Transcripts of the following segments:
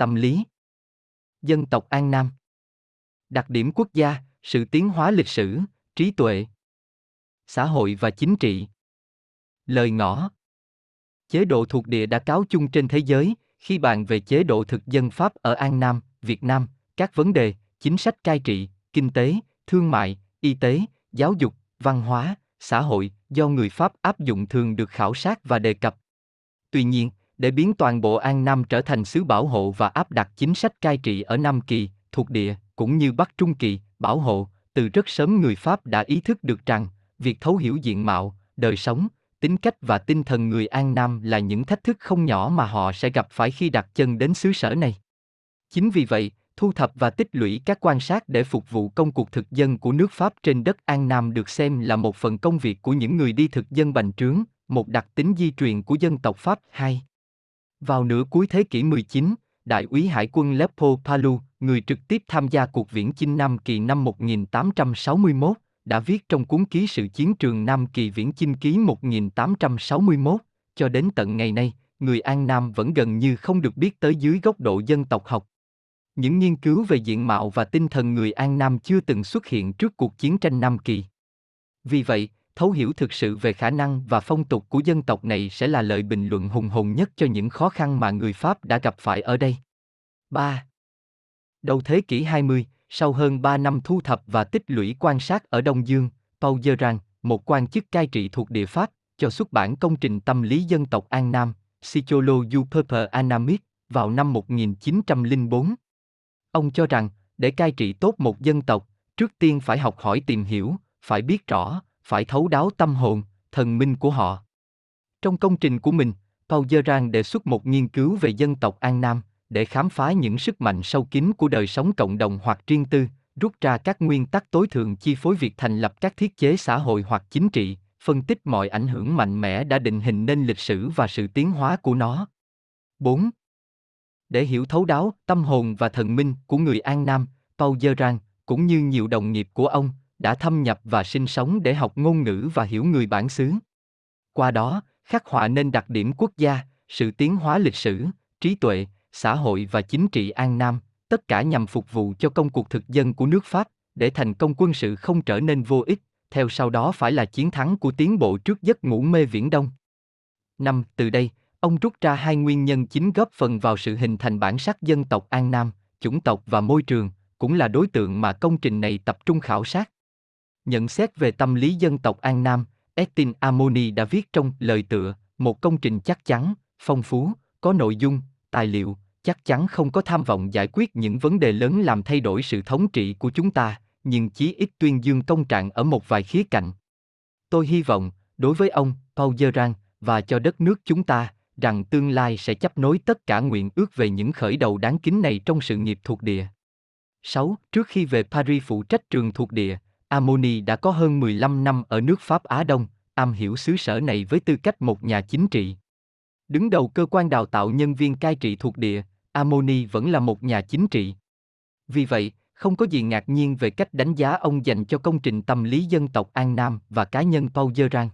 tâm lý. Dân tộc An Nam. Đặc điểm quốc gia, sự tiến hóa lịch sử, trí tuệ. Xã hội và chính trị. Lời ngõ. Chế độ thuộc địa đã cáo chung trên thế giới, khi bàn về chế độ thực dân Pháp ở An Nam, Việt Nam, các vấn đề, chính sách cai trị, kinh tế, thương mại, y tế, giáo dục, văn hóa, xã hội do người Pháp áp dụng thường được khảo sát và đề cập. Tuy nhiên, để biến toàn bộ An Nam trở thành xứ bảo hộ và áp đặt chính sách cai trị ở Nam Kỳ, thuộc địa, cũng như Bắc Trung Kỳ, bảo hộ, từ rất sớm người Pháp đã ý thức được rằng, việc thấu hiểu diện mạo, đời sống, tính cách và tinh thần người An Nam là những thách thức không nhỏ mà họ sẽ gặp phải khi đặt chân đến xứ sở này. Chính vì vậy, thu thập và tích lũy các quan sát để phục vụ công cuộc thực dân của nước Pháp trên đất An Nam được xem là một phần công việc của những người đi thực dân bành trướng, một đặc tính di truyền của dân tộc Pháp. 2. Vào nửa cuối thế kỷ 19, Đại úy Hải quân Lepo Palu, người trực tiếp tham gia cuộc viễn chinh Nam Kỳ năm 1861, đã viết trong cuốn ký sự chiến trường Nam Kỳ viễn chinh ký 1861, cho đến tận ngày nay, người An Nam vẫn gần như không được biết tới dưới góc độ dân tộc học. Những nghiên cứu về diện mạo và tinh thần người An Nam chưa từng xuất hiện trước cuộc chiến tranh Nam Kỳ. Vì vậy, thấu hiểu thực sự về khả năng và phong tục của dân tộc này sẽ là lời bình luận hùng hồn nhất cho những khó khăn mà người Pháp đã gặp phải ở đây. 3. Đầu thế kỷ 20, sau hơn 3 năm thu thập và tích lũy quan sát ở Đông Dương, Paul Gerang, một quan chức cai trị thuộc địa Pháp, cho xuất bản công trình tâm lý dân tộc An Nam, Psycholo du peuple Annamite, vào năm 1904. Ông cho rằng, để cai trị tốt một dân tộc, trước tiên phải học hỏi tìm hiểu, phải biết rõ, phải thấu đáo tâm hồn, thần minh của họ. Trong công trình của mình, Paul Gerang đề xuất một nghiên cứu về dân tộc An Nam, để khám phá những sức mạnh sâu kín của đời sống cộng đồng hoặc riêng tư, rút ra các nguyên tắc tối thượng chi phối việc thành lập các thiết chế xã hội hoặc chính trị, phân tích mọi ảnh hưởng mạnh mẽ đã định hình nên lịch sử và sự tiến hóa của nó. 4. Để hiểu thấu đáo tâm hồn và thần minh của người An Nam, Paul Gerang, cũng như nhiều đồng nghiệp của ông, đã thâm nhập và sinh sống để học ngôn ngữ và hiểu người bản xứ. Qua đó, khắc họa nên đặc điểm quốc gia, sự tiến hóa lịch sử, trí tuệ, xã hội và chính trị An Nam, tất cả nhằm phục vụ cho công cuộc thực dân của nước Pháp, để thành công quân sự không trở nên vô ích, theo sau đó phải là chiến thắng của tiến bộ trước giấc ngủ mê viễn đông. Năm, từ đây, ông rút ra hai nguyên nhân chính góp phần vào sự hình thành bản sắc dân tộc An Nam, chủng tộc và môi trường, cũng là đối tượng mà công trình này tập trung khảo sát. Nhận xét về tâm lý dân tộc An Nam, Estin Amoni đã viết trong lời tựa, một công trình chắc chắn, phong phú, có nội dung, tài liệu, chắc chắn không có tham vọng giải quyết những vấn đề lớn làm thay đổi sự thống trị của chúng ta, nhưng chí ít tuyên dương công trạng ở một vài khía cạnh. Tôi hy vọng, đối với ông, Paul Gerang, và cho đất nước chúng ta, rằng tương lai sẽ chấp nối tất cả nguyện ước về những khởi đầu đáng kính này trong sự nghiệp thuộc địa. 6. Trước khi về Paris phụ trách trường thuộc địa, Amoni đã có hơn 15 năm ở nước Pháp Á Đông, am hiểu xứ sở này với tư cách một nhà chính trị. Đứng đầu cơ quan đào tạo nhân viên cai trị thuộc địa, Amoni vẫn là một nhà chính trị. Vì vậy, không có gì ngạc nhiên về cách đánh giá ông dành cho công trình tâm lý dân tộc An Nam và cá nhân Paul Gerang.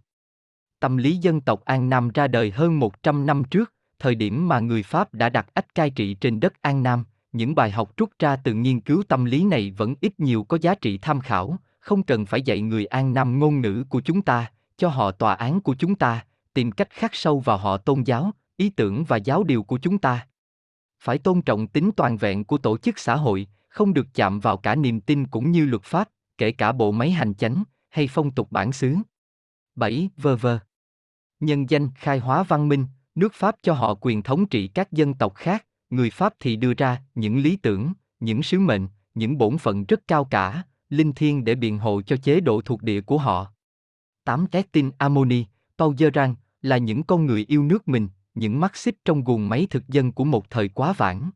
Tâm lý dân tộc An Nam ra đời hơn 100 năm trước, thời điểm mà người Pháp đã đặt ách cai trị trên đất An Nam, những bài học rút ra từ nghiên cứu tâm lý này vẫn ít nhiều có giá trị tham khảo, không cần phải dạy người An Nam ngôn ngữ của chúng ta, cho họ tòa án của chúng ta, tìm cách khắc sâu vào họ tôn giáo, ý tưởng và giáo điều của chúng ta. Phải tôn trọng tính toàn vẹn của tổ chức xã hội, không được chạm vào cả niềm tin cũng như luật pháp, kể cả bộ máy hành chánh hay phong tục bản xứ. 7. Vơ vơ. Nhân danh khai hóa văn minh, nước Pháp cho họ quyền thống trị các dân tộc khác, người Pháp thì đưa ra những lý tưởng, những sứ mệnh, những bổn phận rất cao cả, linh thiêng để biện hộ cho chế độ thuộc địa của họ. 8. Estin Amoni, Paul Gerang, là những con người yêu nước mình, những mắt xích trong guồng máy thực dân của một thời quá vãng.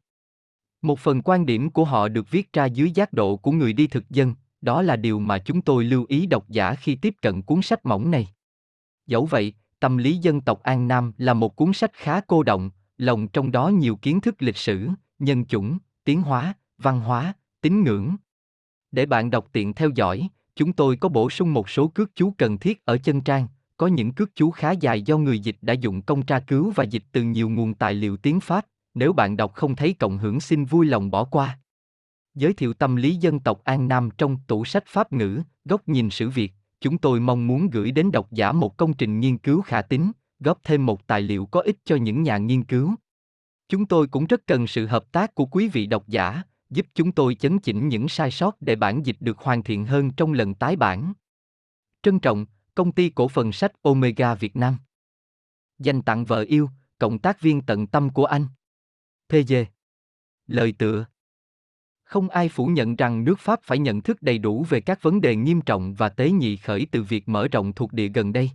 Một phần quan điểm của họ được viết ra dưới giác độ của người đi thực dân, đó là điều mà chúng tôi lưu ý độc giả khi tiếp cận cuốn sách mỏng này. Dẫu vậy, Tâm lý dân tộc An Nam là một cuốn sách khá cô động, lồng trong đó nhiều kiến thức lịch sử, nhân chủng, tiến hóa, văn hóa, tín ngưỡng. Để bạn đọc tiện theo dõi, chúng tôi có bổ sung một số cước chú cần thiết ở chân trang, có những cước chú khá dài do người dịch đã dụng công tra cứu và dịch từ nhiều nguồn tài liệu tiếng Pháp, nếu bạn đọc không thấy cộng hưởng xin vui lòng bỏ qua. Giới thiệu tâm lý dân tộc An Nam trong tủ sách Pháp ngữ, góc nhìn sự việc. chúng tôi mong muốn gửi đến độc giả một công trình nghiên cứu khả tín, góp thêm một tài liệu có ích cho những nhà nghiên cứu. Chúng tôi cũng rất cần sự hợp tác của quý vị độc giả, giúp chúng tôi chấn chỉnh những sai sót để bản dịch được hoàn thiện hơn trong lần tái bản. Trân trọng, Công ty cổ phần sách Omega Việt Nam. Dành tặng vợ yêu, cộng tác viên tận tâm của anh. PG. Lời tựa Không ai phủ nhận rằng nước Pháp phải nhận thức đầy đủ về các vấn đề nghiêm trọng và tế nhị khởi từ việc mở rộng thuộc địa gần đây.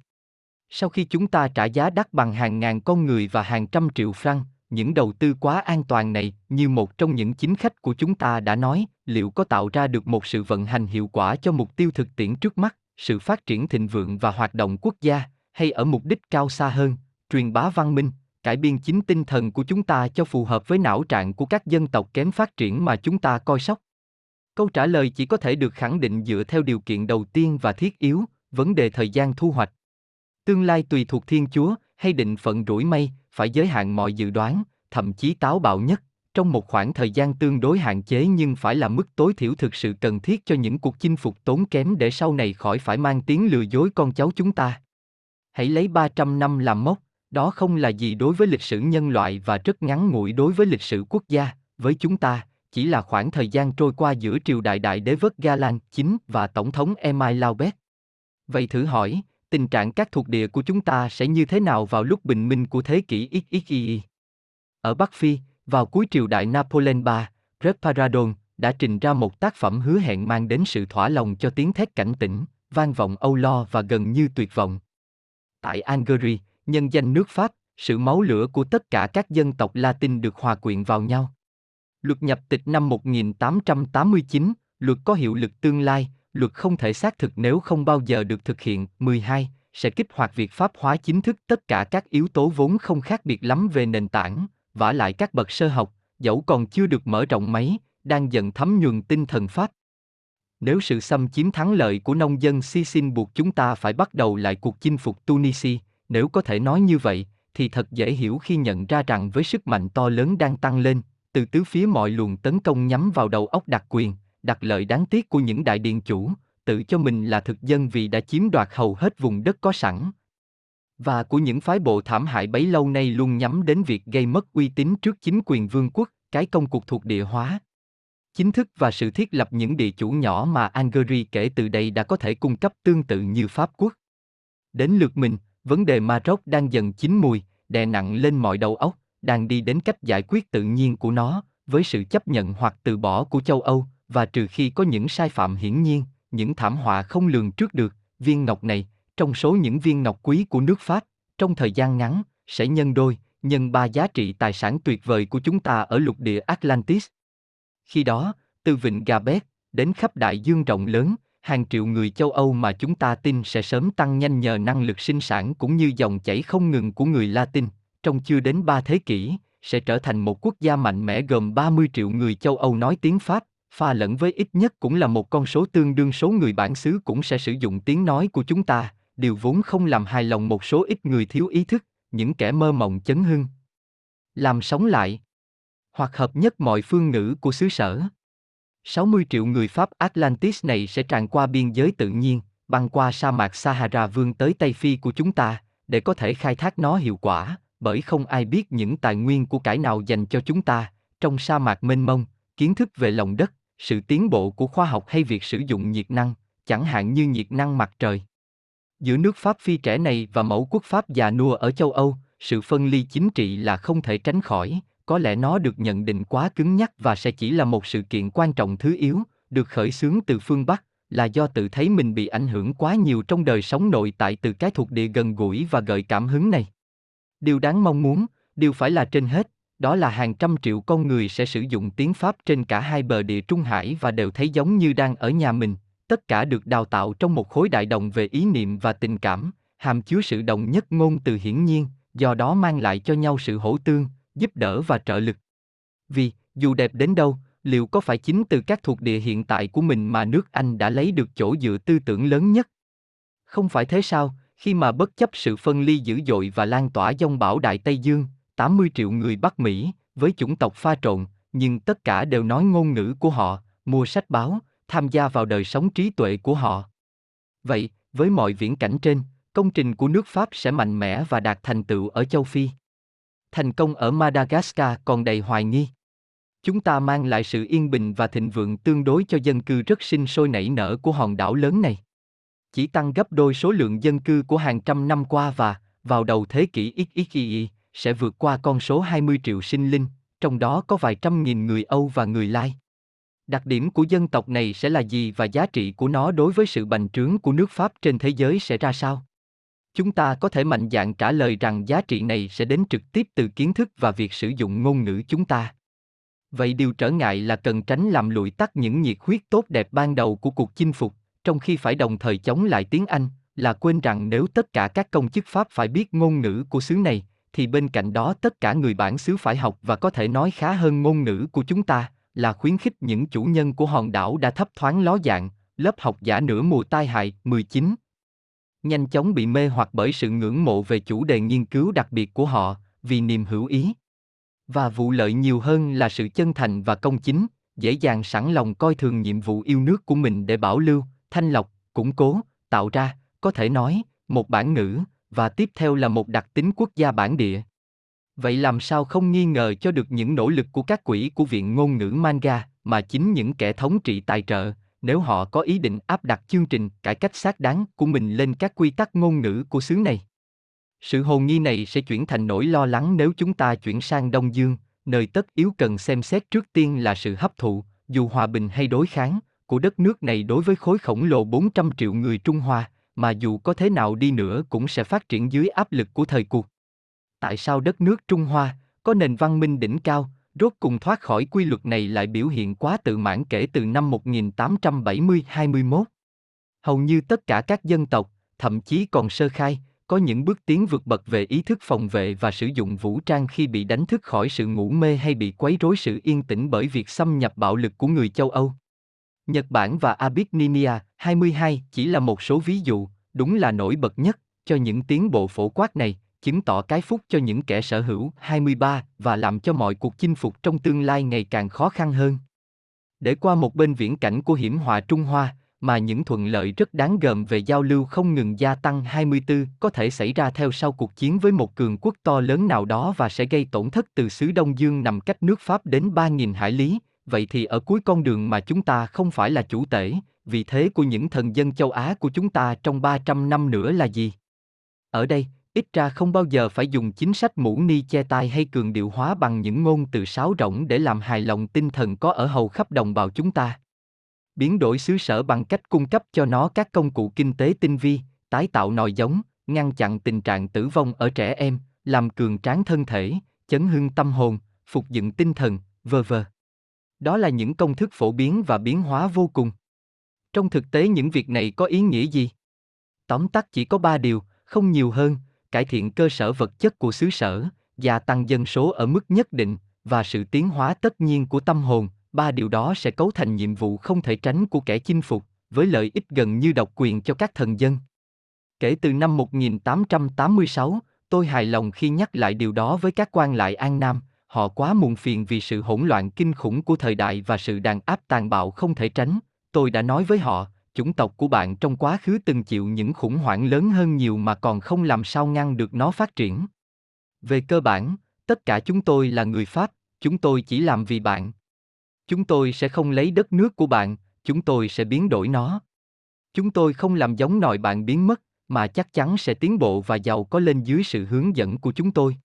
Sau khi chúng ta trả giá đắt bằng hàng ngàn con người và hàng trăm triệu franc, những đầu tư quá an toàn này, như một trong những chính khách của chúng ta đã nói, liệu có tạo ra được một sự vận hành hiệu quả cho mục tiêu thực tiễn trước mắt, sự phát triển thịnh vượng và hoạt động quốc gia, hay ở mục đích cao xa hơn, truyền bá văn minh, cải biên chính tinh thần của chúng ta cho phù hợp với não trạng của các dân tộc kém phát triển mà chúng ta coi sóc? Câu trả lời chỉ có thể được khẳng định dựa theo điều kiện đầu tiên và thiết yếu, vấn đề thời gian thu hoạch. Tương lai tùy thuộc Thiên Chúa, hay định phận rủi mây, phải giới hạn mọi dự đoán, thậm chí táo bạo nhất, trong một khoảng thời gian tương đối hạn chế nhưng phải là mức tối thiểu thực sự cần thiết cho những cuộc chinh phục tốn kém để sau này khỏi phải mang tiếng lừa dối con cháu chúng ta. Hãy lấy 300 năm làm mốc, đó không là gì đối với lịch sử nhân loại và rất ngắn ngủi đối với lịch sử quốc gia, với chúng ta, chỉ là khoảng thời gian trôi qua giữa triều đại đại đế vất Galan chính và tổng thống Emile Laubert. Vậy thử hỏi, tình trạng các thuộc địa của chúng ta sẽ như thế nào vào lúc bình minh của thế kỷ XXI? Ở Bắc Phi, vào cuối triều đại Napoleon III, Reparadon đã trình ra một tác phẩm hứa hẹn mang đến sự thỏa lòng cho tiếng thét cảnh tỉnh, vang vọng âu lo và gần như tuyệt vọng. Tại Algeria, nhân danh nước Pháp, sự máu lửa của tất cả các dân tộc Latin được hòa quyện vào nhau. Luật nhập tịch năm 1889, luật có hiệu lực tương lai, luật không thể xác thực nếu không bao giờ được thực hiện. 12. Sẽ kích hoạt việc pháp hóa chính thức tất cả các yếu tố vốn không khác biệt lắm về nền tảng, vả lại các bậc sơ học, dẫu còn chưa được mở rộng mấy, đang dần thấm nhuần tinh thần Pháp. Nếu sự xâm chiếm thắng lợi của nông dân Sicin buộc chúng ta phải bắt đầu lại cuộc chinh phục Tunisia, nếu có thể nói như vậy, thì thật dễ hiểu khi nhận ra rằng với sức mạnh to lớn đang tăng lên, từ tứ phía mọi luồng tấn công nhắm vào đầu óc đặc quyền, đặc lợi đáng tiếc của những đại điện chủ, tự cho mình là thực dân vì đã chiếm đoạt hầu hết vùng đất có sẵn. Và của những phái bộ thảm hại bấy lâu nay luôn nhắm đến việc gây mất uy tín trước chính quyền vương quốc, cái công cuộc thuộc địa hóa. Chính thức và sự thiết lập những địa chủ nhỏ mà Algeria kể từ đây đã có thể cung cấp tương tự như Pháp quốc. Đến lượt mình, vấn đề Maroc đang dần chín mùi, đè nặng lên mọi đầu óc, đang đi đến cách giải quyết tự nhiên của nó, với sự chấp nhận hoặc từ bỏ của châu Âu, và trừ khi có những sai phạm hiển nhiên, những thảm họa không lường trước được, viên ngọc này, trong số những viên ngọc quý của nước Pháp, trong thời gian ngắn, sẽ nhân đôi, nhân ba giá trị tài sản tuyệt vời của chúng ta ở lục địa Atlantis. Khi đó, từ vịnh Gabet đến khắp đại dương rộng lớn, hàng triệu người châu Âu mà chúng ta tin sẽ sớm tăng nhanh nhờ năng lực sinh sản cũng như dòng chảy không ngừng của người Latin, trong chưa đến ba thế kỷ, sẽ trở thành một quốc gia mạnh mẽ gồm 30 triệu người châu Âu nói tiếng Pháp, pha lẫn với ít nhất cũng là một con số tương đương số người bản xứ cũng sẽ sử dụng tiếng nói của chúng ta, điều vốn không làm hài lòng một số ít người thiếu ý thức, những kẻ mơ mộng chấn hưng. Làm sống lại, hoặc hợp nhất mọi phương ngữ của xứ sở. 60 triệu người Pháp Atlantis này sẽ tràn qua biên giới tự nhiên, băng qua sa mạc Sahara vươn tới Tây Phi của chúng ta, để có thể khai thác nó hiệu quả, bởi không ai biết những tài nguyên của cải nào dành cho chúng ta, trong sa mạc mênh mông, kiến thức về lòng đất, sự tiến bộ của khoa học hay việc sử dụng nhiệt năng, chẳng hạn như nhiệt năng mặt trời. Giữa nước Pháp phi trẻ này và mẫu quốc Pháp già nua ở châu Âu, sự phân ly chính trị là không thể tránh khỏi, có lẽ nó được nhận định quá cứng nhắc và sẽ chỉ là một sự kiện quan trọng thứ yếu, được khởi xướng từ phương Bắc, là do tự thấy mình bị ảnh hưởng quá nhiều trong đời sống nội tại từ cái thuộc địa gần gũi và gợi cảm hứng này. Điều đáng mong muốn, điều phải là trên hết, đó là hàng trăm triệu con người sẽ sử dụng tiếng Pháp trên cả hai bờ địa Trung Hải và đều thấy giống như đang ở nhà mình, tất cả được đào tạo trong một khối đại đồng về ý niệm và tình cảm, hàm chứa sự đồng nhất ngôn từ hiển nhiên, do đó mang lại cho nhau sự hỗ tương, giúp đỡ và trợ lực. Vì, dù đẹp đến đâu, liệu có phải chính từ các thuộc địa hiện tại của mình mà nước Anh đã lấy được chỗ dựa tư tưởng lớn nhất? Không phải thế sao, khi mà bất chấp sự phân ly dữ dội và lan tỏa dông bão Đại Tây Dương, 80 triệu người Bắc Mỹ, với chủng tộc pha trộn, nhưng tất cả đều nói ngôn ngữ của họ, mua sách báo, tham gia vào đời sống trí tuệ của họ. Vậy, với mọi viễn cảnh trên, công trình của nước Pháp sẽ mạnh mẽ và đạt thành tựu ở châu Phi. Thành công ở Madagascar còn đầy hoài nghi. Chúng ta mang lại sự yên bình và thịnh vượng tương đối cho dân cư rất sinh sôi nảy nở của hòn đảo lớn này. Chỉ tăng gấp đôi số lượng dân cư của hàng trăm năm qua và, vào đầu thế kỷ XXI, sẽ vượt qua con số 20 triệu sinh linh, trong đó có vài trăm nghìn người Âu và người Lai. Đặc điểm của dân tộc này sẽ là gì và giá trị của nó đối với sự bành trướng của nước Pháp trên thế giới sẽ ra sao? Chúng ta có thể mạnh dạn trả lời rằng giá trị này sẽ đến trực tiếp từ kiến thức và việc sử dụng ngôn ngữ chúng ta. Vậy điều trở ngại là cần tránh làm lụi tắt những nhiệt huyết tốt đẹp ban đầu của cuộc chinh phục, trong khi phải đồng thời chống lại tiếng Anh, là quên rằng nếu tất cả các công chức Pháp phải biết ngôn ngữ của xứ này, thì bên cạnh đó tất cả người bản xứ phải học và có thể nói khá hơn ngôn ngữ của chúng ta, là khuyến khích những chủ nhân của hòn đảo đã thấp thoáng ló dạng, lớp học giả nửa mùa tai hại 19. Nhanh chóng bị mê hoặc bởi sự ngưỡng mộ về chủ đề nghiên cứu đặc biệt của họ, vì niềm hữu ý. Và vụ lợi nhiều hơn là sự chân thành và công chính, dễ dàng sẵn lòng coi thường nhiệm vụ yêu nước của mình để bảo lưu, thanh lọc, củng cố, tạo ra, có thể nói, một bản ngữ, và tiếp theo là một đặc tính quốc gia bản địa. Vậy làm sao không nghi ngờ cho được những nỗ lực của các quỹ của Viện Ngôn ngữ Manga, mà chính những kẻ thống trị tài trợ, nếu họ có ý định áp đặt chương trình cải cách xác đáng của mình lên các quy tắc ngôn ngữ của xứ này. Sự hồ nghi này sẽ chuyển thành nỗi lo lắng nếu chúng ta chuyển sang Đông Dương, nơi tất yếu cần xem xét trước tiên là sự hấp thụ, dù hòa bình hay đối kháng, của đất nước này đối với khối khổng lồ 400 triệu người Trung Hoa, mà dù có thế nào đi nữa cũng sẽ phát triển dưới áp lực của thời cuộc. Tại sao đất nước Trung Hoa, có nền văn minh đỉnh cao, rốt cùng thoát khỏi quy luật này lại biểu hiện quá tự mãn kể từ năm 1870-21? Hầu như tất cả các dân tộc, thậm chí còn sơ khai, có những bước tiến vượt bậc về ý thức phòng vệ và sử dụng vũ trang khi bị đánh thức khỏi sự ngủ mê hay bị quấy rối sự yên tĩnh bởi việc xâm nhập bạo lực của người châu Âu. Nhật Bản và Abyssinia 22 chỉ là một số ví dụ, đúng là nổi bật nhất cho những tiến bộ phổ quát này, chứng tỏ cái phúc cho những kẻ sở hữu 23 và làm cho mọi cuộc chinh phục trong tương lai ngày càng khó khăn hơn. Để qua một bên viễn cảnh của hiểm họa Trung Hoa, mà những thuận lợi rất đáng gờm về giao lưu không ngừng gia tăng 24 có thể xảy ra theo sau cuộc chiến với một cường quốc to lớn nào đó và sẽ gây tổn thất từ xứ Đông Dương nằm cách nước Pháp đến 3.000 hải lý, vậy thì ở cuối con đường mà chúng ta không phải là chủ tể, vị thế của những thần dân châu Á của chúng ta trong 300 năm nữa là gì? Ở đây, ít ra không bao giờ phải dùng chính sách mũ ni che tai hay cường điệu hóa bằng những ngôn từ sáo rỗng để làm hài lòng tinh thần có ở hầu khắp đồng bào chúng ta. Biến đổi xứ sở bằng cách cung cấp cho nó các công cụ kinh tế tinh vi, tái tạo nòi giống, ngăn chặn tình trạng tử vong ở trẻ em, làm cường tráng thân thể, chấn hưng tâm hồn, phục dựng tinh thần, vơ vơ. Đó là những công thức phổ biến và biến hóa vô cùng. Trong thực tế những việc này có ý nghĩa gì? Tóm tắt chỉ có ba điều, không nhiều hơn, cải thiện cơ sở vật chất của xứ sở, gia tăng dân số ở mức nhất định, và sự tiến hóa tất nhiên của tâm hồn, ba điều đó sẽ cấu thành nhiệm vụ không thể tránh của kẻ chinh phục, với lợi ích gần như độc quyền cho các thần dân. Kể từ năm 1886, tôi hài lòng khi nhắc lại điều đó với các quan lại An Nam, họ quá muộn phiền vì sự hỗn loạn kinh khủng của thời đại và sự đàn áp tàn bạo không thể tránh. Tôi đã nói với họ, chủng tộc của bạn trong quá khứ từng chịu những khủng hoảng lớn hơn nhiều mà còn không làm sao ngăn được nó phát triển. Về cơ bản, tất cả chúng tôi là người Pháp, chúng tôi chỉ làm vì bạn. Chúng tôi sẽ không lấy đất nước của bạn, chúng tôi sẽ biến đổi nó. Chúng tôi không làm giống nòi bạn biến mất, mà chắc chắn sẽ tiến bộ và giàu có lên dưới sự hướng dẫn của chúng tôi.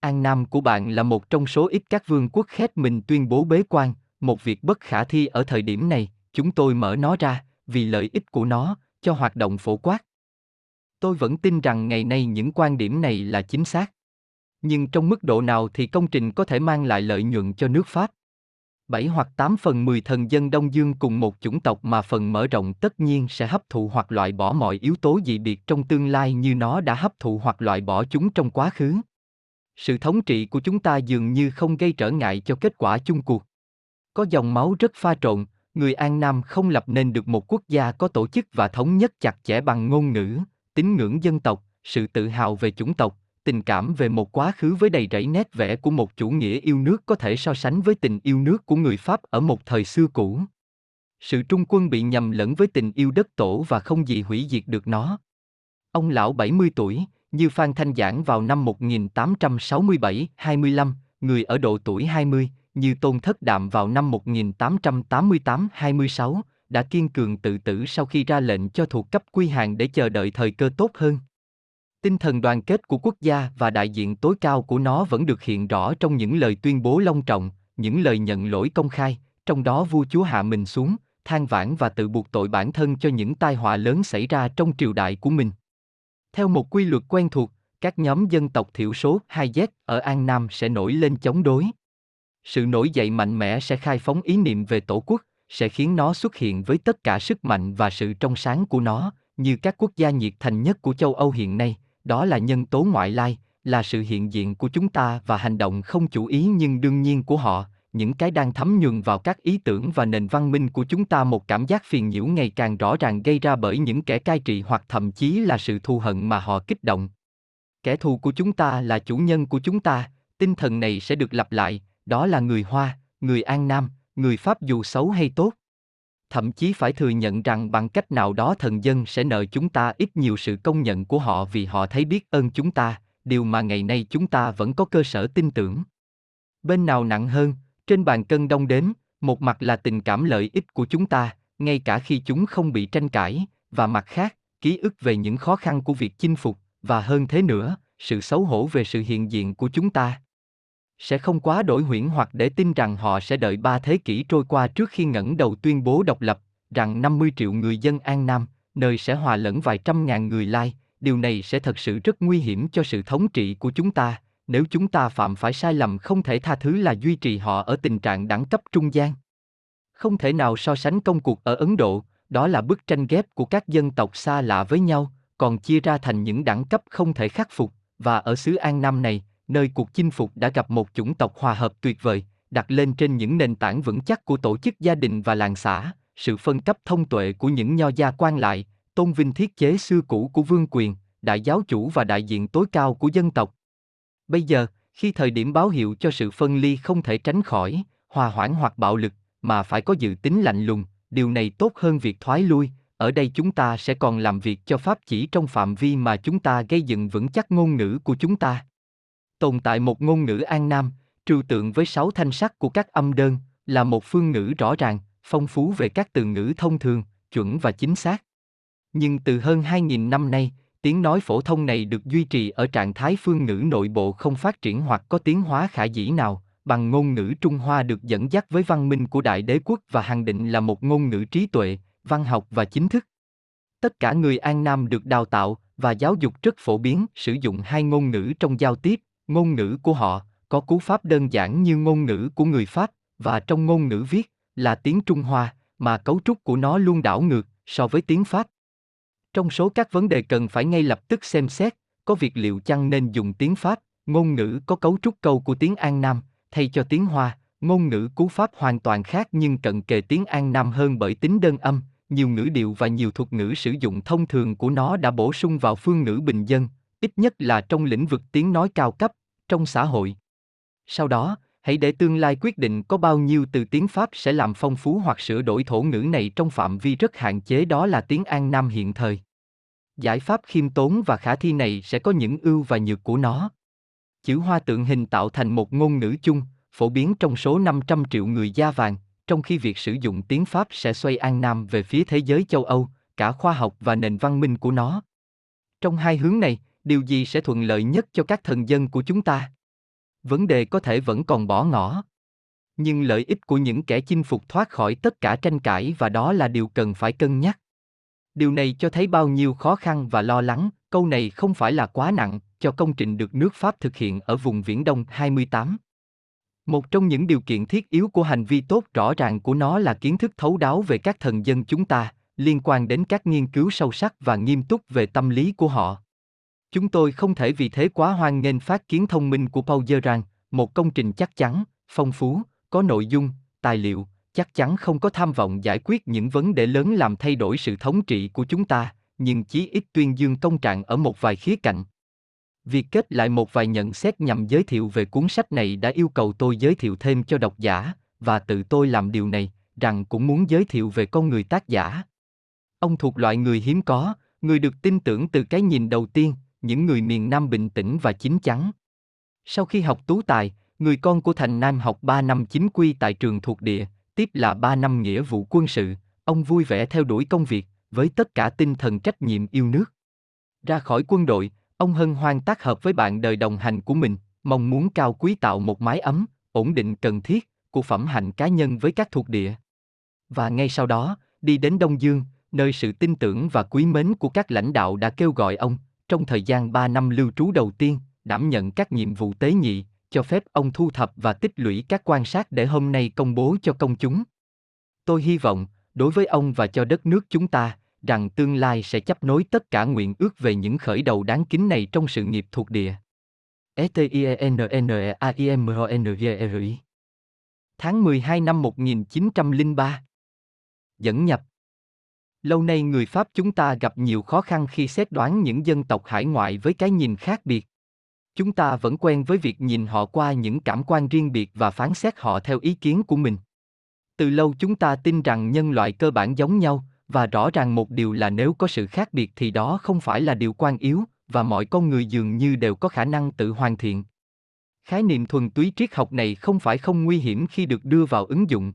An Nam của bạn là một trong số ít các vương quốc khét mình tuyên bố bế quan, một việc bất khả thi ở thời điểm này, chúng tôi mở nó ra, vì lợi ích của nó, cho hoạt động phổ quát. Tôi vẫn tin rằng ngày nay những quan điểm này là chính xác. Nhưng trong mức độ nào thì công trình có thể mang lại lợi nhuận cho nước Pháp? 7 hoặc 8 phần 10 thần dân Đông Dương cùng một chủng tộc mà phần mở rộng tất nhiên sẽ hấp thụ hoặc loại bỏ mọi yếu tố dị biệt trong tương lai như nó đã hấp thụ hoặc loại bỏ chúng trong quá khứ. Sự thống trị của chúng ta dường như không gây trở ngại cho kết quả chung cuộc. Có dòng máu rất pha trộn, người An Nam không lập nên được một quốc gia có tổ chức và thống nhất chặt chẽ bằng ngôn ngữ, tín ngưỡng dân tộc, sự tự hào về chủng tộc, tình cảm về một quá khứ với đầy rẫy nét vẽ của một chủ nghĩa yêu nước có thể so sánh với tình yêu nước của người Pháp ở một thời xưa cũ. Sự trung quân bị nhầm lẫn với tình yêu đất tổ và không gì hủy diệt được nó. Ông lão 70 tuổi, như Phan Thanh Giảng vào năm 1867-25, người ở độ tuổi 20, như Tôn Thất Đạm vào năm 1888-26, đã kiên cường tự tử sau khi ra lệnh cho thuộc cấp quy hàng để chờ đợi thời cơ tốt hơn. Tinh thần đoàn kết của quốc gia và đại diện tối cao của nó vẫn được hiện rõ trong những lời tuyên bố long trọng, những lời nhận lỗi công khai, trong đó vua chúa hạ mình xuống, than vãn và tự buộc tội bản thân cho những tai họa lớn xảy ra trong triều đại của mình. Theo một quy luật quen thuộc, các nhóm dân tộc thiểu số 2Z ở An Nam sẽ nổi lên chống đối. Sự nổi dậy mạnh mẽ sẽ khai phóng ý niệm về tổ quốc, sẽ khiến nó xuất hiện với tất cả sức mạnh và sự trong sáng của nó, như các quốc gia nhiệt thành nhất của châu Âu hiện nay, đó là nhân tố ngoại lai, là sự hiện diện của chúng ta và hành động không chủ ý nhưng đương nhiên của họ, những cái đang thấm nhuần vào các ý tưởng và nền văn minh của chúng ta một cảm giác phiền nhiễu ngày càng rõ ràng gây ra bởi những kẻ cai trị hoặc thậm chí là sự thù hận mà họ kích động. Kẻ thù của chúng ta là chủ nhân của chúng ta, tinh thần này sẽ được lặp lại, đó là người Hoa, người An Nam, người Pháp dù xấu hay tốt. Thậm chí phải thừa nhận rằng bằng cách nào đó thần dân sẽ nợ chúng ta ít nhiều sự công nhận của họ vì họ thấy biết ơn chúng ta, điều mà ngày nay chúng ta vẫn có cơ sở tin tưởng. Bên nào nặng hơn, trên bàn cân đông đếm, một mặt là tình cảm lợi ích của chúng ta, ngay cả khi chúng không bị tranh cãi, và mặt khác, ký ức về những khó khăn của việc chinh phục, và hơn thế nữa, sự xấu hổ về sự hiện diện của chúng ta. Sẽ không quá đổi huyễn hoặc để tin rằng họ sẽ đợi ba thế kỷ trôi qua trước khi ngẩng đầu tuyên bố độc lập, rằng 50 triệu người dân An Nam, nơi sẽ hòa lẫn vài trăm ngàn người Lai, điều này sẽ thật sự rất nguy hiểm cho sự thống trị của chúng ta, nếu chúng ta phạm phải sai lầm không thể tha thứ là duy trì họ ở tình trạng đẳng cấp trung gian. Không thể nào so sánh công cuộc ở Ấn Độ, đó là bức tranh ghép của các dân tộc xa lạ với nhau, còn chia ra thành những đẳng cấp không thể khắc phục, và ở xứ An Nam này, nơi cuộc chinh phục đã gặp một chủng tộc hòa hợp tuyệt vời, đặt lên trên những nền tảng vững chắc của tổ chức gia đình và làng xã, sự phân cấp thông tuệ của những nho gia quan lại, tôn vinh thiết chế xưa cũ của vương quyền, đại giáo chủ và đại diện tối cao của dân tộc. Bây giờ, khi thời điểm báo hiệu cho sự phân ly không thể tránh khỏi, hòa hoãn hoặc bạo lực, mà phải có dự tính lạnh lùng, điều này tốt hơn việc thoái lui, ở đây chúng ta sẽ còn làm việc cho pháp chỉ trong phạm vi mà chúng ta gây dựng vững chắc ngôn ngữ của chúng ta. Tồn tại một ngôn ngữ An Nam, trừu tượng với sáu thanh sắc của các âm đơn, là một phương ngữ rõ ràng, phong phú về các từ ngữ thông thường, chuẩn và chính xác. Nhưng từ hơn 2.000 năm nay, tiếng nói phổ thông này được duy trì ở trạng thái phương ngữ nội bộ không phát triển hoặc có tiến hóa khả dĩ nào, bằng ngôn ngữ Trung Hoa được dẫn dắt với văn minh của Đại Đế Quốc và hàng định là một ngôn ngữ trí tuệ, văn học và chính thức. Tất cả người An Nam được đào tạo và giáo dục rất phổ biến sử dụng hai ngôn ngữ trong giao tiếp, ngôn ngữ của họ có cú pháp đơn giản như ngôn ngữ của người Pháp và trong ngôn ngữ viết là tiếng Trung Hoa mà cấu trúc của nó luôn đảo ngược so với tiếng Pháp. Trong số các vấn đề cần phải ngay lập tức xem xét, có việc liệu chăng nên dùng tiếng Pháp, ngôn ngữ có cấu trúc câu của tiếng An Nam, thay cho tiếng Hoa, ngôn ngữ cú Pháp hoàn toàn khác nhưng cận kề tiếng An Nam hơn bởi tính đơn âm, nhiều ngữ điệu và nhiều thuật ngữ sử dụng thông thường của nó đã bổ sung vào phương ngữ bình dân, ít nhất là trong lĩnh vực tiếng nói cao cấp, trong xã hội. Sau đó, hãy để tương lai quyết định có bao nhiêu từ tiếng Pháp sẽ làm phong phú hoặc sửa đổi thổ ngữ này trong phạm vi rất hạn chế đó là tiếng An Nam hiện thời. Giải pháp khiêm tốn và khả thi này sẽ có những ưu và nhược của nó. Chữ hoa tượng hình tạo thành một ngôn ngữ chung, phổ biến trong số 500 triệu người da vàng, trong khi việc sử dụng tiếng Pháp sẽ xoay An Nam về phía thế giới châu Âu, cả khoa học và nền văn minh của nó. Trong hai hướng này, điều gì sẽ thuận lợi nhất cho các thần dân của chúng ta? Vấn đề có thể vẫn còn bỏ ngỏ. Nhưng lợi ích của những kẻ chinh phục thoát khỏi tất cả tranh cãi và đó là điều cần phải cân nhắc. Điều này cho thấy bao nhiêu khó khăn và lo lắng, câu này không phải là quá nặng cho công trình được nước Pháp thực hiện ở vùng Viễn Đông 28. Một trong những điều kiện thiết yếu của hành vi tốt rõ ràng của nó là kiến thức thấu đáo về các thần dân chúng ta, liên quan đến các nghiên cứu sâu sắc và nghiêm túc về tâm lý của họ. Chúng tôi không thể vì thế quá hoan nghênh phát kiến thông minh của Paul Gerard, một công trình chắc chắn, phong phú, có nội dung, tài liệu, chắc chắn không có tham vọng giải quyết những vấn đề lớn làm thay đổi sự thống trị của chúng ta, nhưng chí ít tuyên dương công trạng ở một vài khía cạnh. Việc kết lại một vài nhận xét nhằm giới thiệu về cuốn sách này đã yêu cầu tôi giới thiệu thêm cho độc giả, và tự tôi làm điều này, rằng cũng muốn giới thiệu về con người tác giả. Ông thuộc loại người hiếm có, người được tin tưởng từ cái nhìn đầu tiên, những người miền Nam bình tĩnh và chín chắn. Sau khi học tú tài, người con của Thành Nam học 3 năm chính quy tại trường thuộc địa, tiếp là 3 năm nghĩa vụ quân sự, ông vui vẻ theo đuổi công việc, với tất cả tinh thần trách nhiệm yêu nước. Ra khỏi quân đội, ông hân hoan tác hợp với bạn đời đồng hành của mình, mong muốn cao quý tạo một mái ấm, ổn định cần thiết, của phẩm hạnh cá nhân với các thuộc địa. Và ngay sau đó, đi đến Đông Dương, nơi sự tin tưởng và quý mến của các lãnh đạo đã kêu gọi ông, trong thời gian 3 năm lưu trú đầu tiên, đảm nhận các nhiệm vụ tế nhị, cho phép ông thu thập và tích lũy các quan sát để hôm nay công bố cho công chúng. Tôi hy vọng, đối với ông và cho đất nước chúng ta, rằng tương lai sẽ chấp nối tất cả nguyện ước về những khởi đầu đáng kính này trong sự nghiệp thuộc địa. Tháng 12 năm 1903 Dẫn nhập Lâu nay người Pháp chúng ta gặp nhiều khó khăn khi xét đoán những dân tộc hải ngoại với cái nhìn khác biệt. Chúng ta vẫn quen với việc nhìn họ qua những cảm quan riêng biệt và phán xét họ theo ý kiến của mình. Từ lâu chúng ta tin rằng nhân loại cơ bản giống nhau, và rõ ràng một điều là nếu có sự khác biệt thì đó không phải là điều quan yếu, và mọi con người dường như đều có khả năng tự hoàn thiện. Khái niệm thuần túy triết học này không phải không nguy hiểm khi được đưa vào ứng dụng.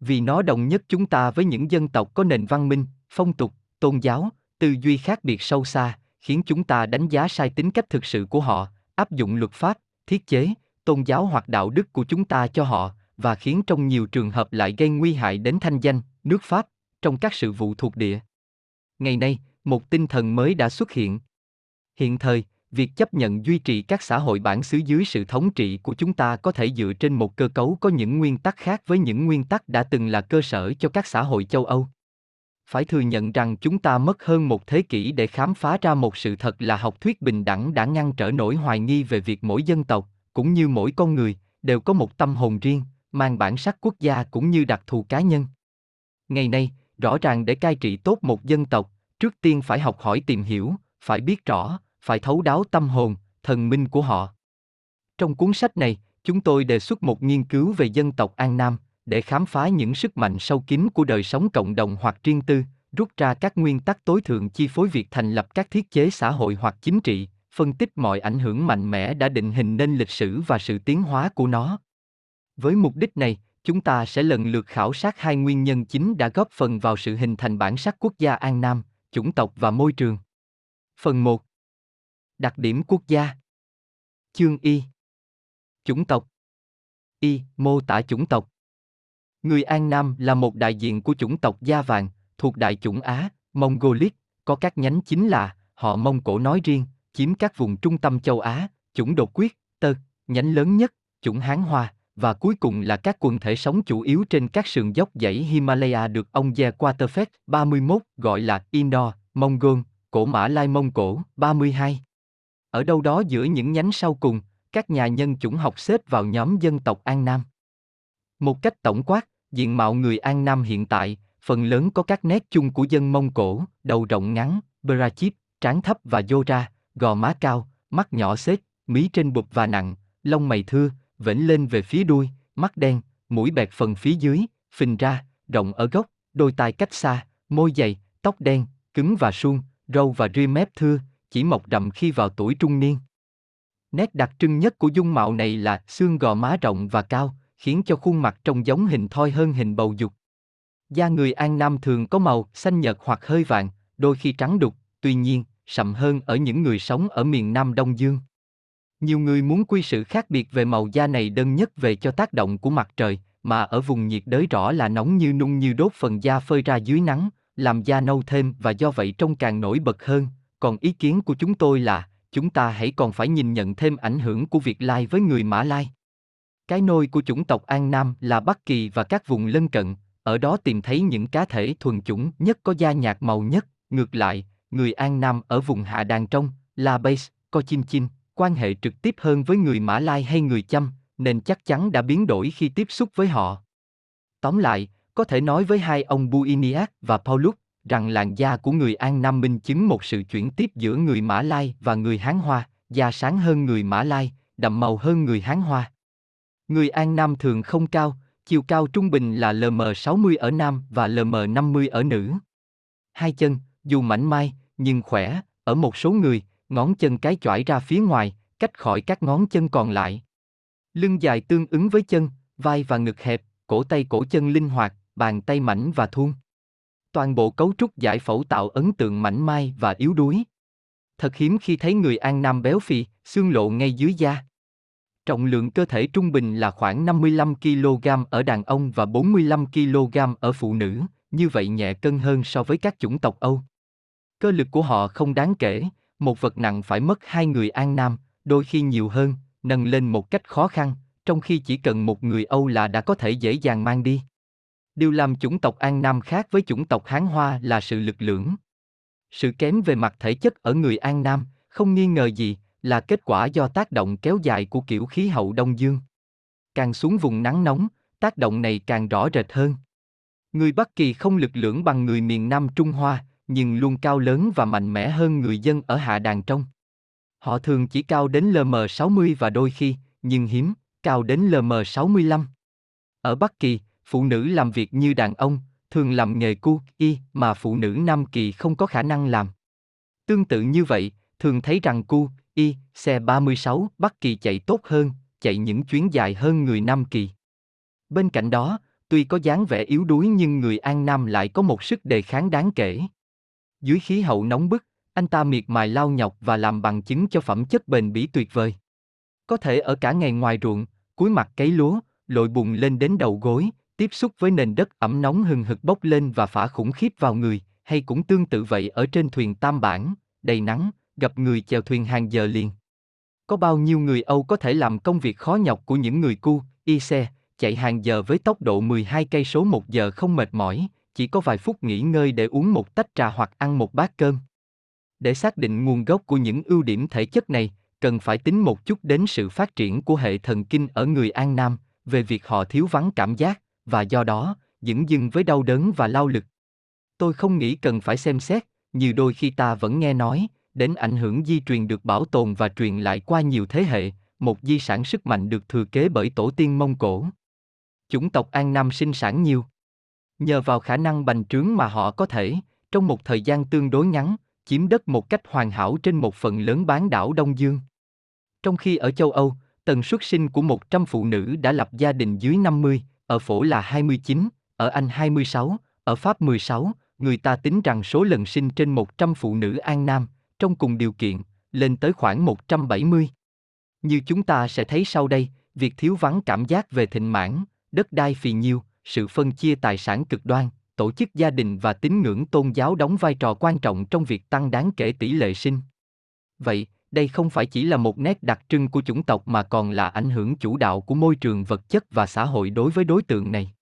Vì nó đồng nhất chúng ta với những dân tộc có nền văn minh, phong tục, tôn giáo, tư duy khác biệt sâu xa, khiến chúng ta đánh giá sai tính cách thực sự của họ, áp dụng luật pháp, thiết chế, tôn giáo hoặc đạo đức của chúng ta cho họ, và khiến trong nhiều trường hợp lại gây nguy hại đến thanh danh, nước Pháp, trong các sự vụ thuộc địa. Ngày nay, một tinh thần mới đã xuất hiện. Hiện thời, việc chấp nhận duy trì các xã hội bản xứ dưới sự thống trị của chúng ta có thể dựa trên một cơ cấu có những nguyên tắc khác với những nguyên tắc đã từng là cơ sở cho các xã hội châu Âu. Phải thừa nhận rằng chúng ta mất hơn một thế kỷ để khám phá ra một sự thật là học thuyết bình đẳng đã ngăn trở nỗi hoài nghi về việc mỗi dân tộc, cũng như mỗi con người, đều có một tâm hồn riêng, mang bản sắc quốc gia cũng như đặc thù cá nhân. Ngày nay, rõ ràng để cai trị tốt một dân tộc, trước tiên phải học hỏi tìm hiểu, phải biết rõ, phải thấu đáo tâm hồn, thần minh của họ. Trong cuốn sách này, chúng tôi đề xuất một nghiên cứu về dân tộc An Nam, để khám phá những sức mạnh sâu kín của đời sống cộng đồng hoặc riêng tư, rút ra các nguyên tắc tối thượng chi phối việc thành lập các thiết chế xã hội hoặc chính trị, phân tích mọi ảnh hưởng mạnh mẽ đã định hình nên lịch sử và sự tiến hóa của nó. Với mục đích này, chúng ta sẽ lần lượt khảo sát hai nguyên nhân chính đã góp phần vào sự hình thành bản sắc quốc gia An Nam, chủng tộc và môi trường. Phần 1. Đặc điểm quốc gia. Chương Y. Chủng tộc. Y. Mô tả chủng tộc. Người An Nam là một đại diện của chủng tộc Da Vàng, thuộc đại chủng Á, Mongolic, có các nhánh chính là họ Mông Cổ nói riêng, chiếm các vùng trung tâm châu Á, chủng đột quyết, tơ, nhánh lớn nhất, chủng Hán Hoa, và cuối cùng là các quần thể sống chủ yếu trên các sườn dốc dãy Himalaya được ông Ye Quaterfeld 31 gọi là Indo, Mongol, cổ Mã Lai Mông Cổ 32. Ở đâu đó giữa những nhánh sau cùng, các nhà nhân chủng học xếp vào nhóm dân tộc An Nam. Một cách tổng quát, diện mạo người An Nam hiện tại, phần lớn có các nét chung của dân Mông Cổ, đầu rộng ngắn, brachip, trán thấp và dô ra, gò má cao, mắt nhỏ xếp, mí trên bụp và nặng, lông mày thưa, vểnh lên về phía đuôi, mắt đen, mũi bẹt phần phía dưới, phình ra, rộng ở gốc, đôi tai cách xa, môi dày, tóc đen, cứng và suông, râu và ria mép thưa, chỉ mọc rậm khi vào tuổi trung niên. Nét đặc trưng nhất của dung mạo này là xương gò má rộng và cao, khiến cho khuôn mặt trông giống hình thoi hơn hình bầu dục. Da người An Nam thường có màu xanh nhợt hoặc hơi vàng, đôi khi trắng đục, tuy nhiên, sậm hơn ở những người sống ở miền Nam Đông Dương. Nhiều người muốn quy sự khác biệt về màu da này đơn nhất về cho tác động của mặt trời, mà ở vùng nhiệt đới rõ là nóng như nung như đốt phần da phơi ra dưới nắng, làm da nâu thêm và do vậy trông càng nổi bật hơn. Còn ý kiến của chúng tôi là, chúng ta hãy còn phải nhìn nhận thêm ảnh hưởng của việc Lai với người Mã Lai. Cái nôi của chủng tộc An Nam là Bắc Kỳ và các vùng lân cận, ở đó tìm thấy những cá thể thuần chủng nhất có da nhạt màu nhất, ngược lại, người An Nam ở vùng hạ đàn trong, là Base, co chim chim quan hệ trực tiếp hơn với người Mã Lai hay người Chăm, nên chắc chắn đã biến đổi khi tiếp xúc với họ. Tóm lại, có thể nói với hai ông Buiniac và Paulus rằng làn da của người An Nam minh chứng một sự chuyển tiếp giữa người Mã Lai và người Hán Hoa, da sáng hơn người Mã Lai, đậm màu hơn người Hán Hoa. Người An Nam thường không cao, chiều cao trung bình là LM60 ở nam và LM50 ở nữ. Hai chân, dù mảnh mai, nhưng khỏe, ở một số người, ngón chân cái chỏi ra phía ngoài, cách khỏi các ngón chân còn lại. Lưng dài tương ứng với chân, vai và ngực hẹp, cổ tay cổ chân linh hoạt, bàn tay mảnh và thuôn. Toàn bộ cấu trúc giải phẫu tạo ấn tượng mảnh mai và yếu đuối. Thật hiếm khi thấy người An Nam béo phì, xương lộ ngay dưới da. Trọng lượng cơ thể trung bình là khoảng 55 kg ở đàn ông và 45 kg ở phụ nữ, như vậy nhẹ cân hơn so với các chủng tộc Âu. Cơ lực của họ không đáng kể, một vật nặng phải mất hai người An Nam, đôi khi nhiều hơn, nâng lên một cách khó khăn, trong khi chỉ cần một người Âu là đã có thể dễ dàng mang đi. Điều làm chủng tộc An Nam khác với chủng tộc Hán Hoa là sự lực lưỡng. Sự kém về mặt thể chất ở người An Nam, không nghi ngờ gì, là kết quả do tác động kéo dài của kiểu khí hậu Đông Dương. Càng xuống vùng nắng nóng, tác động này càng rõ rệt hơn. Người Bắc Kỳ không lực lưỡng bằng người miền Nam Trung Hoa, nhưng luôn cao lớn và mạnh mẽ hơn người dân ở hạ đàn trong. Họ thường chỉ cao đến LM60 và đôi khi, nhưng hiếm, cao đến LM65. Ở Bắc Kỳ, phụ nữ làm việc như đàn ông, thường làm nghề cu, y mà phụ nữ Nam Kỳ không có khả năng làm. Tương tự như vậy, thường thấy rằng cu, y, xe 36 Bắc Kỳ chạy tốt hơn, chạy những chuyến dài hơn người Nam Kỳ. Bên cạnh đó, tuy có dáng vẻ yếu đuối nhưng người An Nam lại có một sức đề kháng đáng kể. Dưới khí hậu nóng bức, anh ta miệt mài lao nhọc và làm bằng chứng cho phẩm chất bền bỉ tuyệt vời. Có thể ở cả ngày ngoài ruộng, cuối mặt cấy lúa, lội bùn lên đến đầu gối, tiếp xúc với nền đất ẩm nóng hừng hực bốc lên và phả khủng khiếp vào người, hay cũng tương tự vậy ở trên thuyền tam bản, đầy nắng, gặp người chèo thuyền hàng giờ liền. Có bao nhiêu người Âu có thể làm công việc khó nhọc của những người cu, y xe, chạy hàng giờ với tốc độ 12 cây số một giờ không mệt mỏi, chỉ có vài phút nghỉ ngơi để uống một tách trà hoặc ăn một bát cơm. Để xác định nguồn gốc của những ưu điểm thể chất này, cần phải tính một chút đến sự phát triển của hệ thần kinh ở người An Nam, về việc họ thiếu vắng cảm giác, và do đó, dững dưng với đau đớn và lao lực. Tôi không nghĩ cần phải xem xét, như đôi khi ta vẫn nghe nói, đến ảnh hưởng di truyền được bảo tồn và truyền lại qua nhiều thế hệ, một di sản sức mạnh được thừa kế bởi tổ tiên Mông Cổ. Chủng tộc An Nam sinh sản nhiều. Nhờ vào khả năng bành trướng mà họ có thể, trong một thời gian tương đối ngắn, chiếm đất một cách hoàn hảo trên một phần lớn bán đảo Đông Dương. Trong khi ở châu Âu, tần suất sinh của 100 phụ nữ đã lập gia đình dưới 50, ở phổ là 29, ở Anh 26, ở Pháp 16, người ta tính rằng số lần sinh trên 100 phụ nữ An Nam, trong cùng điều kiện, lên tới khoảng 170. Như chúng ta sẽ thấy sau đây, việc thiếu vắng cảm giác về thịnh mãn, đất đai phì nhiêu, sự phân chia tài sản cực đoan, tổ chức gia đình và tín ngưỡng tôn giáo đóng vai trò quan trọng trong việc tăng đáng kể tỷ lệ sinh. Vậy, đây không phải chỉ là một nét đặc trưng của chủng tộc mà còn là ảnh hưởng chủ đạo của môi trường vật chất và xã hội đối với đối tượng này.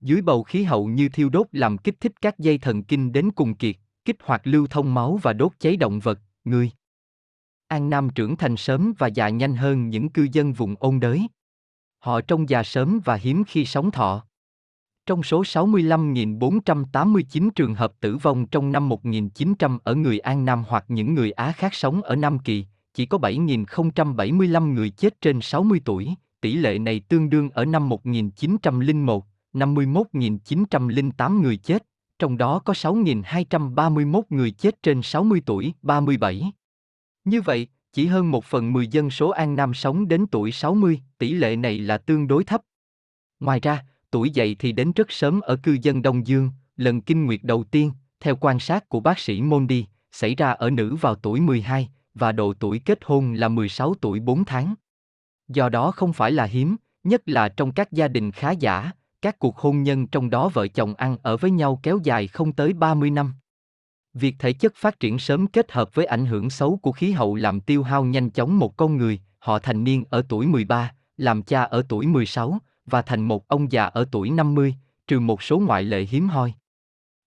Dưới bầu khí hậu như thiêu đốt làm kích thích các dây thần kinh đến cùng kiệt, kích hoạt lưu thông máu và đốt cháy động vật, người. An Nam trưởng thành sớm và già nhanh hơn những cư dân vùng ôn đới. Họ trông già sớm và hiếm khi sống thọ. Trong số 65.489 trường hợp tử vong trong năm 1900 ở người An Nam hoặc những người Á khác sống ở Nam Kỳ, chỉ có 7.075 người chết trên 60 tuổi, tỷ lệ này tương đương ở năm 1901, 51.908 người chết, trong đó có 6.231 người chết trên 60 tuổi, 37. Như vậy, chỉ hơn một phần 10 dân số An Nam sống đến tuổi 60, tỷ lệ này là tương đối thấp. Ngoài ra, tuổi dậy thì đến rất sớm ở cư dân Đông Dương, lần kinh nguyệt đầu tiên, theo quan sát của bác sĩ Mondi, xảy ra ở nữ vào tuổi 12, và độ tuổi kết hôn là 16 tuổi 4 tháng. Do đó không phải là hiếm, nhất là trong các gia đình khá giả, các cuộc hôn nhân trong đó vợ chồng ăn ở với nhau kéo dài không tới 30 năm. Việc thể chất phát triển sớm kết hợp với ảnh hưởng xấu của khí hậu làm tiêu hao nhanh chóng một con người, họ thành niên ở tuổi 13, làm cha ở tuổi 16, và thành một ông già ở tuổi 50, trừ một số ngoại lệ hiếm hoi.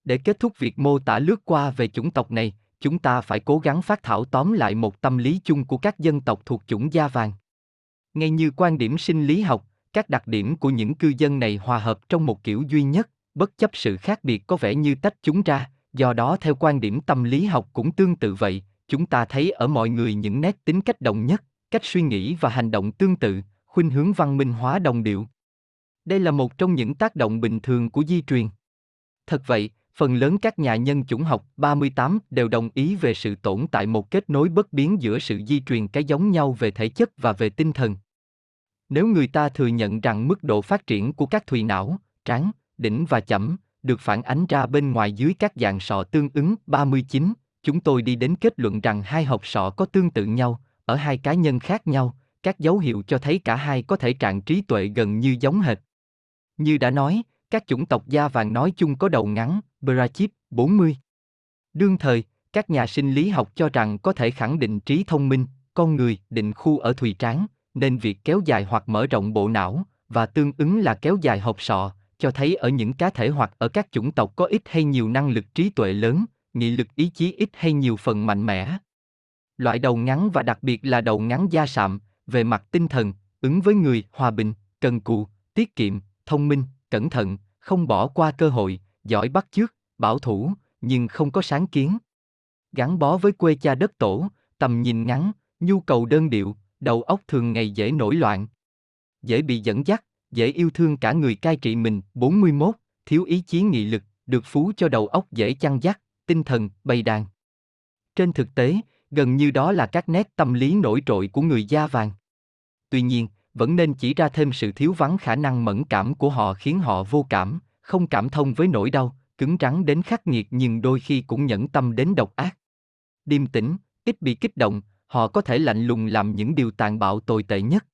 Để kết thúc việc mô tả lướt qua về chủng tộc này, chúng ta phải cố gắng phát thảo tóm lại một tâm lý chung của các dân tộc thuộc chủng da vàng. Ngay như quan điểm sinh lý học, các đặc điểm của những cư dân này hòa hợp trong một kiểu duy nhất, bất chấp sự khác biệt có vẻ như tách chúng ra, do đó theo quan điểm tâm lý học cũng tương tự vậy, chúng ta thấy ở mọi người những nét tính cách đồng nhất, cách suy nghĩ và hành động tương tự, khuynh hướng văn minh hóa đồng điệu. Đây là một trong những tác động bình thường của di truyền. Thật vậy, phần lớn các nhà nhân chủng học 38 đều đồng ý về sự tồn tại một kết nối bất biến giữa sự di truyền cái giống nhau về thể chất và về tinh thần. Nếu người ta thừa nhận rằng mức độ phát triển của các thùy não, trán, đỉnh và chẩm được phản ánh ra bên ngoài dưới các dạng sọ tương ứng 39, chúng tôi đi đến kết luận rằng hai hộp sọ có tương tự nhau, ở hai cá nhân khác nhau, các dấu hiệu cho thấy cả hai có thể trạng trí tuệ gần như giống hệt. Như đã nói, các chủng tộc da vàng nói chung có đầu ngắn, Brachip, 40. Đương thời, các nhà sinh lý học cho rằng có thể khẳng định trí thông minh, con người định khu ở thùy trán, nên việc kéo dài hoặc mở rộng bộ não, và tương ứng là kéo dài hộp sọ, cho thấy ở những cá thể hoặc ở các chủng tộc có ít hay nhiều năng lực trí tuệ lớn, nghị lực ý chí ít hay nhiều phần mạnh mẽ. Loại đầu ngắn và đặc biệt là đầu ngắn da sạm, về mặt tinh thần, ứng với người, hòa bình, cần cù, tiết kiệm, thông minh, cẩn thận, không bỏ qua cơ hội, giỏi bắt chước, bảo thủ, nhưng không có sáng kiến. Gắn bó với quê cha đất tổ, tầm nhìn ngắn, nhu cầu đơn điệu, đầu óc thường ngày dễ nổi loạn. Dễ bị dẫn dắt, dễ yêu thương cả người cai trị mình, 41, thiếu ý chí nghị lực, được phú cho đầu óc dễ chăn dắt, tinh thần, bày đàn. Trên thực tế, gần như đó là các nét tâm lý nổi trội của người da vàng. Tuy nhiên, vẫn nên chỉ ra thêm sự thiếu vắng khả năng mẫn cảm của họ khiến họ vô cảm, không cảm thông với nỗi đau, cứng rắn đến khắc nghiệt nhưng đôi khi cũng nhẫn tâm đến độc ác. Điềm tĩnh, ít bị kích động, họ có thể lạnh lùng làm những điều tàn bạo tồi tệ nhất.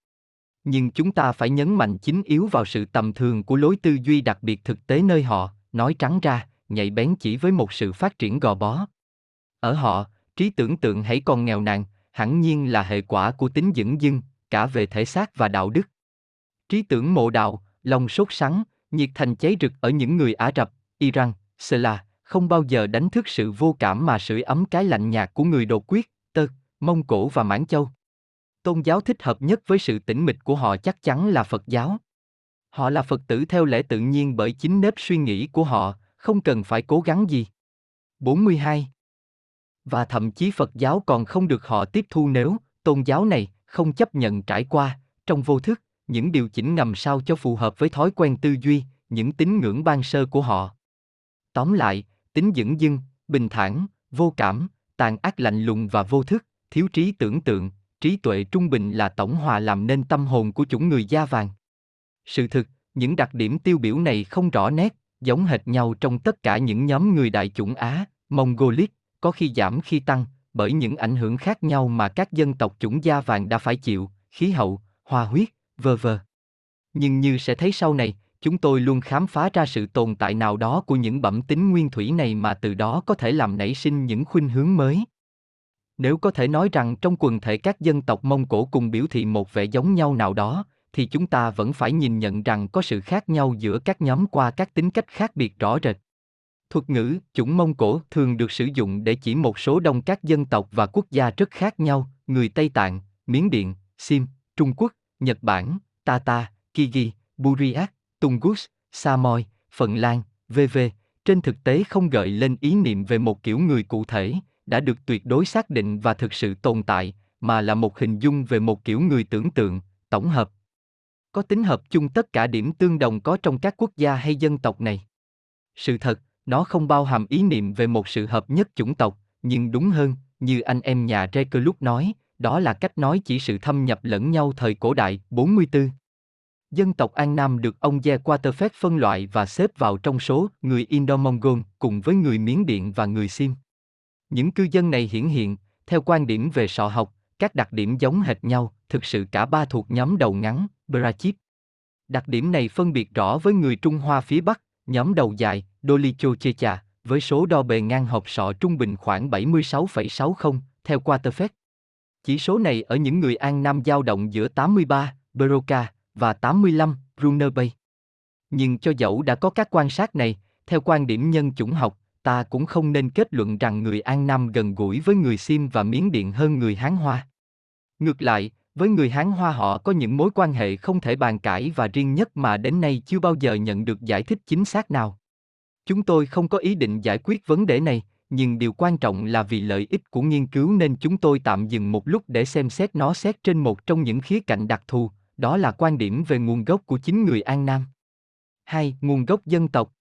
Nhưng chúng ta phải nhấn mạnh chính yếu vào sự tầm thường của lối tư duy đặc biệt thực tế nơi họ, nói trắng ra, nhạy bén chỉ với một sự phát triển gò bó. Ở họ, trí tưởng tượng hãy còn nghèo nàn, hẳn nhiên là hệ quả của tính dững dưng, cả về thể xác và đạo đức. Trí tưởng mộ đạo, lòng sốt sắng, nhiệt thành cháy rực ở những người Ả Rập, Iran, Sela, không bao giờ đánh thức sự vô cảm mà sưởi ấm cái lạnh nhạt của người đột quyết, Tơ, Mông Cổ và Mãn Châu. Tôn giáo thích hợp nhất với sự tĩnh mịch của họ chắc chắn là Phật giáo. Họ là Phật tử theo lẽ tự nhiên bởi chính nếp suy nghĩ của họ, không cần phải cố gắng gì. 42. Và thậm chí Phật giáo còn không được họ tiếp thu nếu tôn giáo này không chấp nhận trải qua, trong vô thức, những điều chỉnh ngầm sao cho phù hợp với thói quen tư duy, những tín ngưỡng ban sơ của họ. Tóm lại, tính dửng dưng, bình thản, vô cảm, tàn ác lạnh lùng và vô thức, thiếu trí tưởng tượng, trí tuệ trung bình là tổng hòa làm nên tâm hồn của chủng người da vàng. Sự thực, những đặc điểm tiêu biểu này không rõ nét, giống hệt nhau trong tất cả những nhóm người đại chủng Á, Mongolic, có khi giảm khi tăng, bởi những ảnh hưởng khác nhau mà các dân tộc chủng da vàng đã phải chịu, khí hậu, hòa huyết, vơ vơ. Nhưng như sẽ thấy sau này, chúng tôi luôn khám phá ra sự tồn tại nào đó của những bẩm tính nguyên thủy này mà từ đó có thể làm nảy sinh những khuynh hướng mới. Nếu có thể nói rằng trong quần thể các dân tộc Mông Cổ cùng biểu thị một vẻ giống nhau nào đó, thì chúng ta vẫn phải nhìn nhận rằng có sự khác nhau giữa các nhóm qua các tính cách khác biệt rõ rệt. Thuật ngữ chủng Mông Cổ thường được sử dụng để chỉ một số đông các dân tộc và quốc gia rất khác nhau, người Tây Tạng, Miến Điện, Sim, Trung Quốc, Nhật Bản, Tata, Kigi, Buriat, Tungus, Samoy, Phần Lan, vv. Trên thực tế không gợi lên ý niệm về một kiểu người cụ thể, đã được tuyệt đối xác định và thực sự tồn tại, mà là một hình dung về một kiểu người tưởng tượng, tổng hợp. Có tính hợp chung tất cả điểm tương đồng có trong các quốc gia hay dân tộc này. Sự thật, nó không bao hàm ý niệm về một sự hợp nhất chủng tộc, nhưng đúng hơn, như anh em nhà lúc nói, đó là cách nói chỉ sự thâm nhập lẫn nhau thời cổ đại 44. Dân tộc An Nam được ông Ye Quaterfest phân loại và xếp vào trong số người Indo-Mongol cùng với người Miến Điện và người Sim. Những cư dân này hiển hiện, theo quan điểm về sọ học, các đặc điểm giống hệt nhau, thực sự cả ba thuộc nhóm đầu ngắn, Brachip. Đặc điểm này phân biệt rõ với người Trung Hoa phía Bắc, nhóm đầu dài, Dolichochecha, với số đo bề ngang hộp sọ trung bình khoảng 76,60, theo Quaterfest. Chỉ số này ở những người An Nam dao động giữa 83, Broca, và 85, Brunner Bay. Nhưng cho dẫu đã có các quan sát này, theo quan điểm nhân chủng học, ta cũng không nên kết luận rằng người An Nam gần gũi với người Sim và Miến Điện hơn người Hán Hoa. Ngược lại, với người Hán Hoa họ có những mối quan hệ không thể bàn cãi và riêng nhất mà đến nay chưa bao giờ nhận được giải thích chính xác nào. Chúng tôi không có ý định giải quyết vấn đề này, nhưng điều quan trọng là vì lợi ích của nghiên cứu nên chúng tôi tạm dừng một lúc để xem xét nó xét trên một trong những khía cạnh đặc thù, đó là quan điểm về nguồn gốc của chính người An Nam. 2. Nguồn gốc dân tộc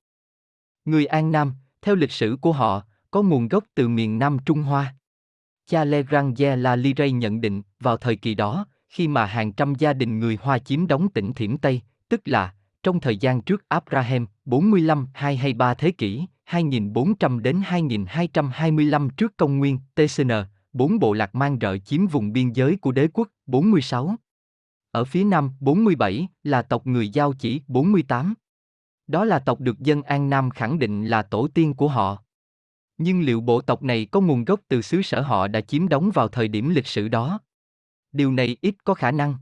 Người An Nam, theo lịch sử của họ, có nguồn gốc từ miền Nam Trung Hoa. Cha Le Grande La Liray nhận định, vào thời kỳ đó, khi mà hàng trăm gia đình người Hoa chiếm đóng tỉnh Thiểm Tây, tức là, trong thời gian trước Abraham, 45 2 hay 3 thế kỷ, 2400 đến 2225 trước công nguyên, TCN, bốn bộ lạc mang rợ chiếm vùng biên giới của đế quốc, 46. Ở phía nam, 47, là tộc người Giao chỉ, 48. Đó là tộc được dân An Nam khẳng định là tổ tiên của họ. Nhưng liệu bộ tộc này có nguồn gốc từ xứ sở họ đã chiếm đóng vào thời điểm lịch sử đó? Điều này ít có khả năng.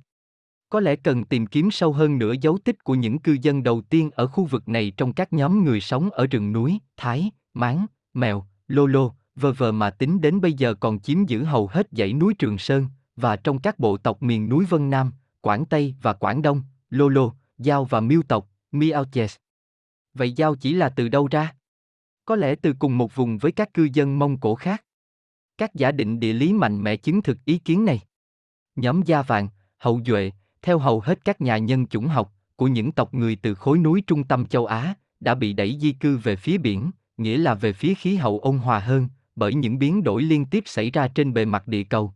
Có lẽ cần tìm kiếm sâu hơn nữa dấu tích của những cư dân đầu tiên ở khu vực này trong các nhóm người sống ở rừng núi, Thái, Mán, Mèo, Lô Lô, vờ vờ mà tính đến bây giờ còn chiếm giữ hầu hết dãy núi Trường Sơn, và trong các bộ tộc miền núi Vân Nam, Quảng Tây và Quảng Đông, Lô Lô, Giao và Miêu tộc, Miaoches. Vậy Giao chỉ là từ đâu ra? Có lẽ từ cùng một vùng với các cư dân Mông Cổ khác. Các giả định địa lý mạnh mẽ chứng thực ý kiến này. Nhóm Gia Vàng, Hậu Duệ, theo hầu hết các nhà nhân chủng học, của những tộc người từ khối núi trung tâm châu Á, đã bị đẩy di cư về phía biển, nghĩa là về phía khí hậu ôn hòa hơn, bởi những biến đổi liên tiếp xảy ra trên bề mặt địa cầu.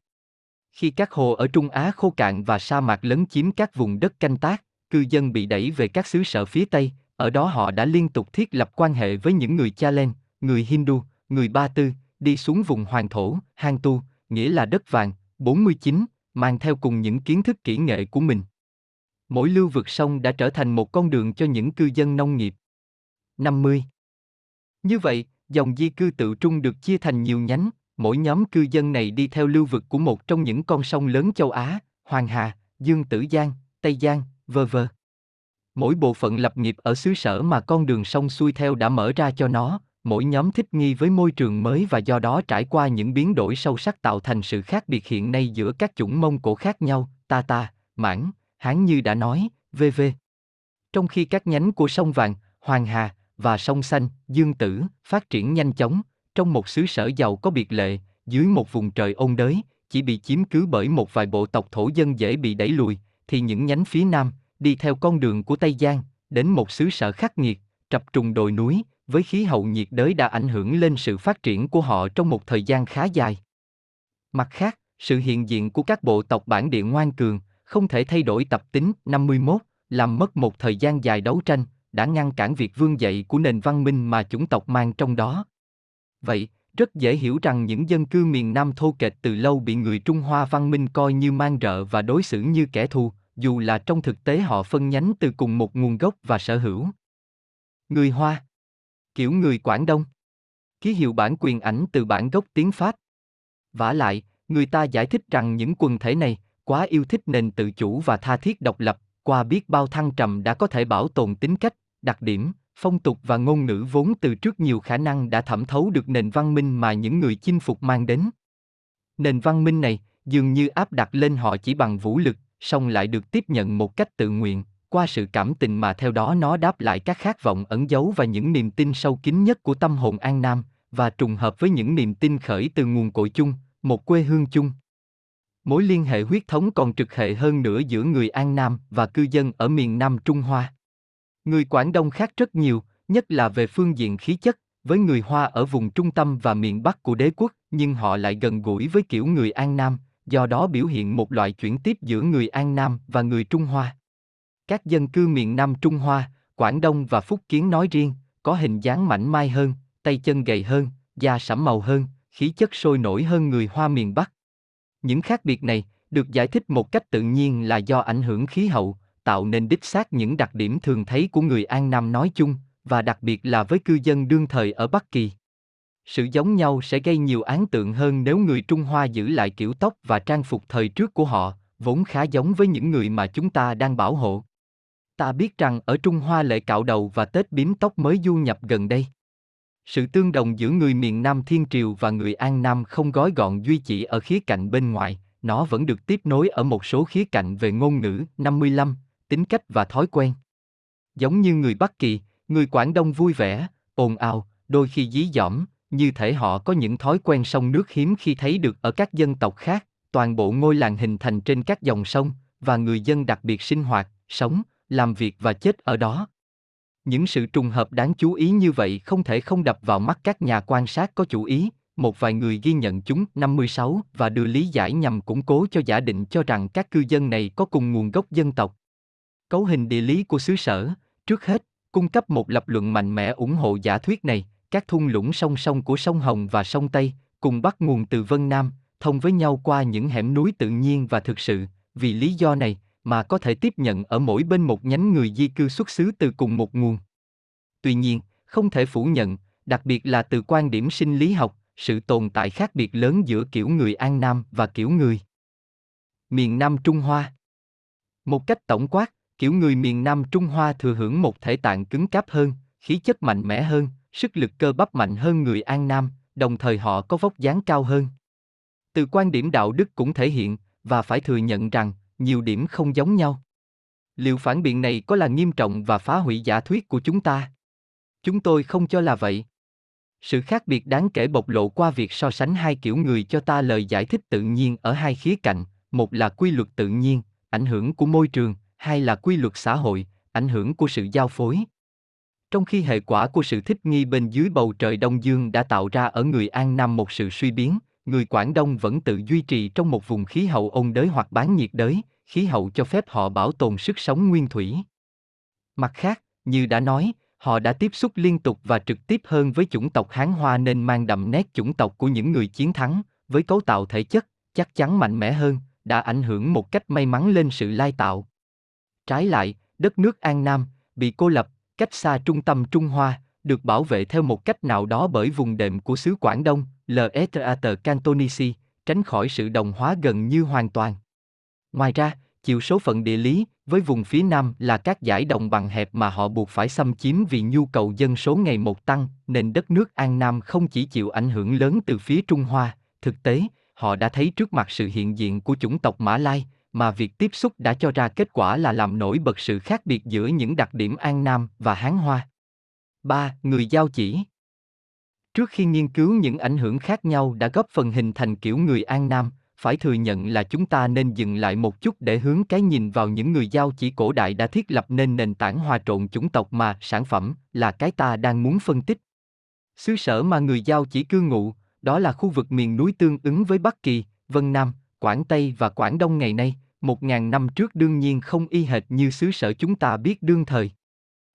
Khi các hồ ở Trung Á khô cạn và sa mạc lấn chiếm các vùng đất canh tác, cư dân bị đẩy về các xứ sở phía Tây, ở đó họ đã liên tục thiết lập quan hệ với những người Chalen, người Hindu, người Ba Tư, đi xuống vùng hoàng thổ, hang tu, nghĩa là đất vàng, 49, mang theo cùng những kiến thức kỹ nghệ của mình. Mỗi lưu vực sông đã trở thành một con đường cho những cư dân nông nghiệp. 50. Như vậy, dòng di cư tự trung được chia thành nhiều nhánh, mỗi nhóm cư dân này đi theo lưu vực của một trong những con sông lớn châu Á, Hoàng Hà, Dương Tử Giang, Tây Giang, vơ vơ. Mỗi bộ phận lập nghiệp ở xứ sở mà con đường sông xuôi theo đã mở ra cho nó, mỗi nhóm thích nghi với môi trường mới và do đó trải qua những biến đổi sâu sắc tạo thành sự khác biệt hiện nay giữa các chủng mông cổ khác nhau, ta ta, mãn, hán như đã nói, vv. Trong khi các nhánh của sông Vàng, Hoàng Hà và sông Xanh, Dương Tử phát triển nhanh chóng, trong một xứ sở giàu có biệt lệ, dưới một vùng trời ôn đới, chỉ bị chiếm cứ bởi một vài bộ tộc thổ dân dễ bị đẩy lùi, thì những nhánh phía Nam, đi theo con đường của Tây Giang, đến một xứ sở khắc nghiệt, trập trùng đồi núi, với khí hậu nhiệt đới đã ảnh hưởng lên sự phát triển của họ trong một thời gian khá dài. Mặt khác, sự hiện diện của các bộ tộc bản địa ngoan cường, không thể thay đổi tập tính 51, làm mất một thời gian dài đấu tranh, đã ngăn cản việc vương dậy của nền văn minh mà chủng tộc mang trong đó. Vậy, rất dễ hiểu rằng những dân cư miền Nam thô kệch từ lâu bị người Trung Hoa văn minh coi như mang rợ và đối xử như kẻ thù, dù là trong thực tế họ phân nhánh từ cùng một nguồn gốc và sở hữu. Người Hoa Kiểu người Quảng Đông. Ký hiệu bản quyền ảnh từ bản gốc tiếng Pháp. Vả lại, người ta giải thích rằng những quần thể này quá yêu thích nền tự chủ và tha thiết độc lập, qua biết bao thăng trầm đã có thể bảo tồn tính cách, đặc điểm, phong tục và ngôn ngữ vốn từ trước nhiều khả năng đã thẩm thấu được nền văn minh mà những người chinh phục mang đến. Nền văn minh này, dường như áp đặt lên họ chỉ bằng vũ lực, song lại được tiếp nhận một cách tự nguyện, qua sự cảm tình mà theo đó nó đáp lại các khát vọng ẩn giấu và những niềm tin sâu kín nhất của tâm hồn An Nam, và trùng hợp với những niềm tin khởi từ nguồn cội chung, một quê hương chung. Mối liên hệ huyết thống còn trực hệ hơn nữa giữa người An Nam và cư dân ở miền Nam Trung Hoa. Người Quảng Đông khác rất nhiều, nhất là về phương diện khí chất, với người Hoa ở vùng trung tâm và miền Bắc của đế quốc, nhưng họ lại gần gũi với kiểu người An Nam, do đó biểu hiện một loại chuyển tiếp giữa người An Nam và người Trung Hoa. Các dân cư miền Nam Trung Hoa, Quảng Đông và Phúc Kiến nói riêng, có hình dáng mảnh mai hơn, tay chân gầy hơn, da sẫm màu hơn, khí chất sôi nổi hơn người Hoa miền Bắc. Những khác biệt này được giải thích một cách tự nhiên là do ảnh hưởng khí hậu, tạo nên đích xác những đặc điểm thường thấy của người An Nam nói chung, và đặc biệt là với cư dân đương thời ở Bắc Kỳ. Sự giống nhau sẽ gây nhiều án tượng hơn nếu người Trung Hoa giữ lại kiểu tóc và trang phục thời trước của họ, vốn khá giống với những người mà chúng ta đang bảo hộ. Ta biết rằng ở Trung Hoa lễ cạo đầu và Tết bím tóc mới du nhập gần đây. Sự tương đồng giữa người miền Nam Thiên Triều và người An Nam không gói gọn duy chỉ ở khía cạnh bên ngoài, nó vẫn được tiếp nối ở một số khía cạnh về ngôn ngữ 55, tính cách và thói quen. Giống như người Bắc Kỳ, người Quảng Đông vui vẻ, ồn ào, đôi khi dí dỏm, như thể họ có những thói quen sông nước hiếm khi thấy được ở các dân tộc khác, toàn bộ ngôi làng hình thành trên các dòng sông, và người dân đặc biệt sinh hoạt, sống, làm việc và chết ở đó. Những sự trùng hợp đáng chú ý như vậy không thể không đập vào mắt các nhà quan sát có chủ ý, một vài người ghi nhận chúng 56 và đưa lý giải nhằm củng cố cho giả định cho rằng các cư dân này có cùng nguồn gốc dân tộc. Cấu hình địa lý của xứ sở, trước hết, cung cấp một lập luận mạnh mẽ ủng hộ giả thuyết này, các thung lũng song song của sông Hồng và sông Tây, cùng bắt nguồn từ Vân Nam, thông với nhau qua những hẻm núi tự nhiên và thực sự, vì lý do này, mà có thể tiếp nhận ở mỗi bên một nhánh người di cư xuất xứ từ cùng một nguồn. Tuy nhiên, không thể phủ nhận, đặc biệt là từ quan điểm sinh lý học, sự tồn tại khác biệt lớn giữa kiểu người An Nam và kiểu người miền Nam Trung Hoa. Một cách tổng quát, kiểu người miền Nam Trung Hoa thừa hưởng một thể tạng cứng cáp hơn, khí chất mạnh mẽ hơn, sức lực cơ bắp mạnh hơn người An Nam, đồng thời họ có vóc dáng cao hơn. Từ quan điểm đạo đức cũng thể hiện, và phải thừa nhận rằng, nhiều điểm không giống nhau. Liệu phản biện này có là nghiêm trọng và phá hủy giả thuyết của chúng ta? Chúng tôi không cho là vậy. Sự khác biệt đáng kể bộc lộ qua việc so sánh hai kiểu người cho ta lời giải thích tự nhiên ở hai khía cạnh, một là quy luật tự nhiên, ảnh hưởng của môi trường, hai là quy luật xã hội, ảnh hưởng của sự giao phối. Trong khi hệ quả của sự thích nghi bên dưới bầu trời Đông Dương đã tạo ra ở người An Nam một sự suy biến, người Quảng Đông vẫn tự duy trì trong một vùng khí hậu ôn đới hoặc bán nhiệt đới, khí hậu cho phép họ bảo tồn sức sống nguyên thủy. Mặt khác, như đã nói, họ đã tiếp xúc liên tục và trực tiếp hơn với chủng tộc Hán Hoa nên mang đậm nét chủng tộc của những người chiến thắng, với cấu tạo thể chất, chắc chắn mạnh mẽ hơn, đã ảnh hưởng một cách may mắn lên sự lai tạo. Trái lại, đất nước An Nam, bị cô lập, cách xa trung tâm Trung Hoa, được bảo vệ theo một cách nào đó bởi vùng đệm của xứ Quảng Đông, L'Estrat Cantonisi, tránh khỏi sự đồng hóa gần như hoàn toàn. Ngoài ra, chịu số phận địa lý, với vùng phía Nam là các giải đồng bằng hẹp mà họ buộc phải xâm chiếm vì nhu cầu dân số ngày một tăng, nên đất nước An Nam không chỉ chịu ảnh hưởng lớn từ phía Trung Hoa, thực tế, họ đã thấy trước mặt sự hiện diện của chủng tộc Mã Lai, mà việc tiếp xúc đã cho ra kết quả là làm nổi bật sự khác biệt giữa những đặc điểm An Nam và Hán Hoa. 3. Người giao chỉ Trước khi nghiên cứu những ảnh hưởng khác nhau đã góp phần hình thành kiểu người An Nam, phải thừa nhận là chúng ta nên dừng lại một chút để hướng cái nhìn vào những người giao chỉ cổ đại đã thiết lập nên nền tảng hòa trộn chủng tộc mà sản phẩm là cái ta đang muốn phân tích. Xứ sở mà người giao chỉ cư ngụ, đó là khu vực miền núi tương ứng với Bắc Kỳ, Vân Nam, Quảng Tây và Quảng Đông ngày nay, một ngàn năm trước đương nhiên không y hệt như xứ sở chúng ta biết đương thời.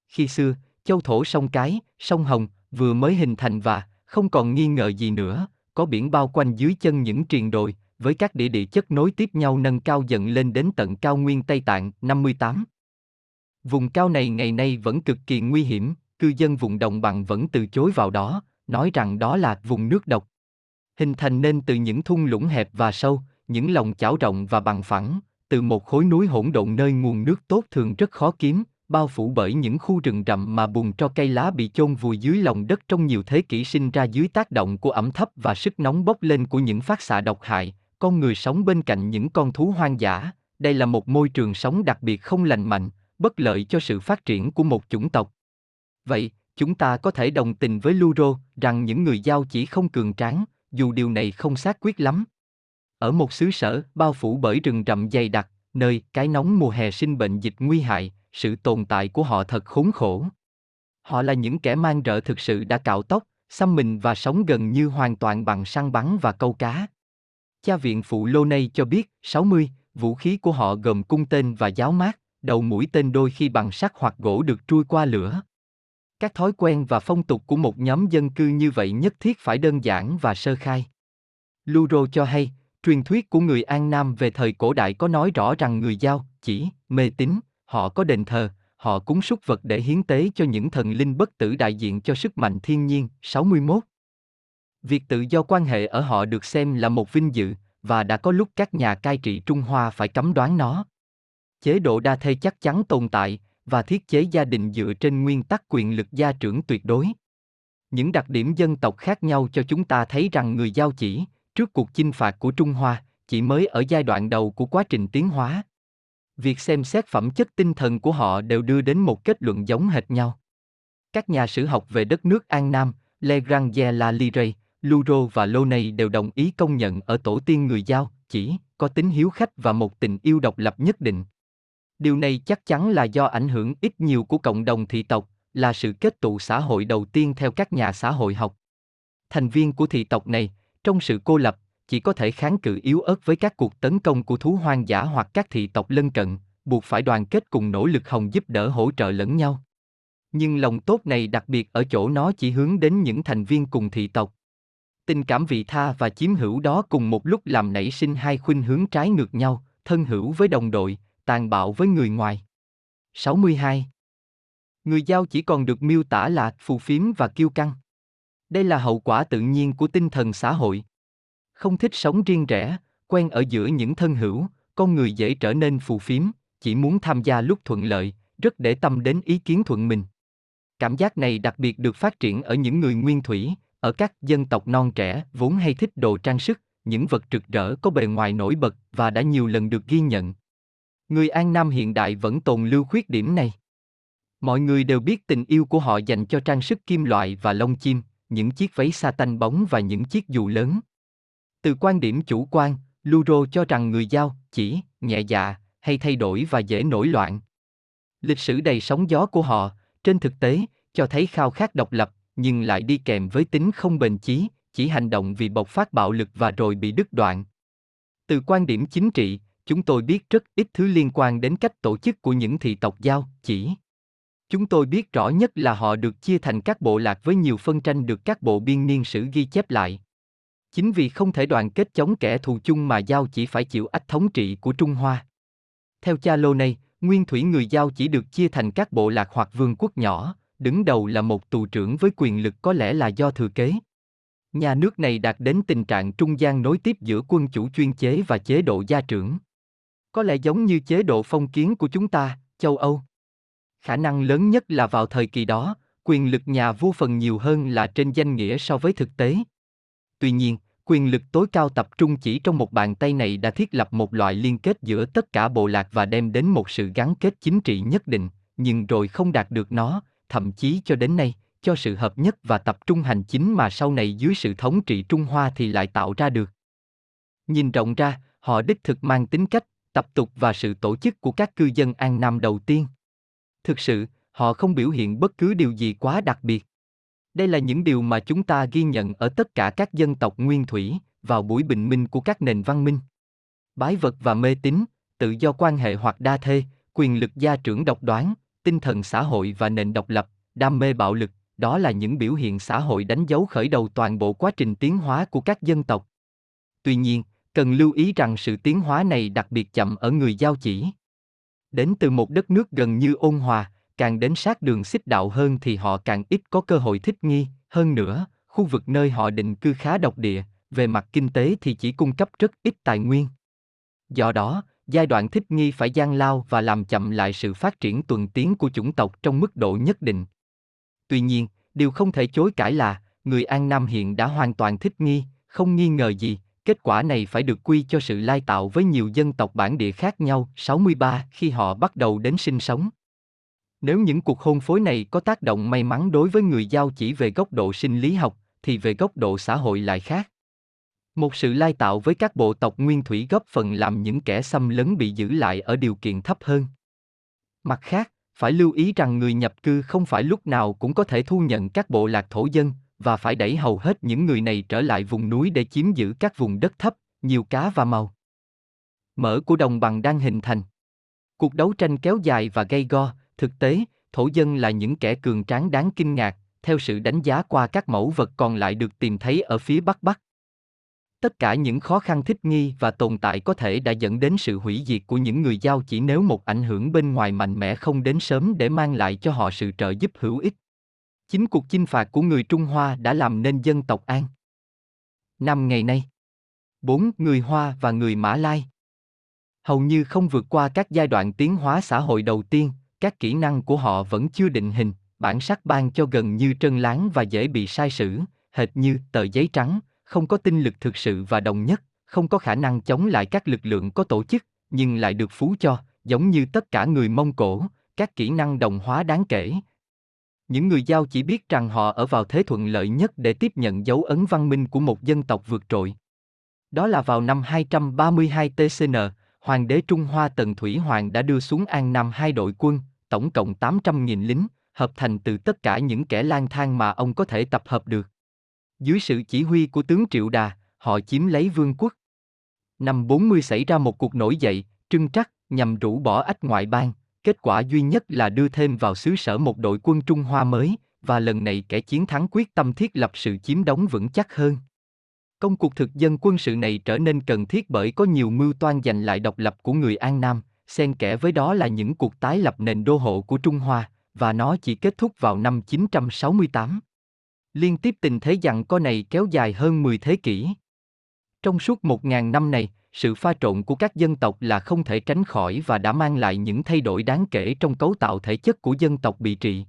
Khi xưa, châu thổ sông Cái, sông Hồng, vừa mới hình thành và, không còn nghi ngờ gì nữa, có biển bao quanh dưới chân những triền đồi, với các địa địa chất nối tiếp nhau nâng cao dần lên đến tận cao nguyên Tây Tạng 58. Vùng cao này ngày nay vẫn cực kỳ nguy hiểm, cư dân vùng đồng bằng vẫn từ chối vào đó, nói rằng đó là vùng nước độc. Hình thành nên từ những thung lũng hẹp và sâu, những lòng chảo rộng và bằng phẳng, từ một khối núi hỗn độn nơi nguồn nước tốt thường rất khó kiếm, bao phủ bởi những khu rừng rậm mà bùn cho cây lá bị chôn vùi dưới lòng đất trong nhiều thế kỷ sinh ra dưới tác động của ẩm thấp và sức nóng bốc lên của những phát xạ độc hại, con người sống bên cạnh những con thú hoang dã, đây là một môi trường sống đặc biệt không lành mạnh, bất lợi cho sự phát triển của một chủng tộc. Vậy, chúng ta có thể đồng tình với Luro rằng những người giao chỉ không cường tráng, dù điều này không xác quyết lắm. Ở một xứ sở bao phủ bởi rừng rậm dày đặc, nơi cái nóng mùa hè sinh bệnh dịch nguy hại, sự tồn tại của họ thật khốn khổ. Họ là những kẻ mang rợ thực sự đã cạo tóc, xăm mình và sống gần như hoàn toàn bằng săn bắn và câu cá. Cha viện phụ Lô Nây cho biết, 60, vũ khí của họ gồm cung tên và giáo mát, đầu mũi tên đôi khi bằng sắt hoặc gỗ được trui qua lửa. Các thói quen và phong tục của một nhóm dân cư như vậy nhất thiết phải đơn giản và sơ khai. Luro cho hay, truyền thuyết của người An Nam về thời cổ đại có nói rõ rằng người giao, chỉ, mê tín, họ có đền thờ, họ cúng súc vật để hiến tế cho những thần linh bất tử đại diện cho sức mạnh thiên nhiên. 61. Việc tự do quan hệ ở họ được xem là một vinh dự, và đã có lúc các nhà cai trị Trung Hoa phải cấm đoán nó. Chế độ đa thê chắc chắn tồn tại, và thiết chế gia đình dựa trên nguyên tắc quyền lực gia trưởng tuyệt đối. Những đặc điểm dân tộc khác nhau cho chúng ta thấy rằng người giao chỉ, trước cuộc chinh phạt của Trung Hoa, chỉ mới ở giai đoạn đầu của quá trình tiến hóa. Việc xem xét phẩm chất tinh thần của họ đều đưa đến một kết luận giống hệt nhau. Các nhà sử học về đất nước An Nam, Le Grand La Lire, Luro và Loney đều đồng ý công nhận ở tổ tiên người Giao, chỉ có tính hiếu khách và một tình yêu độc lập nhất định. Điều này chắc chắn là do ảnh hưởng ít nhiều của cộng đồng thị tộc, là sự kết tụ xã hội đầu tiên theo các nhà xã hội học. Thành viên của thị tộc này, trong sự cô lập, chỉ có thể kháng cự yếu ớt với các cuộc tấn công của thú hoang dã hoặc các thị tộc lân cận, buộc phải đoàn kết cùng nỗ lực hồng giúp đỡ hỗ trợ lẫn nhau. Nhưng lòng tốt này đặc biệt ở chỗ nó chỉ hướng đến những thành viên cùng thị tộc. Tình cảm vị tha và chiếm hữu đó cùng một lúc làm nảy sinh hai khuynh hướng trái ngược nhau, thân hữu với đồng đội, tàn bạo với người ngoài. 62. Người giao chỉ còn được miêu tả là phù phiếm và kiêu căng. Đây là hậu quả tự nhiên của tinh thần xã hội. Không thích sống riêng rẽ, quen ở giữa những thân hữu, con người dễ trở nên phù phiếm, chỉ muốn tham gia lúc thuận lợi, rất để tâm đến ý kiến thuận mình. Cảm giác này đặc biệt được phát triển ở những người nguyên thủy, ở các dân tộc non trẻ vốn hay thích đồ trang sức, những vật rực rỡ có bề ngoài nổi bật và đã nhiều lần được ghi nhận. Người An Nam hiện đại vẫn tồn lưu khuyết điểm này. Mọi người đều biết tình yêu của họ dành cho trang sức kim loại và lông chim, những chiếc váy sa tanh bóng và những chiếc dù lớn. Từ quan điểm chủ quan, Luro cho rằng người giao, chỉ, nhẹ dạ, hay thay đổi và dễ nổi loạn. Lịch sử đầy sóng gió của họ, trên thực tế, cho thấy khao khát độc lập, nhưng lại đi kèm với tính không bền chí, chỉ hành động vì bộc phát bạo lực và rồi bị đứt đoạn. Từ quan điểm chính trị, chúng tôi biết rất ít thứ liên quan đến cách tổ chức của những thị tộc giao, chỉ. Chúng tôi biết rõ nhất là họ được chia thành các bộ lạc với nhiều phân tranh được các bộ biên niên sử ghi chép lại. Chính vì không thể đoàn kết chống kẻ thù chung mà Giao chỉ phải chịu ách thống trị của Trung Hoa. Theo cha lô này, nguyên thủy người Giao chỉ được chia thành các bộ lạc hoặc vương quốc nhỏ, đứng đầu là một tù trưởng với quyền lực có lẽ là do thừa kế. Nhà nước này đạt đến tình trạng trung gian nối tiếp giữa quân chủ chuyên chế và chế độ gia trưởng. Có lẽ giống như chế độ phong kiến của chúng ta, châu Âu. Khả năng lớn nhất là vào thời kỳ đó, quyền lực nhà vua phần nhiều hơn là trên danh nghĩa so với thực tế. Tuy nhiên, quyền lực tối cao tập trung chỉ trong một bàn tay này đã thiết lập một loại liên kết giữa tất cả bộ lạc và đem đến một sự gắn kết chính trị nhất định, nhưng rồi không đạt được nó, thậm chí cho đến nay, cho sự hợp nhất và tập trung hành chính mà sau này dưới sự thống trị Trung Hoa thì lại tạo ra được. Nhìn rộng ra, họ đích thực mang tính cách, tập tục và sự tổ chức của các cư dân An Nam đầu tiên. Thực sự, họ không biểu hiện bất cứ điều gì quá đặc biệt. Đây là những điều mà chúng ta ghi nhận ở tất cả các dân tộc nguyên thủy, vào buổi bình minh của các nền văn minh. Bái vật và mê tín, tự do quan hệ hoặc đa thê, quyền lực gia trưởng độc đoán, tinh thần xã hội và nền độc lập, đam mê bạo lực, đó là những biểu hiện xã hội đánh dấu khởi đầu toàn bộ quá trình tiến hóa của các dân tộc. Tuy nhiên, cần lưu ý rằng sự tiến hóa này đặc biệt chậm ở người giao chỉ. Đến từ một đất nước gần như ôn hòa, càng đến sát đường xích đạo hơn thì họ càng ít có cơ hội thích nghi, hơn nữa, khu vực nơi họ định cư khá độc địa, về mặt kinh tế thì chỉ cung cấp rất ít tài nguyên. Do đó, giai đoạn thích nghi phải gian lao và làm chậm lại sự phát triển tuần tiến của chủng tộc trong mức độ nhất định. Tuy nhiên, điều không thể chối cãi là, người An Nam hiện đã hoàn toàn thích nghi, không nghi ngờ gì, kết quả này phải được quy cho sự lai tạo với nhiều dân tộc bản địa khác nhau 63 khi họ bắt đầu đến sinh sống. Nếu những cuộc hôn phối này có tác động may mắn đối với người giao chỉ về góc độ sinh lý học, thì về góc độ xã hội lại khác. Một sự lai tạo với các bộ tộc nguyên thủy góp phần làm những kẻ xâm lấn bị giữ lại ở điều kiện thấp hơn. Mặt khác, phải lưu ý rằng người nhập cư không phải lúc nào cũng có thể thu nhận các bộ lạc thổ dân, và phải đẩy hầu hết những người này trở lại vùng núi để chiếm giữ các vùng đất thấp, nhiều cá và màu. Mở của đồng bằng đang hình thành. Cuộc đấu tranh kéo dài và gây go, thực tế, thổ dân là những kẻ cường tráng đáng kinh ngạc, theo sự đánh giá qua các mẫu vật còn lại được tìm thấy ở phía Bắc Bắc. Tất cả những khó khăn thích nghi và tồn tại có thể đã dẫn đến sự hủy diệt của những người giao chỉ nếu một ảnh hưởng bên ngoài mạnh mẽ không đến sớm để mang lại cho họ sự trợ giúp hữu ích. Chính cuộc chinh phạt của người Trung Hoa đã làm nên dân tộc An. Năm ngày nay, bốn người Hoa và người Mã Lai hầu như không vượt qua các giai đoạn tiến hóa xã hội đầu tiên, các kỹ năng của họ vẫn chưa định hình, bản sắc ban cho gần như trơn láng và dễ bị sai sử, hệt như tờ giấy trắng, không có tinh lực thực sự và đồng nhất, không có khả năng chống lại các lực lượng có tổ chức, nhưng lại được phú cho, giống như tất cả người Mông Cổ, các kỹ năng đồng hóa đáng kể. Những người Giao chỉ biết rằng họ ở vào thế thuận lợi nhất để tiếp nhận dấu ấn văn minh của một dân tộc vượt trội. Đó là vào năm 232 TCN, Hoàng đế Trung Hoa Tần Thủy Hoàng đã đưa xuống An Nam hai đội quân, tổng cộng 800.000 lính, hợp thành từ tất cả những kẻ lang thang mà ông có thể tập hợp được. Dưới sự chỉ huy của tướng Triệu Đà, họ chiếm lấy vương quốc. Năm 40 xảy ra một cuộc nổi dậy, trưng trắc, nhằm rũ bỏ ách ngoại bang, kết quả duy nhất là đưa thêm vào xứ sở một đội quân Trung Hoa mới, và lần này kẻ chiến thắng quyết tâm thiết lập sự chiếm đóng vững chắc hơn. Công cuộc thực dân quân sự này trở nên cần thiết bởi có nhiều mưu toan giành lại độc lập của người An Nam, xen kẽ với đó là những cuộc tái lập nền đô hộ của Trung Hoa, và nó chỉ kết thúc vào năm 968. Liên tiếp tình thế giằng co này kéo dài hơn 10 thế kỷ. Trong suốt một ngàn năm này, sự pha trộn của các dân tộc là không thể tránh khỏi và đã mang lại những thay đổi đáng kể trong cấu tạo thể chất của dân tộc bị trị.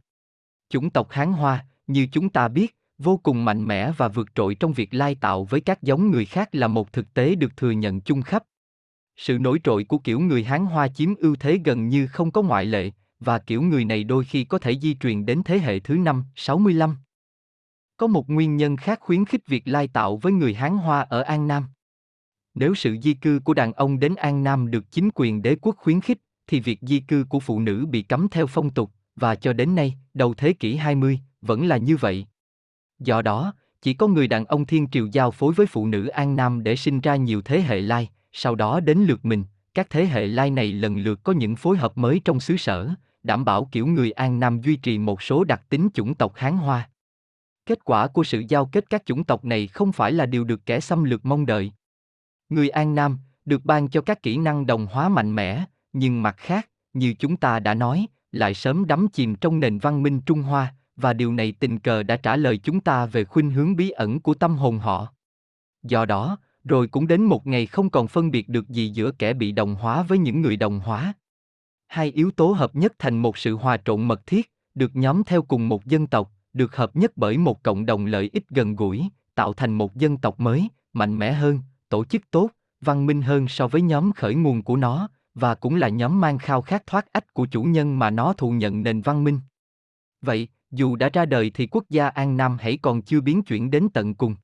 Chủng tộc Hán Hoa, như chúng ta biết, vô cùng mạnh mẽ và vượt trội trong việc lai tạo với các giống người khác là một thực tế được thừa nhận chung khắp. Sự nổi trội của kiểu người Hán Hoa chiếm ưu thế gần như không có ngoại lệ, và kiểu người này đôi khi có thể di truyền đến thế hệ thứ năm, 65. Có một nguyên nhân khác khuyến khích việc lai tạo với người Hán Hoa ở An Nam. Nếu sự di cư của đàn ông đến An Nam được chính quyền đế quốc khuyến khích, thì việc di cư của phụ nữ bị cấm theo phong tục, và cho đến nay, đầu thế kỷ 20, vẫn là như vậy. Do đó, chỉ có người đàn ông thiên triều giao phối với phụ nữ An Nam để sinh ra nhiều thế hệ lai, sau đó đến lượt mình, các thế hệ lai này lần lượt có những phối hợp mới trong xứ sở, đảm bảo kiểu người An Nam duy trì một số đặc tính chủng tộc Hán Hoa. Kết quả của sự giao kết các chủng tộc này không phải là điều được kẻ xâm lược mong đợi. Người An Nam được ban cho các kỹ năng đồng hóa mạnh mẽ, nhưng mặt khác, như chúng ta đã nói, lại sớm đắm chìm trong nền văn minh Trung Hoa, và điều này tình cờ đã trả lời chúng ta về khuynh hướng bí ẩn của tâm hồn họ. Do đó, rồi cũng đến một ngày không còn phân biệt được gì giữa kẻ bị đồng hóa với những người đồng hóa. Hai yếu tố hợp nhất thành một sự hòa trộn mật thiết, được nhóm theo cùng một dân tộc, được hợp nhất bởi một cộng đồng lợi ích gần gũi, tạo thành một dân tộc mới, mạnh mẽ hơn, tổ chức tốt, văn minh hơn so với nhóm khởi nguồn của nó, và cũng là nhóm mang khao khát thoát ách của chủ nhân mà nó thụ nhận nền văn minh. Vậy, dù đã ra đời thì quốc gia An Nam hãy còn chưa biến chuyển đến tận cùng.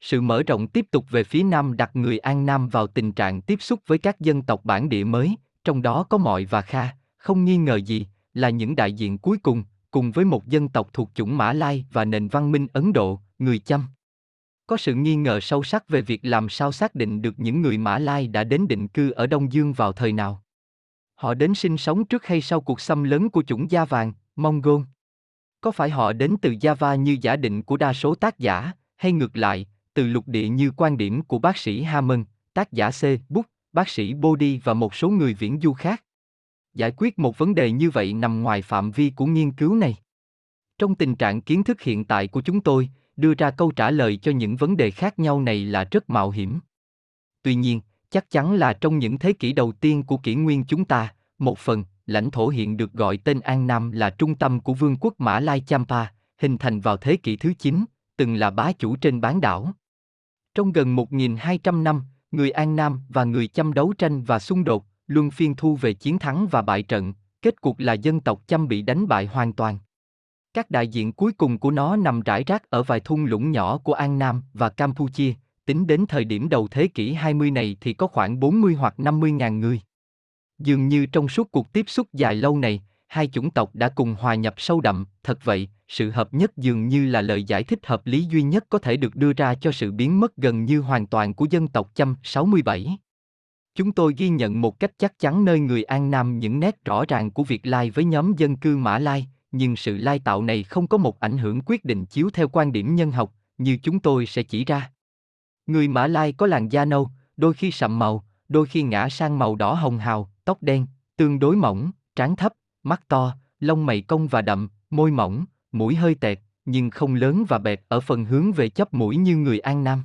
Sự mở rộng tiếp tục về phía Nam đặt người An Nam vào tình trạng tiếp xúc với các dân tộc bản địa mới, trong đó có Mọi và Kha, không nghi ngờ gì, là những đại diện cuối cùng, cùng với một dân tộc thuộc chủng Mã Lai và nền văn minh Ấn Độ, người Chăm. Có sự nghi ngờ sâu sắc về việc làm sao xác định được những người Mã Lai đã đến định cư ở Đông Dương vào thời nào. Họ đến sinh sống trước hay sau cuộc xâm lấn của chủng da vàng, Mongol? Có phải họ đến từ Java như giả định của đa số tác giả, hay ngược lại, từ lục địa như quan điểm của bác sĩ Hammond, tác giả C. Book, bác sĩ Bodhi và một số người viễn du khác? Giải quyết một vấn đề như vậy nằm ngoài phạm vi của nghiên cứu này. Trong tình trạng kiến thức hiện tại của chúng tôi, đưa ra câu trả lời cho những vấn đề khác nhau này là rất mạo hiểm. Tuy nhiên, chắc chắn là trong những thế kỷ đầu tiên của kỷ nguyên chúng ta, một phần, lãnh thổ hiện được gọi tên An Nam là trung tâm của vương quốc Mã Lai Champa, hình thành vào thế kỷ thứ 9, từng là bá chủ trên bán đảo. Trong gần 1.200 năm, người An Nam và người Chăm đấu tranh và xung đột, luân phiên thu về chiến thắng và bại trận, kết cục là dân tộc Chăm bị đánh bại hoàn toàn. Các đại diện cuối cùng của nó nằm rải rác ở vài thung lũng nhỏ của An Nam và Campuchia, tính đến thời điểm đầu thế kỷ 20 này thì có khoảng 40 hoặc 50 ngàn người. Dường như trong suốt cuộc tiếp xúc dài lâu này, hai chủng tộc đã cùng hòa nhập sâu đậm, thật vậy, sự hợp nhất dường như là lời giải thích hợp lý duy nhất có thể được đưa ra cho sự biến mất gần như hoàn toàn của dân tộc Chăm 67. Chúng tôi ghi nhận một cách chắc chắn nơi người An Nam những nét rõ ràng của việc lai với nhóm dân cư Mã Lai, nhưng sự lai tạo này không có một ảnh hưởng quyết định chiếu theo quan điểm nhân học, như chúng tôi sẽ chỉ ra. Người Mã Lai có làn da nâu, đôi khi sậm màu, đôi khi ngã sang màu đỏ hồng hào, tóc đen, tương đối mỏng, trán thấp, mắt to, lông mày cong và đậm, môi mỏng, mũi hơi tẹt, nhưng không lớn và bẹt ở phần hướng về chóp mũi như người An Nam.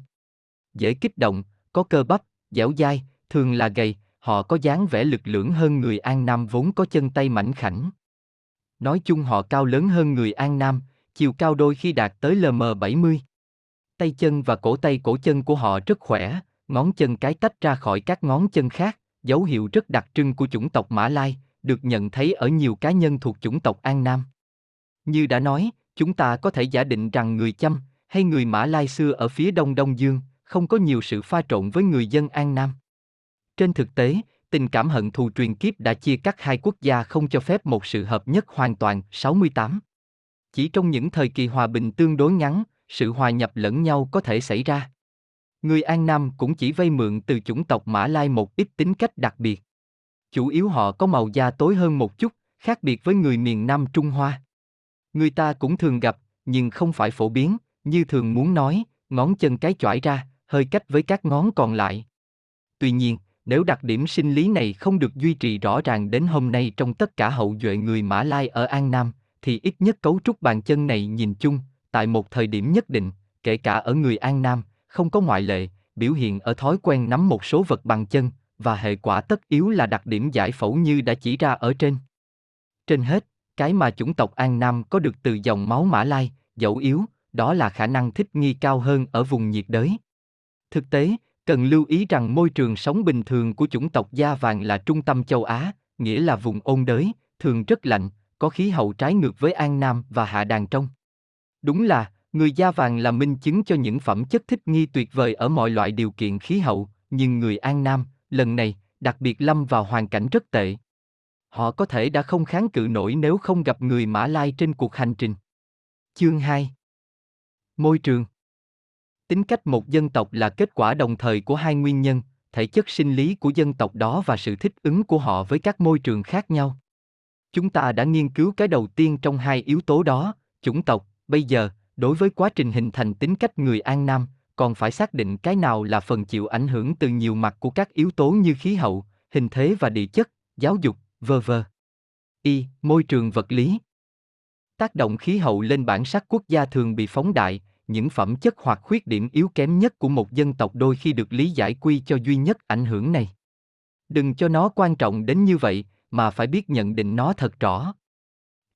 Dễ kích động, có cơ bắp, dẻo dai, thường là gầy, họ có dáng vẻ lực lưỡng hơn người An Nam vốn có chân tay mảnh khảnh. Nói chung họ cao lớn hơn người An Nam, chiều cao đôi khi đạt tới LM70. Tay chân và cổ tay cổ chân của họ rất khỏe, ngón chân cái tách ra khỏi các ngón chân khác, dấu hiệu rất đặc trưng của chủng tộc Mã Lai, được nhận thấy ở nhiều cá nhân thuộc chủng tộc An Nam. Như đã nói, chúng ta có thể giả định rằng người Chăm hay người Mã Lai xưa ở phía đông Đông Dương không có nhiều sự pha trộn với người dân An Nam. Trên thực tế, tình cảm hận thù truyền kiếp đã chia cắt hai quốc gia không cho phép một sự hợp nhất hoàn toàn. 68. Chỉ trong những thời kỳ hòa bình tương đối ngắn, sự hòa nhập lẫn nhau có thể xảy ra. Người An Nam cũng chỉ vay mượn từ chủng tộc Mã Lai một ít tính cách đặc biệt. Chủ yếu họ có màu da tối hơn một chút, khác biệt với người miền Nam Trung Hoa. Người ta cũng thường gặp, nhưng không phải phổ biến, như thường muốn nói, ngón chân cái chỏi ra, hơi cách với các ngón còn lại. Tuy nhiên, nếu đặc điểm sinh lý này không được duy trì rõ ràng đến hôm nay trong tất cả hậu duệ người Mã Lai ở An Nam, thì ít nhất cấu trúc bàn chân này nhìn chung, tại một thời điểm nhất định, kể cả ở người An Nam, không có ngoại lệ, biểu hiện ở thói quen nắm một số vật bằng chân, và hệ quả tất yếu là đặc điểm giải phẫu như đã chỉ ra ở trên. Trên hết, cái mà chủng tộc An Nam có được từ dòng máu Mã Lai, dẫu yếu, đó là khả năng thích nghi cao hơn ở vùng nhiệt đới. Thực tế, cần lưu ý rằng môi trường sống bình thường của chủng tộc da vàng là trung tâm châu Á, nghĩa là vùng ôn đới, thường rất lạnh, có khí hậu trái ngược với An Nam và Hạ Đàn Trong. Đúng là, người da vàng là minh chứng cho những phẩm chất thích nghi tuyệt vời ở mọi loại điều kiện khí hậu, nhưng người An Nam, lần này, đặc biệt lâm vào hoàn cảnh rất tệ. Họ có thể đã không kháng cự nổi nếu không gặp người Mã Lai trên cuộc hành trình. Chương 2 Môi trường Tính cách một dân tộc là kết quả đồng thời của hai nguyên nhân, thể chất sinh lý của dân tộc đó và sự thích ứng của họ với các môi trường khác nhau. Chúng ta đã nghiên cứu cái đầu tiên trong hai yếu tố đó, chủng tộc, bây giờ, đối với quá trình hình thành tính cách người An Nam, còn phải xác định cái nào là phần chịu ảnh hưởng từ nhiều mặt của các yếu tố như khí hậu, hình thế và địa chất, giáo dục, v.v. Y. Môi trường vật lý Tác động khí hậu lên bản sắc quốc gia thường bị phóng đại, những phẩm chất hoặc khuyết điểm yếu kém nhất của một dân tộc đôi khi được lý giải quy cho duy nhất ảnh hưởng này. Đừng cho nó quan trọng đến như vậy, mà phải biết nhận định nó thật rõ.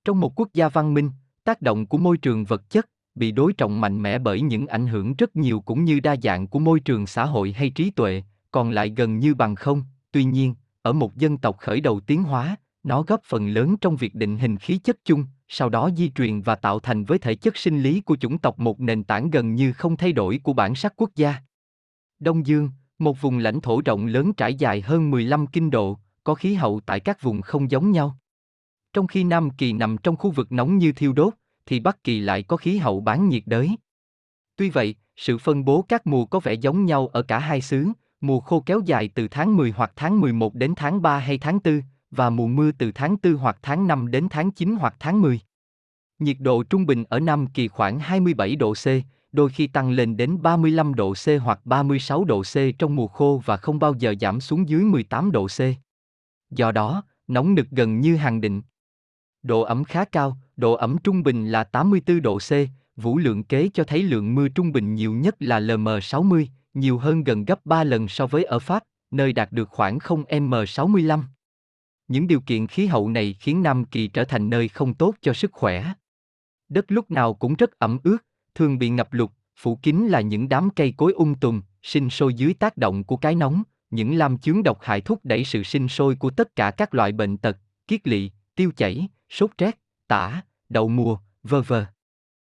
Trong một quốc gia văn minh, tác động của môi trường vật chất bị đối trọng mạnh mẽ bởi những ảnh hưởng rất nhiều cũng như đa dạng của môi trường xã hội hay trí tuệ, còn lại gần như bằng không. Tuy nhiên, ở một dân tộc khởi đầu tiến hóa, nó góp phần lớn trong việc định hình khí chất chung, sau đó di truyền và tạo thành với thể chất sinh lý của chủng tộc một nền tảng gần như không thay đổi của bản sắc quốc gia. Đông Dương, một vùng lãnh thổ rộng lớn trải dài hơn 15 kinh độ, có khí hậu tại các vùng không giống nhau. Trong khi Nam Kỳ nằm trong khu vực nóng như thiêu đốt, thì Bắc Kỳ lại có khí hậu bán nhiệt đới. Tuy vậy, sự phân bố các mùa có vẻ giống nhau ở cả hai xứ, mùa khô kéo dài từ tháng 10 hoặc tháng 11 đến tháng 3 hay tháng 4, và mùa mưa từ tháng 4 hoặc tháng 5 đến tháng 9 hoặc tháng 10. Nhiệt độ trung bình ở Nam Kỳ khoảng 27 độ C, đôi khi tăng lên đến 35 độ C hoặc 36 độ C trong mùa khô và không bao giờ giảm xuống dưới 18 độ C. Do đó, nóng nực gần như hàng định. Độ ẩm khá cao, độ ẩm trung bình là 84 độ C, vũ lượng kế cho thấy lượng mưa trung bình nhiều nhất là LM60, nhiều hơn gần gấp 3 lần so với ở Pháp, nơi đạt được khoảng 0M65. Những điều kiện khí hậu này khiến Nam Kỳ trở thành nơi không tốt cho sức khỏe. Đất lúc nào cũng rất ẩm ướt, thường bị ngập lụt, phủ kín là những đám cây cối ung um tùm, sinh sôi dưới tác động của cái nóng, những lam chướng độc hại thúc đẩy sự sinh sôi của tất cả các loại bệnh tật, kiết lỵ, tiêu chảy, sốt rét, tả, đậu mùa, vơ vơ.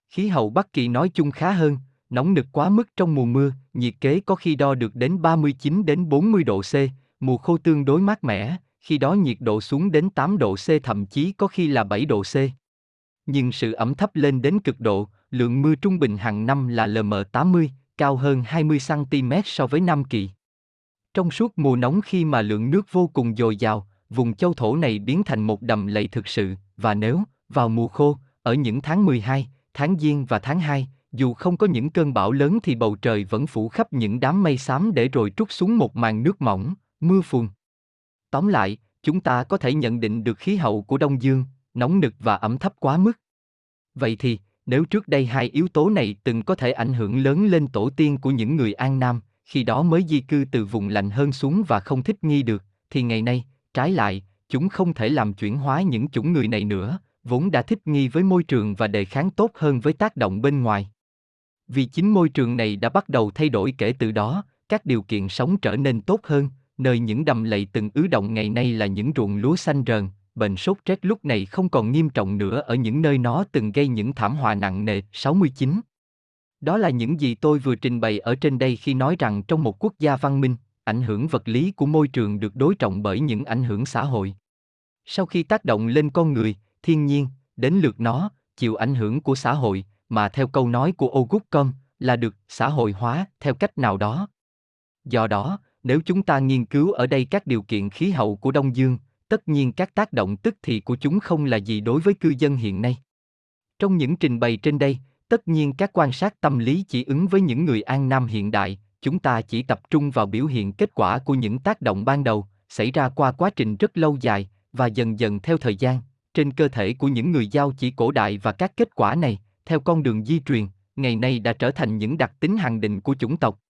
Khí hậu Bắc Kỳ nói chung khá hơn, nóng nực quá mức trong mùa mưa, nhiệt kế có khi đo được đến 39 đến 40 độ C, mùa khô tương đối mát mẻ, khi đó nhiệt độ xuống đến 8 độ C thậm chí có khi là 7 độ C. Nhưng sự ẩm thấp lên đến cực độ, lượng mưa trung bình hàng năm là LM80, cao hơn 20 cm so với Nam Kỳ. Trong suốt mùa nóng khi mà lượng nước vô cùng dồi dào, vùng châu thổ này biến thành một đầm lầy thực sự, và nếu, vào mùa khô, ở những tháng 12, tháng Giêng và tháng 2, dù không có những cơn bão lớn thì bầu trời vẫn phủ khắp những đám mây xám để rồi trút xuống một màn nước mỏng, mưa phùn. Tóm lại, chúng ta có thể nhận định được khí hậu của Đông Dương, nóng nực và ẩm thấp quá mức. Vậy thì, nếu trước đây hai yếu tố này từng có thể ảnh hưởng lớn lên tổ tiên của những người An Nam, khi đó mới di cư từ vùng lạnh hơn xuống và không thích nghi được, thì ngày nay, trái lại, chúng không thể làm chuyển hóa những chủng người này nữa, vốn đã thích nghi với môi trường và đề kháng tốt hơn với tác động bên ngoài. Vì chính môi trường này đã bắt đầu thay đổi kể từ đó, các điều kiện sống trở nên tốt hơn, nơi những đầm lầy từng ứ động ngày nay là những ruộng lúa xanh rờn, bệnh sốt rét lúc này không còn nghiêm trọng nữa ở những nơi nó từng gây những thảm họa nặng nề. 69. Đó là những gì tôi vừa trình bày ở trên đây khi nói rằng trong một quốc gia văn minh, ảnh hưởng vật lý của môi trường được đối trọng bởi những ảnh hưởng xã hội. Sau khi tác động lên con người, thiên nhiên, đến lượt nó, chịu ảnh hưởng của xã hội, mà theo câu nói của Auguste Comte, là được xã hội hóa theo cách nào đó. Do đó, nếu chúng ta nghiên cứu ở đây các điều kiện khí hậu của Đông Dương, tất nhiên các tác động tức thì của chúng không là gì đối với cư dân hiện nay. Trong những trình bày trên đây, tất nhiên các quan sát tâm lý chỉ ứng với những người An Nam hiện đại, chúng ta chỉ tập trung vào biểu hiện kết quả của những tác động ban đầu, xảy ra qua quá trình rất lâu dài, và dần dần theo thời gian, trên cơ thể của những người giao chỉ cổ đại và các kết quả này, theo con đường di truyền, ngày nay đã trở thành những đặc tính hàng định của chủng tộc.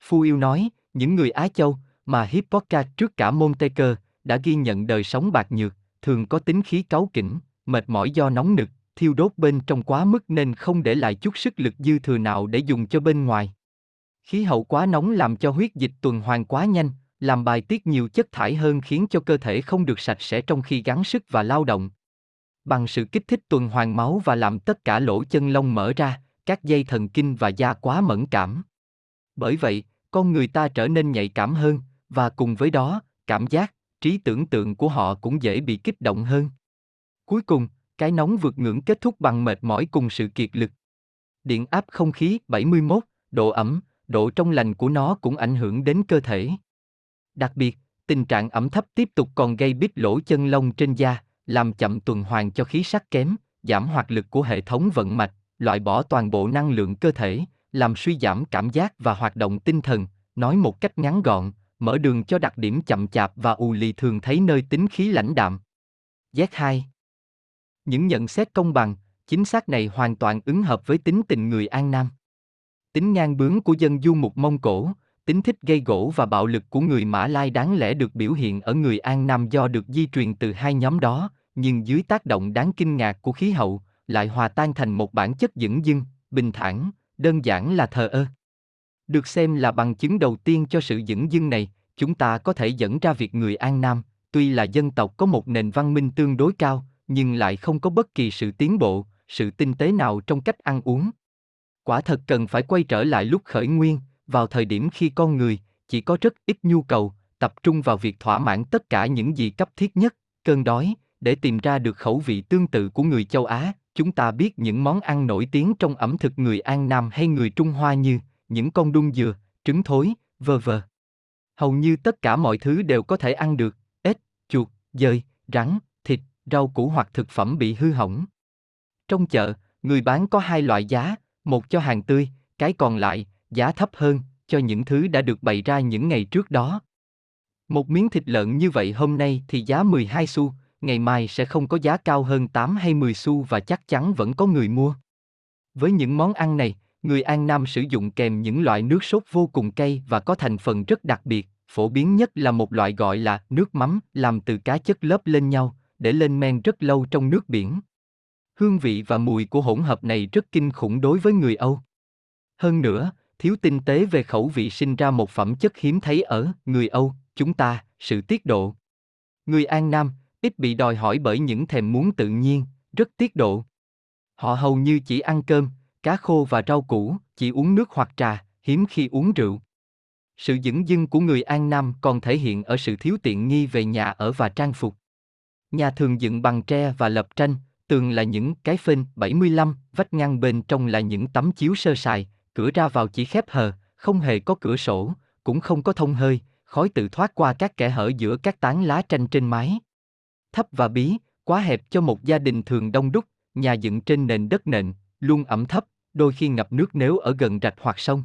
Phu yêu nói, những người Á Châu, mà Hippocrates trước cả Montesquieu, đã ghi nhận đời sống bạc nhược, thường có tính khí cáu kỉnh, mệt mỏi do nóng nực, thiêu đốt bên trong quá mức nên không để lại chút sức lực dư thừa nào để dùng cho bên ngoài. Khí hậu quá nóng làm cho huyết dịch tuần hoàn quá nhanh, làm bài tiết nhiều chất thải hơn khiến cho cơ thể không được sạch sẽ trong khi gắng sức và lao động. Bằng sự kích thích tuần hoàn máu và làm tất cả lỗ chân lông mở ra, các dây thần kinh và da quá mẫn cảm. Bởi vậy, con người ta trở nên nhạy cảm hơn, và cùng với đó, cảm giác, trí tưởng tượng của họ cũng dễ bị kích động hơn. Cuối cùng, cái nóng vượt ngưỡng kết thúc bằng mệt mỏi cùng sự kiệt lực. Điện áp không khí 71, độ ẩm, độ trong lành của nó cũng ảnh hưởng đến cơ thể. Đặc biệt, tình trạng ẩm thấp tiếp tục còn gây bít lỗ chân lông trên da, làm chậm tuần hoàn cho khí sắc kém, giảm hoạt lực của hệ thống vận mạch, loại bỏ toàn bộ năng lượng cơ thể, làm suy giảm cảm giác và hoạt động tinh thần, nói một cách ngắn gọn, mở đường cho đặc điểm chậm chạp và ù lì thường thấy nơi tính khí lãnh đạm. Z2 Những nhận xét công bằng, chính xác này hoàn toàn ứng hợp với tính tình người An Nam. Tính ngang bướng của dân du mục Mông Cổ, tính thích gây gỗ và bạo lực của người Mã Lai đáng lẽ được biểu hiện ở người An Nam do được di truyền từ hai nhóm đó, nhưng dưới tác động đáng kinh ngạc của khí hậu, lại hòa tan thành một bản chất dững dưng, bình thản, đơn giản là thờ ơ. Được xem là bằng chứng đầu tiên cho sự dững dưng này, chúng ta có thể dẫn ra việc người An Nam, tuy là dân tộc có một nền văn minh tương đối cao, nhưng lại không có bất kỳ sự tiến bộ, sự tinh tế nào trong cách ăn uống. Quả thật cần phải quay trở lại lúc khởi nguyên, vào thời điểm khi con người chỉ có rất ít nhu cầu, tập trung vào việc thỏa mãn tất cả những gì cấp thiết nhất, cơn đói, để tìm ra được khẩu vị tương tự của người châu Á, chúng ta biết những món ăn nổi tiếng trong ẩm thực người An Nam hay người Trung Hoa như những con đun dừa, trứng thối, vờ vờ. Hầu như tất cả mọi thứ đều có thể ăn được, ếch, chuột, dơi, rắn, thịt, rau củ hoặc thực phẩm bị hư hỏng. Trong chợ, người bán có hai loại giá, một cho hàng tươi, cái còn lại, giá thấp hơn, cho những thứ đã được bày ra những ngày trước đó. Một miếng thịt lợn như vậy hôm nay thì giá 12 xu, ngày mai sẽ không có giá cao hơn 8 hay 10 xu và chắc chắn vẫn có người mua. Với những món ăn này, người An Nam sử dụng kèm những loại nước sốt vô cùng cay và có thành phần rất đặc biệt, phổ biến nhất là một loại gọi là nước mắm làm từ cá chất lớp lên nhau, để lên men rất lâu trong nước biển. Hương vị và mùi của hỗn hợp này rất kinh khủng đối với người Âu. Hơn nữa, thiếu tinh tế về khẩu vị sinh ra một phẩm chất hiếm thấy ở người Âu, chúng ta, sự tiết độ. Người An Nam, ít bị đòi hỏi bởi những thèm muốn tự nhiên, rất tiết độ. Họ hầu như chỉ ăn cơm, cá khô và rau củ, chỉ uống nước hoặc trà, hiếm khi uống rượu. Sự dững dưng của người An Nam còn thể hiện ở sự thiếu tiện nghi về nhà ở và trang phục. Nhà thường dựng bằng tre và lập tranh, tường là những cái phên 75, vách ngăn bên trong là những tấm chiếu sơ sài, cửa ra vào chỉ khép hờ, không hề có cửa sổ, cũng không có thông hơi, khói tự thoát qua các kẽ hở giữa các tán lá tranh trên mái. Thấp và bí, quá hẹp cho một gia đình thường đông đúc, nhà dựng trên nền đất nền, luôn ẩm thấp, đôi khi ngập nước nếu ở gần rạch hoặc sông.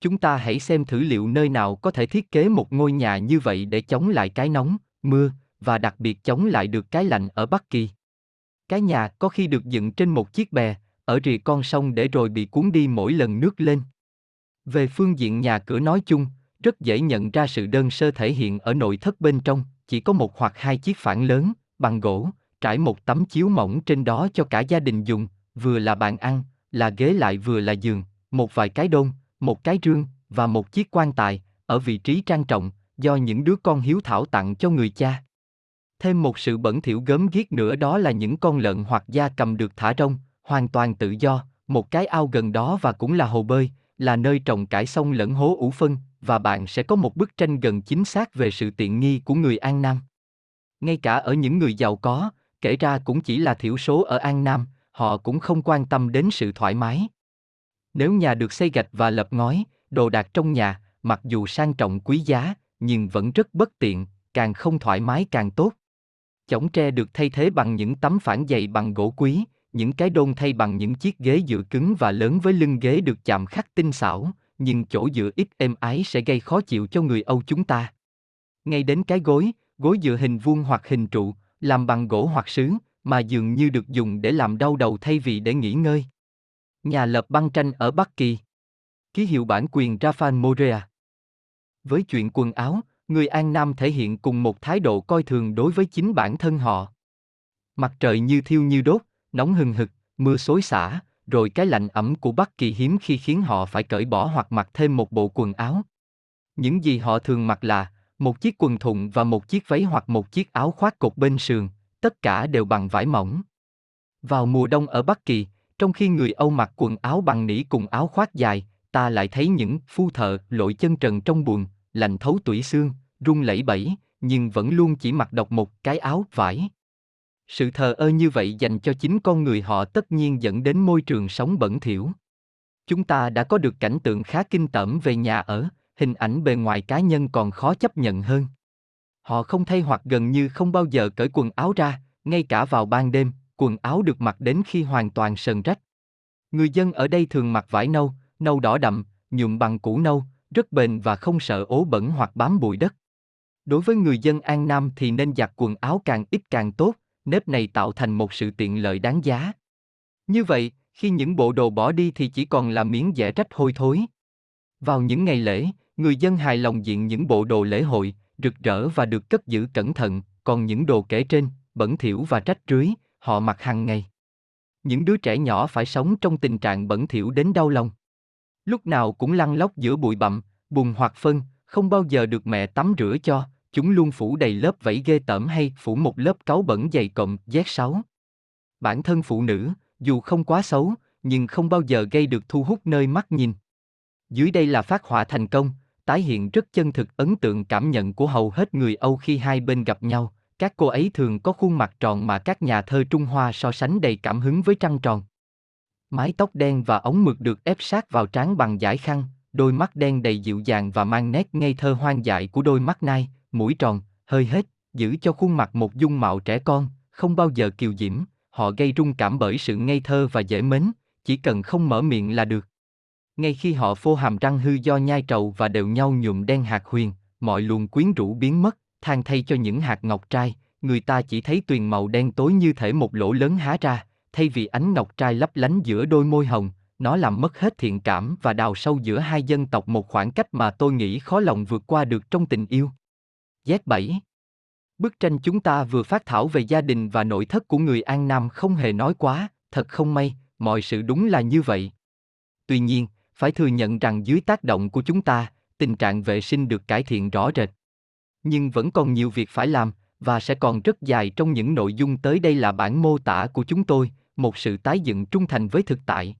Chúng ta hãy xem thử liệu nơi nào có thể thiết kế một ngôi nhà như vậy để chống lại cái nóng, mưa, và đặc biệt chống lại được cái lạnh ở Bắc Kỳ. Cái nhà có khi được dựng trên một chiếc bè, ở rìa con sông để rồi bị cuốn đi mỗi lần nước lên. Về phương diện nhà cửa nói chung, rất dễ nhận ra sự đơn sơ thể hiện ở nội thất bên trong, chỉ có một hoặc hai chiếc phản lớn, bằng gỗ, trải một tấm chiếu mỏng trên đó cho cả gia đình dùng, vừa là bàn ăn, là ghế lại vừa là giường, một vài cái đôn, một cái rương, và một chiếc quan tài, ở vị trí trang trọng, do những đứa con hiếu thảo tặng cho người cha. Thêm một sự bẩn thỉu gớm ghiếc nữa đó là những con lợn hoặc da cầm được thả rông, hoàn toàn tự do, một cái ao gần đó và cũng là hồ bơi, là nơi trồng cải sông lẫn hố ủ phân, và bạn sẽ có một bức tranh gần chính xác về sự tiện nghi của người An Nam. Ngay cả ở những người giàu có, kể ra cũng chỉ là thiểu số ở An Nam, họ cũng không quan tâm đến sự thoải mái. Nếu nhà được xây gạch và lập ngói, đồ đạc trong nhà, mặc dù sang trọng quý giá, nhưng vẫn rất bất tiện, càng không thoải mái càng tốt. Chõng tre được thay thế bằng những tấm phản dày bằng gỗ quý, những cái đôn thay bằng những chiếc ghế dựa cứng và lớn với lưng ghế được chạm khắc tinh xảo, nhưng chỗ dựa ít êm ái sẽ gây khó chịu cho người Âu chúng ta. Ngay đến cái gối, gối dựa hình vuông hoặc hình trụ, làm bằng gỗ hoặc sứ, mà dường như được dùng để làm đau đầu thay vì để nghỉ ngơi. Nhà lập băng tranh ở Bắc Kỳ. Ký hiệu bản quyền Rafael Morea. Với chuyện quần áo, người An Nam thể hiện cùng một thái độ coi thường đối với chính bản thân họ. Mặt trời như thiêu như đốt, nóng hừng hực, mưa xối xả, rồi cái lạnh ẩm của Bắc Kỳ hiếm khi khiến họ phải cởi bỏ hoặc mặc thêm một bộ quần áo. Những gì họ thường mặc là một chiếc quần thụng và một chiếc váy hoặc một chiếc áo khoác cột bên sườn, tất cả đều bằng vải mỏng. Vào mùa đông ở Bắc Kỳ, trong khi người Âu mặc quần áo bằng nỉ cùng áo khoác dài, ta lại thấy những phu thợ lội chân trần trong buồn, lạnh thấu tủy xương, run lẩy bẩy, nhưng vẫn luôn chỉ mặc độc một cái áo vải. Sự thờ ơ như vậy dành cho chính con người họ tất nhiên dẫn đến môi trường sống bẩn thỉu. Chúng ta đã có được cảnh tượng khá kinh tởm về nhà ở, hình ảnh bề ngoài cá nhân còn khó chấp nhận hơn. Họ không thay hoặc gần như không bao giờ cởi quần áo ra, ngay cả vào ban đêm, quần áo được mặc đến khi hoàn toàn sờn rách. Người dân ở đây thường mặc vải nâu, nâu đỏ đậm, nhuộm bằng củ nâu, rất bền và không sợ ố bẩn hoặc bám bụi đất. Đối với người dân An Nam thì nên giặt quần áo càng ít càng tốt, nếp này tạo thành một sự tiện lợi đáng giá. Như vậy, khi những bộ đồ bỏ đi thì chỉ còn là miếng dẻ rách hôi thối. Vào những ngày lễ, người dân hài lòng diện những bộ đồ lễ hội, rực rỡ và được cất giữ cẩn thận, còn những đồ kể trên, bẩn thỉu và rách rưới, họ mặc hàng ngày. Những đứa trẻ nhỏ phải sống trong tình trạng bẩn thỉu đến đau lòng. Lúc nào cũng lăn lóc giữa bụi bặm, bùn hoặc phân, không bao giờ được mẹ tắm rửa cho, chúng luôn phủ đầy lớp vẫy ghê tởm hay phủ một lớp cáu bẩn dày cộm, Z6. Bản thân phụ nữ, dù không quá xấu, nhưng không bao giờ gây được thu hút nơi mắt nhìn. Dưới đây là phát họa thành công, tái hiện rất chân thực ấn tượng cảm nhận của hầu hết người Âu khi hai bên gặp nhau, các cô ấy thường có khuôn mặt tròn mà các nhà thơ Trung Hoa so sánh đầy cảm hứng với trăng tròn. Mái tóc đen và ống mực được ép sát vào trán bằng giải khăn, đôi mắt đen đầy dịu dàng và mang nét ngây thơ hoang dại của đôi mắt nai, mũi tròn, hơi hết, giữ cho khuôn mặt một dung mạo trẻ con, không bao giờ kiều diễm, họ gây rung cảm bởi sự ngây thơ và dễ mến, chỉ cần không mở miệng là được. Ngay khi họ phô hàm răng hư do nhai trầu và đều nhau nhuộm đen hạt huyền, mọi luồng quyến rũ biến mất, than thay cho những hạt ngọc trai, người ta chỉ thấy tuyền màu đen tối như thể một lỗ lớn há ra, thay vì ánh ngọc trai lấp lánh giữa đôi môi hồng, nó làm mất hết thiện cảm và đào sâu giữa hai dân tộc một khoảng cách mà tôi nghĩ khó lòng vượt qua được trong tình yêu. Z7 Bức tranh chúng ta vừa phát thảo về gia đình và nội thất của người An Nam không hề nói quá, thật không may, mọi sự đúng là như vậy. Tuy nhiên, phải thừa nhận rằng dưới tác động của chúng ta, tình trạng vệ sinh được cải thiện rõ rệt. Nhưng vẫn còn nhiều việc phải làm, và sẽ còn rất dài trong những nội dung tới đây là bản mô tả của chúng tôi, một sự tái dựng trung thành với thực tại.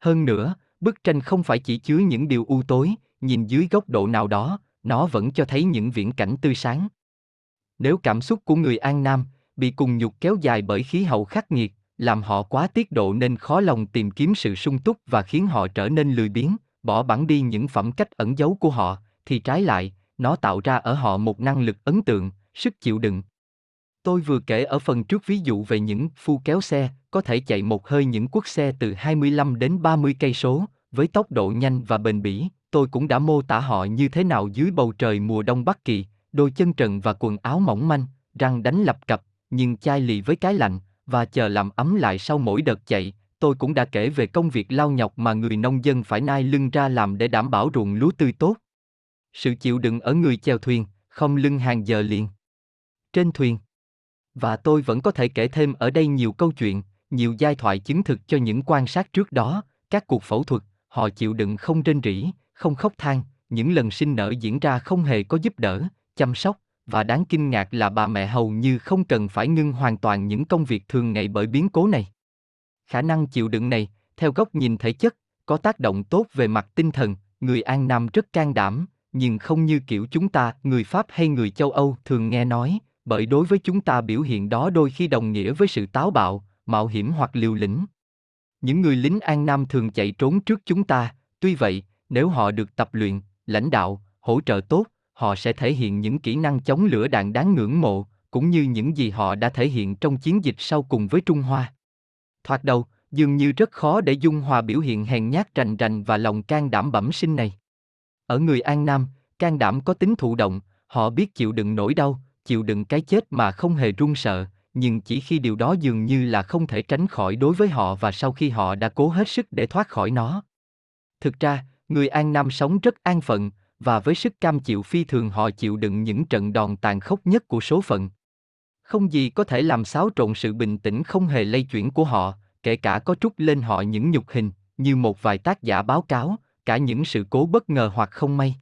Hơn nữa, bức tranh không phải chỉ chứa những điều u tối, nhìn dưới góc độ nào đó, nó vẫn cho thấy những viễn cảnh tươi sáng. Nếu cảm xúc của người An Nam bị cùng nhục kéo dài bởi khí hậu khắc nghiệt, làm họ quá tiết độ nên khó lòng tìm kiếm sự sung túc và khiến họ trở nên lười biếng, bỏ bẵng đi những phẩm cách ẩn giấu của họ, thì trái lại, nó tạo ra ở họ một năng lực ấn tượng, sức chịu đựng. Tôi vừa kể ở phần trước ví dụ về những phu kéo xe, có thể chạy một hơi những quốc xe từ 25 đến 30 cây số, với tốc độ nhanh và bền bỉ, tôi cũng đã mô tả họ như thế nào dưới bầu trời mùa đông Bắc Kỳ, đôi chân trần và quần áo mỏng manh, răng đánh lập cập, nhưng chai lì với cái lạnh, và chờ làm ấm lại sau mỗi đợt chạy, tôi cũng đã kể về công việc lao nhọc mà người nông dân phải nai lưng ra làm để đảm bảo ruộng lúa tươi tốt. Sự chịu đựng ở người chèo thuyền, không lưng hàng giờ liền. Trên thuyền. Và tôi vẫn có thể kể thêm ở đây nhiều câu chuyện, nhiều giai thoại chứng thực cho những quan sát trước đó, các cuộc phẫu thuật, họ chịu đựng không rên rỉ, không khóc than, những lần sinh nở diễn ra không hề có giúp đỡ, chăm sóc, và đáng kinh ngạc là bà mẹ hầu như không cần phải ngưng hoàn toàn những công việc thường ngày bởi biến cố này. Khả năng chịu đựng này, theo góc nhìn thể chất, có tác động tốt về mặt tinh thần, người An Nam rất can đảm, nhưng không như kiểu chúng ta, người Pháp hay người châu Âu thường nghe nói, bởi đối với chúng ta biểu hiện đó đôi khi đồng nghĩa với sự táo bạo, mạo hiểm hoặc liều lĩnh. Những người lính An Nam thường chạy trốn trước chúng ta, tuy vậy, nếu họ được tập luyện, lãnh đạo, hỗ trợ tốt, họ sẽ thể hiện những kỹ năng chống lửa đạn đáng ngưỡng mộ, cũng như những gì họ đã thể hiện trong chiến dịch sau cùng với Trung Hoa. Thoạt đầu, dường như rất khó để dung hòa biểu hiện hèn nhát rành rành và lòng can đảm bẩm sinh này. Ở người An Nam, can đảm có tính thụ động, họ biết chịu đựng nỗi đau, chịu đựng cái chết mà không hề run sợ, nhưng chỉ khi điều đó dường như là không thể tránh khỏi đối với họ và sau khi họ đã cố hết sức để thoát khỏi nó. Thực ra, người An Nam sống rất an phận, và với sức cam chịu phi thường họ chịu đựng những trận đòn tàn khốc nhất của số phận. Không gì có thể làm xáo trộn sự bình tĩnh không hề lay chuyển của họ, kể cả có trút lên họ những nhục hình, như một vài tác giả báo cáo, cả những sự cố bất ngờ hoặc không may.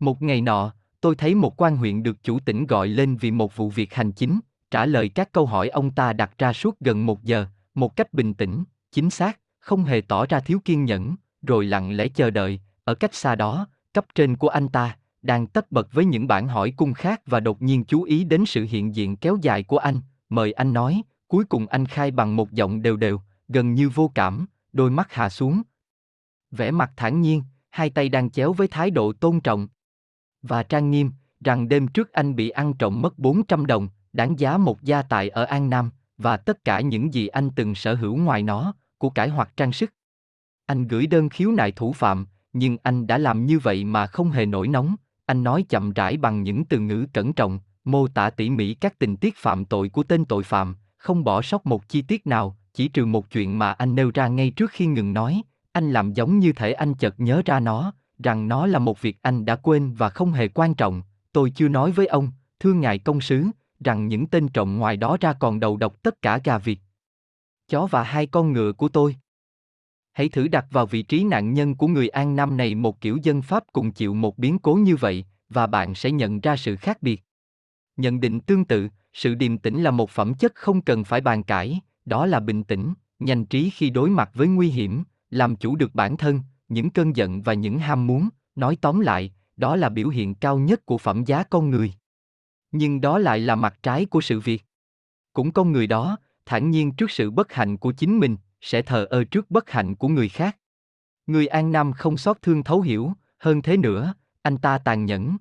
Một ngày nọ, tôi thấy một quan huyện được chủ tỉnh gọi lên vì một vụ việc hành chính, trả lời các câu hỏi ông ta đặt ra suốt gần một giờ, một cách bình tĩnh, chính xác, không hề tỏ ra thiếu kiên nhẫn, rồi lặng lẽ chờ đợi, ở cách xa đó, cấp trên của anh ta, đang tất bật với những bản hỏi cung khác và đột nhiên chú ý đến sự hiện diện kéo dài của anh, mời anh nói, cuối cùng anh khai bằng một giọng đều đều, gần như vô cảm, đôi mắt hạ xuống. Vẻ mặt thản nhiên, hai tay đang chéo với thái độ tôn trọng. Và trang nghiêm, rằng đêm trước anh bị ăn trộm mất 400 đồng, đáng giá một gia tài ở An Nam, và tất cả những gì anh từng sở hữu ngoài nó, của cải hoặc trang sức. Anh gửi đơn khiếu nại thủ phạm, nhưng anh đã làm như vậy mà không hề nổi nóng, anh nói chậm rãi bằng những từ ngữ cẩn trọng, mô tả tỉ mỉ các tình tiết phạm tội của tên tội phạm, không bỏ sót một chi tiết nào, chỉ trừ một chuyện mà anh nêu ra ngay trước khi ngừng nói, anh làm giống như thể anh chợt nhớ ra nó, rằng nó là một việc anh đã quên và không hề quan trọng, tôi chưa nói với ông, thưa ngài công sứ, rằng những tên trộm ngoài đó ra còn đầu độc tất cả gà vịt. Chó và hai con ngựa của tôi. Hãy thử đặt vào vị trí nạn nhân của người An Nam này một kiểu dân Pháp cùng chịu một biến cố như vậy, và bạn sẽ nhận ra sự khác biệt. Nhận định tương tự, sự điềm tĩnh là một phẩm chất không cần phải bàn cãi, đó là bình tĩnh, nhanh trí khi đối mặt với nguy hiểm, làm chủ được bản thân, những cơn giận và những ham muốn, nói tóm lại, đó là biểu hiện cao nhất của phẩm giá con người. Nhưng đó lại là mặt trái của sự việc. Cũng con người đó, thản nhiên trước sự bất hạnh của chính mình, sẽ thờ ơ trước bất hạnh của người khác. Người An Nam không xót thương thấu hiểu, hơn thế nữa, anh ta tàn nhẫn.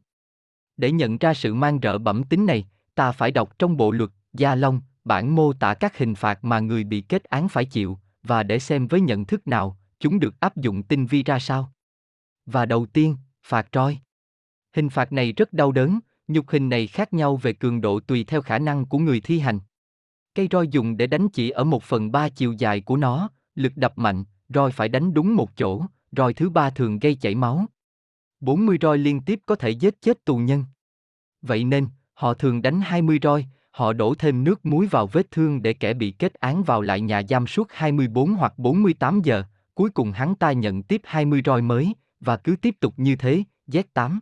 Để nhận ra sự mang rợ bẩm tính này, ta phải đọc trong bộ luật, Gia Long, bản mô tả các hình phạt mà người bị kết án phải chịu, và để xem với nhận thức nào, chúng được áp dụng tinh vi ra sao. Và đầu tiên, phạt roi. Hình phạt này rất đau đớn, nhục hình này khác nhau về cường độ tùy theo khả năng của người thi hành. Cây roi dùng để đánh chỉ ở một phần ba chiều dài của nó, lực đập mạnh, roi phải đánh đúng một chỗ, roi thứ ba thường gây chảy máu. 40 roi liên tiếp có thể giết chết tù nhân. Vậy nên, họ thường đánh 20 roi, họ đổ thêm nước muối vào vết thương để kẻ bị kết án vào lại nhà giam suốt 24 hoặc 48 giờ, cuối cùng hắn ta nhận tiếp 20 roi mới, và cứ tiếp tục như thế, Z8.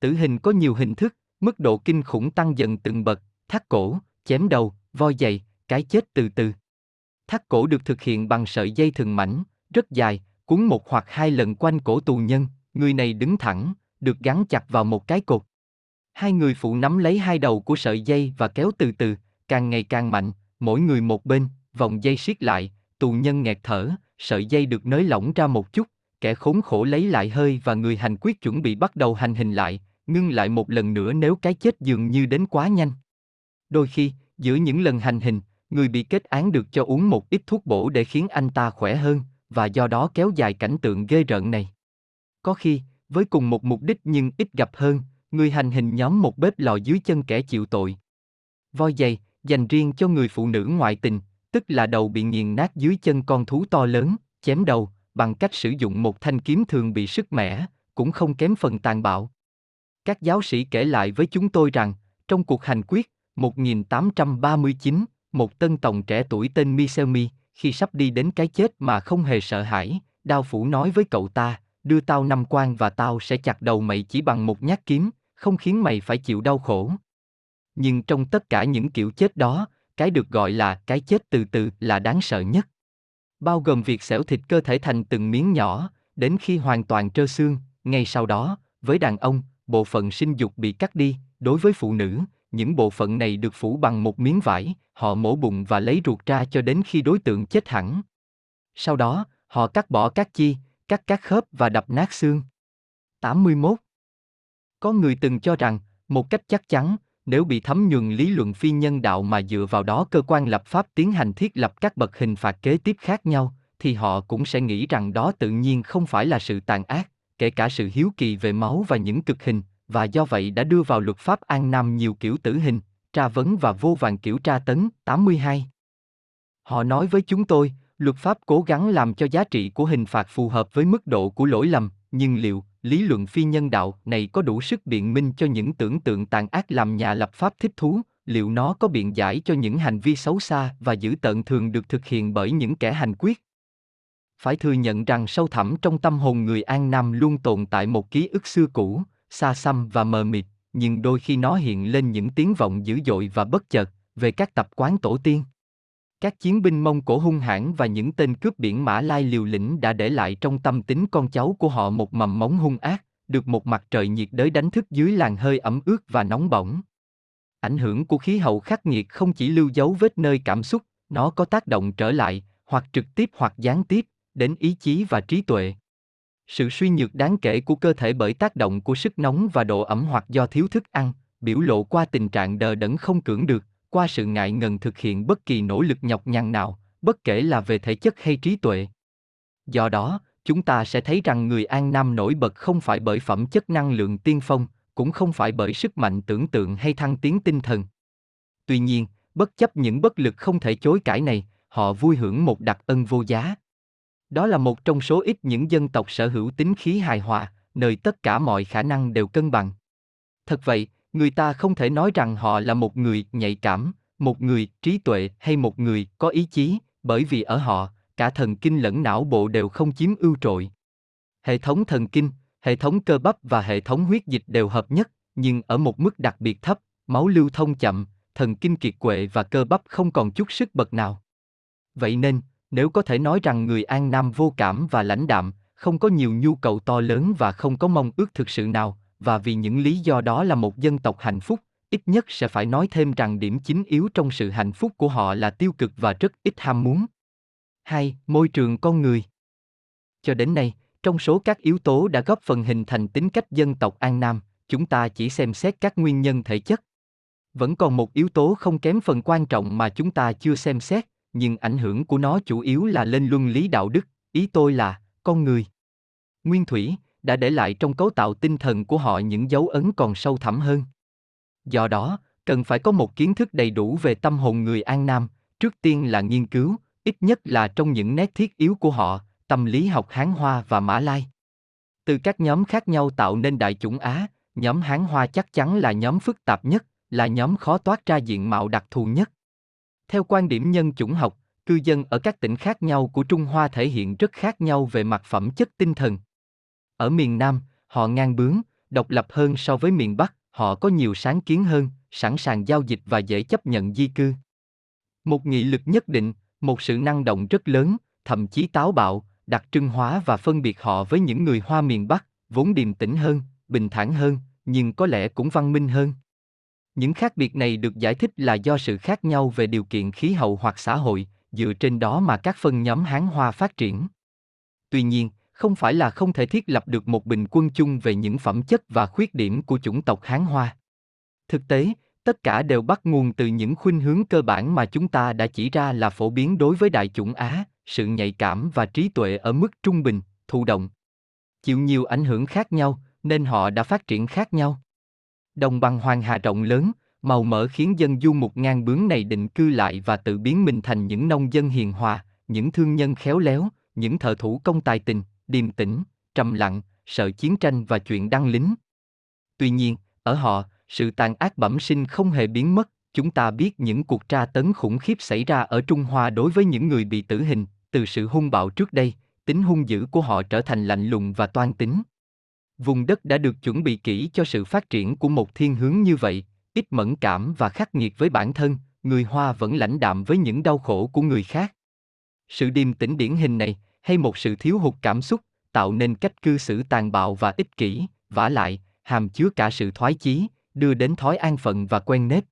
Tử hình có nhiều hình thức, mức độ kinh khủng tăng dần từng bậc, thắt cổ, chém đầu, voi dày, cái chết từ từ. Thắt cổ được thực hiện bằng sợi dây thừng mảnh, rất dài, cuốn một hoặc hai lần quanh cổ tù nhân, người này đứng thẳng, được gắn chặt vào một cái cột. Hai người phụ nắm lấy hai đầu của sợi dây và kéo từ từ, càng ngày càng mạnh, mỗi người một bên, vòng dây siết lại, tù nhân nghẹt thở, sợi dây được nới lỏng ra một chút, kẻ khốn khổ lấy lại hơi và người hành quyết chuẩn bị bắt đầu hành hình lại, ngưng lại một lần nữa nếu cái chết dường như đến quá nhanh. Đôi khi, giữa những lần hành hình, người bị kết án được cho uống một ít thuốc bổ để khiến anh ta khỏe hơn, và do đó kéo dài cảnh tượng ghê rợn này. Có khi, với cùng một mục đích nhưng ít gặp hơn, người hành hình nhóm một bếp lò dưới chân kẻ chịu tội. Voi giày, dành riêng cho người phụ nữ ngoại tình, tức là đầu bị nghiền nát dưới chân con thú to lớn, chém đầu, bằng cách sử dụng một thanh kiếm thường bị sức mẻ, cũng không kém phần tàn bạo. Các giáo sĩ kể lại với chúng tôi rằng, trong cuộc hành quyết, 1839, một tân tòng trẻ tuổi tên Miselmi, khi sắp đi đến cái chết mà không hề sợ hãi, đao phủ nói với cậu ta, đưa tao năm quan và tao sẽ chặt đầu mày chỉ bằng một nhát kiếm, không khiến mày phải chịu đau khổ. Nhưng trong tất cả những kiểu chết đó, cái được gọi là cái chết từ từ là đáng sợ nhất. Bao gồm việc xẻo thịt cơ thể thành từng miếng nhỏ, đến khi hoàn toàn trơ xương, ngay sau đó, với đàn ông, bộ phận sinh dục bị cắt đi, đối với phụ nữ, những bộ phận này được phủ bằng một miếng vải, họ mổ bụng và lấy ruột ra cho đến khi đối tượng chết hẳn. Sau đó, họ cắt bỏ các chi, cắt các khớp và đập nát xương. 81. Có người từng cho rằng, một cách chắc chắn, nếu bị thấm nhuần lý luận phi nhân đạo mà dựa vào đó cơ quan lập pháp tiến hành thiết lập các bậc hình phạt kế tiếp khác nhau, thì họ cũng sẽ nghĩ rằng đó tự nhiên không phải là sự tàn ác, kể cả sự hiếu kỳ về máu và những cực hình, và do vậy đã đưa vào luật pháp An Nam nhiều kiểu tử hình, tra vấn và vô vàng kiểu tra tấn. 82. Họ nói với chúng tôi, luật pháp cố gắng làm cho giá trị của hình phạt phù hợp với mức độ của lỗi lầm, nhưng liệu lý luận phi nhân đạo này có đủ sức biện minh cho những tưởng tượng tàn ác làm nhà lập pháp thích thú, liệu nó có biện giải cho những hành vi xấu xa và dữ tợn thường được thực hiện bởi những kẻ hành quyết? Phải thừa nhận rằng sâu thẳm trong tâm hồn người An Nam luôn tồn tại một ký ức xưa cũ, xa xăm và mờ mịt, nhưng đôi khi nó hiện lên những tiếng vọng dữ dội và bất chợt về các tập quán tổ tiên. Các chiến binh Mông Cổ hung hãn và những tên cướp biển Mã Lai liều lĩnh đã để lại trong tâm tính con cháu của họ một mầm móng hung ác, được một mặt trời nhiệt đới đánh thức dưới làn hơi ẩm ướt và nóng bỏng. Ảnh hưởng của khí hậu khắc nghiệt không chỉ lưu dấu vết nơi cảm xúc, nó có tác động trở lại, hoặc trực tiếp hoặc gián tiếp, đến ý chí và trí tuệ. Sự suy nhược đáng kể của cơ thể bởi tác động của sức nóng và độ ẩm hoặc do thiếu thức ăn, biểu lộ qua tình trạng đờ đẫn không cưỡng được, qua sự ngại ngần thực hiện bất kỳ nỗ lực nhọc nhằn nào, bất kể là về thể chất hay trí tuệ. Do đó, chúng ta sẽ thấy rằng người An Nam nổi bật không phải bởi phẩm chất năng lượng tiên phong, cũng không phải bởi sức mạnh tưởng tượng hay thăng tiến tinh thần. Tuy nhiên, bất chấp những bất lực không thể chối cãi này, họ vui hưởng một đặc ân vô giá. Đó là một trong số ít những dân tộc sở hữu tính khí hài hòa, nơi tất cả mọi khả năng đều cân bằng. Thật vậy, người ta không thể nói rằng họ là một người nhạy cảm, một người trí tuệ hay một người có ý chí, bởi vì ở họ, cả thần kinh lẫn não bộ đều không chiếm ưu trội. Hệ thống thần kinh, hệ thống cơ bắp và hệ thống huyết dịch đều hợp nhất, nhưng ở một mức đặc biệt thấp, máu lưu thông chậm, thần kinh kiệt quệ và cơ bắp không còn chút sức bật nào. Vậy nên, nếu có thể nói rằng người An Nam vô cảm và lãnh đạm, không có nhiều nhu cầu to lớn và không có mong ước thực sự nào, và vì những lý do đó là một dân tộc hạnh phúc, ít nhất sẽ phải nói thêm rằng điểm chính yếu trong sự hạnh phúc của họ là tiêu cực và rất ít ham muốn. 2. Môi trường con người Cho đến nay, trong số các yếu tố đã góp phần hình thành tính cách dân tộc An Nam, chúng ta chỉ xem xét các nguyên nhân thể chất. Vẫn còn một yếu tố không kém phần quan trọng mà chúng ta chưa xem xét, nhưng ảnh hưởng của nó chủ yếu là lên luân lý đạo đức, ý tôi là con người. Nguyên thủy đã để lại trong cấu tạo tinh thần của họ những dấu ấn còn sâu thẳm hơn. Do đó, cần phải có một kiến thức đầy đủ về tâm hồn người An Nam, trước tiên là nghiên cứu, ít nhất là trong những nét thiết yếu của họ, tâm lý học Hán Hoa và Mã Lai. Từ các nhóm khác nhau tạo nên đại chủng Á, nhóm Hán Hoa chắc chắn là nhóm phức tạp nhất, là nhóm khó toát ra diện mạo đặc thù nhất. Theo quan điểm nhân chủng học, cư dân ở các tỉnh khác nhau của Trung Hoa thể hiện rất khác nhau về mặt phẩm chất tinh thần. Ở miền Nam, họ ngang bướng, độc lập hơn so với miền Bắc, họ có nhiều sáng kiến hơn, sẵn sàng giao dịch và dễ chấp nhận di cư. Một nghị lực nhất định, một sự năng động rất lớn, thậm chí táo bạo, đặc trưng hóa và phân biệt họ với những người Hoa miền Bắc, vốn điềm tĩnh hơn, bình thản hơn, nhưng có lẽ cũng văn minh hơn. Những khác biệt này được giải thích là do sự khác nhau về điều kiện khí hậu hoặc xã hội, dựa trên đó mà các phân nhóm Hán Hoa phát triển. Tuy nhiên, không phải là không thể thiết lập được một bình quân chung về những phẩm chất và khuyết điểm của chủng tộc Hán Hoa. Thực tế, tất cả đều bắt nguồn từ những khuynh hướng cơ bản mà chúng ta đã chỉ ra là phổ biến đối với đại chủng Á, sự nhạy cảm và trí tuệ ở mức trung bình, thụ động. Chịu nhiều ảnh hưởng khác nhau, nên họ đã phát triển khác nhau. Đồng bằng hoàng hà rộng lớn, màu mỡ khiến dân du mục ngang bướng này định cư lại và tự biến mình thành những nông dân hiền hòa, những thương nhân khéo léo, những thợ thủ công tài tình, điềm tĩnh, trầm lặng, sợ chiến tranh và chuyện đăng lính. Tuy nhiên, ở họ, sự tàn ác bẩm sinh không hề biến mất, chúng ta biết những cuộc tra tấn khủng khiếp xảy ra ở Trung Hoa đối với những người bị tử hình, từ sự hung bạo trước đây, tính hung dữ của họ trở thành lạnh lùng và toan tính. Vùng đất đã được chuẩn bị kỹ cho sự phát triển của một thiên hướng như vậy, ít mẫn cảm và khắc nghiệt với bản thân, người Hoa vẫn lãnh đạm với những đau khổ của người khác. Sự điềm tĩnh điển hình này, hay một sự thiếu hụt cảm xúc, tạo nên cách cư xử tàn bạo và ích kỷ, vả lại, hàm chứa cả sự thoái chí, đưa đến thói an phận và quen nếp.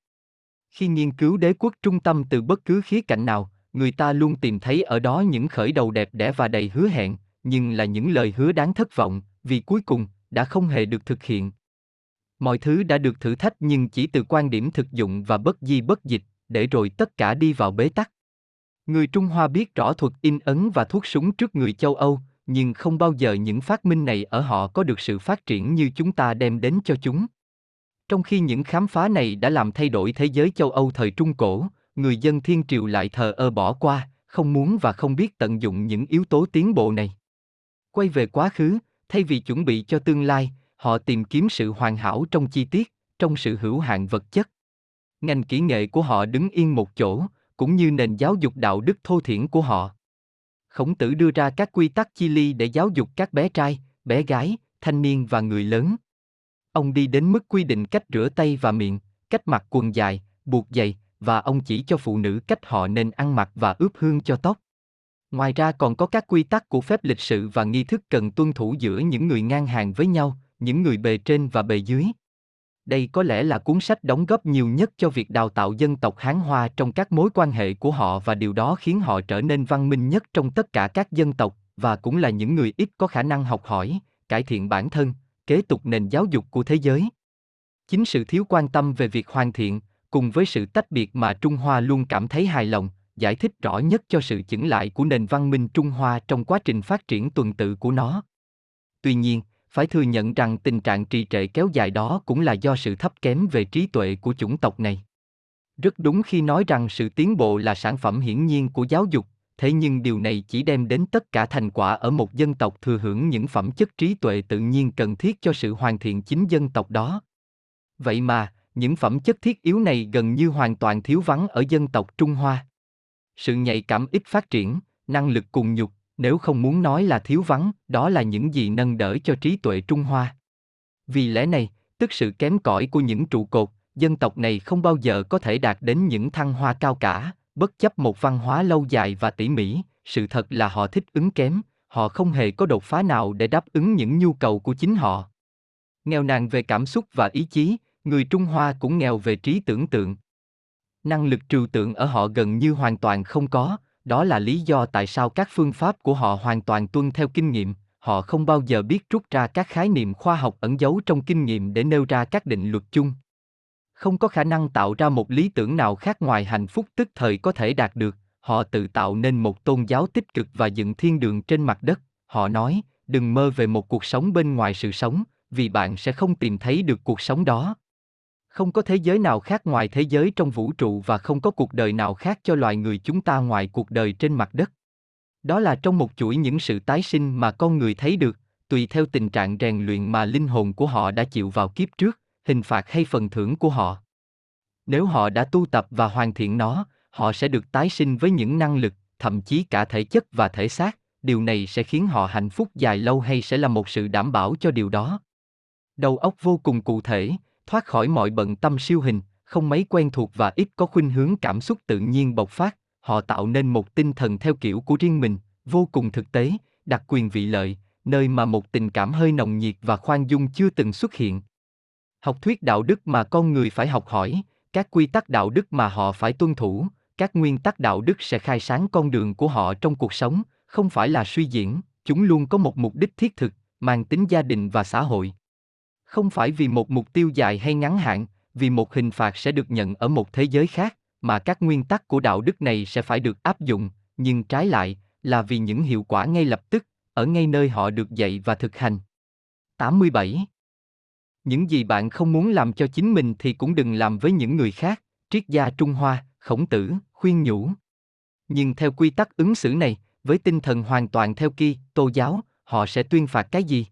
Khi nghiên cứu đế quốc trung tâm từ bất cứ khía cạnh nào, người ta luôn tìm thấy ở đó những khởi đầu đẹp đẽ và đầy hứa hẹn, nhưng là những lời hứa đáng thất vọng, vì cuối cùng, đã không hề được thực hiện. Mọi thứ đã được thử thách nhưng chỉ từ quan điểm thực dụng và bất di bất dịch, để rồi tất cả đi vào bế tắc. Người Trung Hoa biết rõ thuật in ấn và thuốc súng trước người châu Âu, nhưng không bao giờ những phát minh này ở họ có được sự phát triển như chúng ta đem đến cho chúng. Trong khi những khám phá này đã làm thay đổi thế giới châu Âu thời Trung Cổ, người dân thiên triều lại thờ ơ bỏ qua, không muốn và không biết tận dụng những yếu tố tiến bộ này. Quay về quá khứ, thay vì chuẩn bị cho tương lai, họ tìm kiếm sự hoàn hảo trong chi tiết, trong sự hữu hạn vật chất. Ngành kỹ nghệ của họ đứng yên một chỗ, cũng như nền giáo dục đạo đức thô thiển của họ. Khổng tử đưa ra các quy tắc chi ly để giáo dục các bé trai, bé gái, thanh niên và người lớn. Ông đi đến mức quy định cách rửa tay và miệng, cách mặc quần dài, buộc giày, và ông chỉ cho phụ nữ cách họ nên ăn mặc và ướp hương cho tóc. Ngoài ra còn có các quy tắc của phép lịch sự và nghi thức cần tuân thủ giữa những người ngang hàng với nhau, những người bề trên và bề dưới. Đây có lẽ là cuốn sách đóng góp nhiều nhất cho việc đào tạo dân tộc Hán Hoa trong các mối quan hệ của họ và điều đó khiến họ trở nên văn minh nhất trong tất cả các dân tộc và cũng là những người ít có khả năng học hỏi, cải thiện bản thân, kế tục nền giáo dục của thế giới. Chính sự thiếu quan tâm về việc hoàn thiện, cùng với sự tách biệt mà Trung Hoa luôn cảm thấy hài lòng, giải thích rõ nhất cho sự chững lại của nền văn minh Trung Hoa trong quá trình phát triển tuần tự của nó. Tuy nhiên, phải thừa nhận rằng tình trạng trì trệ kéo dài đó cũng là do sự thấp kém về trí tuệ của chủng tộc này. Rất đúng khi nói rằng sự tiến bộ là sản phẩm hiển nhiên của giáo dục, thế nhưng điều này chỉ đem đến tất cả thành quả ở một dân tộc thừa hưởng những phẩm chất trí tuệ tự nhiên cần thiết cho sự hoàn thiện chính dân tộc đó. Vậy mà, những phẩm chất thiết yếu này gần như hoàn toàn thiếu vắng ở dân tộc Trung Hoa. Sự nhạy cảm ít phát triển, năng lực cùng nhục, nếu không muốn nói là thiếu vắng, đó là những gì nâng đỡ cho trí tuệ Trung Hoa. Vì lẽ này, tức sự kém cỏi của những trụ cột, dân tộc này không bao giờ có thể đạt đến những thăng hoa cao cả, bất chấp một văn hóa lâu dài và tỉ mỉ, sự thật là họ thích ứng kém, họ không hề có đột phá nào để đáp ứng những nhu cầu của chính họ. Nghèo nàn về cảm xúc và ý chí, người Trung Hoa cũng nghèo về trí tưởng tượng. Năng lực trừu tượng ở họ gần như hoàn toàn không có, đó là lý do tại sao các phương pháp của họ hoàn toàn tuân theo kinh nghiệm, họ không bao giờ biết rút ra các khái niệm khoa học ẩn giấu trong kinh nghiệm để nêu ra các định luật chung. Không có khả năng tạo ra một lý tưởng nào khác ngoài hạnh phúc tức thời có thể đạt được, họ tự tạo nên một tôn giáo tích cực và dựng thiên đường trên mặt đất, họ nói, đừng mơ về một cuộc sống bên ngoài sự sống, vì bạn sẽ không tìm thấy được cuộc sống đó. Không có thế giới nào khác ngoài thế giới trong vũ trụ và không có cuộc đời nào khác cho loài người chúng ta ngoài cuộc đời trên mặt đất. Đó là trong một chuỗi những sự tái sinh mà con người thấy được, tùy theo tình trạng rèn luyện mà linh hồn của họ đã chịu vào kiếp trước, hình phạt hay phần thưởng của họ. Nếu họ đã tu tập và hoàn thiện nó, họ sẽ được tái sinh với những năng lực, thậm chí cả thể chất và thể xác, điều này sẽ khiến họ hạnh phúc dài lâu hay sẽ là một sự đảm bảo cho điều đó. Đầu óc vô cùng cụ thể, thoát khỏi mọi bận tâm siêu hình, không mấy quen thuộc và ít có khuynh hướng cảm xúc tự nhiên bộc phát, họ tạo nên một tinh thần theo kiểu của riêng mình, vô cùng thực tế, đặc quyền vị lợi, nơi mà một tình cảm hơi nồng nhiệt và khoan dung chưa từng xuất hiện. Học thuyết đạo đức mà con người phải học hỏi, các quy tắc đạo đức mà họ phải tuân thủ, các nguyên tắc đạo đức sẽ khai sáng con đường của họ trong cuộc sống, không phải là suy diễn, chúng luôn có một mục đích thiết thực, mang tính gia đình và xã hội. Không phải vì một mục tiêu dài hay ngắn hạn, vì một hình phạt sẽ được nhận ở một thế giới khác, mà các nguyên tắc của đạo đức này sẽ phải được áp dụng, nhưng trái lại, là vì những hiệu quả ngay lập tức, ở ngay nơi họ được dạy và thực hành. 87. Những gì bạn không muốn làm cho chính mình thì cũng đừng làm với những người khác, triết gia Trung Hoa, khổng tử, khuyên nhủ. Nhưng theo quy tắc ứng xử này, với tinh thần hoàn toàn theo kỳ, tô giáo, họ sẽ tuyên phạt cái gì?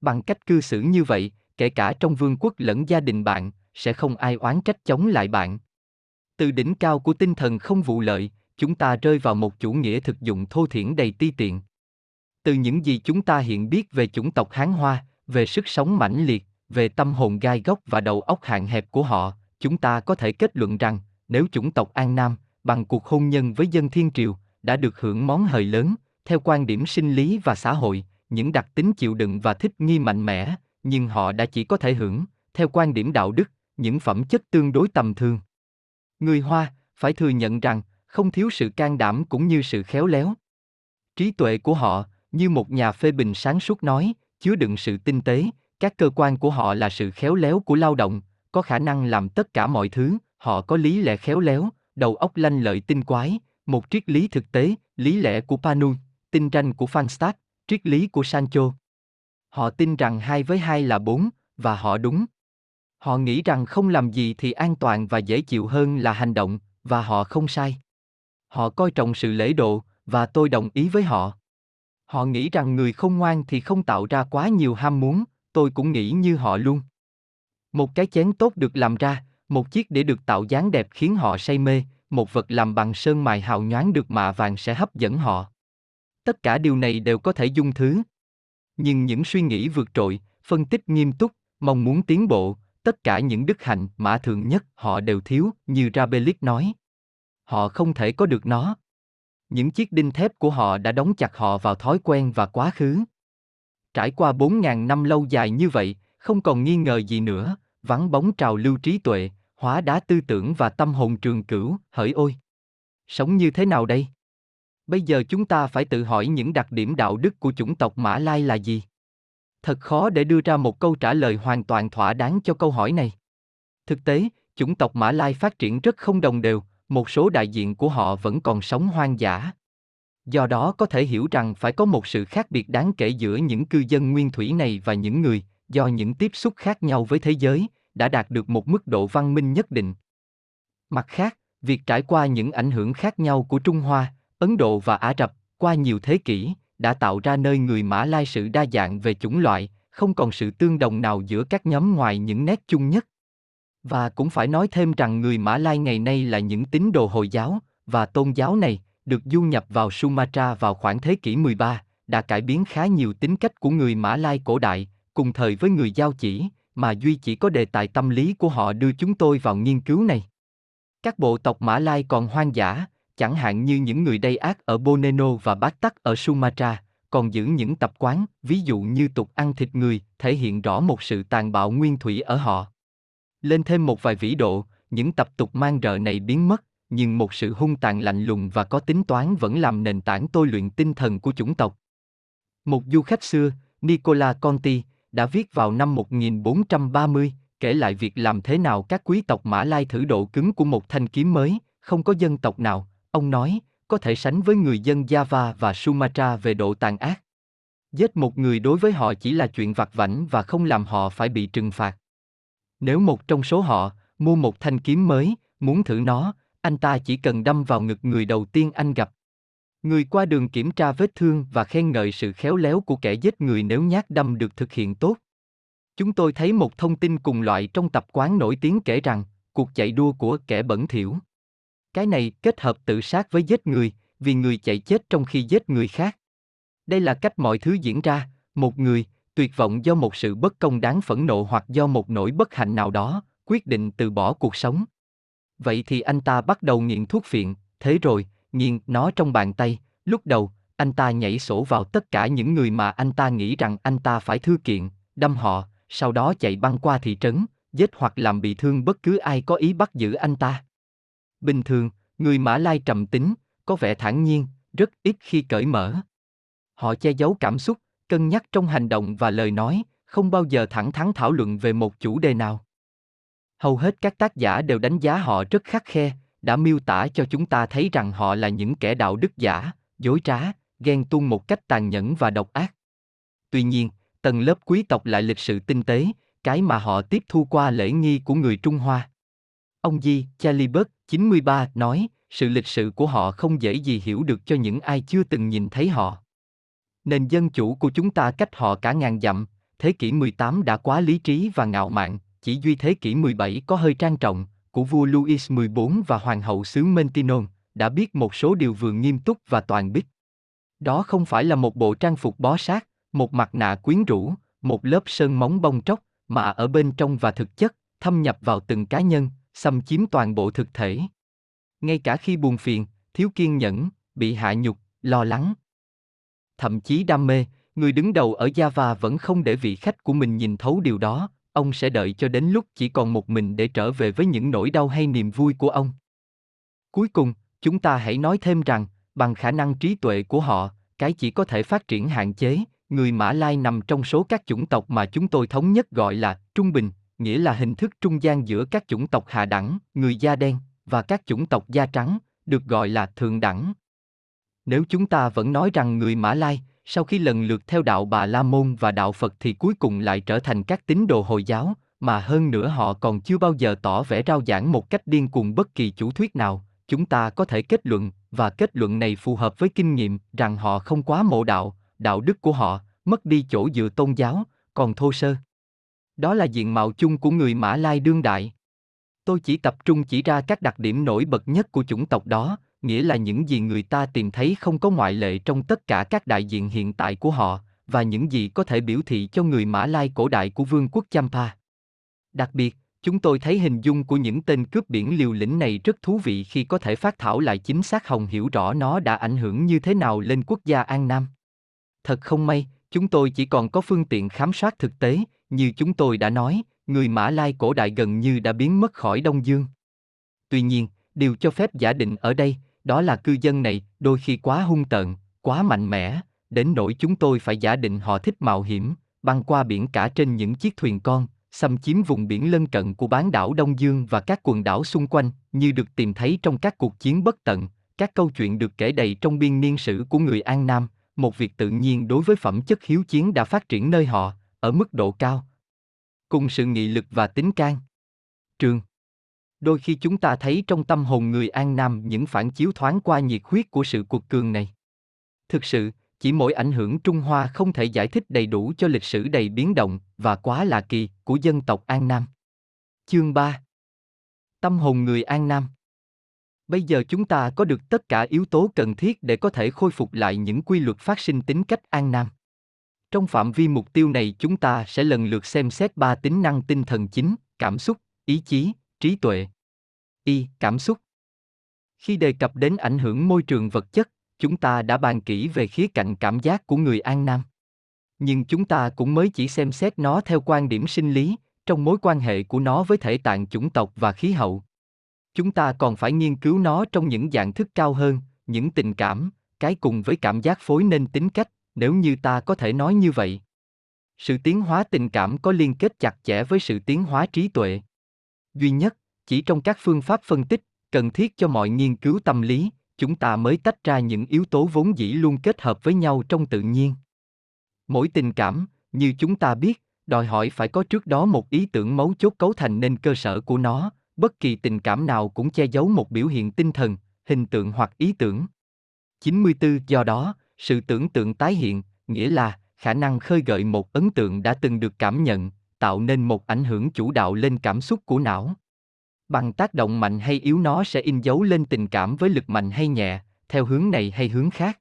Bằng cách cư xử như vậy, kể cả trong vương quốc lẫn gia đình bạn, sẽ không ai oán trách chống lại bạn. Từ đỉnh cao của tinh thần không vụ lợi, chúng ta rơi vào một chủ nghĩa thực dụng thô thiển đầy ti tiện. Từ những gì chúng ta hiện biết về chủng tộc Hán Hoa, về sức sống mãnh liệt, về tâm hồn gai góc và đầu óc hạn hẹp của họ, chúng ta có thể kết luận rằng, nếu chủng tộc An Nam, bằng cuộc hôn nhân với dân thiên triều, đã được hưởng món hời lớn, theo quan điểm sinh lý và xã hội, những đặc tính chịu đựng và thích nghi mạnh mẽ, nhưng họ đã chỉ có thể hưởng, theo quan điểm đạo đức, những phẩm chất tương đối tầm thường. Người Hoa, phải thừa nhận rằng, không thiếu sự can đảm cũng như sự khéo léo. Trí tuệ của họ, như một nhà phê bình sáng suốt nói, chứa đựng sự tinh tế, các cơ quan của họ là sự khéo léo của lao động, có khả năng làm tất cả mọi thứ, họ có lý lẽ khéo léo, đầu óc lanh lợi tinh quái, một triết lý thực tế, lý lẽ của Panu, tinh tranh của Fanstad, triết lý của Sancho. Họ tin rằng hai với hai là bốn, và họ đúng. Họ nghĩ rằng không làm gì thì an toàn và dễ chịu hơn là hành động, và họ không sai. Họ coi trọng sự lễ độ, và tôi đồng ý với họ. Họ nghĩ rằng người không ngoan thì không tạo ra quá nhiều ham muốn, tôi cũng nghĩ như họ luôn. Một cái chén tốt được làm ra, một chiếc để được tạo dáng đẹp khiến họ say mê, một vật làm bằng sơn mài hào nhoáng được mạ vàng sẽ hấp dẫn họ. Tất cả điều này đều có thể dung thứ. Nhưng những suy nghĩ vượt trội, phân tích nghiêm túc, mong muốn tiến bộ, tất cả những đức hạnh mà thường nhất họ đều thiếu, như Rabelais nói. Họ không thể có được nó. Những chiếc đinh thép của họ đã đóng chặt họ vào thói quen và quá khứ. Trải qua 4.000 năm lâu dài như vậy, không còn nghi ngờ gì nữa, vắng bóng trào lưu trí tuệ, hóa đá tư tưởng và tâm hồn trường cửu, hỡi ôi! Sống như thế nào đây? Bây giờ chúng ta phải tự hỏi những đặc điểm đạo đức của chủng tộc Mã Lai là gì? Thật khó để đưa ra một câu trả lời hoàn toàn thỏa đáng cho câu hỏi này. Thực tế, chủng tộc Mã Lai phát triển rất không đồng đều, một số đại diện của họ vẫn còn sống hoang dã. Do đó có thể hiểu rằng phải có một sự khác biệt đáng kể giữa những cư dân nguyên thủy này và những người, do những tiếp xúc khác nhau với thế giới, đã đạt được một mức độ văn minh nhất định. Mặt khác, việc trải qua những ảnh hưởng khác nhau của Trung Hoa, Ấn Độ và Ả Rập qua nhiều thế kỷ đã tạo ra nơi người Mã Lai sự đa dạng về chủng loại, không còn sự tương đồng nào giữa các nhóm ngoài những nét chung nhất. Và cũng phải nói thêm rằng người Mã Lai ngày nay là những tín đồ Hồi giáo, và tôn giáo này, được du nhập vào Sumatra vào khoảng thế kỷ 13, đã cải biến khá nhiều tính cách của người Mã Lai cổ đại, cùng thời với người giao chỉ, mà duy chỉ có đề tài tâm lý của họ đưa chúng tôi vào nghiên cứu này. Các bộ tộc Mã Lai còn hoang dã, chẳng hạn như những người Đây Ác ở Boneno và Bát Tắc ở Sumatra, còn giữ những tập quán, ví dụ như tục ăn thịt người, thể hiện rõ một sự tàn bạo nguyên thủy ở họ. Lên thêm một vài vĩ độ, những tập tục mang rợ này biến mất, nhưng một sự hung tàn lạnh lùng và có tính toán vẫn làm nền tảng tôi luyện tinh thần của chủng tộc. Một du khách xưa, Nicola Conti, đã viết vào năm 1430, kể lại việc làm thế nào các quý tộc Mã Lai thử độ cứng của một thanh kiếm mới, không có dân tộc nào, ông nói, có thể sánh với người dân Java và Sumatra về độ tàn ác. Giết một người đối với họ chỉ là chuyện vặt vảnh và không làm họ phải bị trừng phạt. Nếu một trong số họ mua một thanh kiếm mới, muốn thử nó, anh ta chỉ cần đâm vào ngực người đầu tiên anh gặp. Người qua đường kiểm tra vết thương và khen ngợi sự khéo léo của kẻ giết người nếu nhát đâm được thực hiện tốt. Chúng tôi thấy một thông tin cùng loại trong tập quán nổi tiếng kể rằng, cuộc chạy đua của kẻ bẩn thỉu. Cái này kết hợp tự sát với giết người, vì người chạy chết trong khi giết người khác. Đây là cách mọi thứ diễn ra, một người, tuyệt vọng do một sự bất công đáng phẫn nộ hoặc do một nỗi bất hạnh nào đó, quyết định từ bỏ cuộc sống. Vậy thì anh ta bắt đầu nghiện thuốc phiện, thế rồi, nghiền nó trong bàn tay, lúc đầu, anh ta nhảy sổ vào tất cả những người mà anh ta nghĩ rằng anh ta phải thư kiện, đâm họ, sau đó chạy băng qua thị trấn, giết hoặc làm bị thương bất cứ ai có ý bắt giữ anh ta. Bình thường, người Mã Lai trầm tính, có vẻ thản nhiên, rất ít khi cởi mở. Họ che giấu cảm xúc, cân nhắc trong hành động và lời nói, không bao giờ thẳng thắn thảo luận về một chủ đề nào. Hầu hết các tác giả đều đánh giá họ rất khắc khe, đã miêu tả cho chúng ta thấy rằng họ là những kẻ đạo đức giả, dối trá, ghen tuông một cách tàn nhẫn và độc ác. Tuy nhiên, tầng lớp quý tộc lại lịch sự tinh tế, cái mà họ tiếp thu qua lễ nghi của người Trung Hoa. Ông Di, Chalibert, 93, nói, sự lịch sự của họ không dễ gì hiểu được cho những ai chưa từng nhìn thấy họ. Nền dân chủ của chúng ta cách họ cả ngàn dặm, thế kỷ 18 đã quá lý trí và ngạo mạn, chỉ duy thế kỷ 17 có hơi trang trọng, của vua Louis XIV và hoàng hậu xứ Mentinon, đã biết một số điều vừa nghiêm túc và toàn bích. Đó không phải là một bộ trang phục bó sát, một mặt nạ quyến rũ, một lớp sơn móng bong tróc, mà ở bên trong và thực chất, thâm nhập vào từng cá nhân, xâm chiếm toàn bộ thực thể. Ngay cả khi buồn phiền, thiếu kiên nhẫn, bị hạ nhục, lo lắng. Thậm chí đam mê, người đứng đầu ở Java vẫn không để vị khách của mình nhìn thấu điều đó, ông sẽ đợi cho đến lúc chỉ còn một mình để trở về với những nỗi đau hay niềm vui của ông. Cuối cùng, chúng ta hãy nói thêm rằng, bằng khả năng trí tuệ của họ, cái chỉ có thể phát triển hạn chế, người Mã Lai nằm trong số các chủng tộc mà chúng tôi thống nhất gọi là trung bình, nghĩa là hình thức trung gian giữa các chủng tộc hạ đẳng, người da đen, và các chủng tộc da trắng, được gọi là thượng đẳng. Nếu chúng ta vẫn nói rằng người Mã Lai, sau khi lần lượt theo đạo Bà La Môn và đạo Phật thì cuối cùng lại trở thành các tín đồ Hồi giáo, mà hơn nữa họ còn chưa bao giờ tỏ vẻ rao giảng một cách điên cuồng bất kỳ chủ thuyết nào, chúng ta có thể kết luận, và kết luận này phù hợp với kinh nghiệm, rằng họ không quá mộ đạo, đạo đức của họ, mất đi chỗ dựa tôn giáo, còn thô sơ. Đó là diện mạo chung của người Mã Lai đương đại. Tôi chỉ tập trung chỉ ra các đặc điểm nổi bật nhất của chủng tộc đó, nghĩa là những gì người ta tìm thấy không có ngoại lệ trong tất cả các đại diện hiện tại của họ, và những gì có thể biểu thị cho người Mã Lai cổ đại của vương quốc Champa. Đặc biệt, chúng tôi thấy hình dung của những tên cướp biển liều lĩnh này rất thú vị khi có thể phát thảo lại chính xác Hồng hiểu rõ nó đã ảnh hưởng như thế nào lên quốc gia An Nam. Thật không may, chúng tôi chỉ còn có phương tiện khám soát thực tế, như chúng tôi đã nói, người Mã Lai cổ đại gần như đã biến mất khỏi Đông Dương. Tuy nhiên, điều cho phép giả định ở đây, đó là cư dân này đôi khi quá hung tợn, quá mạnh mẽ, đến nỗi chúng tôi phải giả định họ thích mạo hiểm, băng qua biển cả trên những chiếc thuyền con, xâm chiếm vùng biển lân cận của bán đảo Đông Dương và các quần đảo xung quanh, như được tìm thấy trong các cuộc chiến bất tận, các câu chuyện được kể đầy trong biên niên sử của người An Nam, một việc tự nhiên đối với phẩm chất hiếu chiến đã phát triển nơi họ, ở mức độ cao. Cùng sự nghị lực và tính can. Trường Đôi khi chúng ta thấy trong tâm hồn người An Nam những phản chiếu thoáng qua nhiệt huyết của sự cuộc cường này. Thực sự, chỉ mỗi ảnh hưởng Trung Hoa không thể giải thích đầy đủ cho lịch sử đầy biến động và quá lạ kỳ của dân tộc An Nam. Chương 3 Tâm hồn người An Nam Bây giờ chúng ta có được tất cả yếu tố cần thiết để có thể khôi phục lại những quy luật phát sinh tính cách An Nam. Trong phạm vi mục tiêu này chúng ta sẽ lần lượt xem xét ba tính năng tinh thần chính, cảm xúc, ý chí, trí tuệ. Y, cảm xúc. Khi đề cập đến ảnh hưởng môi trường vật chất, chúng ta đã bàn kỹ về khía cạnh cảm giác của người An Nam. Nhưng chúng ta cũng mới chỉ xem xét nó theo quan điểm sinh lý, trong mối quan hệ của nó với thể tạng chủng tộc và khí hậu. Chúng ta còn phải nghiên cứu nó trong những dạng thức cao hơn, những tình cảm, cái cùng với cảm giác phối nên tính cách, nếu như ta có thể nói như vậy. Sự tiến hóa tình cảm có liên kết chặt chẽ với sự tiến hóa trí tuệ. Duy nhất, chỉ trong các phương pháp phân tích, cần thiết cho mọi nghiên cứu tâm lý, chúng ta mới tách ra những yếu tố vốn dĩ luôn kết hợp với nhau trong tự nhiên. Mỗi tình cảm, như chúng ta biết, đòi hỏi phải có trước đó một ý tưởng mấu chốt cấu thành nên cơ sở của nó, bất kỳ tình cảm nào cũng che giấu một biểu hiện tinh thần, hình tượng hoặc ý tưởng. 94 Do đó, sự tưởng tượng tái hiện, nghĩa là khả năng khơi gợi một ấn tượng đã từng được cảm nhận, tạo nên một ảnh hưởng chủ đạo lên cảm xúc của não. Bằng tác động mạnh hay yếu nó sẽ in dấu lên tình cảm với lực mạnh hay nhẹ, theo hướng này hay hướng khác.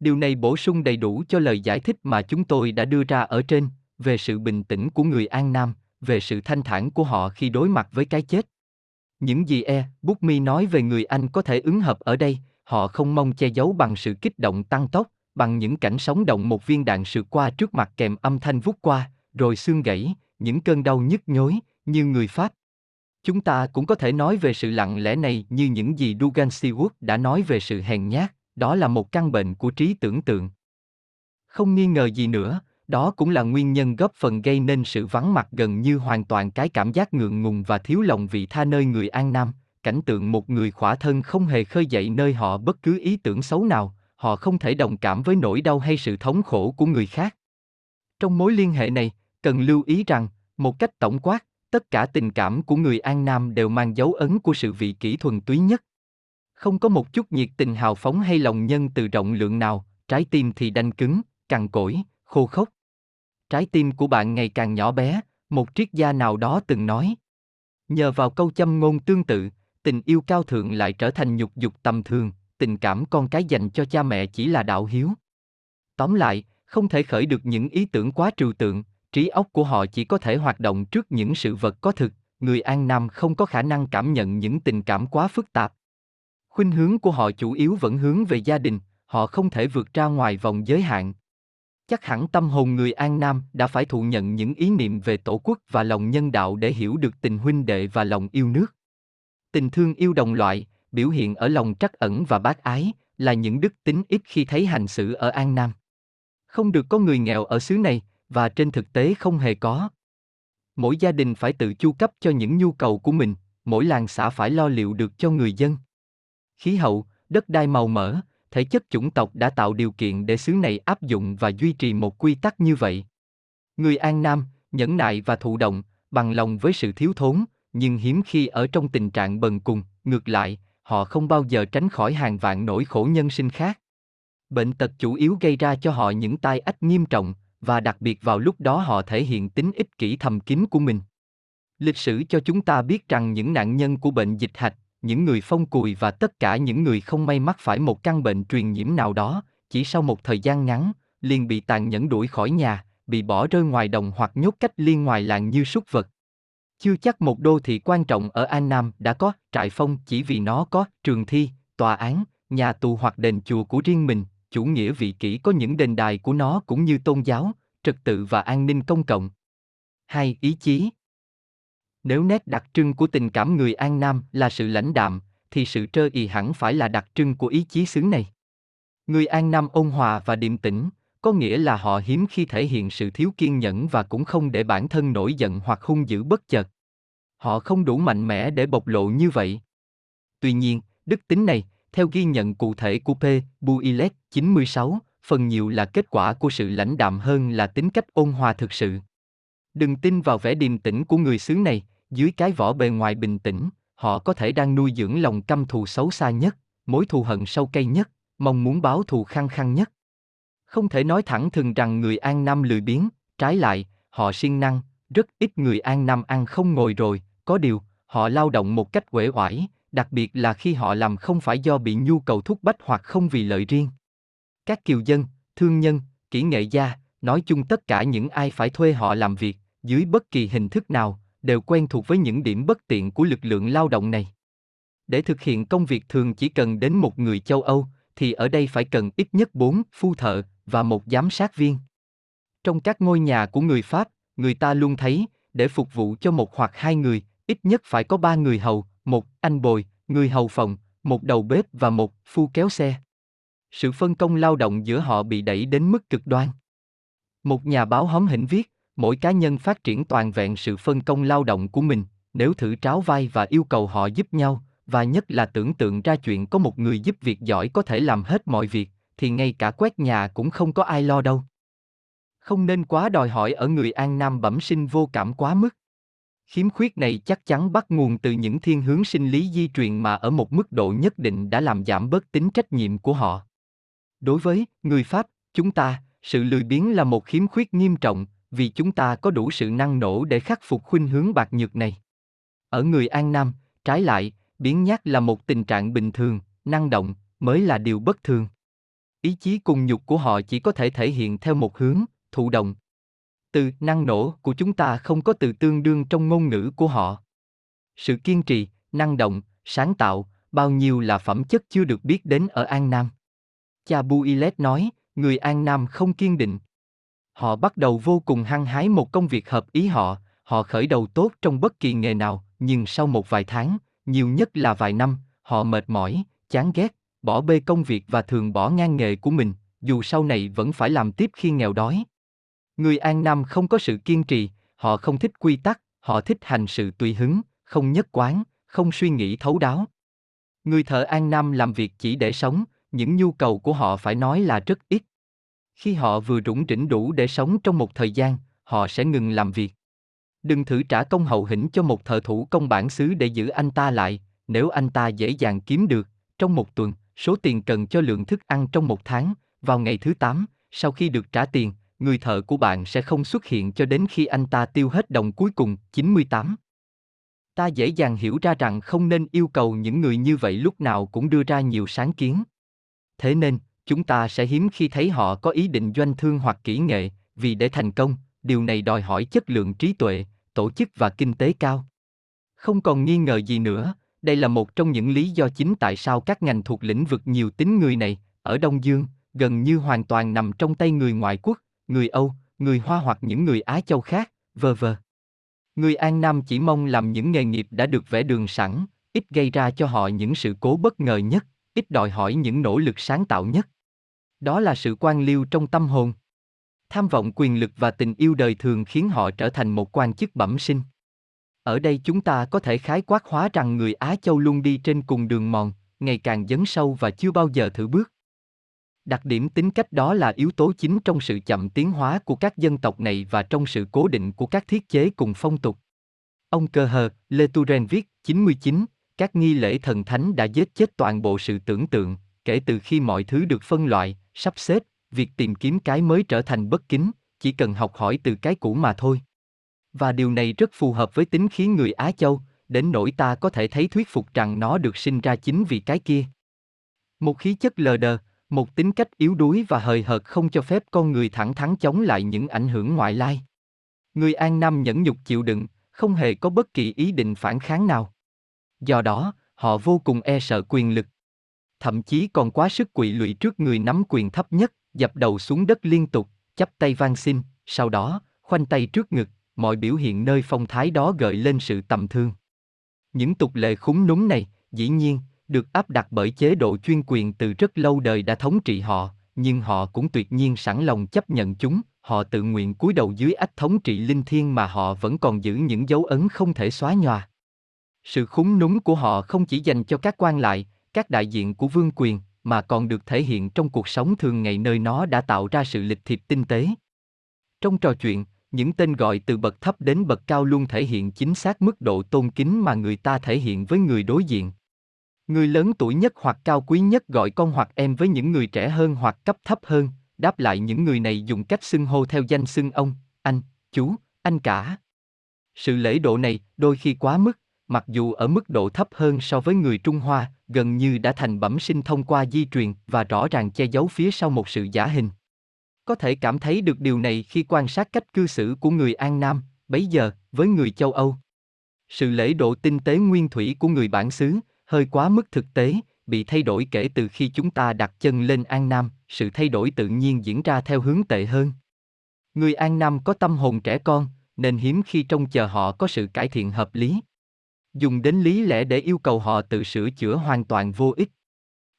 Điều này bổ sung đầy đủ cho lời giải thích mà chúng tôi đã đưa ra ở trên, về sự bình tĩnh của người An Nam, về sự thanh thản của họ khi đối mặt với cái chết. Những gì E. bút mi nói về người Anh có thể ứng hợp ở đây, họ không mong che giấu bằng sự kích động tăng tốc, bằng những cảnh sóng động một viên đạn sượt qua trước mặt kèm âm thanh vút qua, rồi xương gãy, những cơn đau nhức nhối, như người Pháp. Chúng ta cũng có thể nói về sự lặng lẽ này như những gì Dugan Stewart đã nói về sự hèn nhát, đó là một căn bệnh của trí tưởng tượng. Không nghi ngờ gì nữa, đó cũng là nguyên nhân góp phần gây nên sự vắng mặt gần như hoàn toàn cái cảm giác ngượng ngùng và thiếu lòng vị tha nơi người An Nam, cảnh tượng một người khỏa thân không hề khơi dậy nơi họ bất cứ ý tưởng xấu nào, họ không thể đồng cảm với nỗi đau hay sự thống khổ của người khác. Trong mối liên hệ này, cần lưu ý rằng, một cách tổng quát, tất cả tình cảm của người An Nam đều mang dấu ấn của sự vị kỷ thuần túy nhất. Không có một chút nhiệt tình hào phóng hay lòng nhân từ rộng lượng nào, trái tim thì đanh cứng, cằn cỗi, khô khốc. Trái tim của bạn ngày càng nhỏ bé, một triết gia nào đó từng nói. Nhờ vào câu châm ngôn tương tự, tình yêu cao thượng lại trở thành nhục dục tầm thường, tình cảm con cái dành cho cha mẹ chỉ là đạo hiếu. Tóm lại, không thể khởi được những ý tưởng quá trừu tượng, trí óc của họ chỉ có thể hoạt động trước những sự vật có thực, người An Nam không có khả năng cảm nhận những tình cảm quá phức tạp. Khuynh hướng của họ chủ yếu vẫn hướng về gia đình, họ không thể vượt ra ngoài vòng giới hạn. Chắc hẳn tâm hồn người An Nam đã phải thụ nhận những ý niệm về tổ quốc và lòng nhân đạo để hiểu được tình huynh đệ và lòng yêu nước. Tình thương yêu đồng loại, biểu hiện ở lòng trắc ẩn và bác ái, là những đức tính ít khi thấy hành xử ở An Nam. Không được có người nghèo ở xứ này, và trên thực tế không hề có. Mỗi gia đình phải tự chu cấp cho những nhu cầu của mình, mỗi làng xã phải lo liệu được cho người dân. Khí hậu, đất đai màu mỡ, thể chất chủng tộc đã tạo điều kiện để xứ này áp dụng và duy trì một quy tắc như vậy. Người An Nam, nhẫn nại và thụ động, bằng lòng với sự thiếu thốn, nhưng hiếm khi ở trong tình trạng bần cùng, ngược lại, họ không bao giờ tránh khỏi hàng vạn nỗi khổ nhân sinh khác. Bệnh tật chủ yếu gây ra cho họ những tai ách nghiêm trọng, và đặc biệt vào lúc đó họ thể hiện tính ích kỷ thầm kín của mình. Lịch sử cho chúng ta biết rằng những nạn nhân của bệnh dịch hạch, những người phong cùi và tất cả những người không may mắc phải một căn bệnh truyền nhiễm nào đó, chỉ sau một thời gian ngắn, liền bị tàn nhẫn đuổi khỏi nhà, bị bỏ rơi ngoài đồng hoặc nhốt cách liên ngoài làng như súc vật. Chưa chắc một đô thị quan trọng ở An Nam đã có trại phong chỉ vì nó có trường thi, tòa án, nhà tù hoặc đền chùa của riêng mình, chủ nghĩa vị kỷ có những đền đài của nó cũng như tôn giáo, trật tự và an ninh công cộng. Hai Ý chí Nếu nét đặc trưng của tình cảm người An Nam là sự lãnh đạm, thì sự trơ ì hẳn phải là đặc trưng của ý chí xứ này. Người An Nam ôn hòa và điềm tĩnh, có nghĩa là họ hiếm khi thể hiện sự thiếu kiên nhẫn và cũng không để bản thân nổi giận hoặc hung dữ bất chợt. Họ không đủ mạnh mẽ để bộc lộ như vậy. Tuy nhiên, đức tính này, theo ghi nhận cụ thể của P. Builet 96, phần nhiều là kết quả của sự lãnh đạm hơn là tính cách ôn hòa thực sự. Đừng tin vào vẻ điềm tĩnh của người xứ này, dưới cái vỏ bề ngoài bình tĩnh, họ có thể đang nuôi dưỡng lòng căm thù xấu xa nhất, mối thù hận sâu cay nhất, mong muốn báo thù khăng khăng nhất. Không thể nói thẳng thừng rằng người An Nam lười biếng, trái lại, họ siêng năng, rất ít người An Nam ăn không ngồi rồi, có điều, họ lao động một cách uể oải, đặc biệt là khi họ làm không phải do bị nhu cầu thúc bách hoặc không vì lợi riêng. Các kiều dân, thương nhân, kỹ nghệ gia, nói chung tất cả những ai phải thuê họ làm việc, dưới bất kỳ hình thức nào, đều quen thuộc với những điểm bất tiện của lực lượng lao động này. Để thực hiện công việc thường chỉ cần đến một người châu Âu, thì ở đây phải cần ít nhất bốn phu thợ và một giám sát viên. Trong các ngôi nhà của người Pháp, người ta luôn thấy, để phục vụ cho một hoặc hai người, ít nhất phải có ba người hầu, một anh bồi, người hầu phòng, một đầu bếp và một phu kéo xe. Sự phân công lao động giữa họ bị đẩy đến mức cực đoan. Một nhà báo hóm hỉnh viết, mỗi cá nhân phát triển toàn vẹn sự phân công lao động của mình, nếu thử tráo vai và yêu cầu họ giúp nhau, và nhất là tưởng tượng ra chuyện có một người giúp việc giỏi có thể làm hết mọi việc, thì ngay cả quét nhà cũng không có ai lo đâu. Không nên quá đòi hỏi ở người An Nam bẩm sinh vô cảm quá mức. Khiếm khuyết này chắc chắn bắt nguồn từ những thiên hướng sinh lý di truyền mà ở một mức độ nhất định đã làm giảm bớt tính trách nhiệm của họ. Đối với người Pháp, chúng ta, sự lười biếng là một khiếm khuyết nghiêm trọng, vì chúng ta có đủ sự năng nổ để khắc phục khuynh hướng bạc nhược này. Ở người An Nam, trái lại, biến nhát là một tình trạng bình thường, năng động, mới là điều bất thường. Ý chí cùng nhục của họ chỉ có thể thể hiện theo một hướng, thụ động, từ năng nổ của chúng ta không có từ tương đương trong ngôn ngữ của họ. Sự kiên trì, năng động, sáng tạo, bao nhiêu là phẩm chất chưa được biết đến ở An Nam. Cha Builet nói, người An Nam không kiên định. Họ bắt đầu vô cùng hăng hái một công việc hợp ý họ, họ khởi đầu tốt trong bất kỳ nghề nào, nhưng sau một vài tháng, nhiều nhất là vài năm, họ mệt mỏi, chán ghét, bỏ bê công việc và thường bỏ ngang nghề của mình, dù sau này vẫn phải làm tiếp khi nghèo đói. Người An Nam không có sự kiên trì, họ không thích quy tắc, họ thích hành sự tùy hứng, không nhất quán, không suy nghĩ thấu đáo. Người thợ An Nam làm việc chỉ để sống, những nhu cầu của họ phải nói là rất ít. Khi họ vừa rủng rỉnh đủ để sống trong một thời gian, họ sẽ ngừng làm việc. Đừng thử trả công hậu hĩnh cho một thợ thủ công bản xứ để giữ anh ta lại, nếu anh ta dễ dàng kiếm được, trong một tuần, số tiền cần cho lượng thức ăn trong một tháng, vào ngày thứ 8, sau khi được trả tiền, người thợ của bạn sẽ không xuất hiện cho đến khi anh ta tiêu hết đồng cuối cùng, 98. Ta dễ dàng hiểu ra rằng không nên yêu cầu những người như vậy lúc nào cũng đưa ra nhiều sáng kiến. Thế nên, chúng ta sẽ hiếm khi thấy họ có ý định doanh thương hoặc kỹ nghệ, vì để thành công, điều này đòi hỏi chất lượng trí tuệ, tổ chức và kinh tế cao. Không còn nghi ngờ gì nữa, đây là một trong những lý do chính tại sao các ngành thuộc lĩnh vực nhiều tính người này, ở Đông Dương, gần như hoàn toàn nằm trong tay người ngoại quốc, người Âu, người Hoa hoặc những người Á Châu khác, vờ vờ. Người An Nam chỉ mong làm những nghề nghiệp đã được vẽ đường sẵn, ít gây ra cho họ những sự cố bất ngờ nhất, ít đòi hỏi những nỗ lực sáng tạo nhất. Đó là sự quan liêu trong tâm hồn. Tham vọng quyền lực và tình yêu đời thường khiến họ trở thành một quan chức bẩm sinh. Ở đây chúng ta có thể khái quát hóa rằng người Á Châu luôn đi trên cùng đường mòn, ngày càng dấn sâu và chưa bao giờ thử bước. Đặc điểm tính cách đó là yếu tố chính trong sự chậm tiến hóa của các dân tộc này và trong sự cố định của các thiết chế cùng phong tục. Ông Cơ Hờ, Lê Tu Ren viết, 99, các nghi lễ thần thánh đã giết chết toàn bộ sự tưởng tượng, kể từ khi mọi thứ được phân loại, sắp xếp, việc tìm kiếm cái mới trở thành bất kính, chỉ cần học hỏi từ cái cũ mà thôi. Và điều này rất phù hợp với tính khí người Á Châu, đến nỗi ta có thể thấy thuyết phục rằng nó được sinh ra chính vì cái kia. Một khí chất lờ đờ, một tính cách yếu đuối và hời hợt không cho phép con người thẳng thắn chống lại những ảnh hưởng ngoại lai. Người An Nam nhẫn nhục chịu đựng, không hề có bất kỳ ý định phản kháng nào. Do đó, họ vô cùng e sợ quyền lực. Thậm chí còn quá sức quỵ lụy trước người nắm quyền thấp nhất, dập đầu xuống đất liên tục, chắp tay van xin, sau đó, khoanh tay trước ngực, mọi biểu hiện nơi phong thái đó gợi lên sự tầm thương. Những tục lệ khúng núm này, dĩ nhiên, được áp đặt bởi chế độ chuyên quyền từ rất lâu đời đã thống trị họ, nhưng họ cũng tuyệt nhiên sẵn lòng chấp nhận chúng, họ tự nguyện cúi đầu dưới ách thống trị linh thiêng mà họ vẫn còn giữ những dấu ấn không thể xóa nhòa. Sự khúng núm của họ không chỉ dành cho các quan lại, các đại diện của vương quyền, mà còn được thể hiện trong cuộc sống thường ngày nơi nó đã tạo ra sự lịch thiệp tinh tế. Trong trò chuyện, những tên gọi từ bậc thấp đến bậc cao luôn thể hiện chính xác mức độ tôn kính mà người ta thể hiện với người đối diện. Người lớn tuổi nhất hoặc cao quý nhất gọi con hoặc em với những người trẻ hơn hoặc cấp thấp hơn, đáp lại những người này dùng cách xưng hô theo danh xưng ông, anh, chú, anh cả. Sự lễ độ này đôi khi quá mức, mặc dù ở mức độ thấp hơn so với người Trung Hoa, gần như đã thành bẩm sinh thông qua di truyền và rõ ràng che giấu phía sau một sự giả hình. Có thể cảm thấy được điều này khi quan sát cách cư xử của người An Nam, bấy giờ, với người châu Âu. Sự lễ độ tinh tế nguyên thủy của người bản xứ, hơi quá mức thực tế, bị thay đổi kể từ khi chúng ta đặt chân lên An Nam, sự thay đổi tự nhiên diễn ra theo hướng tệ hơn. Người An Nam có tâm hồn trẻ con, nên hiếm khi trông chờ họ có sự cải thiện hợp lý. Dùng đến lý lẽ để yêu cầu họ tự sửa chữa hoàn toàn vô ích.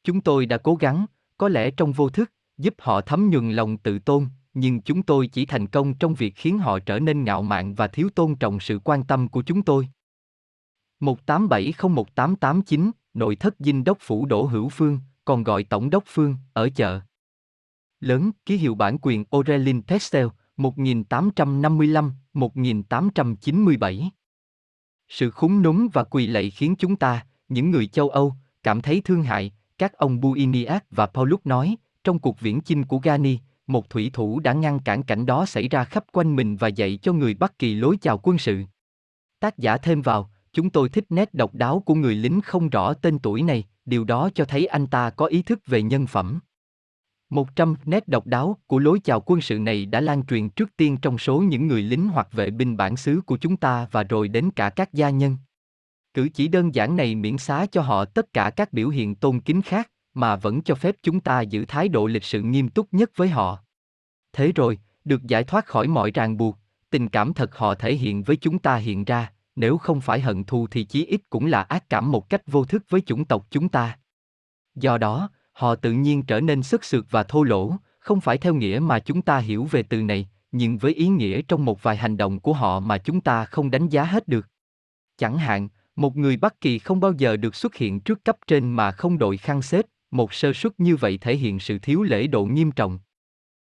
Chúng tôi đã cố gắng, có lẽ trong vô thức, giúp họ thấm nhuần lòng tự tôn, nhưng chúng tôi chỉ thành công trong việc khiến họ trở nên ngạo mạn và thiếu tôn trọng sự quan tâm của chúng tôi. 187018889, nội thất dinh đốc phủ Đỗ Hữu Phương, còn gọi Tổng đốc Phương, ở chợ. Lớn, ký hiệu bản quyền Aurelin Pestel, 1855-1897. Sự khúng núm và quỳ lạy khiến chúng ta, những người châu Âu, cảm thấy thương hại, các ông Buiniac và Paulus nói, trong cuộc viễn chinh của Gani, một thủy thủ đã ngăn cản cảnh đó xảy ra khắp quanh mình và dạy cho người Bắc Kỳ lối chào quân sự. Tác giả thêm vào, chúng tôi thích nét độc đáo của người lính không rõ tên tuổi này, điều đó cho thấy anh ta có ý thức về nhân phẩm. 100 nét độc đáo của lối chào quân sự này đã lan truyền trước tiên trong số những người lính hoặc vệ binh bản xứ của chúng ta và rồi đến cả các gia nhân. Cử chỉ đơn giản này miễn xá cho họ tất cả các biểu hiện tôn kính khác, mà vẫn cho phép chúng ta giữ thái độ lịch sự nghiêm túc nhất với họ. Thế rồi, được giải thoát khỏi mọi ràng buộc, tình cảm thật họ thể hiện với chúng ta hiện ra, nếu không phải hận thù thì chí ít cũng là ác cảm một cách vô thức với chủng tộc chúng ta. Do đó, họ tự nhiên trở nên sức sượt và thô lỗ, không phải theo nghĩa mà chúng ta hiểu về từ này, nhưng với ý nghĩa trong một vài hành động của họ mà chúng ta không đánh giá hết được. Chẳng hạn, một người Bắc Kỳ không bao giờ được xuất hiện trước cấp trên mà không đội khăn xếp, một sơ suất như vậy thể hiện sự thiếu lễ độ nghiêm trọng.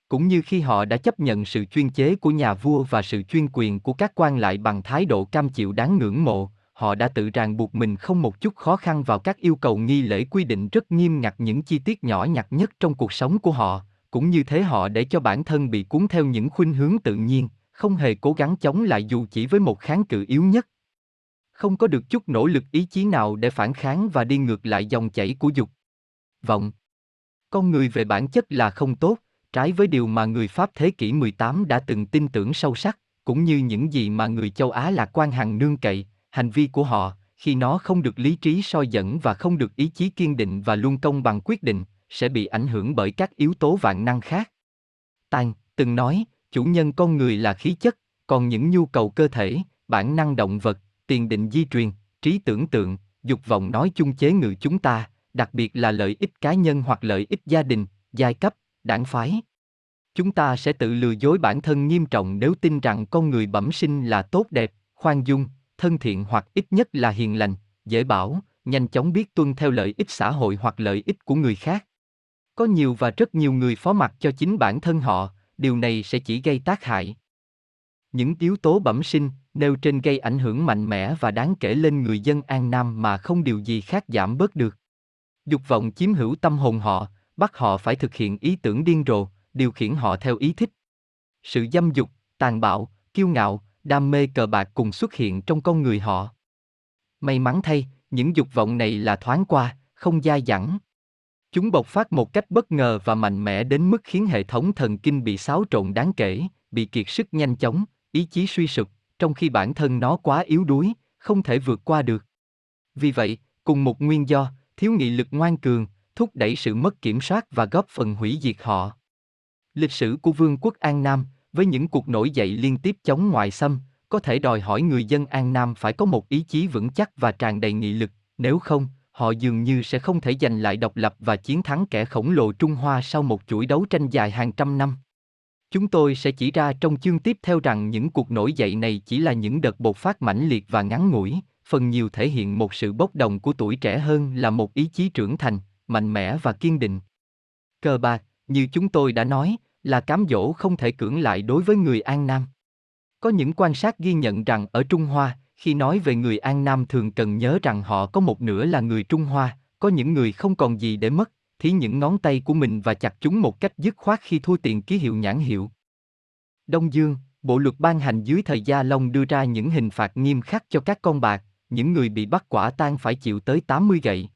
Cũng như khi họ đã chấp nhận sự chuyên chế của nhà vua và sự chuyên quyền của các quan lại bằng thái độ cam chịu đáng ngưỡng mộ, họ đã tự ràng buộc mình không một chút khó khăn vào các yêu cầu nghi lễ quy định rất nghiêm ngặt những chi tiết nhỏ nhặt nhất trong cuộc sống của họ, cũng như thế họ để cho bản thân bị cuốn theo những khuynh hướng tự nhiên, không hề cố gắng chống lại dù chỉ với một kháng cự yếu nhất. Không có được chút nỗ lực ý chí nào để phản kháng và đi ngược lại dòng chảy của dục vọng. Con người về bản chất là không tốt, trái với điều mà người Pháp thế kỷ 18 đã từng tin tưởng sâu sắc, cũng như những gì mà người châu Á lạc quan hằng nương cậy, hành vi của họ, khi nó không được lý trí soi dẫn và không được ý chí kiên định và luôn công bằng quyết định, sẽ bị ảnh hưởng bởi các yếu tố vạn năng khác. Tan từng nói, chủ nhân con người là khí chất, còn những nhu cầu cơ thể, bản năng động vật, tiền định di truyền, trí tưởng tượng, dục vọng nói chung chế ngự chúng ta, đặc biệt là lợi ích cá nhân hoặc lợi ích gia đình, giai cấp, đảng phái. Chúng ta sẽ tự lừa dối bản thân nghiêm trọng nếu tin rằng con người bẩm sinh là tốt đẹp, khoan dung, thân thiện hoặc ít nhất là hiền lành, dễ bảo, nhanh chóng biết tuân theo lợi ích xã hội hoặc lợi ích của người khác. Có nhiều và rất nhiều người phó mặc cho chính bản thân họ, điều này sẽ chỉ gây tác hại. Những yếu tố bẩm sinh nêu trên gây ảnh hưởng mạnh mẽ và đáng kể lên người dân An Nam mà không điều gì khác giảm bớt được. Dục vọng chiếm hữu tâm hồn họ, bắt họ phải thực hiện ý tưởng điên rồ, điều khiển họ theo ý thích. Sự dâm dục, tàn bạo, kiêu ngạo, đam mê cờ bạc cùng xuất hiện trong con người họ. May mắn thay, những dục vọng này là thoáng qua, không dai dẳng. Chúng bộc phát một cách bất ngờ và mạnh mẽ đến mức khiến hệ thống thần kinh bị xáo trộn đáng kể, bị kiệt sức nhanh chóng, ý chí suy sụp, trong khi bản thân nó quá yếu đuối, không thể vượt qua được. Vì vậy, cùng một nguyên do, thiếu nghị lực ngoan cường, thúc đẩy sự mất kiểm soát và góp phần hủy diệt họ. Lịch sử của Vương quốc An Nam, với những cuộc nổi dậy liên tiếp chống ngoại xâm, có thể đòi hỏi người dân An Nam phải có một ý chí vững chắc và tràn đầy nghị lực, nếu không, họ dường như sẽ không thể giành lại độc lập và chiến thắng kẻ khổng lồ Trung Hoa sau một chuỗi đấu tranh dài hàng trăm năm. Chúng tôi sẽ chỉ ra trong chương tiếp theo rằng những cuộc nổi dậy này chỉ là những đợt bộc phát mãnh liệt và ngắn ngủi, phần nhiều thể hiện một sự bốc đồng của tuổi trẻ hơn là một ý chí trưởng thành, mạnh mẽ và kiên định. Cờ bạc, như chúng tôi đã nói, là cám dỗ không thể cưỡng lại đối với người An Nam. Có những quan sát ghi nhận rằng ở Trung Hoa, khi nói về người An Nam thường cần nhớ rằng họ có một nửa là người Trung Hoa, có những người không còn gì để mất, thí những ngón tay của mình và chặt chúng một cách dứt khoát khi thua tiền ký hiệu nhãn hiệu. Đông Dương, bộ luật ban hành dưới thời Gia Long đưa ra những hình phạt nghiêm khắc cho các con bạc, những người bị bắt quả tang phải chịu tới 80 gậy.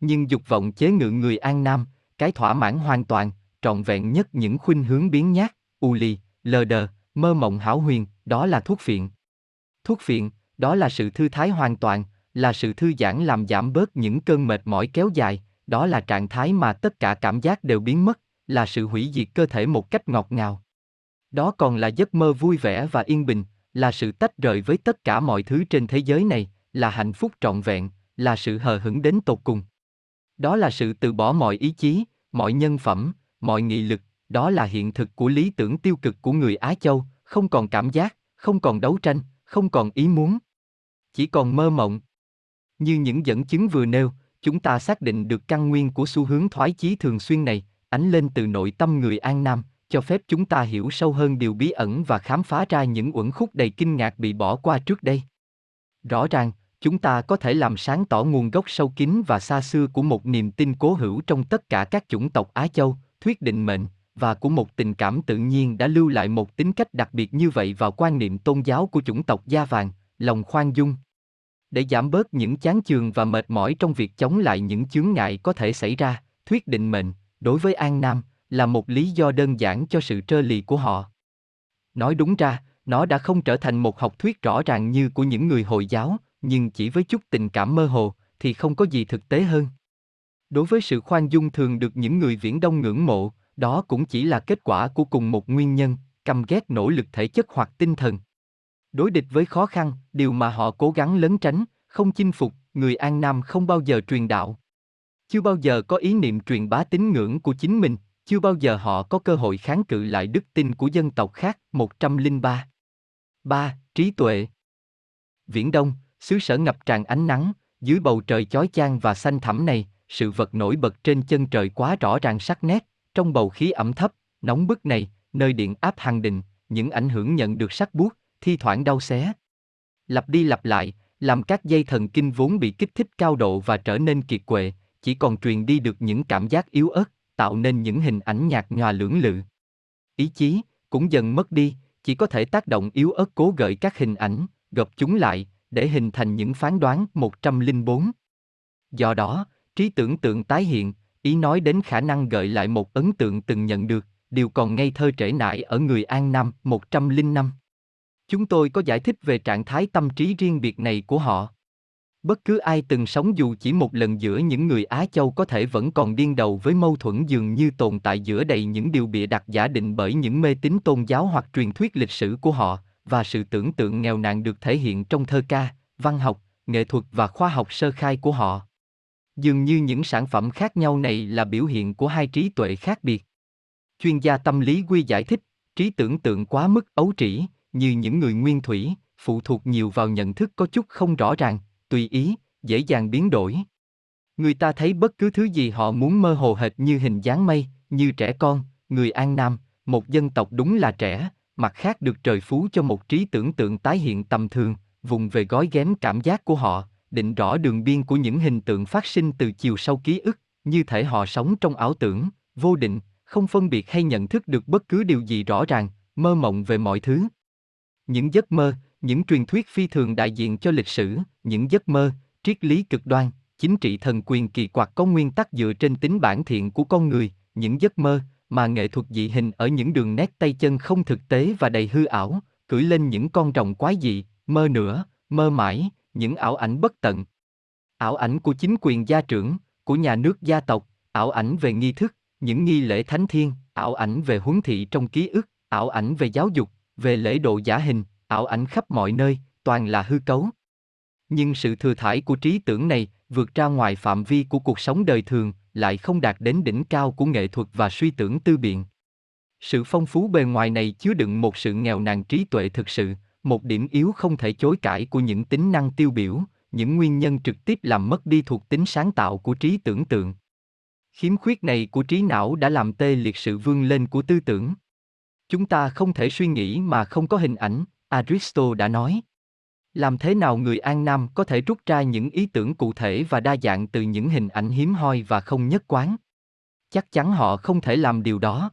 Nhưng dục vọng chế ngự người An Nam, cái thỏa mãn hoàn toàn, trọn vẹn nhất những khuynh hướng biến nhát, u lì, lờ đờ, mơ mộng hảo huyền, đó là thuốc phiện. Thuốc phiện, đó là sự thư thái hoàn toàn, là sự thư giãn làm giảm bớt những cơn mệt mỏi kéo dài, đó là trạng thái mà tất cả cảm giác đều biến mất, là sự hủy diệt cơ thể một cách ngọt ngào. Đó còn là giấc mơ vui vẻ và yên bình, là sự tách rời với tất cả mọi thứ trên thế giới này, là hạnh phúc trọn vẹn, là sự hờ hững đến tột cùng. Đó là sự từ bỏ mọi ý chí, mọi nhân phẩm, mọi nghị lực, đó là hiện thực của lý tưởng tiêu cực của người Á Châu, không còn cảm giác, không còn đấu tranh, không còn ý muốn. Chỉ còn mơ mộng. Như những dẫn chứng vừa nêu, chúng ta xác định được căn nguyên của xu hướng thoái chí thường xuyên này, ánh lên từ nội tâm người An Nam, cho phép chúng ta hiểu sâu hơn điều bí ẩn và khám phá ra những uẩn khúc đầy kinh ngạc bị bỏ qua trước đây. Rõ ràng, chúng ta có thể làm sáng tỏ nguồn gốc sâu kín và xa xưa của một niềm tin cố hữu trong tất cả các chủng tộc Á Châu, thuyết định mệnh, và của một tình cảm tự nhiên đã lưu lại một tính cách đặc biệt như vậy vào quan niệm tôn giáo của chủng tộc da vàng, lòng khoan dung. Để giảm bớt những chán chường và mệt mỏi trong việc chống lại những chướng ngại có thể xảy ra, thuyết định mệnh, đối với An Nam, là một lý do đơn giản cho sự trơ lì của họ. Nói đúng ra, nó đã không trở thành một học thuyết rõ ràng như của những người Hồi giáo, nhưng chỉ với chút tình cảm mơ hồ, thì không có gì thực tế hơn. Đối với sự khoan dung thường được những người viễn đông ngưỡng mộ, đó cũng chỉ là kết quả của cùng một nguyên nhân, căm ghét nỗ lực thể chất hoặc tinh thần. Đối địch với khó khăn, điều mà họ cố gắng lấn tránh, không chinh phục, người An Nam không bao giờ truyền đạo. Chưa bao giờ có ý niệm truyền bá tín ngưỡng của chính mình, chưa bao giờ họ có cơ hội kháng cự lại đức tin của dân tộc khác. 103. 3. Trí tuệ Viễn Đông, xứ sở ngập tràn ánh nắng, dưới bầu trời chói chang và xanh thẳm này, sự vật nổi bật trên chân trời quá rõ ràng sắc nét, trong bầu khí ẩm thấp, nóng bức này, nơi điện áp hàng đình những ảnh hưởng nhận được sắc buốt, thi thoảng đau xé. Lặp đi lặp lại, làm các dây thần kinh vốn bị kích thích cao độ và trở nên kiệt quệ, chỉ còn truyền đi được những cảm giác yếu ớt, tạo nên những hình ảnh nhạt nhòa lưỡng lự. Ý chí cũng dần mất đi, chỉ có thể tác động yếu ớt cố gợi các hình ảnh, gộp chúng lại, để hình thành những phán đoán 104. Do đó, trí tưởng tượng tái hiện, ý nói đến khả năng gợi lại một ấn tượng từng nhận được, đều còn ngây thơ trễ nải ở người An Nam 105. Chúng tôi có giải thích về trạng thái tâm trí riêng biệt này của họ. Bất cứ ai từng sống dù chỉ một lần giữa những người Á Châu có thể vẫn còn điên đầu với mâu thuẫn dường như tồn tại giữa đầy những điều bịa đặt giả định bởi những mê tín tôn giáo hoặc truyền thuyết lịch sử của họ, và sự tưởng tượng nghèo nàn được thể hiện trong thơ ca, văn học, nghệ thuật và khoa học sơ khai của họ. Dường như những sản phẩm khác nhau này là biểu hiện của hai trí tuệ khác biệt. Chuyên gia tâm lý quy giải thích, trí tưởng tượng quá mức ấu trĩ, như những người nguyên thủy, phụ thuộc nhiều vào nhận thức có chút không rõ ràng, tùy ý, dễ dàng biến đổi. Người ta thấy bất cứ thứ gì họ muốn mơ hồ hệt như hình dáng mây, như trẻ con, người An Nam, một dân tộc đúng là trẻ, mặt khác được trời phú cho một trí tưởng tượng tái hiện tầm thường, vùng về gói ghém cảm giác của họ, định rõ đường biên của những hình tượng phát sinh từ chiều sâu ký ức, như thể họ sống trong ảo tưởng, vô định, không phân biệt hay nhận thức được bất cứ điều gì rõ ràng, mơ mộng về mọi thứ. Những giấc mơ, những truyền thuyết phi thường đại diện cho lịch sử, những giấc mơ, triết lý cực đoan, chính trị thần quyền kỳ quặc có nguyên tắc dựa trên tính bản thiện của con người, những giấc mơ, mà nghệ thuật dị hình ở những đường nét tay chân không thực tế và đầy hư ảo, cưỡi lên những con rồng quái dị, mơ nữa, mơ mãi, những ảo ảnh bất tận. Ảo ảnh của chính quyền gia trưởng, của nhà nước gia tộc, ảo ảnh về nghi thức, những nghi lễ thánh thiên, ảo ảnh về huấn thị trong ký ức, ảo ảnh về giáo dục, về lễ độ giả hình, ảo ảnh khắp mọi nơi, toàn là hư cấu. Nhưng sự thừa thải của trí tưởng này vượt ra ngoài phạm vi của cuộc sống đời thường, lại không đạt đến đỉnh cao của nghệ thuật và suy tưởng tư biện. Sự phong phú bề ngoài này chứa đựng một sự nghèo nàn trí tuệ thực sự, một điểm yếu không thể chối cãi của những tính năng tiêu biểu, những nguyên nhân trực tiếp làm mất đi thuộc tính sáng tạo của trí tưởng tượng. Khiếm khuyết này của trí não đã làm tê liệt sự vươn lên của tư tưởng. Chúng ta không thể suy nghĩ mà không có hình ảnh, Aristotle đã nói. Làm thế nào người An Nam có thể rút ra những ý tưởng cụ thể và đa dạng từ những hình ảnh hiếm hoi và không nhất quán? Chắc chắn họ không thể làm điều đó.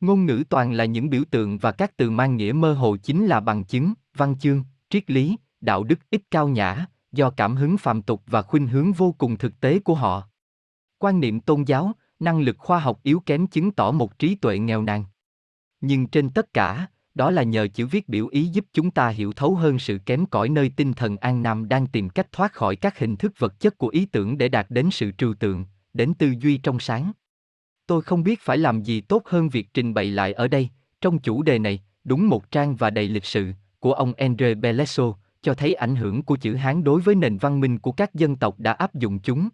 Ngôn ngữ toàn là những biểu tượng và các từ mang nghĩa mơ hồ chính là bằng chứng, văn chương, triết lý, đạo đức ít cao nhã, do cảm hứng phàm tục và khuynh hướng vô cùng thực tế của họ. Quan niệm tôn giáo, năng lực khoa học yếu kém chứng tỏ một trí tuệ nghèo nàn. Nhưng trên tất cả, đó là nhờ chữ viết biểu ý giúp chúng ta hiểu thấu hơn sự kém cỏi nơi tinh thần An Nam đang tìm cách thoát khỏi các hình thức vật chất của ý tưởng để đạt đến sự trừu tượng, đến tư duy trong sáng. Tôi không biết phải làm gì tốt hơn việc trình bày lại ở đây, trong chủ đề này, đúng một trang và đầy lịch sự, của ông Andre Belesso, cho thấy ảnh hưởng của chữ Hán đối với nền văn minh của các dân tộc đã áp dụng chúng.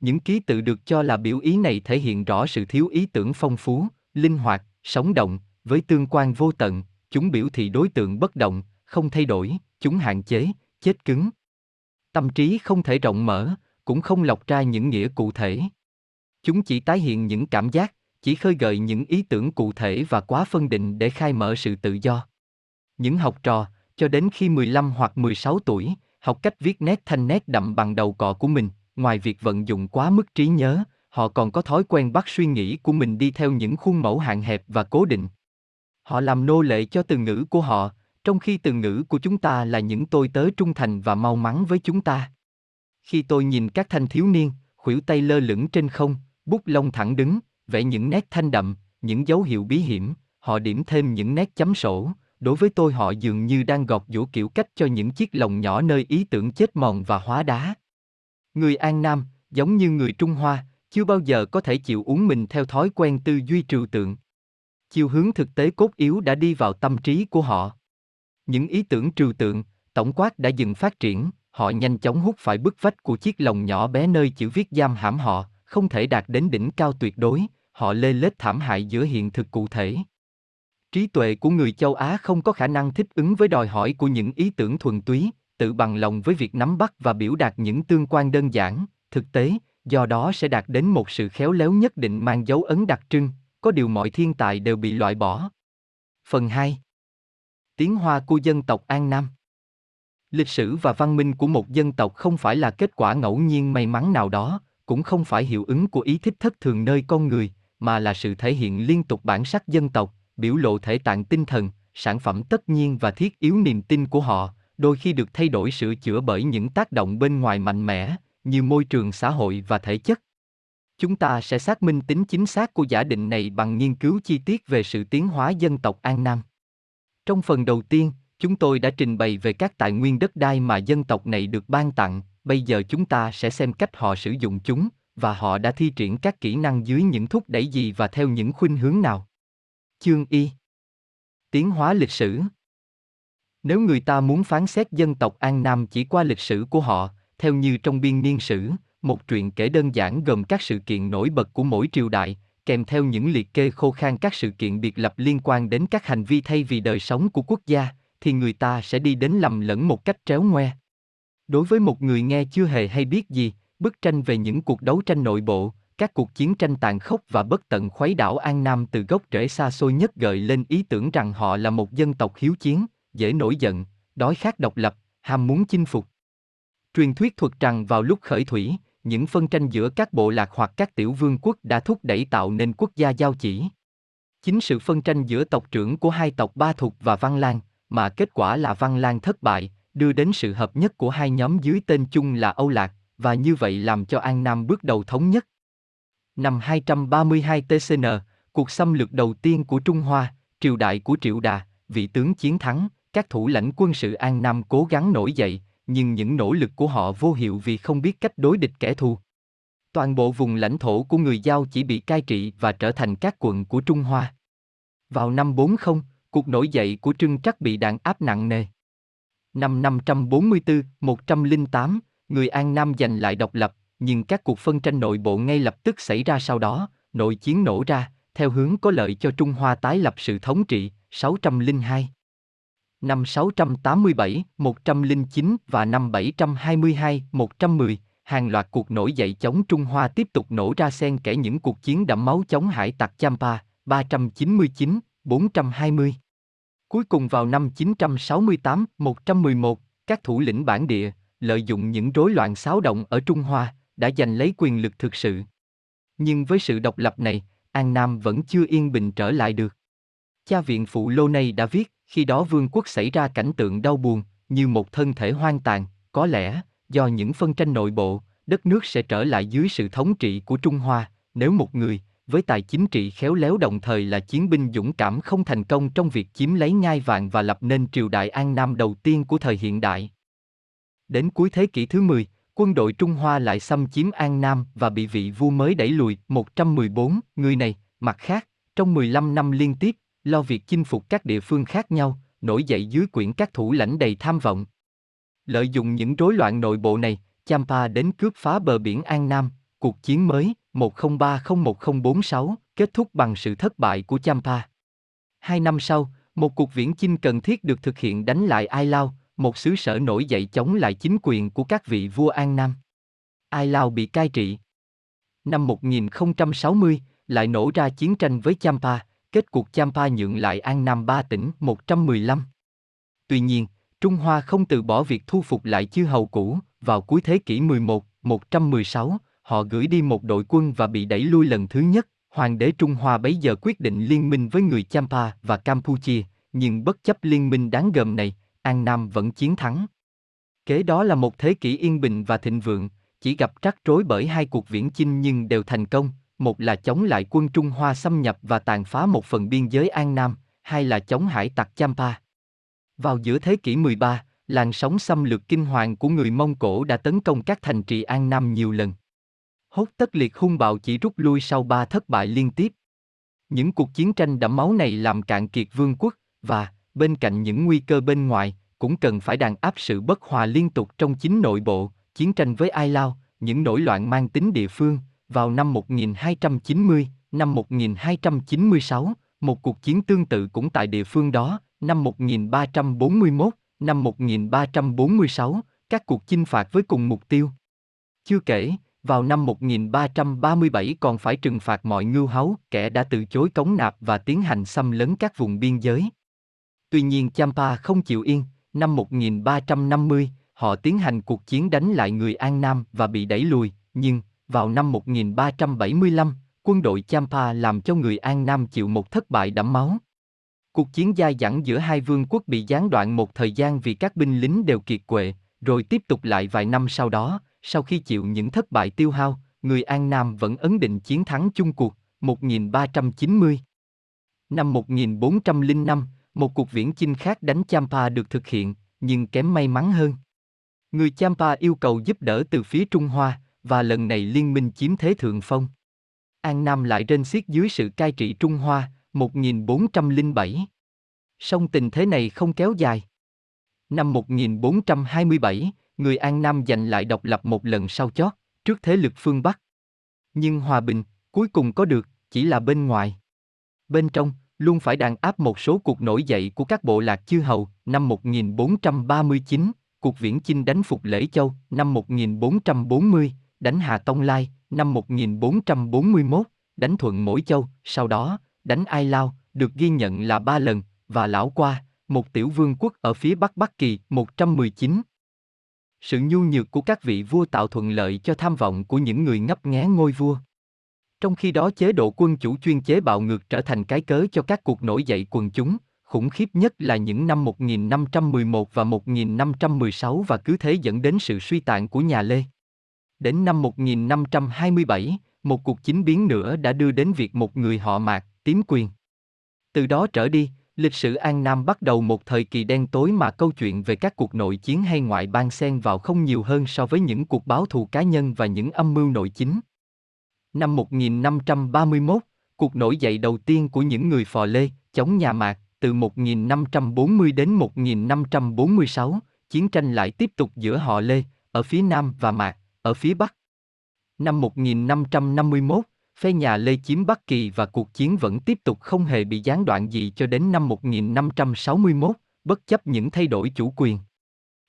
Những ký tự được cho là biểu ý này thể hiện rõ sự thiếu ý tưởng phong phú, linh hoạt, sống động, với tương quan vô tận, chúng biểu thị đối tượng bất động, không thay đổi, chúng hạn chế, chết cứng. Tâm trí không thể rộng mở, cũng không lọc ra những nghĩa cụ thể. Chúng chỉ tái hiện những cảm giác, chỉ khơi gợi những ý tưởng cụ thể và quá phân định để khai mở sự tự do. Những học trò, cho đến khi 15 hoặc 16 tuổi, học cách viết nét thanh nét đậm bằng đầu cọ của mình, ngoài việc vận dụng quá mức trí nhớ, họ còn có thói quen bắt suy nghĩ của mình đi theo những khuôn mẫu hạn hẹp và cố định. Họ làm nô lệ cho từ ngữ của họ, trong khi từ ngữ của chúng ta là những tôi tớ trung thành và mau mắn với chúng ta. Khi tôi nhìn các thanh thiếu niên, khuỷu tay lơ lửng trên không, bút lông thẳng đứng, vẽ những nét thanh đậm, những dấu hiệu bí hiểm, họ điểm thêm những nét chấm sổ, đối với tôi họ dường như đang gọt giũa kiểu cách cho những chiếc lồng nhỏ nơi ý tưởng chết mòn và hóa đá. Người An Nam, giống như người Trung Hoa, chưa bao giờ có thể chịu uống mình theo thói quen tư duy trừu tượng. Chiều hướng thực tế cốt yếu đã đi vào tâm trí của họ. Những ý tưởng trừu tượng, tổng quát đã dừng phát triển, họ nhanh chóng hút phải bức vách của chiếc lồng nhỏ bé nơi chữ viết giam hãm họ, không thể đạt đến đỉnh cao tuyệt đối, họ lê lết thảm hại giữa hiện thực cụ thể. Trí tuệ của người châu Á không có khả năng thích ứng với đòi hỏi của những ý tưởng thuần túy, tự bằng lòng với việc nắm bắt và biểu đạt những tương quan đơn giản, thực tế, do đó sẽ đạt đến một sự khéo léo nhất định mang dấu ấn đặc trưng, có điều mọi thiên tài đều bị loại bỏ. Phần 2 Tiếng Hoa của dân tộc An Nam Lịch sử và văn minh của một dân tộc không phải là kết quả ngẫu nhiên may mắn nào đó, cũng không phải hiệu ứng của ý thích thất thường nơi con người, mà là sự thể hiện liên tục bản sắc dân tộc, biểu lộ thể tạng tinh thần, sản phẩm tất nhiên và thiết yếu niềm tin của họ, đôi khi được thay đổi sửa chữa bởi những tác động bên ngoài mạnh mẽ, như môi trường xã hội và thể chất. Chúng ta sẽ xác minh tính chính xác của giả định này bằng nghiên cứu chi tiết về sự tiến hóa dân tộc An Nam. Trong phần đầu tiên, chúng tôi đã trình bày về các tài nguyên đất đai mà dân tộc này được ban tặng, bây giờ chúng ta sẽ xem cách họ sử dụng chúng, và họ đã thi triển các kỹ năng dưới những thúc đẩy gì và theo những khuynh hướng nào. Chương Y Tiến hóa lịch sử Nếu người ta muốn phán xét dân tộc An Nam chỉ qua lịch sử của họ, theo như trong biên niên sử, một truyện kể đơn giản gồm các sự kiện nổi bật của mỗi triều đại, kèm theo những liệt kê khô khan các sự kiện biệt lập liên quan đến các hành vi thay vì đời sống của quốc gia, thì người ta sẽ đi đến lầm lẫn một cách tréo ngoe. Đối với một người nghe chưa hề hay biết gì, bức tranh về những cuộc đấu tranh nội bộ, các cuộc chiến tranh tàn khốc và bất tận khuấy đảo An Nam từ gốc rễ xa xôi nhất gợi lên ý tưởng rằng họ là một dân tộc hiếu chiến, dễ nổi giận, đói khát độc lập, ham muốn chinh phục. Truyền thuyết thuật rằng vào lúc khởi thủy, những phân tranh giữa các bộ lạc hoặc các tiểu vương quốc đã thúc đẩy tạo nên quốc gia giao chỉ. Chính sự phân tranh giữa tộc trưởng của hai tộc Ba Thục và Văn Lan, mà kết quả là Văn Lan thất bại, đưa đến sự hợp nhất của hai nhóm dưới tên chung là Âu Lạc, và như vậy làm cho An Nam bước đầu thống nhất. Năm 232 TCN, cuộc xâm lược đầu tiên của Trung Hoa, triều đại của Triệu Đà, vị tướng chiến thắng, các thủ lãnh quân sự An Nam cố gắng nổi dậy, nhưng những nỗ lực của họ vô hiệu vì không biết cách đối địch kẻ thù. Toàn bộ vùng lãnh thổ của người Giao chỉ bị cai trị và trở thành các quận của Trung Hoa. Vào năm 40, cuộc nổi dậy của Trưng Trắc bị đàn áp nặng nề. Năm 544-108, người An Nam giành lại độc lập, nhưng các cuộc phân tranh nội bộ ngay lập tức xảy ra sau đó, nội chiến nổ ra, theo hướng có lợi cho Trung Hoa tái lập sự thống trị, 602. Năm 687, 109 và năm 722, 110, hàng loạt cuộc nổi dậy chống Trung Hoa tiếp tục nổ ra xen kẽ những cuộc chiến đẫm máu chống hải tặc Champa, 399, 420. Cuối cùng vào năm 968, 111, các thủ lĩnh bản địa, lợi dụng những rối loạn xáo động ở Trung Hoa, đã giành lấy quyền lực thực sự. Nhưng với sự độc lập này, An Nam vẫn chưa yên bình trở lại được. Cha viện phụ Lô Nây đã viết, khi đó vương quốc xảy ra cảnh tượng đau buồn, như một thân thể hoang tàn, có lẽ, do những phân tranh nội bộ, đất nước sẽ trở lại dưới sự thống trị của Trung Hoa, nếu một người, với tài chính trị khéo léo đồng thời là chiến binh dũng cảm không thành công trong việc chiếm lấy ngai vàng và lập nên triều đại An Nam đầu tiên của thời hiện đại. Đến cuối thế kỷ thứ 10, quân đội Trung Hoa lại xâm chiếm An Nam và bị vị vua mới đẩy lùi 114 người này, mặt khác, trong 15 năm liên tiếp, lo việc chinh phục các địa phương khác nhau, nổi dậy dưới quyển các thủ lãnh đầy tham vọng. Lợi dụng những rối loạn nội bộ này, Champa đến cướp phá bờ biển An Nam, cuộc chiến mới 10301046 kết thúc bằng sự thất bại của Champa. Hai năm sau, một cuộc viễn chinh cần thiết được thực hiện đánh lại Ai Lao, một xứ sở nổi dậy chống lại chính quyền của các vị vua An Nam. Ai Lao bị cai trị. Năm 1060, lại nổ ra chiến tranh với Champa, kết cuộc Champa nhượng lại An Nam ba tỉnh 115. Tuy nhiên, Trung Hoa không từ bỏ việc thu phục lại chư hầu cũ, vào cuối thế kỷ 11, 116, họ gửi đi một đội quân và bị đẩy lui lần thứ nhất. Hoàng đế Trung Hoa bấy giờ quyết định liên minh với người Champa và Campuchia, nhưng bất chấp liên minh đáng gờm này, An Nam vẫn chiến thắng. Kế đó là một thế kỷ yên bình và thịnh vượng, chỉ gặp trắc rối bởi hai cuộc viễn chinh nhưng đều thành công, một là chống lại quân Trung Hoa xâm nhập và tàn phá một phần biên giới An Nam, hai là chống hải tặc Champa. Vào giữa thế kỷ 13, làn sóng xâm lược kinh hoàng của người Mông Cổ đã tấn công các thành trì An Nam nhiều lần. Hốt tất liệt hung bạo chỉ rút lui sau ba thất bại liên tiếp. Những cuộc chiến tranh đẫm máu này làm cạn kiệt vương quốc, và, bên cạnh những nguy cơ bên ngoài, cũng cần phải đàn áp sự bất hòa liên tục trong chính nội bộ, chiến tranh với Ai Lao, những nổi loạn mang tính địa phương, vào năm 1290, năm 1296, một cuộc chiến tương tự cũng tại địa phương đó, năm 1341, năm 1346, các cuộc chinh phạt với cùng mục tiêu. Chưa kể, vào năm 1337 còn phải trừng phạt mọi ngưu háu, kẻ đã từ chối cống nạp và tiến hành xâm lấn các vùng biên giới. Tuy nhiên Champa không chịu yên, năm 1350, họ tiến hành cuộc chiến đánh lại người An Nam và bị đẩy lùi, nhưng, vào năm 1375, quân đội Champa làm cho người An Nam chịu một thất bại đẫm máu. Cuộc chiến dai dẳng giữa hai vương quốc bị gián đoạn một thời gian vì các binh lính đều kiệt quệ, rồi tiếp tục lại vài năm sau đó, sau khi chịu những thất bại tiêu hao, người An Nam vẫn ấn định chiến thắng chung cuộc, 1390. Năm 1405, một cuộc viễn chinh khác đánh Champa được thực hiện, nhưng kém may mắn hơn. Người Champa yêu cầu giúp đỡ từ phía Trung Hoa, và lần này liên minh chiếm thế thượng phong. An Nam lại rên xiết dưới sự cai trị Trung Hoa, 1407. Song tình thế này không kéo dài. Năm 1427, người An Nam giành lại độc lập một lần sau chót, trước thế lực phương Bắc. Nhưng hòa bình, cuối cùng có được, chỉ là bên ngoài. Bên trong, luôn phải đàn áp một số cuộc nổi dậy của các bộ lạc chư hầu, năm 1439, cuộc viễn chinh đánh phục Lễ Châu, năm 1440, đánh Hà Tông Lai, năm 1441, đánh Thuận Mỗi Châu, sau đó, đánh Ai Lao, được ghi nhận là ba lần, và Lão Qua, một tiểu vương quốc ở phía Bắc Bắc Kỳ, 119. Sự nhu nhược của các vị vua tạo thuận lợi cho tham vọng của những người ngấp nghé ngôi vua. Trong khi đó chế độ quân chủ chuyên chế bạo ngược trở thành cái cớ cho các cuộc nổi dậy quần chúng, khủng khiếp nhất là những năm 1511 và 1516 và cứ thế dẫn đến sự suy tàn của nhà Lê. Đến năm 1527, một cuộc chính biến nữa đã đưa đến việc một người họ Mạc tím quyền. Từ đó trở đi, lịch sử An Nam bắt đầu một thời kỳ đen tối mà câu chuyện về các cuộc nội chiến hay ngoại bang xen vào không nhiều hơn so với những cuộc báo thù cá nhân và những âm mưu nội chính. Năm 1531, cuộc nổi dậy đầu tiên của những người phò lê, chống nhà Mạc, từ 1540 đến 1546, chiến tranh lại tiếp tục giữa họ Lê, ở phía Nam và Mạc, ở phía Bắc. Năm 1551, phe nhà Lê chiếm Bắc Kỳ và cuộc chiến vẫn tiếp tục không hề bị gián đoạn gì cho đến năm 1561, bất chấp những thay đổi chủ quyền.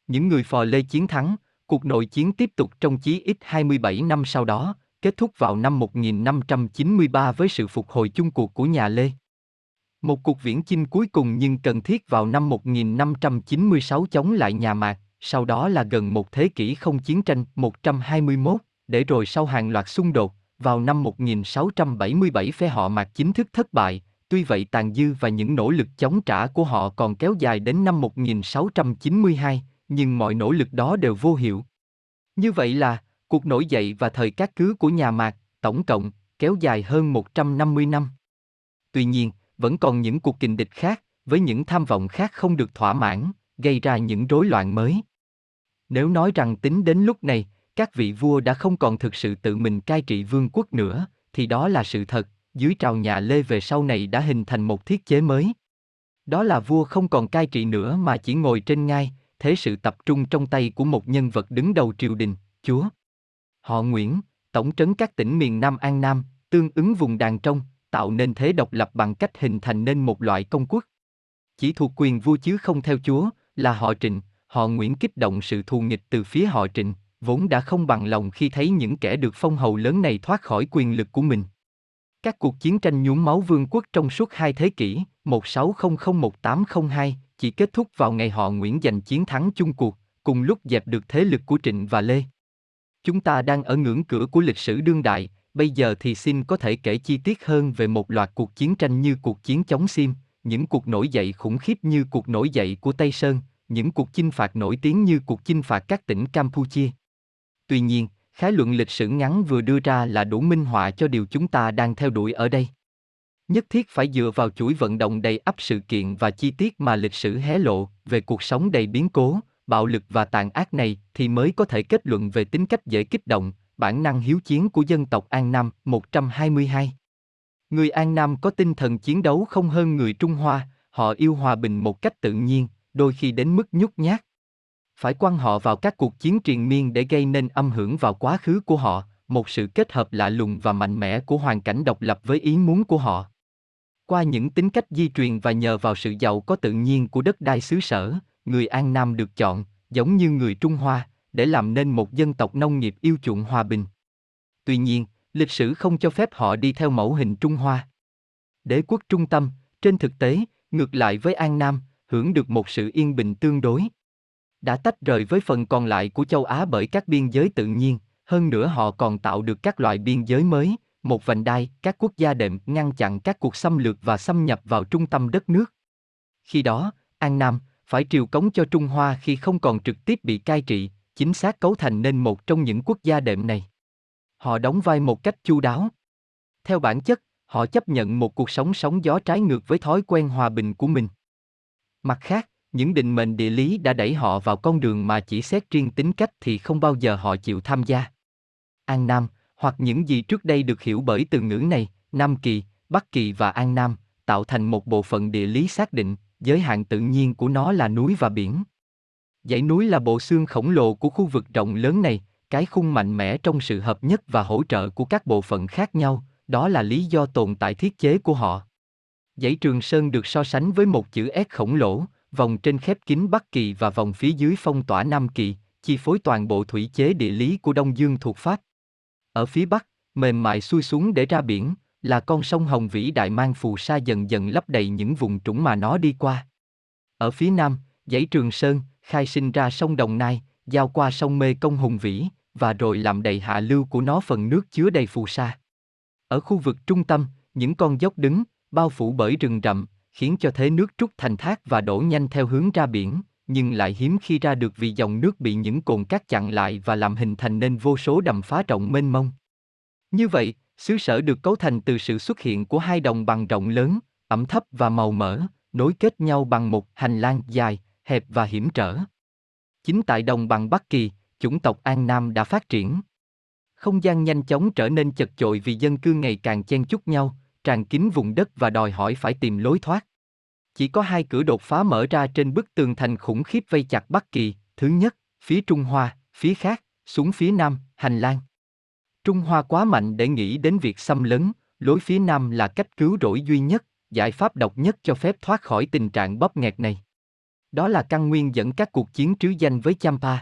Những người phò Lê chiến thắng, cuộc nội chiến tiếp tục trong chí ít 27 năm sau đó, kết thúc vào năm 1593 với sự phục hồi chung cuộc của nhà Lê. Một cuộc viễn chinh cuối cùng nhưng cần thiết vào năm 1596 chống lại nhà Mạc, sau đó là gần một thế kỷ không chiến tranh 121, để rồi sau hàng loạt xung đột, vào năm 1677 phe họ Mạc chính thức thất bại, tuy vậy tàn dư và những nỗ lực chống trả của họ còn kéo dài đến năm 1692, nhưng mọi nỗ lực đó đều vô hiệu. Như vậy là, cuộc nổi dậy và thời cát cứ của nhà Mạc, tổng cộng, kéo dài hơn 150 năm. Tuy nhiên, vẫn còn những cuộc kình địch khác, với những tham vọng khác không được thỏa mãn, gây ra những rối loạn mới. Nếu nói rằng tính đến lúc này, các vị vua đã không còn thực sự tự mình cai trị vương quốc nữa, thì đó là sự thật, dưới trào nhà Lê về sau này đã hình thành một thiết chế mới. Đó là vua không còn cai trị nữa mà chỉ ngồi trên ngai, thế sự tập trung trong tay của một nhân vật đứng đầu triều đình, chúa. Họ Nguyễn, tổng trấn các tỉnh miền Nam An Nam, tương ứng vùng đàn trong, tạo nên thế độc lập bằng cách hình thành nên một loại công quốc. Chỉ thuộc quyền vua chứ không theo chúa, là họ Trịnh, họ Nguyễn kích động sự thù nghịch từ phía họ Trịnh, vốn đã không bằng lòng khi thấy những kẻ được phong hầu lớn này thoát khỏi quyền lực của mình. Các cuộc chiến tranh nhuốm máu vương quốc trong suốt hai thế kỷ, 1600-1802, chỉ kết thúc vào ngày họ Nguyễn giành chiến thắng chung cuộc, cùng lúc dẹp được thế lực của Trịnh và Lê. Chúng ta đang ở ngưỡng cửa của lịch sử đương đại, bây giờ thì xin có thể kể chi tiết hơn về một loạt cuộc chiến tranh như cuộc chiến chống Sim, những cuộc nổi dậy khủng khiếp như cuộc nổi dậy của Tây Sơn, những cuộc chinh phạt nổi tiếng như cuộc chinh phạt các tỉnh Campuchia. Tuy nhiên, khái luận lịch sử ngắn vừa đưa ra là đủ minh họa cho điều chúng ta đang theo đuổi ở đây. Nhất thiết phải dựa vào chuỗi vận động đầy ắp sự kiện và chi tiết mà lịch sử hé lộ về cuộc sống đầy biến cố, bạo lực và tàn ác này thì mới có thể kết luận về tính cách dễ kích động, bản năng hiếu chiến của dân tộc An Nam 122. Người An Nam có tinh thần chiến đấu không hơn người Trung Hoa, họ yêu hòa bình một cách tự nhiên, đôi khi đến mức nhút nhát. Phải quăng họ vào các cuộc chiến triền miên để gây nên âm hưởng vào quá khứ của họ, một sự kết hợp lạ lùng và mạnh mẽ của hoàn cảnh độc lập với ý muốn của họ. Qua những tính cách di truyền và nhờ vào sự giàu có tự nhiên của đất đai xứ sở, người An Nam được chọn, giống như người Trung Hoa, để làm nên một dân tộc nông nghiệp yêu chuộng hòa bình. Tuy nhiên, lịch sử không cho phép họ đi theo mẫu hình Trung Hoa. Đế quốc trung tâm, trên thực tế, ngược lại với An Nam, hưởng được một sự yên bình tương đối. Đã tách rời với phần còn lại của châu Á bởi các biên giới tự nhiên, hơn nữa họ còn tạo được các loại biên giới mới, một vành đai, các quốc gia đệm ngăn chặn các cuộc xâm lược và xâm nhập vào trung tâm đất nước. Khi đó, An Nam phải triều cống cho Trung Hoa khi không còn trực tiếp bị cai trị, chính xác cấu thành nên một trong những quốc gia đệm này. Họ đóng vai một cách chu đáo. Theo bản chất, họ chấp nhận một cuộc sống sóng gió trái ngược với thói quen hòa bình của mình. Mặt khác, những định mệnh địa lý đã đẩy họ vào con đường mà chỉ xét riêng tính cách thì không bao giờ họ chịu tham gia. An Nam, hoặc những gì trước đây được hiểu bởi từ ngữ này, Nam Kỳ, Bắc Kỳ và An Nam, tạo thành một bộ phận địa lý xác định, giới hạn tự nhiên của nó là núi và biển. Dãy núi là bộ xương khổng lồ của khu vực rộng lớn này, cái khung mạnh mẽ trong sự hợp nhất và hỗ trợ của các bộ phận khác nhau, đó là lý do tồn tại thiết chế của họ. Dãy Trường Sơn được so sánh với một chữ S khổng lồ, vòng trên khép kín Bắc Kỳ và vòng phía dưới phong tỏa Nam Kỳ, chi phối toàn bộ thủy chế địa lý của Đông Dương thuộc Pháp. Ở phía Bắc, mềm mại xuôi xuống để ra biển, là con sông Hồng vĩ đại mang phù sa dần dần lấp đầy những vùng trũng mà nó đi qua. Ở phía Nam, dãy Trường Sơn, khai sinh ra sông Đồng Nai, giao qua sông Mê Công Hùng Vĩ, và rồi làm đầy hạ lưu của nó phần nước chứa đầy phù sa. Ở khu vực trung tâm, những con dốc đứng, bao phủ bởi rừng rậm, khiến cho thế nước trút thành thác và đổ nhanh theo hướng ra biển, nhưng lại hiếm khi ra được vì dòng nước bị những cồn cát chặn lại và làm hình thành nên vô số đầm phá rộng mênh mông. Như vậy, xứ sở được cấu thành từ sự xuất hiện của hai đồng bằng rộng lớn, ẩm thấp và màu mỡ, nối kết nhau bằng một hành lang dài, hẹp và hiểm trở. Chính tại đồng bằng Bắc Kỳ, chủng tộc An Nam đã phát triển. Không gian nhanh chóng trở nên chật chội vì dân cư ngày càng chen chúc nhau, tràn kín vùng đất và đòi hỏi phải tìm lối thoát. Chỉ có hai cửa đột phá mở ra trên bức tường thành khủng khiếp vây chặt Bắc Kỳ, thứ nhất, phía Trung Hoa, phía khác, xuống phía Nam, hành lang. Trung Hoa quá mạnh để nghĩ đến việc xâm lấn, lối phía Nam là cách cứu rỗi duy nhất, giải pháp độc nhất cho phép thoát khỏi tình trạng bóp nghẹt này. Đó là căn nguyên dẫn các cuộc chiến trứ danh với Champa.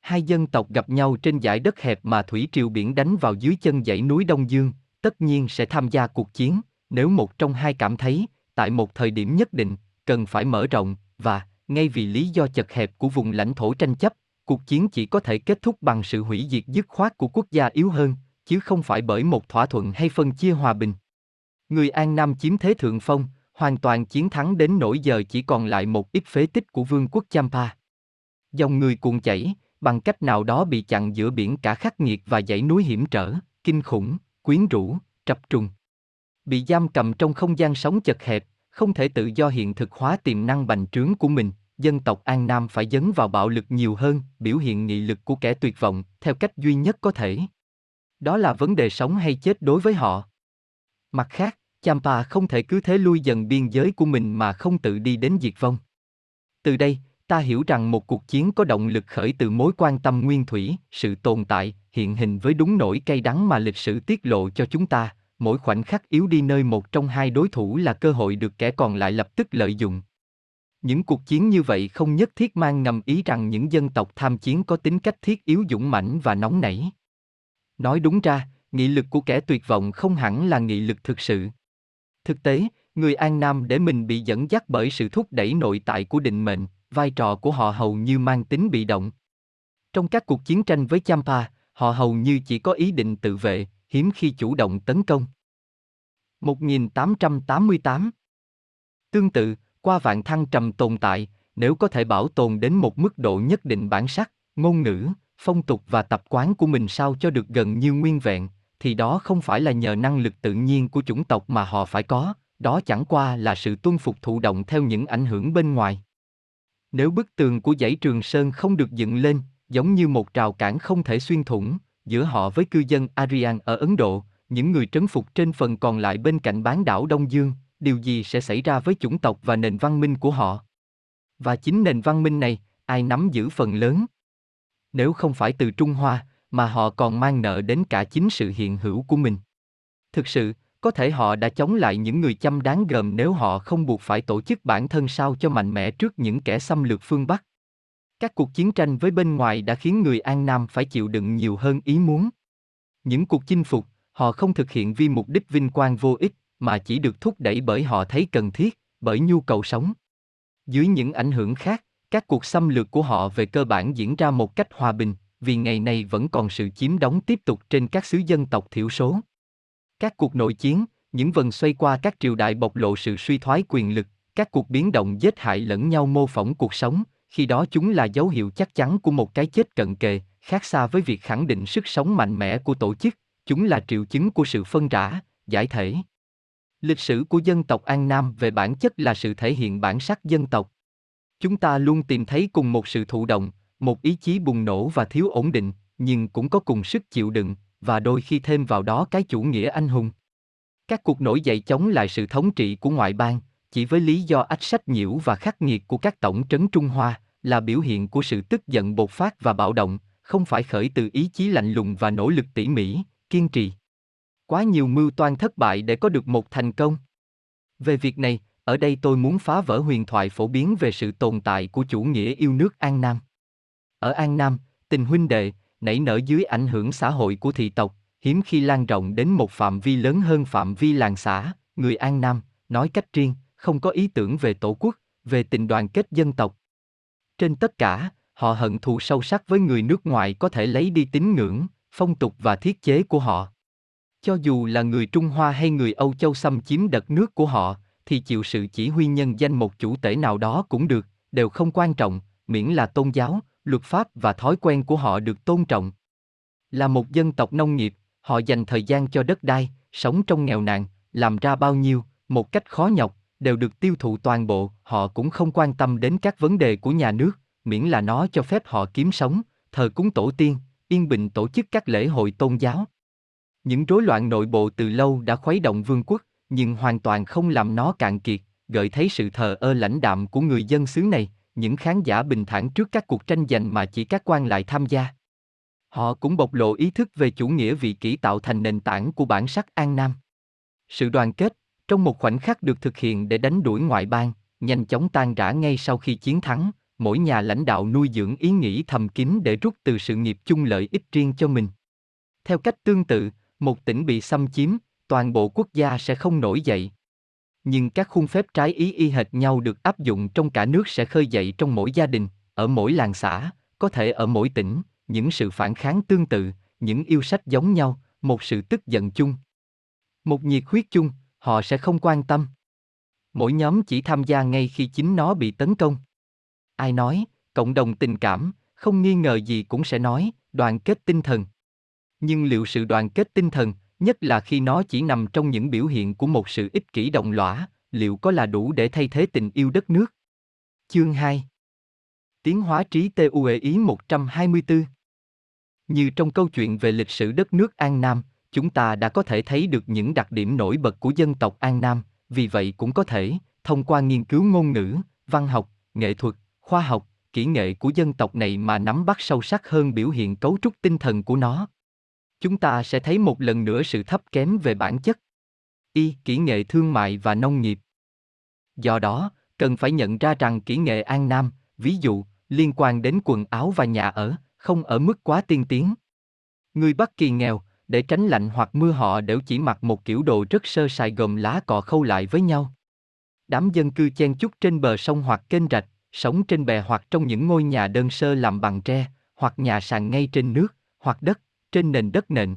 Hai dân tộc gặp nhau trên dải đất hẹp mà thủy triều biển đánh vào dưới chân dãy núi Đông Dương, tất nhiên sẽ tham gia cuộc chiến, nếu một trong hai cảm thấy, tại một thời điểm nhất định, cần phải mở rộng, và, ngay vì lý do chật hẹp của vùng lãnh thổ tranh chấp, cuộc chiến chỉ có thể kết thúc bằng sự hủy diệt dứt khoát của quốc gia yếu hơn, chứ không phải bởi một thỏa thuận hay phân chia hòa bình. Người An Nam chiếm thế thượng phong, hoàn toàn chiến thắng đến nỗi giờ chỉ còn lại một ít phế tích của vương quốc Champa. Dòng người cuồng chảy, bằng cách nào đó bị chặn giữa biển cả khắc nghiệt và dãy núi hiểm trở, kinh khủng, quyến rũ, trập trùng. Bị giam cầm trong không gian sống chật hẹp, không thể tự do hiện thực hóa tiềm năng bành trướng của mình, dân tộc An Nam phải dấn vào bạo lực nhiều hơn, biểu hiện nghị lực của kẻ tuyệt vọng, theo cách duy nhất có thể. Đó là vấn đề sống hay chết đối với họ. Mặt khác, Champa không thể cứ thế lui dần biên giới của mình mà không tự đi đến diệt vong. Từ đây, ta hiểu rằng một cuộc chiến có động lực khởi từ mối quan tâm nguyên thủy, sự tồn tại, hiện hình với đúng nỗi cay đắng mà lịch sử tiết lộ cho chúng ta, mỗi khoảnh khắc yếu đi nơi một trong hai đối thủ là cơ hội được kẻ còn lại lập tức lợi dụng. Những cuộc chiến như vậy không nhất thiết mang ngầm ý rằng những dân tộc tham chiến có tính cách thiết yếu dũng mãnh và nóng nảy. Nói đúng ra, nghị lực của kẻ tuyệt vọng không hẳn là nghị lực thực sự. Thực tế, người An Nam để mình bị dẫn dắt bởi sự thúc đẩy nội tại của định mệnh, vai trò của họ hầu như mang tính bị động. Trong các cuộc chiến tranh với Champa, họ hầu như chỉ có ý định tự vệ, hiếm khi chủ động tấn công. 1888 Tương tự, qua vạn thăng trầm tồn tại, nếu có thể bảo tồn đến một mức độ nhất định bản sắc, ngôn ngữ, phong tục và tập quán của mình sao cho được gần như nguyên vẹn, thì đó không phải là nhờ năng lực tự nhiên của chủng tộc mà họ phải có, đó chẳng qua là sự tuân phục thụ động theo những ảnh hưởng bên ngoài. Nếu bức tường của dãy Trường Sơn không được dựng lên, giống như một rào cản không thể xuyên thủng, giữa họ với cư dân Aryan ở Ấn Độ, những người trấn phục trên phần còn lại bên cạnh bán đảo Đông Dương, điều gì sẽ xảy ra với chủng tộc và nền văn minh của họ? Và chính nền văn minh này, ai nắm giữ phần lớn? Nếu không phải từ Trung Hoa, mà họ còn mang nợ đến cả chính sự hiện hữu của mình. Thực sự, có thể họ đã chống lại những người chăm đáng gờm nếu họ không buộc phải tổ chức bản thân sao cho mạnh mẽ trước những kẻ xâm lược phương Bắc. Các cuộc chiến tranh với bên ngoài đã khiến người An Nam phải chịu đựng nhiều hơn ý muốn. Những cuộc chinh phục, họ không thực hiện vì mục đích vinh quang vô ích, mà chỉ được thúc đẩy bởi họ thấy cần thiết, bởi nhu cầu sống. Dưới những ảnh hưởng khác, các cuộc xâm lược của họ về cơ bản diễn ra một cách hòa bình, vì ngày nay vẫn còn sự chiếm đóng tiếp tục trên các xứ dân tộc thiểu số. Các cuộc nội chiến, những vần xoay qua các triều đại bộc lộ sự suy thoái quyền lực, các cuộc biến động giết hại lẫn nhau mô phỏng cuộc sống, khi đó chúng là dấu hiệu chắc chắn của một cái chết cận kề, khác xa với việc khẳng định sức sống mạnh mẽ của tổ chức, chúng là triệu chứng của sự phân rã, giải thể. Lịch sử của dân tộc An Nam về bản chất là sự thể hiện bản sắc dân tộc. Chúng ta luôn tìm thấy cùng một sự thụ động, một ý chí bùng nổ và thiếu ổn định, nhưng cũng có cùng sức chịu đựng, và đôi khi thêm vào đó cái chủ nghĩa anh hùng. Các cuộc nổi dậy chống lại sự thống trị của ngoại bang, chỉ với lý do ách sách nhiễu và khắc nghiệt của các tổng trấn Trung Hoa, là biểu hiện của sự tức giận bộc phát và bạo động, không phải khởi từ ý chí lạnh lùng và nỗ lực tỉ mỉ, kiên trì. Quá nhiều mưu toan thất bại để có được một thành công. Về việc này, ở đây tôi muốn phá vỡ huyền thoại phổ biến về sự tồn tại của chủ nghĩa yêu nước An Nam. Ở An Nam, tình huynh đệ, nảy nở dưới ảnh hưởng xã hội của thị tộc, hiếm khi lan rộng đến một phạm vi lớn hơn phạm vi làng xã, người An Nam, nói cách riêng, không có ý tưởng về tổ quốc, về tình đoàn kết dân tộc. Trên tất cả, họ hận thù sâu sắc với người nước ngoài có thể lấy đi tín ngưỡng, phong tục và thiết chế của họ. Cho dù là người Trung Hoa hay người Âu Châu xâm chiếm đất nước của họ, thì chịu sự chỉ huy nhân danh một chủ tể nào đó cũng được, đều không quan trọng, miễn là tôn giáo, luật pháp và thói quen của họ được tôn trọng. Là một dân tộc nông nghiệp, họ dành thời gian cho đất đai, sống trong nghèo nàn, làm ra bao nhiêu, một cách khó nhọc, đều được tiêu thụ toàn bộ, họ cũng không quan tâm đến các vấn đề của nhà nước, miễn là nó cho phép họ kiếm sống, thờ cúng tổ tiên, yên bình tổ chức các lễ hội tôn giáo. Những rối loạn nội bộ từ lâu đã khuấy động vương quốc, nhưng hoàn toàn không làm nó cạn kiệt, gợi thấy sự thờ ơ lãnh đạm của người dân xứ này, những khán giả bình thản trước các cuộc tranh giành mà chỉ các quan lại tham gia. Họ cũng bộc lộ ý thức về chủ nghĩa vị kỷ tạo thành nền tảng của bản sắc An Nam. Sự đoàn kết, trong một khoảnh khắc được thực hiện để đánh đuổi ngoại bang, nhanh chóng tan rã ngay sau khi chiến thắng, mỗi nhà lãnh đạo nuôi dưỡng ý nghĩ thầm kín để rút từ sự nghiệp chung lợi ích riêng cho mình. Theo cách tương tự, một tỉnh bị xâm chiếm, toàn bộ quốc gia sẽ không nổi dậy. Nhưng các khuôn phép trái ý y hệt nhau được áp dụng trong cả nước sẽ khơi dậy trong mỗi gia đình, ở mỗi làng xã, có thể ở mỗi tỉnh, những sự phản kháng tương tự, những yêu sách giống nhau, một sự tức giận chung. Một nhiệt huyết chung, họ sẽ không quan tâm. Mỗi nhóm chỉ tham gia ngay khi chính nó bị tấn công. Ai nói, cộng đồng tình cảm, không nghi ngờ gì cũng sẽ nói, đoàn kết tinh thần. Nhưng liệu sự đoàn kết tinh thần, nhất là khi nó chỉ nằm trong những biểu hiện của một sự ích kỷ động lõa, liệu có là đủ để thay thế tình yêu đất nước? Chương 2 Tiến hóa trí TUE Ý 124 Như trong câu chuyện về lịch sử đất nước An Nam, chúng ta đã có thể thấy được những đặc điểm nổi bật của dân tộc An Nam, vì vậy cũng có thể, thông qua nghiên cứu ngôn ngữ, văn học, nghệ thuật, khoa học, kỹ nghệ của dân tộc này mà nắm bắt sâu sắc hơn biểu hiện cấu trúc tinh thần của nó. Chúng ta sẽ thấy một lần nữa sự thấp kém về bản chất. Y, kỹ nghệ thương mại và nông nghiệp. Do đó, cần phải nhận ra rằng kỹ nghệ An Nam, ví dụ, liên quan đến quần áo và nhà ở, không ở mức quá tiên tiến. Người Bắc Kỳ nghèo, để tránh lạnh hoặc mưa họ đều chỉ mặc một kiểu đồ rất sơ sài gồm lá cọ khâu lại với nhau. Đám dân cư chen chúc trên bờ sông hoặc kênh rạch, sống trên bè hoặc trong những ngôi nhà đơn sơ làm bằng tre, hoặc nhà sàn ngay trên nước, hoặc đất, trên nền đất nền.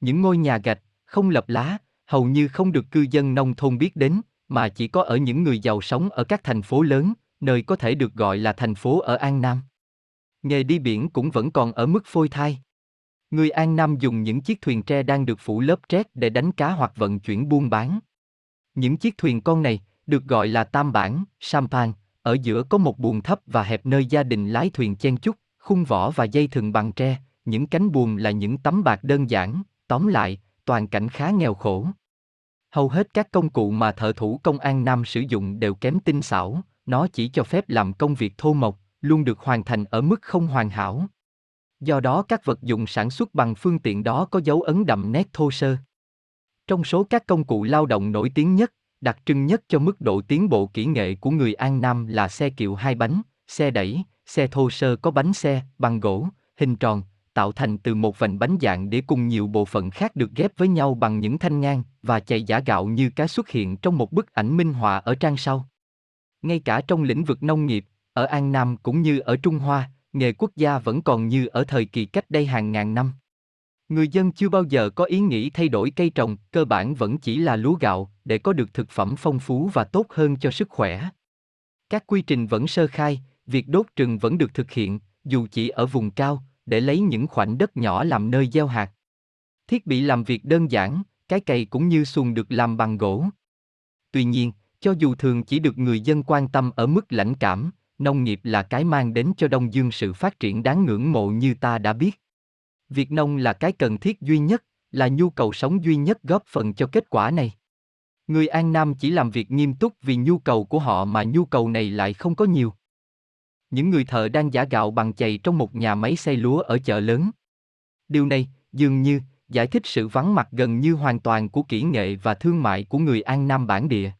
Những ngôi nhà gạch, không lập lá, hầu như không được cư dân nông thôn biết đến, mà chỉ có ở những người giàu sống ở các thành phố lớn, nơi có thể được gọi là thành phố ở An Nam. Nghề đi biển cũng vẫn còn ở mức phôi thai. Người An Nam dùng những chiếc thuyền tre đang được phủ lớp trét để đánh cá hoặc vận chuyển buôn bán. Những chiếc thuyền con này, được gọi là tam bản, sampan, ở giữa có một buồng thấp và hẹp nơi gia đình lái thuyền chen chúc, khung vỏ và dây thừng bằng tre, những cánh buồm là những tấm bạc đơn giản, tóm lại, toàn cảnh khá nghèo khổ. Hầu hết các công cụ mà thợ thủ công an Nam sử dụng đều kém tinh xảo, nó chỉ cho phép làm công việc thô mộc, luôn được hoàn thành ở mức không hoàn hảo. Do đó các vật dụng sản xuất bằng phương tiện đó có dấu ấn đậm nét thô sơ. Trong số các công cụ lao động nổi tiếng nhất, đặc trưng nhất cho mức độ tiến bộ kỹ nghệ của người An Nam là xe kiệu hai bánh, xe đẩy, xe thô sơ có bánh xe, bằng gỗ, hình tròn, tạo thành từ một vành bánh dạng để cùng nhiều bộ phận khác được ghép với nhau bằng những thanh ngang và chạy giả gạo như cá xuất hiện trong một bức ảnh minh họa ở trang sau. Ngay cả trong lĩnh vực nông nghiệp, ở An Nam cũng như ở Trung Hoa, nghề quốc gia vẫn còn như ở thời kỳ cách đây hàng ngàn năm. Người dân chưa bao giờ có ý nghĩ thay đổi cây trồng, cơ bản vẫn chỉ là lúa gạo, để có được thực phẩm phong phú và tốt hơn cho sức khỏe. Các quy trình vẫn sơ khai, việc đốt rừng vẫn được thực hiện, dù chỉ ở vùng cao, để lấy những khoảnh đất nhỏ làm nơi gieo hạt. Thiết bị làm việc đơn giản, cái cày cũng như xuồng được làm bằng gỗ. Tuy nhiên, cho dù thường chỉ được người dân quan tâm ở mức lãnh cảm, nông nghiệp là cái mang đến cho Đông Dương sự phát triển đáng ngưỡng mộ như ta đã biết. Việc nông là cái cần thiết duy nhất, là nhu cầu sống duy nhất góp phần cho kết quả này. Người An Nam chỉ làm việc nghiêm túc vì nhu cầu của họ mà nhu cầu này lại không có nhiều. Những người thợ đang giả gạo bằng chày trong một nhà máy xay lúa ở chợ lớn. Điều này, dường như, giải thích sự vắng mặt gần như hoàn toàn của kỹ nghệ và thương mại của người An Nam bản địa.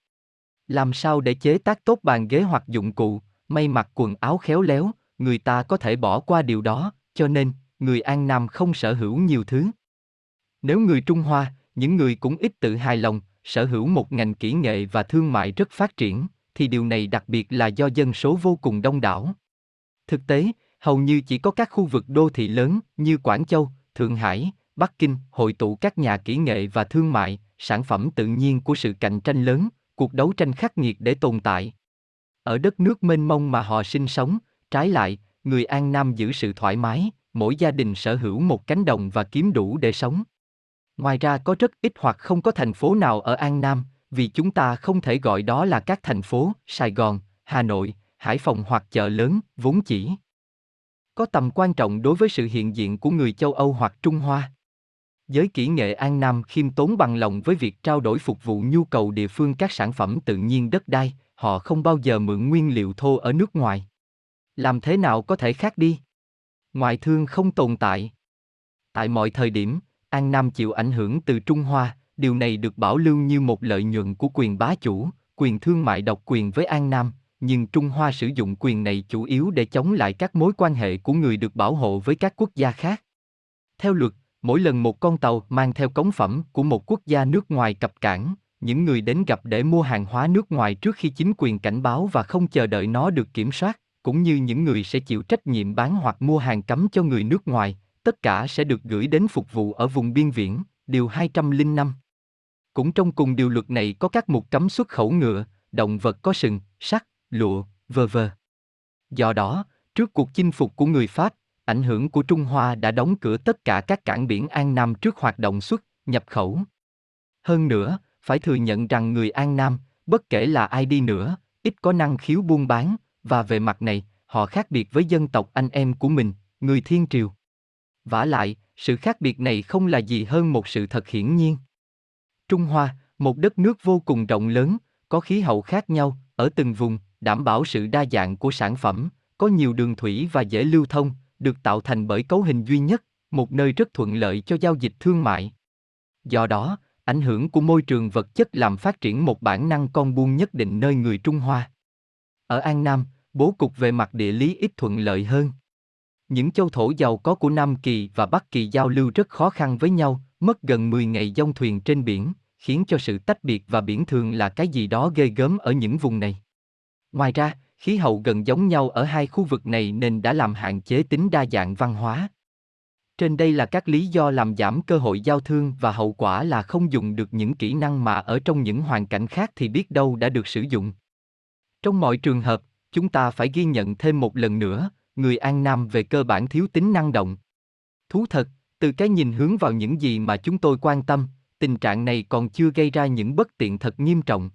Làm sao để chế tác tốt bàn ghế hoặc dụng cụ, may mặc quần áo khéo léo, người ta có thể bỏ qua điều đó, cho nên, người An Nam không sở hữu nhiều thứ. Nếu người Trung Hoa, những người cũng ít tự hài lòng, sở hữu một ngành kỹ nghệ và thương mại rất phát triển, thì điều này đặc biệt là do dân số vô cùng đông đảo. Thực tế, hầu như chỉ có các khu vực đô thị lớn như Quảng Châu, Thượng Hải, Bắc Kinh hội tụ các nhà kỹ nghệ và thương mại, sản phẩm tự nhiên của sự cạnh tranh lớn, cuộc đấu tranh khắc nghiệt để tồn tại. Ở đất nước mênh mông mà họ sinh sống, trái lại, người An Nam giữ sự thoải mái, mỗi gia đình sở hữu một cánh đồng và kiếm đủ để sống. Ngoài ra có rất ít hoặc không có thành phố nào ở An Nam, vì chúng ta không thể gọi đó là các thành phố, Sài Gòn, Hà Nội, Hải Phòng hoặc chợ lớn, vốn chỉ có tầm quan trọng đối với sự hiện diện của người châu Âu hoặc Trung Hoa. Giới kỹ nghệ An Nam khiêm tốn bằng lòng với việc trao đổi phục vụ nhu cầu địa phương các sản phẩm tự nhiên đất đai, họ không bao giờ mượn nguyên liệu thô ở nước ngoài. Làm thế nào có thể khác đi? Ngoại thương không tồn tại. Tại mọi thời điểm, An Nam chịu ảnh hưởng từ Trung Hoa, điều này được bảo lưu như một lợi nhuận của quyền bá chủ, quyền thương mại độc quyền với An Nam, nhưng Trung Hoa sử dụng quyền này chủ yếu để chống lại các mối quan hệ của người được bảo hộ với các quốc gia khác. Theo luật, mỗi lần một con tàu mang theo cống phẩm của một quốc gia nước ngoài cập cảng, những người đến gặp để mua hàng hóa nước ngoài trước khi chính quyền cảnh báo và không chờ đợi nó được kiểm soát, cũng như những người sẽ chịu trách nhiệm bán hoặc mua hàng cấm cho người nước ngoài, tất cả sẽ được gửi đến phục vụ ở vùng biên viễn, điều 205. Cũng trong cùng điều luật này có các mục cấm xuất khẩu ngựa, động vật có sừng, sắt, lụa, vơ vơ. Do đó, trước cuộc chinh phục của người Pháp, ảnh hưởng của Trung Hoa đã đóng cửa tất cả các cảng biển An Nam trước hoạt động xuất, nhập khẩu. Hơn nữa, phải thừa nhận rằng người An Nam, bất kể là ai đi nữa, ít có năng khiếu buôn bán, và về mặt này, họ khác biệt với dân tộc anh em của mình, người Thiên Triều. Vả lại, sự khác biệt này không là gì hơn một sự thật hiển nhiên. Trung Hoa, một đất nước vô cùng rộng lớn, có khí hậu khác nhau, ở từng vùng, đảm bảo sự đa dạng của sản phẩm, có nhiều đường thủy và dễ lưu thông, được tạo thành bởi cấu hình duy nhất, một nơi rất thuận lợi cho giao dịch thương mại. Do đó, ảnh hưởng của môi trường vật chất làm phát triển một bản năng con buôn nhất định nơi người Trung Hoa. Ở An Nam, bố cục về mặt địa lý ít thuận lợi hơn. Những châu thổ giàu có của Nam Kỳ và Bắc Kỳ giao lưu rất khó khăn với nhau, mất gần 10 ngày dông thuyền trên biển, khiến cho sự tách biệt và biển thường là cái gì đó ghê gớm ở những vùng này. Ngoài ra, khí hậu gần giống nhau ở hai khu vực này nên đã làm hạn chế tính đa dạng văn hóa. Trên đây là các lý do làm giảm cơ hội giao thương và hậu quả là không dùng được những kỹ năng mà ở trong những hoàn cảnh khác thì biết đâu đã được sử dụng. Trong mọi trường hợp, chúng ta phải ghi nhận thêm một lần nữa, người An Nam về cơ bản thiếu tính năng động. Thú thật, từ cái nhìn hướng vào những gì mà chúng tôi quan tâm, tình trạng này còn chưa gây ra những bất tiện thật nghiêm trọng.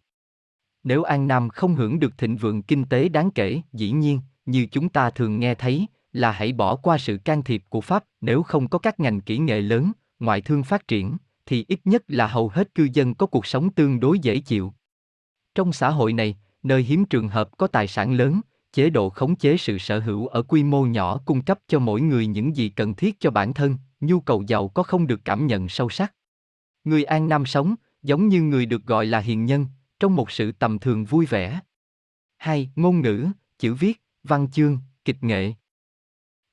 Nếu An Nam không hưởng được thịnh vượng kinh tế đáng kể, dĩ nhiên, như chúng ta thường nghe thấy, là hãy bỏ qua sự can thiệp của Pháp nếu không có các ngành kỹ nghệ lớn, ngoại thương phát triển, thì ít nhất là hầu hết cư dân có cuộc sống tương đối dễ chịu. Trong xã hội này, nơi hiếm trường hợp có tài sản lớn, chế độ khống chế sự sở hữu ở quy mô nhỏ cung cấp cho mỗi người những gì cần thiết cho bản thân, nhu cầu giàu có không được cảm nhận sâu sắc. Người An Nam sống, giống như người được gọi là hiền nhân, trong một sự tầm thường vui vẻ. Hai, ngôn ngữ, chữ viết, văn chương, kịch nghệ.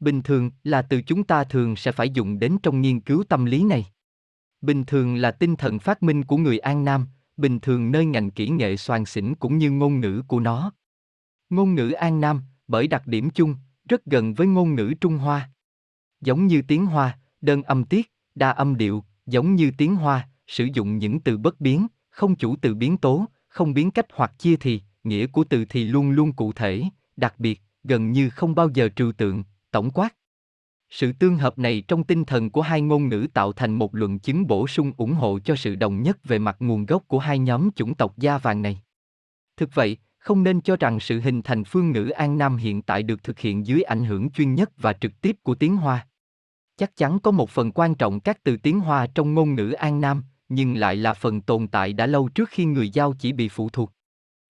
Bình thường là từ chúng ta thường sẽ phải dùng đến trong nghiên cứu tâm lý này. Bình thường là tinh thần phát minh của người An Nam, bình thường nơi ngành kỹ nghệ soàn xỉn cũng như ngôn ngữ của nó. Ngôn ngữ An Nam, bởi đặc điểm chung, rất gần với ngôn ngữ Trung Hoa. Giống như tiếng Hoa, đơn âm tiết, đa âm điệu, giống như tiếng Hoa, sử dụng những từ bất biến, không chủ từ biến tố, không biến cách hoặc chia thì, nghĩa của từ thì luôn luôn cụ thể, đặc biệt, gần như không bao giờ trừu tượng, tổng quát. Sự tương hợp này trong tinh thần của hai ngôn ngữ tạo thành một luận chứng bổ sung ủng hộ cho sự đồng nhất về mặt nguồn gốc của hai nhóm chủng tộc da vàng này. Thực vậy, không nên cho rằng sự hình thành phương ngữ An Nam hiện tại được thực hiện dưới ảnh hưởng chuyên nhất và trực tiếp của tiếng Hoa. Chắc chắn có một phần quan trọng các từ tiếng Hoa trong ngôn ngữ An Nam, nhưng lại là phần tồn tại đã lâu trước khi người Giao chỉ bị phụ thuộc.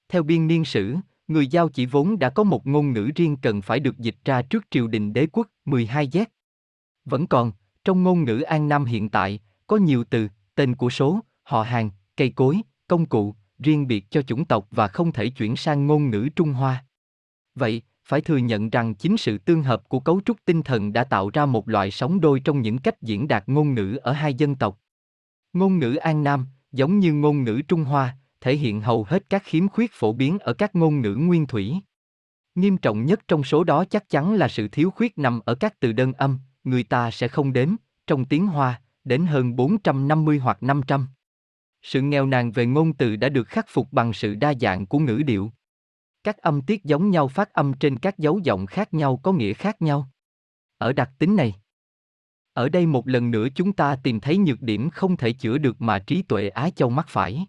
Theo biên niên sử, người Giao chỉ vốn đã có một ngôn ngữ riêng cần phải được dịch ra trước triều đình đế quốc 12 z. Vẫn còn, trong ngôn ngữ An Nam hiện tại, có nhiều từ, tên của số, họ hàng, cây cối, công cụ, riêng biệt cho chủng tộc và không thể chuyển sang ngôn ngữ Trung Hoa. Vậy, phải thừa nhận rằng chính sự tương hợp của cấu trúc tinh thần đã tạo ra một loại sóng đôi trong những cách diễn đạt ngôn ngữ ở hai dân tộc. Ngôn ngữ An Nam, giống như ngôn ngữ Trung Hoa, thể hiện hầu hết các khiếm khuyết phổ biến ở các ngôn ngữ nguyên thủy. Nghiêm trọng nhất trong số đó chắc chắn là sự thiếu khuyết nằm ở các từ đơn âm, người ta sẽ không đếm, trong tiếng Hoa, đến hơn 450 hoặc 500. Sự nghèo nàn về ngôn từ đã được khắc phục bằng sự đa dạng của ngữ điệu. Các âm tiết giống nhau phát âm trên các dấu giọng khác nhau có nghĩa khác nhau. Ở đặc tính này, ở đây một lần nữa chúng ta tìm thấy nhược điểm không thể chữa được mà trí tuệ Á Châu mắc phải.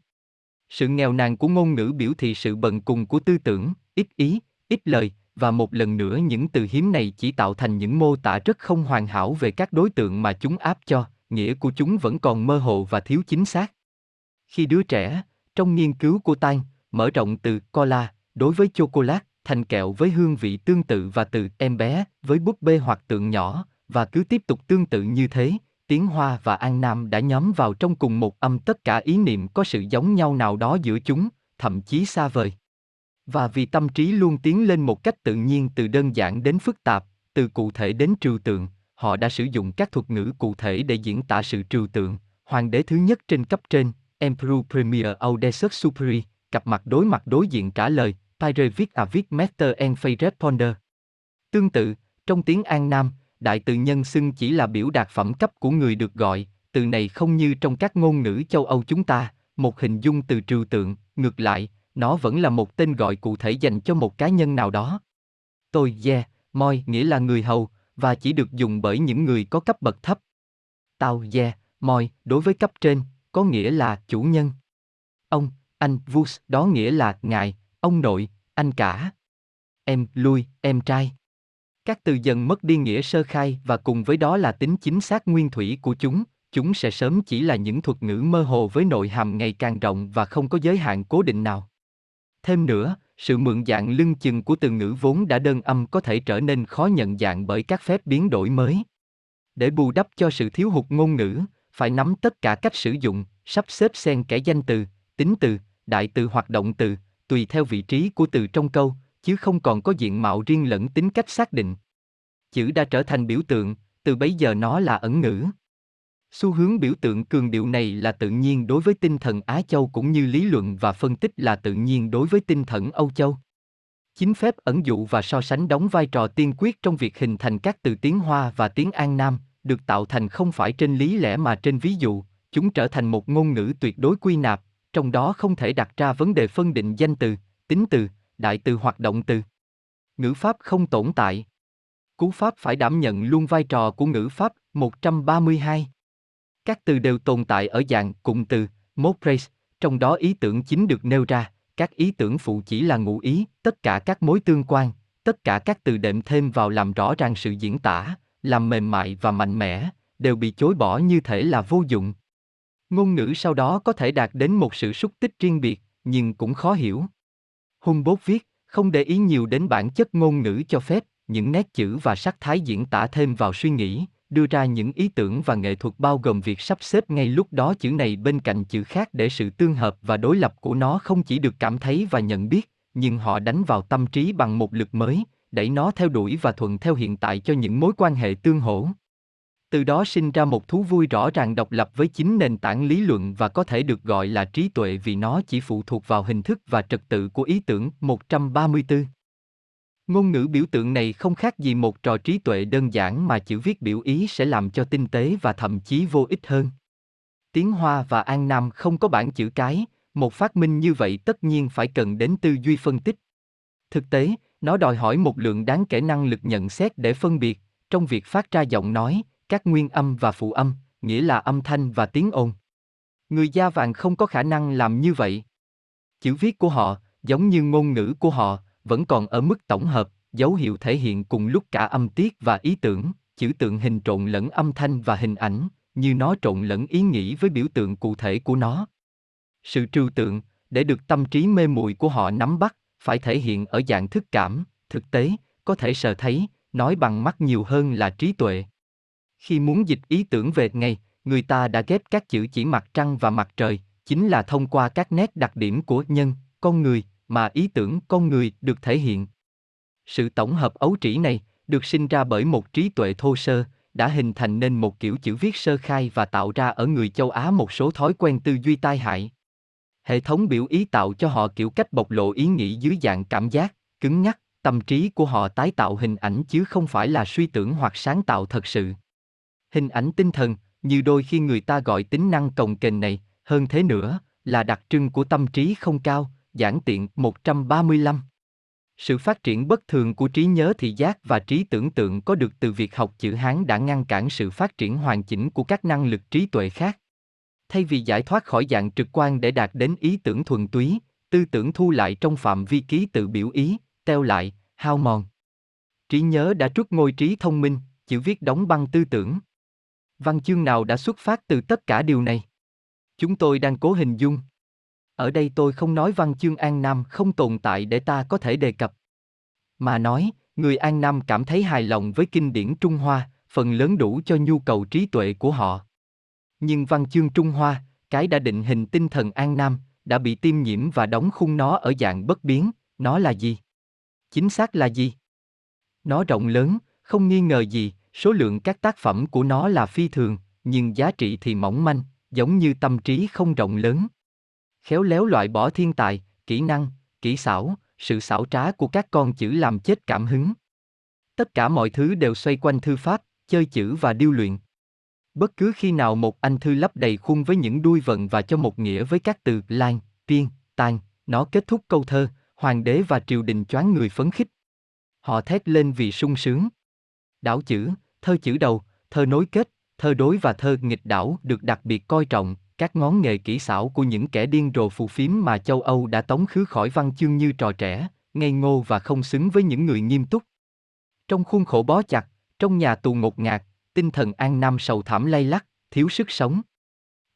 Sự nghèo nàn của ngôn ngữ biểu thị sự bần cùng của tư tưởng, ít ý, ít lời, và một lần nữa những từ hiếm này chỉ tạo thành những mô tả rất không hoàn hảo về các đối tượng mà chúng áp cho, nghĩa của chúng vẫn còn mơ hồ và thiếu chính xác. Khi đứa trẻ, trong nghiên cứu của Tan, mở rộng từ cola đối với chocolate thành kẹo với hương vị tương tự và từ em bé với búp bê hoặc tượng nhỏ, và cứ tiếp tục tương tự như thế, tiếng Hoa và An Nam đã nhóm vào trong cùng một âm tất cả ý niệm có sự giống nhau nào đó giữa chúng, thậm chí xa vời. Và vì tâm trí luôn tiến lên một cách tự nhiên từ đơn giản đến phức tạp, từ cụ thể đến trừu tượng, họ đã sử dụng các thuật ngữ cụ thể để diễn tả sự trừu tượng. Hoàng đế thứ nhất trên cấp trên, Emperor Premier Audessus Superi, cặp mặt đối mặt đối diện trả lời, Pyre viết à viết Master and Fay Responder. Tương tự, trong tiếng An Nam, đại từ nhân xưng chỉ là biểu đạt phẩm cấp của người được gọi, từ này không như trong các ngôn ngữ châu Âu chúng ta, một hình dung từ trừu tượng, ngược lại, nó vẫn là một tên gọi cụ thể dành cho một cá nhân nào đó. Tôi, yeah, moi nghĩa là người hầu, và chỉ được dùng bởi những người có cấp bậc thấp. Tao, yeah, moi, đối với cấp trên, có nghĩa là chủ nhân. Ông, anh, vus, đó nghĩa là ngài, ông nội, anh cả. Em, lui, em trai. Các từ dần mất đi nghĩa sơ khai và cùng với đó là tính chính xác nguyên thủy của chúng, chúng sẽ sớm chỉ là những thuật ngữ mơ hồ với nội hàm ngày càng rộng và không có giới hạn cố định nào. Thêm nữa, sự mượn dạng lưng chừng của từ ngữ vốn đã đơn âm có thể trở nên khó nhận dạng bởi các phép biến đổi mới. Để bù đắp cho sự thiếu hụt ngôn ngữ, phải nắm tất cả cách sử dụng, sắp xếp xen kẽ danh từ, tính từ, đại từ hoặc động từ, tùy theo vị trí của từ trong câu, chứ không còn có diện mạo riêng lẫn tính cách xác định. Chữ đã trở thành biểu tượng, từ bấy giờ nó là ẩn ngữ. Xu hướng biểu tượng cường điệu này là tự nhiên đối với tinh thần Á Châu cũng như lý luận và phân tích là tự nhiên đối với tinh thần Âu Châu. Chính phép ẩn dụ và so sánh đóng vai trò tiên quyết trong việc hình thành các từ tiếng Hoa và tiếng An Nam, được tạo thành không phải trên lý lẽ mà trên ví dụ, chúng trở thành một ngôn ngữ tuyệt đối quy nạp, trong đó không thể đặt ra vấn đề phân định danh từ, tính từ, đại từ hoặc động từ. Ngữ pháp không tồn tại. Cú pháp phải đảm nhận luôn vai trò của ngữ pháp 132. Các từ đều tồn tại ở dạng cụm từ, mode phrase, trong đó ý tưởng chính được nêu ra, các ý tưởng phụ chỉ là ngụ ý, tất cả các mối tương quan, tất cả các từ đệm thêm vào làm rõ ràng sự diễn tả, làm mềm mại và mạnh mẽ, đều bị chối bỏ như thể là vô dụng. Ngôn ngữ sau đó có thể đạt đến một sự xúc tích riêng biệt, nhưng cũng khó hiểu. Humboldt viết, không để ý nhiều đến bản chất ngôn ngữ cho phép, những nét chữ và sắc thái diễn tả thêm vào suy nghĩ, đưa ra những ý tưởng và nghệ thuật bao gồm việc sắp xếp ngay lúc đó chữ này bên cạnh chữ khác để sự tương hợp và đối lập của nó không chỉ được cảm thấy và nhận biết, nhưng họ đánh vào tâm trí bằng một lực mới, đẩy nó theo đuổi và thuận theo hiện tại cho những mối quan hệ tương hỗ. Từ đó sinh ra một thú vui rõ ràng độc lập với chính nền tảng lý luận và có thể được gọi là trí tuệ vì nó chỉ phụ thuộc vào hình thức và trật tự của ý tưởng 134. Ngôn ngữ biểu tượng này không khác gì một trò trí tuệ đơn giản mà chữ viết biểu ý sẽ làm cho tinh tế và thậm chí vô ích hơn. Tiếng Hoa và An Nam không có bản chữ cái, một phát minh như vậy tất nhiên phải cần đến tư duy phân tích. Thực tế, nó đòi hỏi một lượng đáng kể năng lực nhận xét để phân biệt, trong việc phát ra giọng nói, các nguyên âm và phụ âm, nghĩa là âm thanh và tiếng ồn. Người da vàng không có khả năng làm như vậy. Chữ viết của họ, giống như ngôn ngữ của họ, vẫn còn ở mức tổng hợp, dấu hiệu thể hiện cùng lúc cả âm tiết và ý tưởng, chữ tượng hình trộn lẫn âm thanh và hình ảnh, như nó trộn lẫn ý nghĩ với biểu tượng cụ thể của nó. Sự trừu tượng, để được tâm trí mê muội của họ nắm bắt, phải thể hiện ở dạng thức cảm, thực tế, có thể sờ thấy, nói bằng mắt nhiều hơn là trí tuệ. Khi muốn dịch ý tưởng về ngày, người ta đã ghép các chữ chỉ mặt trăng và mặt trời, chính là thông qua các nét đặc điểm của nhân, con người, mà ý tưởng con người được thể hiện. Sự tổng hợp ấu trĩ này, được sinh ra bởi một trí tuệ thô sơ, đã hình thành nên một kiểu chữ viết sơ khai và tạo ra ở người châu Á một số thói quen tư duy tai hại. Hệ thống biểu ý tạo cho họ kiểu cách bộc lộ ý nghĩ dưới dạng cảm giác, cứng nhắc, tâm trí của họ tái tạo hình ảnh chứ không phải là suy tưởng hoặc sáng tạo thật sự. Hình ảnh tinh thần, như đôi khi người ta gọi tính năng cồng kềnh này, hơn thế nữa, là đặc trưng của tâm trí không cao, giản tiện 135. Sự phát triển bất thường của trí nhớ thị giác và trí tưởng tượng có được từ việc học chữ Hán đã ngăn cản sự phát triển hoàn chỉnh của các năng lực trí tuệ khác. Thay vì giải thoát khỏi dạng trực quan để đạt đến ý tưởng thuần túy, tư tưởng thu lại trong phạm vi ký tự biểu ý, teo lại, hao mòn. Trí nhớ đã trút ngôi trí thông minh, chữ viết đóng băng tư tưởng. Văn chương nào đã xuất phát từ tất cả điều này? Chúng tôi đang cố hình dung. Ở đây tôi không nói văn chương An Nam không tồn tại để ta có thể đề cập. Mà nói, người An Nam cảm thấy hài lòng với kinh điển Trung Hoa, phần lớn đủ cho nhu cầu trí tuệ của họ. Nhưng văn chương Trung Hoa, cái đã định hình tinh thần An Nam, đã bị tiêm nhiễm và đóng khung nó ở dạng bất biến, nó là gì? Chính xác là gì? Nó rộng lớn, không nghi ngờ gì, số lượng các tác phẩm của nó là phi thường, nhưng giá trị thì mỏng manh, giống như tâm trí không rộng lớn. Khéo léo loại bỏ thiên tài, kỹ năng, kỹ xảo, sự xảo trá của các con chữ làm chết cảm hứng. Tất cả mọi thứ đều xoay quanh thư pháp, chơi chữ và điêu luyện. Bất cứ khi nào một anh thư lấp đầy khuôn với những đuôi vận và cho một nghĩa với các từ lan, tiên, tàn, nó kết thúc câu thơ, hoàng đế và triều đình choáng người phấn khích. Họ thét lên vì sung sướng. Đảo chữ, thơ chữ đầu, thơ nối kết, thơ đối và thơ nghịch đảo được đặc biệt coi trọng, các ngón nghề kỹ xảo của những kẻ điên rồ phù phiếm mà châu Âu đã tống khứ khỏi văn chương như trò trẻ, ngây ngô và không xứng với những người nghiêm túc. Trong khuôn khổ bó chặt, trong nhà tù ngột ngạt, tinh thần an nam sầu thảm lay lắc, thiếu sức sống.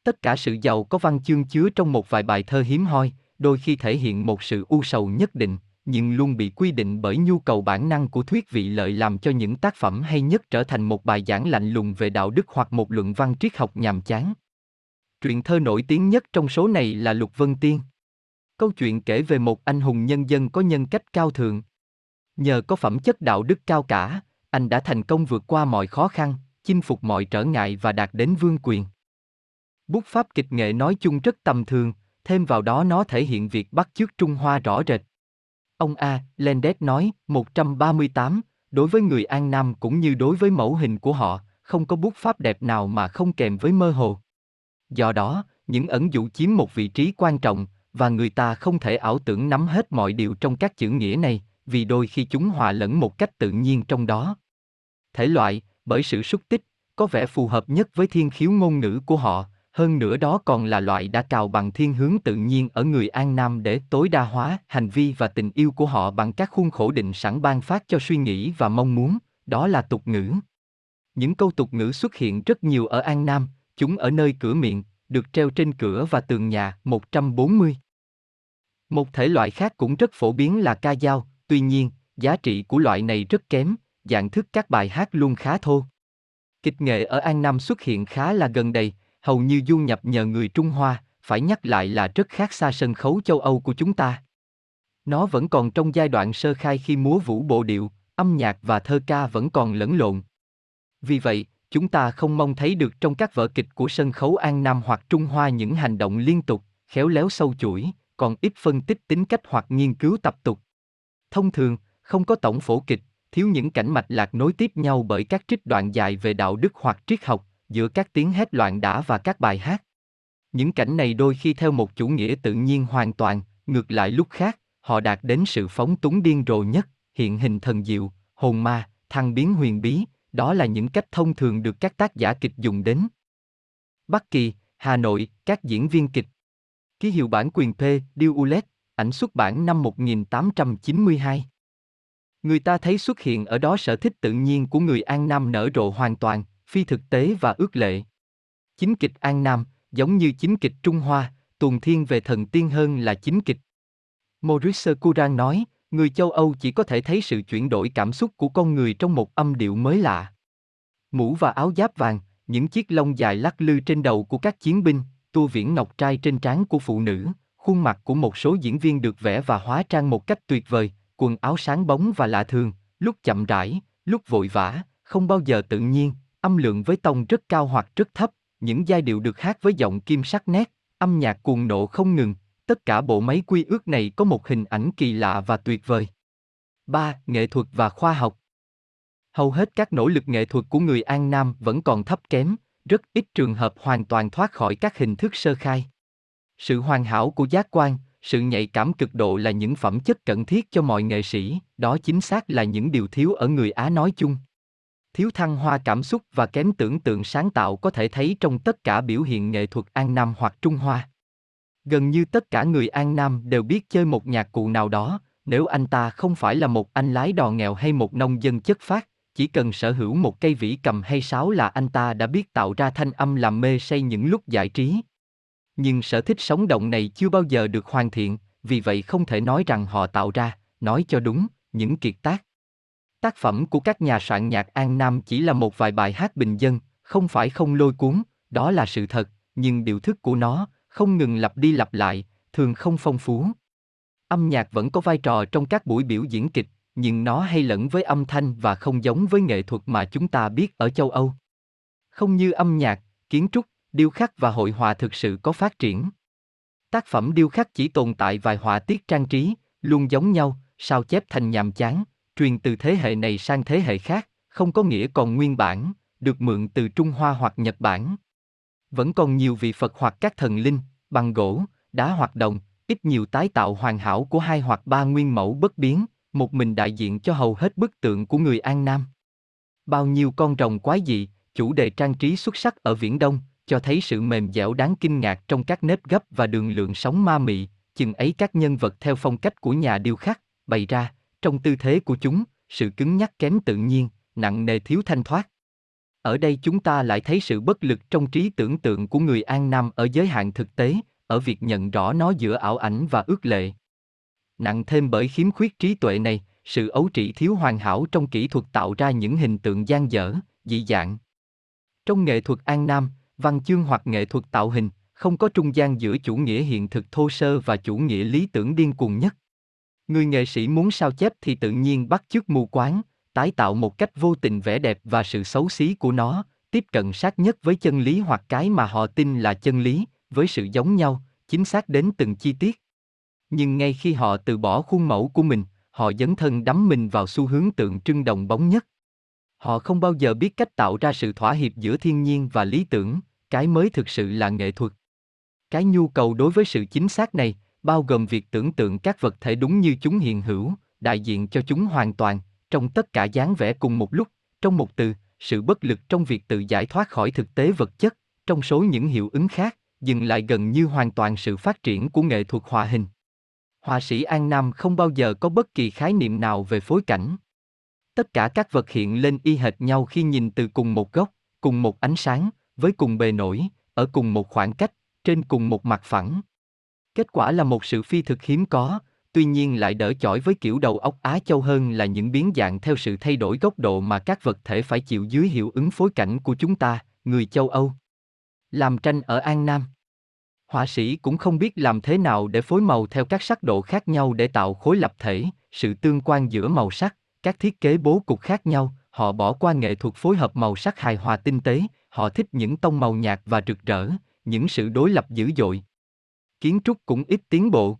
Tất cả sự giàu có văn chương chứa trong một vài bài thơ hiếm hoi, đôi khi thể hiện một sự u sầu nhất định, nhưng luôn bị quy định bởi nhu cầu bản năng của thuyết vị lợi làm cho những tác phẩm hay nhất trở thành một bài giảng lạnh lùng về đạo đức hoặc một luận văn triết học nhàm chán. Truyện thơ nổi tiếng nhất trong số này là Lục Vân Tiên. Câu chuyện kể về một anh hùng nhân dân có nhân cách cao thượng. Nhờ có phẩm chất đạo đức cao cả, anh đã thành công vượt qua mọi khó khăn, chinh phục mọi trở ngại và đạt đến vương quyền. Bút pháp kịch nghệ nói chung rất tầm thường, thêm vào đó nó thể hiện việc bắt chước Trung Hoa rõ rệt. Ông A. Lendet nói, 138, đối với người An Nam cũng như đối với mẫu hình của họ, không có bút pháp đẹp nào mà không kèm với mơ hồ. Do đó, những ẩn dụ chiếm một vị trí quan trọng, và người ta không thể ảo tưởng nắm hết mọi điều trong các chữ nghĩa này, vì đôi khi chúng hòa lẫn một cách tự nhiên trong đó. Thể loại, bởi sự xúc tích, có vẻ phù hợp nhất với thiên khiếu ngôn ngữ của họ, hơn nữa đó còn là loại đã cào bằng thiên hướng tự nhiên ở người An Nam để tối đa hóa hành vi và tình yêu của họ bằng các khuôn khổ định sẵn ban phát cho suy nghĩ và mong muốn, đó là tục ngữ. Những câu tục ngữ xuất hiện rất nhiều ở An Nam, chúng ở nơi cửa miệng, được treo trên cửa và tường nhà 140. Một thể loại khác cũng rất phổ biến là ca dao, tuy nhiên, giá trị của loại này rất kém, dạng thức các bài hát luôn khá thô. Kịch nghệ ở An Nam xuất hiện khá là gần đây, hầu như du nhập nhờ người Trung Hoa, phải nhắc lại là rất khác xa sân khấu châu Âu của chúng ta. Nó vẫn còn trong giai đoạn sơ khai khi múa vũ bộ điệu, âm nhạc và thơ ca vẫn còn lẫn lộn. Vì vậy, chúng ta không mong thấy được trong các vở kịch của sân khấu An Nam hoặc Trung Hoa những hành động liên tục, khéo léo sâu chuỗi, còn ít phân tích tính cách hoặc nghiên cứu tập tục. Thông thường, không có tổng phổ kịch, thiếu những cảnh mạch lạc nối tiếp nhau bởi các trích đoạn dài về đạo đức hoặc triết học, giữa các tiếng hét loạn đả và các bài hát. Những cảnh này đôi khi theo một chủ nghĩa tự nhiên hoàn toàn, ngược lại lúc khác, họ đạt đến sự phóng túng điên rồ nhất, hiện hình thần diệu, hồn ma, thăng biến huyền bí, Đó là những cách thông thường được các tác giả kịch dùng đến. Bắc Kỳ, Hà Nội, các diễn viên kịch. Ký hiệu bản quyền P. Điêu Ulet, ảnh xuất bản năm 1892. Người ta thấy xuất hiện ở đó sở thích tự nhiên của người An Nam nở rộ hoàn toàn, phi thực tế và ước lệ. Chính kịch An Nam, giống như chính kịch Trung Hoa, tuồn thiên về thần tiên hơn là chính kịch. Maurice Curran nói, người châu Âu chỉ có thể thấy sự chuyển đổi cảm xúc của con người trong một âm điệu mới lạ. Mũ và áo giáp vàng, những chiếc lông dài lắc lư trên đầu của các chiến binh, tua viễn ngọc trai trên trán của phụ nữ, khuôn mặt của một số diễn viên được vẽ và hóa trang một cách tuyệt vời, quần áo sáng bóng và lạ thường, lúc chậm rãi, lúc vội vã, không bao giờ tự nhiên, âm lượng với tông rất cao hoặc rất thấp, những giai điệu được hát với giọng kim sắc nét, âm nhạc cuồng nộ không ngừng, tất cả bộ máy quy ước này có một hình ảnh kỳ lạ và tuyệt vời. 3. Nghệ thuật và khoa học Hầu hết các nỗ lực nghệ thuật của người An Nam vẫn còn thấp kém, rất ít trường hợp hoàn toàn thoát khỏi các hình thức sơ khai. Sự hoàn hảo của giác quan, sự nhạy cảm cực độ là những phẩm chất cần thiết cho mọi nghệ sĩ, đó chính xác là những điều thiếu ở người Á nói chung. Thiếu thăng hoa cảm xúc và kém tưởng tượng sáng tạo có thể thấy trong tất cả biểu hiện nghệ thuật An Nam hoặc Trung Hoa. Gần như tất cả người An Nam đều biết chơi một nhạc cụ nào đó, nếu anh ta không phải là một anh lái đò nghèo hay một nông dân chất phát, chỉ cần sở hữu một cây vĩ cầm hay sáo là anh ta đã biết tạo ra thanh âm làm mê say những lúc giải trí. Nhưng sở thích sống động này chưa bao giờ được hoàn thiện, vì vậy không thể nói rằng họ tạo ra, nói cho đúng, những kiệt tác. Tác phẩm của các nhà soạn nhạc An Nam chỉ là một vài bài hát bình dân, không phải không lôi cuốn, đó là sự thật, nhưng điều thức của nó, không ngừng lặp đi lặp lại, thường không phong phú. Âm nhạc vẫn có vai trò trong các buổi biểu diễn kịch, nhưng nó hay lẫn với âm thanh và không giống với nghệ thuật mà chúng ta biết ở châu Âu. Không như âm nhạc, kiến trúc, điêu khắc và hội họa thực sự có phát triển. Tác phẩm điêu khắc chỉ tồn tại vài họa tiết trang trí, luôn giống nhau, sao chép thành nhàm chán, truyền từ thế hệ này sang thế hệ khác, không có nghĩa còn nguyên bản, được mượn từ Trung Hoa hoặc Nhật Bản. Vẫn còn nhiều vị Phật hoặc các thần linh, bằng gỗ, đá hoạt động, ít nhiều tái tạo hoàn hảo của hai hoặc ba nguyên mẫu bất biến, một mình đại diện cho hầu hết bức tượng của người An Nam. Bao nhiêu con rồng quái dị, chủ đề trang trí xuất sắc ở Viễn Đông, cho thấy sự mềm dẻo đáng kinh ngạc trong các nếp gấp và đường lượng sóng ma mị, chừng ấy các nhân vật theo phong cách của nhà điêu khắc, bày ra, trong tư thế của chúng, sự cứng nhắc kém tự nhiên, nặng nề thiếu thanh thoát. Ở đây chúng ta lại thấy sự bất lực trong trí tưởng tượng của người An Nam ở giới hạn thực tế, ở việc nhận rõ nó giữa ảo ảnh và ước lệ. Nặng thêm bởi khiếm khuyết trí tuệ này, sự ấu trĩ thiếu hoàn hảo trong kỹ thuật tạo ra những hình tượng gian dở, dị dạng. Trong nghệ thuật An Nam, văn chương hoặc nghệ thuật tạo hình, không có trung gian giữa chủ nghĩa hiện thực thô sơ và chủ nghĩa lý tưởng điên cuồng nhất. Người nghệ sĩ muốn sao chép thì tự nhiên bắt chước mù quáng, tái tạo một cách vô tình vẻ đẹp và sự xấu xí của nó, tiếp cận sát nhất với chân lý hoặc cái mà họ tin là chân lý, với sự giống nhau, chính xác đến từng chi tiết. Nhưng ngay khi họ từ bỏ khuôn mẫu của mình, họ dấn thân đắm mình vào xu hướng tượng trưng đồng bóng nhất. Họ không bao giờ biết cách tạo ra sự thỏa hiệp giữa thiên nhiên và lý tưởng, cái mới thực sự là nghệ thuật. Cái nhu cầu đối với sự chính xác này, bao gồm việc tưởng tượng các vật thể đúng như chúng hiện hữu, đại diện cho chúng hoàn toàn, trong tất cả dáng vẻ cùng một lúc, trong một từ, sự bất lực trong việc tự giải thoát khỏi thực tế vật chất, trong số những hiệu ứng khác, dừng lại gần như hoàn toàn sự phát triển của nghệ thuật họa hình. Họa sĩ An Nam không bao giờ có bất kỳ khái niệm nào về phối cảnh. Tất cả các vật hiện lên y hệt nhau khi nhìn từ cùng một góc, cùng một ánh sáng, với cùng bề nổi, ở cùng một khoảng cách, trên cùng một mặt phẳng. Kết quả là một sự phi thực hiếm có, tuy nhiên lại đỡ chọi với kiểu đầu óc Á Châu hơn là những biến dạng theo sự thay đổi góc độ mà các vật thể phải chịu dưới hiệu ứng phối cảnh của chúng ta, người châu Âu. Làm tranh ở An Nam Họa sĩ cũng không biết làm thế nào để phối màu theo các sắc độ khác nhau để tạo khối lập thể, sự tương quan giữa màu sắc, các thiết kế bố cục khác nhau, họ bỏ qua nghệ thuật phối hợp màu sắc hài hòa tinh tế, họ thích những tông màu nhạt và rực rỡ, những sự đối lập dữ dội. Kiến trúc cũng ít tiến bộ.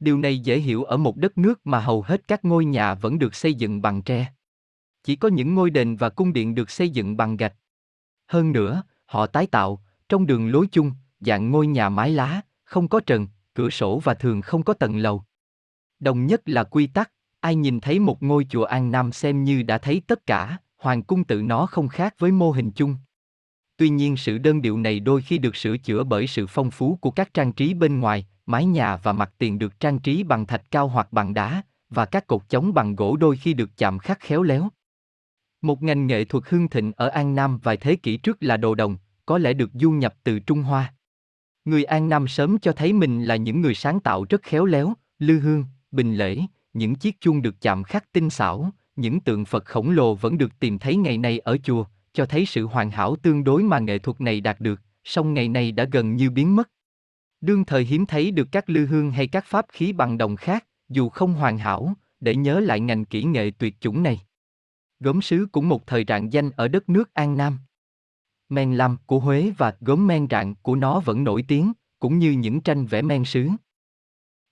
Điều này dễ hiểu ở một đất nước mà hầu hết các ngôi nhà vẫn được xây dựng bằng tre. Chỉ có những ngôi đền và cung điện được xây dựng bằng gạch. Hơn nữa, họ tái tạo, trong đường lối chung, dạng ngôi nhà mái lá, không có trần, cửa sổ và thường không có tầng lầu. Đồng nhất là quy tắc, ai nhìn thấy một ngôi chùa An Nam xem như đã thấy tất cả, hoàng cung tự nó không khác với mô hình chung. Tuy nhiên sự đơn điệu này đôi khi được sửa chữa bởi sự phong phú của các trang trí bên ngoài, mái nhà và mặt tiền được trang trí bằng thạch cao hoặc bằng đá, và các cột chống bằng gỗ đôi khi được chạm khắc khéo léo. Một ngành nghệ thuật hưng thịnh ở An Nam vài thế kỷ trước là đồ đồng, có lẽ được du nhập từ Trung Hoa. Người An Nam sớm cho thấy mình là những người sáng tạo rất khéo léo, lư hương, bình lễ, những chiếc chuông được chạm khắc tinh xảo, những tượng Phật khổng lồ vẫn được tìm thấy ngày nay ở chùa, cho thấy sự hoàn hảo tương đối mà nghệ thuật này đạt được, song ngày nay đã gần như biến mất. Đương thời hiếm thấy được các lư hương hay các pháp khí bằng đồng khác, dù không hoàn hảo, để nhớ lại ngành kỹ nghệ tuyệt chủng này. Gốm sứ cũng một thời rạng danh ở đất nước An Nam. Men lam của Huế và gốm men rạng của nó vẫn nổi tiếng, cũng như những tranh vẽ men sứ.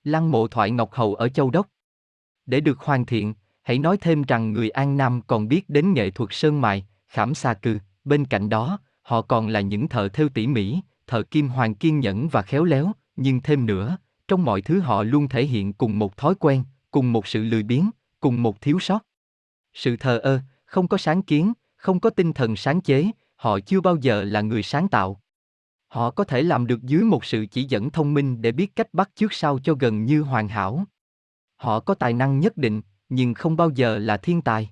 Lăng mộ thoại Ngọc Hầu ở Châu Đốc. Để được hoàn thiện, hãy nói thêm rằng người An Nam còn biết đến nghệ thuật sơn mài, khảm xa cư, bên cạnh đó, họ còn là những thợ thêu tỉ mỉ, thợ kim hoàng kiên nhẫn và khéo léo, nhưng thêm nữa, trong mọi thứ họ luôn thể hiện cùng một thói quen, cùng một sự lười biếng, cùng một thiếu sót. Sự thờ ơ, không có sáng kiến, không có tinh thần sáng chế, họ chưa bao giờ là người sáng tạo. Họ có thể làm được dưới một sự chỉ dẫn thông minh để biết cách bắt chước sao cho gần như hoàn hảo. Họ có tài năng nhất định, nhưng không bao giờ là thiên tài.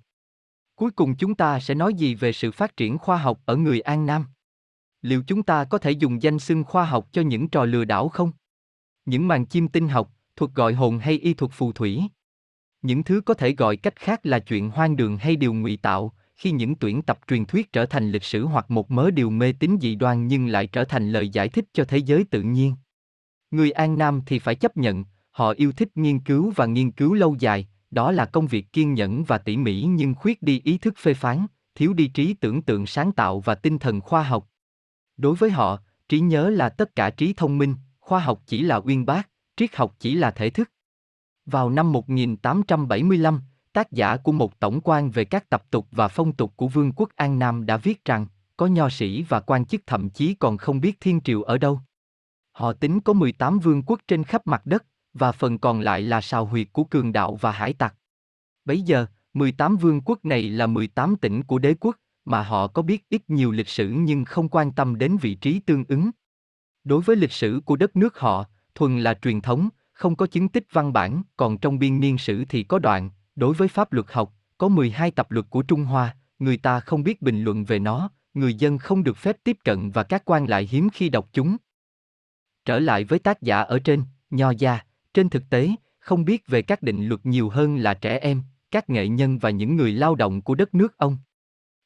Cuối cùng chúng ta sẽ nói gì về sự phát triển khoa học ở người An Nam? Liệu chúng ta có thể dùng danh xưng khoa học cho những trò lừa đảo không? Những màn chim tinh học, thuật gọi hồn hay y thuật phù thủy? Những thứ có thể gọi cách khác là chuyện hoang đường hay điều ngụy tạo, khi những tuyển tập truyền thuyết trở thành lịch sử hoặc một mớ điều mê tín dị đoan nhưng lại trở thành lời giải thích cho thế giới tự nhiên. Người An Nam thì phải chấp nhận, họ yêu thích nghiên cứu và nghiên cứu lâu dài, đó là công việc kiên nhẫn và tỉ mỉ nhưng khuyết đi ý thức phê phán, thiếu đi trí tưởng tượng sáng tạo và tinh thần khoa học. Đối với họ, trí nhớ là tất cả trí thông minh, khoa học chỉ là uyên bác, triết học chỉ là thể thức. Vào năm 1875, tác giả của một tổng quan về các tập tục và phong tục của Vương quốc An Nam đã viết rằng, có nho sĩ và quan chức thậm chí còn không biết thiên triều ở đâu. Họ tính có 18 vương quốc trên khắp mặt đất, và phần còn lại là sào huyệt của cường đạo và hải tặc. Bấy giờ, 18 vương quốc này là 18 tỉnh của đế quốc, mà họ có biết ít nhiều lịch sử nhưng không quan tâm đến vị trí tương ứng. Đối với lịch sử của đất nước họ, thuần là truyền thống, không có chứng tích văn bản, còn trong biên niên sử thì có đoạn, đối với pháp luật học, có 12 tập luật của Trung Hoa, người ta không biết bình luận về nó, người dân không được phép tiếp cận và các quan lại hiếm khi đọc chúng. Trở lại với tác giả ở trên, Nho Gia, trên thực tế, không biết về các định luật nhiều hơn là trẻ em, các nghệ nhân và những người lao động của đất nước ông.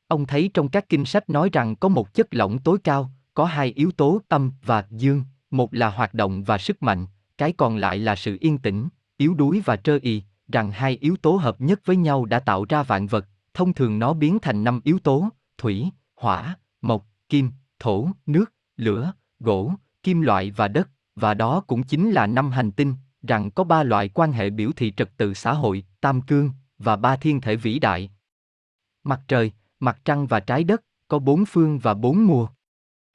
Ông thấy trong các kinh sách nói rằng có một chất lỏng tối cao, có hai yếu tố tâm và dương, một là hoạt động và sức mạnh, cái còn lại là sự yên tĩnh, yếu đuối và trơ ì, rằng hai yếu tố hợp nhất với nhau đã tạo ra vạn vật, thông thường nó biến thành năm yếu tố, thủy, hỏa, mộc, kim, thổ, nước, lửa, gỗ, kim loại và đất, và đó cũng chính là năm hành tinh, rằng có ba loại quan hệ biểu thị trật tự xã hội, tam cương, và ba thiên thể vĩ đại. Mặt trời, mặt trăng và trái đất, có bốn phương và bốn mùa.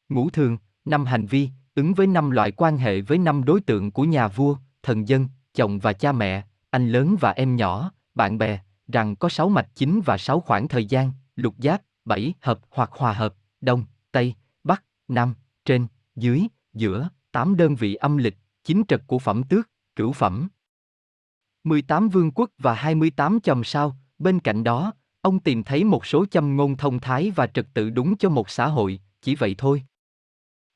Ngũ thường, năm hành vi, ứng với năm loại quan hệ với năm đối tượng của nhà vua, thần dân, chồng và cha mẹ, anh lớn và em nhỏ, bạn bè, rằng có sáu mạch chính và sáu khoảng thời gian, lục giáp, bảy hợp hoặc hòa hợp, đông, tây, bắc, nam, trên, dưới, giữa, tám đơn vị âm lịch, chín trật của phẩm tước, cửu phẩm. 18 vương quốc và 28 chòm sao, bên cạnh đó, ông tìm thấy một số châm ngôn thông thái và trật tự đúng cho một xã hội, chỉ vậy thôi.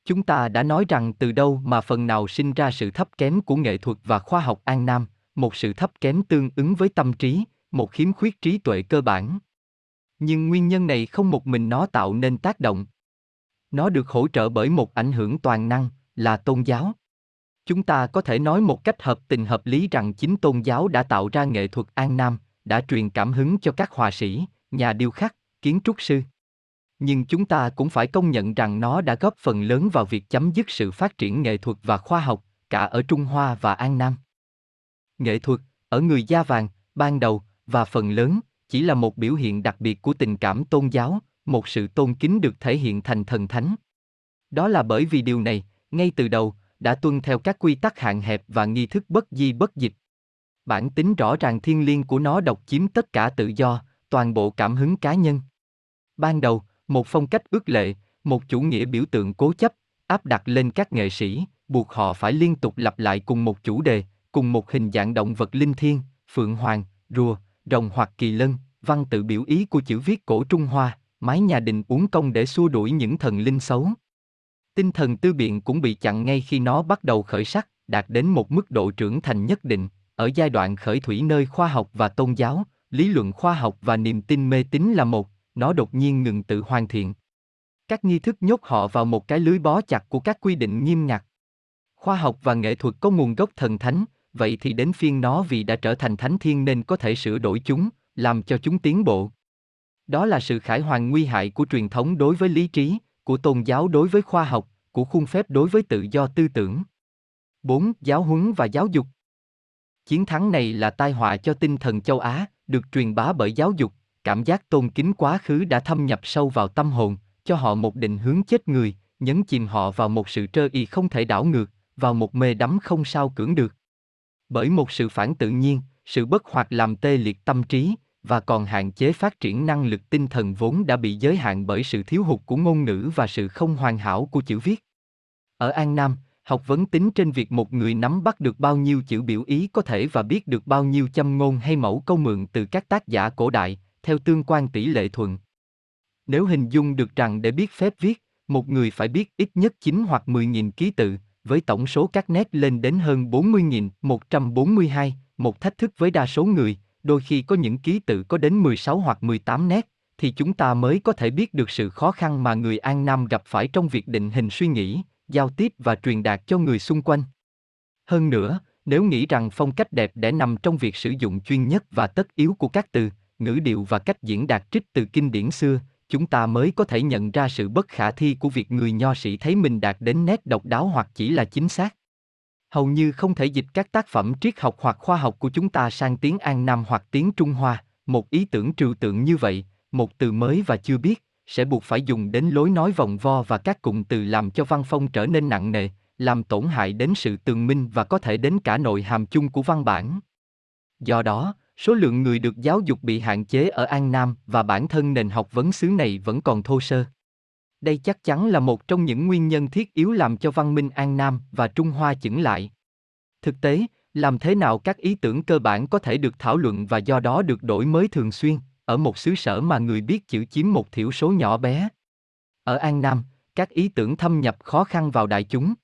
Chúng ta đã nói rằng từ đâu mà phần nào sinh ra sự thấp kém của nghệ thuật và khoa học An Nam, một sự thấp kém tương ứng với tâm trí, một khiếm khuyết trí tuệ cơ bản. Nhưng nguyên nhân này không một mình nó tạo nên tác động. Nó được hỗ trợ bởi một ảnh hưởng toàn năng, là tôn giáo. Chúng ta có thể nói một cách hợp tình hợp lý rằng chính tôn giáo đã tạo ra nghệ thuật An Nam, đã truyền cảm hứng cho các họa sĩ, nhà điêu khắc, kiến trúc sư. Nhưng chúng ta cũng phải công nhận rằng nó đã góp phần lớn vào việc chấm dứt sự phát triển nghệ thuật và khoa học, cả ở Trung Hoa và An Nam. Nghệ thuật, ở người da vàng, ban đầu, và phần lớn, chỉ là một biểu hiện đặc biệt của tình cảm tôn giáo, một sự tôn kính được thể hiện thành thần thánh. Đó là bởi vì điều này, ngay từ đầu, đã tuân theo các quy tắc hạn hẹp và nghi thức bất di bất dịch. Bản tính rõ ràng thiên liêng của nó độc chiếm tất cả tự do, toàn bộ cảm hứng cá nhân. Ban đầu, một phong cách ước lệ, một chủ nghĩa biểu tượng cố chấp, áp đặt lên các nghệ sĩ, buộc họ phải liên tục lặp lại cùng một chủ đề, cùng một hình dạng động vật linh thiêng, phượng hoàng, rùa, rồng hoặc kỳ lân, văn tự biểu ý của chữ viết cổ Trung Hoa, mái nhà đình uống công để xua đuổi những thần linh xấu. Tinh thần tư biện cũng bị chặn ngay khi nó bắt đầu khởi sắc, đạt đến một mức độ trưởng thành nhất định, ở giai đoạn khởi thủy nơi khoa học và tôn giáo, lý luận khoa học và niềm tin mê tín là một, nó đột nhiên ngừng tự hoàn thiện. Các nghi thức nhốt họ vào một cái lưới bó chặt của các quy định nghiêm ngặt. Khoa học và nghệ thuật có nguồn gốc thần thánh, vậy thì đến phiên nó vì đã trở thành thánh thiên nên có thể sửa đổi chúng, làm cho chúng tiến bộ. Đó là sự khải hoàn nguy hại của truyền thống đối với lý trí, của tôn giáo đối với khoa học, của khuôn phép đối với tự do tư tưởng. 4. Giáo huấn và giáo dục Chiến thắng này là tai họa cho tinh thần châu Á, được truyền bá bởi giáo dục, cảm giác tôn kính quá khứ đã thâm nhập sâu vào tâm hồn, cho họ một định hướng chết người, nhấn chìm họ vào một sự trơ y không thể đảo ngược, vào một mê đắm không sao cưỡng được. Bởi một sự phản tự nhiên, sự bất hoạt làm tê liệt tâm trí, và còn hạn chế phát triển năng lực tinh thần vốn đã bị giới hạn bởi sự thiếu hụt của ngôn ngữ và sự không hoàn hảo của chữ viết. Ở An Nam, học vấn tính trên việc một người nắm bắt được bao nhiêu chữ biểu ý có thể và biết được bao nhiêu châm ngôn hay mẫu câu mượn từ các tác giả cổ đại, theo tương quan tỷ lệ thuận. Nếu hình dung được rằng để biết phép viết, một người phải biết ít nhất 9 hoặc 10.000 ký tự, với tổng số các nét lên đến hơn 40.142, một thách thức với đa số người, đôi khi có những ký tự có đến 16 hoặc 18 nét, thì chúng ta mới có thể biết được sự khó khăn mà người An Nam gặp phải trong việc định hình suy nghĩ, giao tiếp và truyền đạt cho người xung quanh. Hơn nữa, nếu nghĩ rằng phong cách đẹp để nằm trong việc sử dụng chuyên nhất và tất yếu của các từ, ngữ điệu và cách diễn đạt trích từ kinh điển xưa, chúng ta mới có thể nhận ra sự bất khả thi của việc người nho sĩ thấy mình đạt đến nét độc đáo hoặc chỉ là chính xác. Hầu như không thể dịch các tác phẩm triết học hoặc khoa học của chúng ta sang tiếng An Nam hoặc tiếng Trung Hoa, một ý tưởng trừu tượng như vậy, một từ mới và chưa biết, sẽ buộc phải dùng đến lối nói vòng vo và các cụm từ làm cho văn phong trở nên nặng nề, làm tổn hại đến sự tường minh và có thể đến cả nội hàm chung của văn bản. Do đó, số lượng người được giáo dục bị hạn chế ở An Nam và bản thân nền học vấn xứ này vẫn còn thô sơ. Đây chắc chắn là một trong những nguyên nhân thiết yếu làm cho văn minh An Nam và Trung Hoa chững lại. Thực tế, làm thế nào các ý tưởng cơ bản có thể được thảo luận và do đó được đổi mới thường xuyên, ở một xứ sở mà người biết chữ chiếm một thiểu số nhỏ bé. Ở An Nam, các ý tưởng thâm nhập khó khăn vào đại chúng.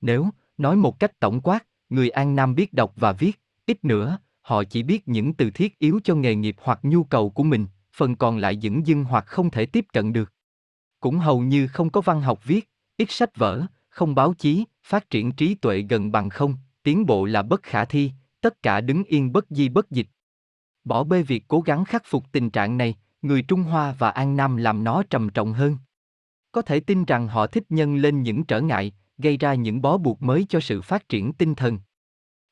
Nếu, nói một cách tổng quát, người An Nam biết đọc và viết, ít nữa, họ chỉ biết những từ thiết yếu cho nghề nghiệp hoặc nhu cầu của mình, phần còn lại dững dưng hoặc không thể tiếp cận được. Cũng hầu như không có văn học viết, ít sách vở, không báo chí, phát triển trí tuệ gần bằng không, tiến bộ là bất khả thi, tất cả đứng yên bất di bất dịch. Bỏ bê việc cố gắng khắc phục tình trạng này, người Trung Hoa và An Nam làm nó trầm trọng hơn. Có thể tin rằng họ thích nhân lên những trở ngại, gây ra những bó buộc mới cho sự phát triển tinh thần.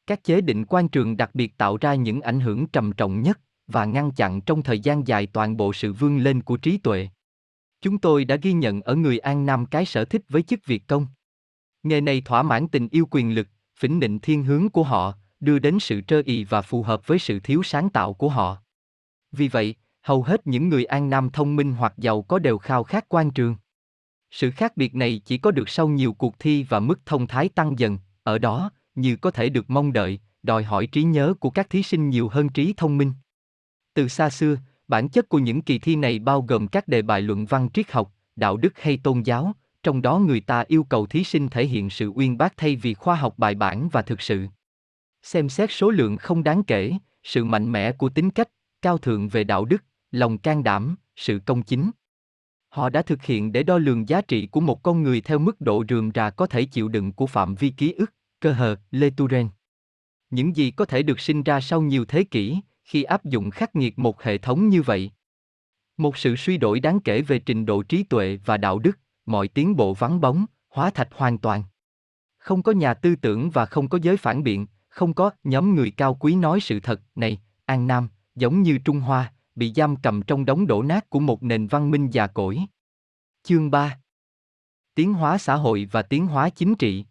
Các chế định quan trường đặc biệt tạo ra những ảnh hưởng trầm trọng nhất và ngăn chặn trong thời gian dài toàn bộ sự vươn lên của trí tuệ. Chúng tôi đã ghi nhận ở người An Nam cái sở thích với chức việc công. Nghề này thỏa mãn tình yêu quyền lực, phỉnh định thiên hướng của họ, đưa đến sự trơ ì và phù hợp với sự thiếu sáng tạo của họ. Vì vậy, hầu hết những người An Nam thông minh hoặc giàu có đều khao khát quan trường. Sự khác biệt này chỉ có được sau nhiều cuộc thi và mức thông thái tăng dần, ở đó, như có thể được mong đợi, đòi hỏi trí nhớ của các thí sinh nhiều hơn trí thông minh. Từ xa xưa, bản chất của những kỳ thi này bao gồm các đề bài luận văn triết học, đạo đức hay tôn giáo, trong đó người ta yêu cầu thí sinh thể hiện sự uyên bác thay vì khoa học bài bản và thực sự. Xem xét số lượng không đáng kể, sự mạnh mẽ của tính cách, cao thượng về đạo đức, lòng can đảm, sự công chính. Họ đã thực hiện để đo lường giá trị của một con người theo mức độ rườm rà có thể chịu đựng của phạm vi ký ức, cơ hờ, Lê Turen. Những gì có thể được sinh ra sau nhiều thế kỷ, khi áp dụng khắc nghiệt một hệ thống như vậy. Một sự suy đổi đáng kể về trình độ trí tuệ và đạo đức, mọi tiến bộ vắng bóng, hóa thạch hoàn toàn. Không có nhà tư tưởng và không có giới phản biện, không có nhóm người cao quý nói sự thật này, An Nam, giống như Trung Hoa, bị giam cầm trong đống đổ nát của một nền văn minh già cỗi. Chương 3 Tiến hóa xã hội và tiến hóa chính trị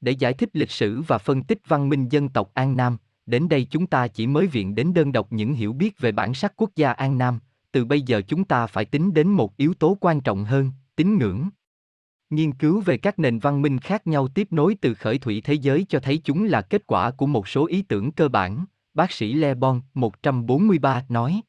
Để giải thích lịch sử và phân tích văn minh dân tộc An Nam, đến đây chúng ta chỉ mới viện đến đơn độc những hiểu biết về bản sắc quốc gia An Nam, từ bây giờ chúng ta phải tính đến một yếu tố quan trọng hơn, tín ngưỡng. Nghiên cứu về các nền văn minh khác nhau tiếp nối từ khởi thủy thế giới cho thấy chúng là kết quả của một số ý tưởng cơ bản, bác sĩ Le Bon 143 nói.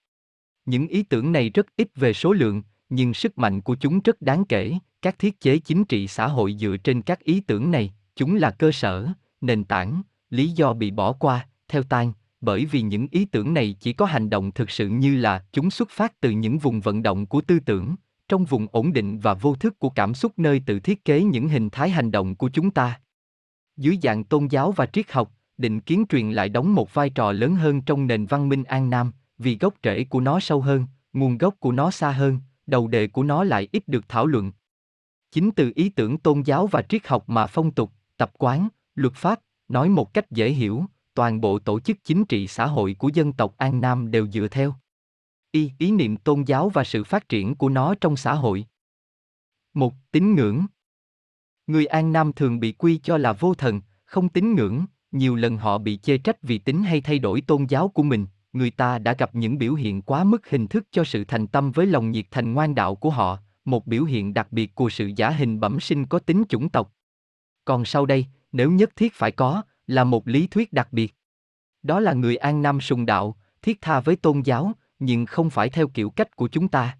Những ý tưởng này rất ít về số lượng, nhưng sức mạnh của chúng rất đáng kể, các thiết chế chính trị xã hội dựa trên các ý tưởng này, chúng là cơ sở, nền tảng, lý do bị bỏ qua, theo tan, bởi vì những ý tưởng này chỉ có hành động thực sự như là chúng xuất phát từ những vùng vận động của tư tưởng, trong vùng ổn định và vô thức của cảm xúc nơi tự thiết kế những hình thái hành động của chúng ta. Dưới dạng tôn giáo và triết học, định kiến truyền lại đóng một vai trò lớn hơn trong nền văn minh An Nam, vì gốc rễ của nó sâu hơn, nguồn gốc của nó xa hơn, đầu đề của nó lại ít được thảo luận. Chính từ ý tưởng tôn giáo và triết học mà phong tục, tập quán, luật pháp, nói một cách dễ hiểu, toàn bộ tổ chức chính trị xã hội của dân tộc An Nam đều dựa theo. Y ý niệm tôn giáo và sự phát triển của nó trong xã hội. Một, tín ngưỡng. Người An Nam thường bị quy cho là vô thần, không tín ngưỡng, nhiều lần họ bị chê trách vì tính hay thay đổi tôn giáo của mình, người ta đã gặp những biểu hiện quá mức hình thức cho sự thành tâm với lòng nhiệt thành ngoan đạo của họ, một biểu hiện đặc biệt của sự giả hình bẩm sinh có tính chủng tộc. Còn sau đây, nếu nhất thiết phải có, là một lý thuyết đặc biệt. Đó là người An Nam sùng đạo, thiết tha với tôn giáo, nhưng không phải theo kiểu cách của chúng ta.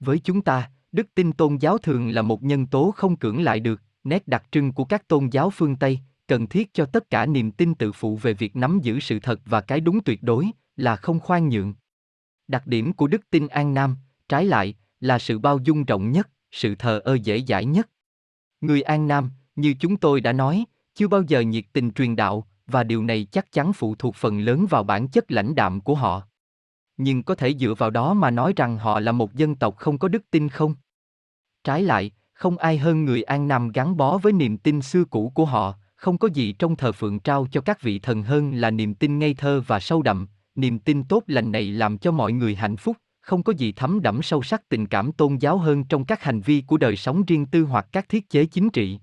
Với chúng ta, đức tin tôn giáo thường là một nhân tố không cưỡng lại được, nét đặc trưng của các tôn giáo phương Tây, cần thiết cho tất cả niềm tin tự phụ về việc nắm giữ sự thật và cái đúng tuyệt đối, là không khoan nhượng. Đặc điểm của đức tin An Nam, trái lại, là sự bao dung rộng nhất, sự thờ ơ dễ dãi nhất. Người An Nam, như chúng tôi đã nói, chưa bao giờ nhiệt tình truyền đạo, và điều này chắc chắn phụ thuộc phần lớn vào bản chất lãnh đạm của họ. Nhưng có thể dựa vào đó mà nói rằng họ là một dân tộc không có đức tin không? Trái lại, không ai hơn người An Nam gắn bó với niềm tin xưa cũ của họ, không có gì trong thờ phượng trao cho các vị thần hơn là niềm tin ngây thơ và sâu đậm, niềm tin tốt lành này làm cho mọi người hạnh phúc, không có gì thấm đẫm sâu sắc tình cảm tôn giáo hơn trong các hành vi của đời sống riêng tư hoặc các thiết chế chính trị.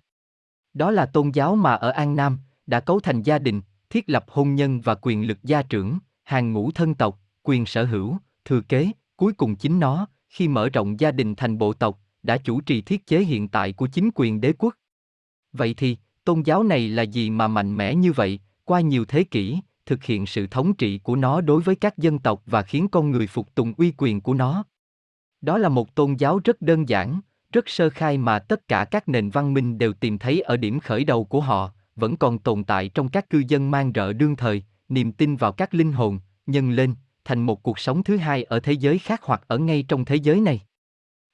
Đó là tôn giáo mà ở An Nam, đã cấu thành gia đình, thiết lập hôn nhân và quyền lực gia trưởng, hàng ngũ thân tộc, quyền sở hữu, thừa kế, cuối cùng chính nó, khi mở rộng gia đình thành bộ tộc, đã chủ trì thiết chế hiện tại của chính quyền đế quốc. Vậy thì, tôn giáo này là gì mà mạnh mẽ như vậy, qua nhiều thế kỷ, thực hiện sự thống trị của nó đối với các dân tộc và khiến con người phục tùng uy quyền của nó. Đó là một tôn giáo rất đơn giản, rất sơ khai mà tất cả các nền văn minh đều tìm thấy ở điểm khởi đầu của họ, vẫn còn tồn tại trong các cư dân mang rợ đương thời, niềm tin vào các linh hồn, nhân lên, thành một cuộc sống thứ hai ở thế giới khác hoặc ở ngay trong thế giới này.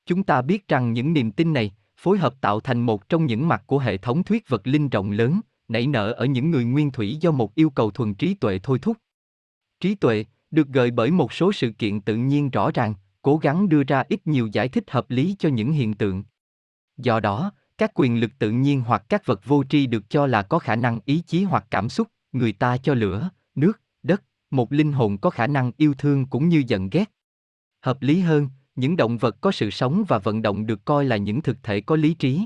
Chúng ta biết rằng những niềm tin này, phối hợp tạo thành một trong những mặt của hệ thống thuyết vật linh rộng lớn, nảy nở ở những người nguyên thủy do một yêu cầu thuần trí tuệ thôi thúc. Trí tuệ, được gợi bởi một số sự kiện tự nhiên rõ ràng, cố gắng đưa ra ít nhiều giải thích hợp lý cho những hiện tượng. Do đó, các quyền lực tự nhiên hoặc các vật vô tri được cho là có khả năng ý chí hoặc cảm xúc, người ta cho lửa, nước, đất, một linh hồn có khả năng yêu thương cũng như giận ghét. Hợp lý hơn, những động vật có sự sống và vận động được coi là những thực thể có lý trí.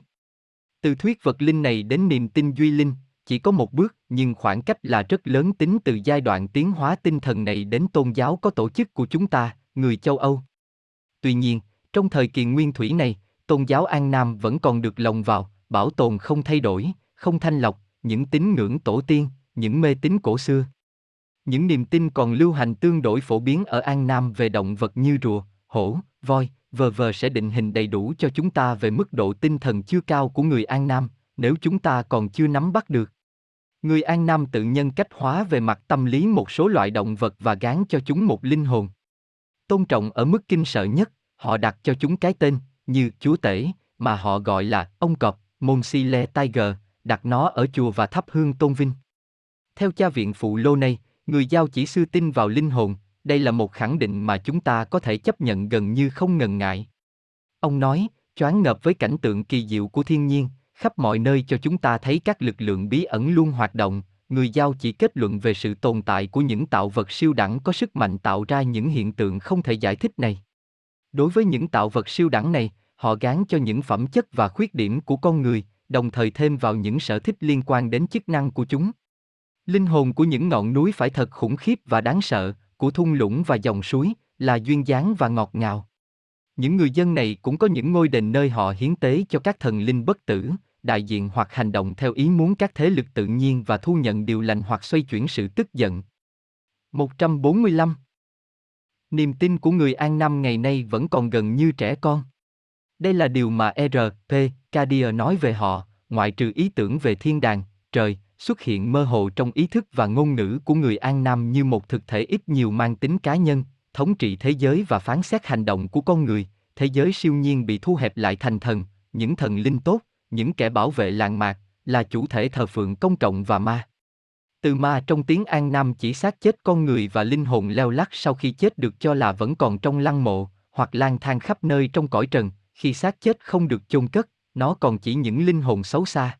Từ thuyết vật linh này đến niềm tin duy linh, chỉ có một bước, nhưng khoảng cách là rất lớn tính từ giai đoạn tiến hóa tinh thần này đến tôn giáo có tổ chức của chúng ta, người châu Âu. Tuy nhiên, trong thời kỳ nguyên thủy này, tôn giáo An Nam vẫn còn được lồng vào, bảo tồn không thay đổi, không thanh lọc, những tín ngưỡng tổ tiên, những mê tín cổ xưa. Những niềm tin còn lưu hành tương đối phổ biến ở An Nam về động vật như rùa, hổ, voi, vờ vờ sẽ định hình đầy đủ cho chúng ta về mức độ tinh thần chưa cao của người An Nam, nếu chúng ta còn chưa nắm bắt được. Người An Nam tự nhân cách hóa về mặt tâm lý một số loại động vật và gán cho chúng một linh hồn. Tôn trọng ở mức kinh sợ nhất, họ đặt cho chúng cái tên, như chúa tể, mà họ gọi là ông cọp, Monsile Tiger, đặt nó ở chùa và thắp hương tôn vinh. Theo cha viện phụ Lô này, người giao chỉ sư tin vào linh hồn, đây là một khẳng định mà chúng ta có thể chấp nhận gần như không ngần ngại. Ông nói, choáng ngợp với cảnh tượng kỳ diệu của thiên nhiên, khắp mọi nơi cho chúng ta thấy các lực lượng bí ẩn luôn hoạt động, người giao chỉ kết luận về sự tồn tại của những tạo vật siêu đẳng có sức mạnh tạo ra những hiện tượng không thể giải thích này. Đối với những tạo vật siêu đẳng này, họ gán cho những phẩm chất và khuyết điểm của con người, đồng thời thêm vào những sở thích liên quan đến chức năng của chúng. Linh hồn của những ngọn núi phải thật khủng khiếp và đáng sợ, của thung lũng và dòng suối, là duyên dáng và ngọt ngào. Những người dân này cũng có những ngôi đền nơi họ hiến tế cho các thần linh bất tử, đại diện hoặc hành động theo ý muốn các thế lực tự nhiên và thu nhận điều lành hoặc xoay chuyển sự tức giận. 145. Niềm tin của người An Nam ngày nay vẫn còn gần như trẻ con. Đây là điều mà R.P. Kadir nói về họ, ngoại trừ ý tưởng về thiên đàng, trời, xuất hiện mơ hồ trong ý thức và ngôn ngữ của người An Nam như một thực thể ít nhiều mang tính cá nhân, thống trị thế giới và phán xét hành động của con người, thế giới siêu nhiên bị thu hẹp lại thành thần, những thần linh tốt, những kẻ bảo vệ làng mạc, là chủ thể thờ phượng công cộng và ma. Từ ma trong tiếng An Nam chỉ xác chết con người và linh hồn leo lắc sau khi chết được cho là vẫn còn trong lăng mộ, hoặc lang thang khắp nơi trong cõi trần, khi xác chết không được chôn cất, nó còn chỉ những linh hồn xấu xa.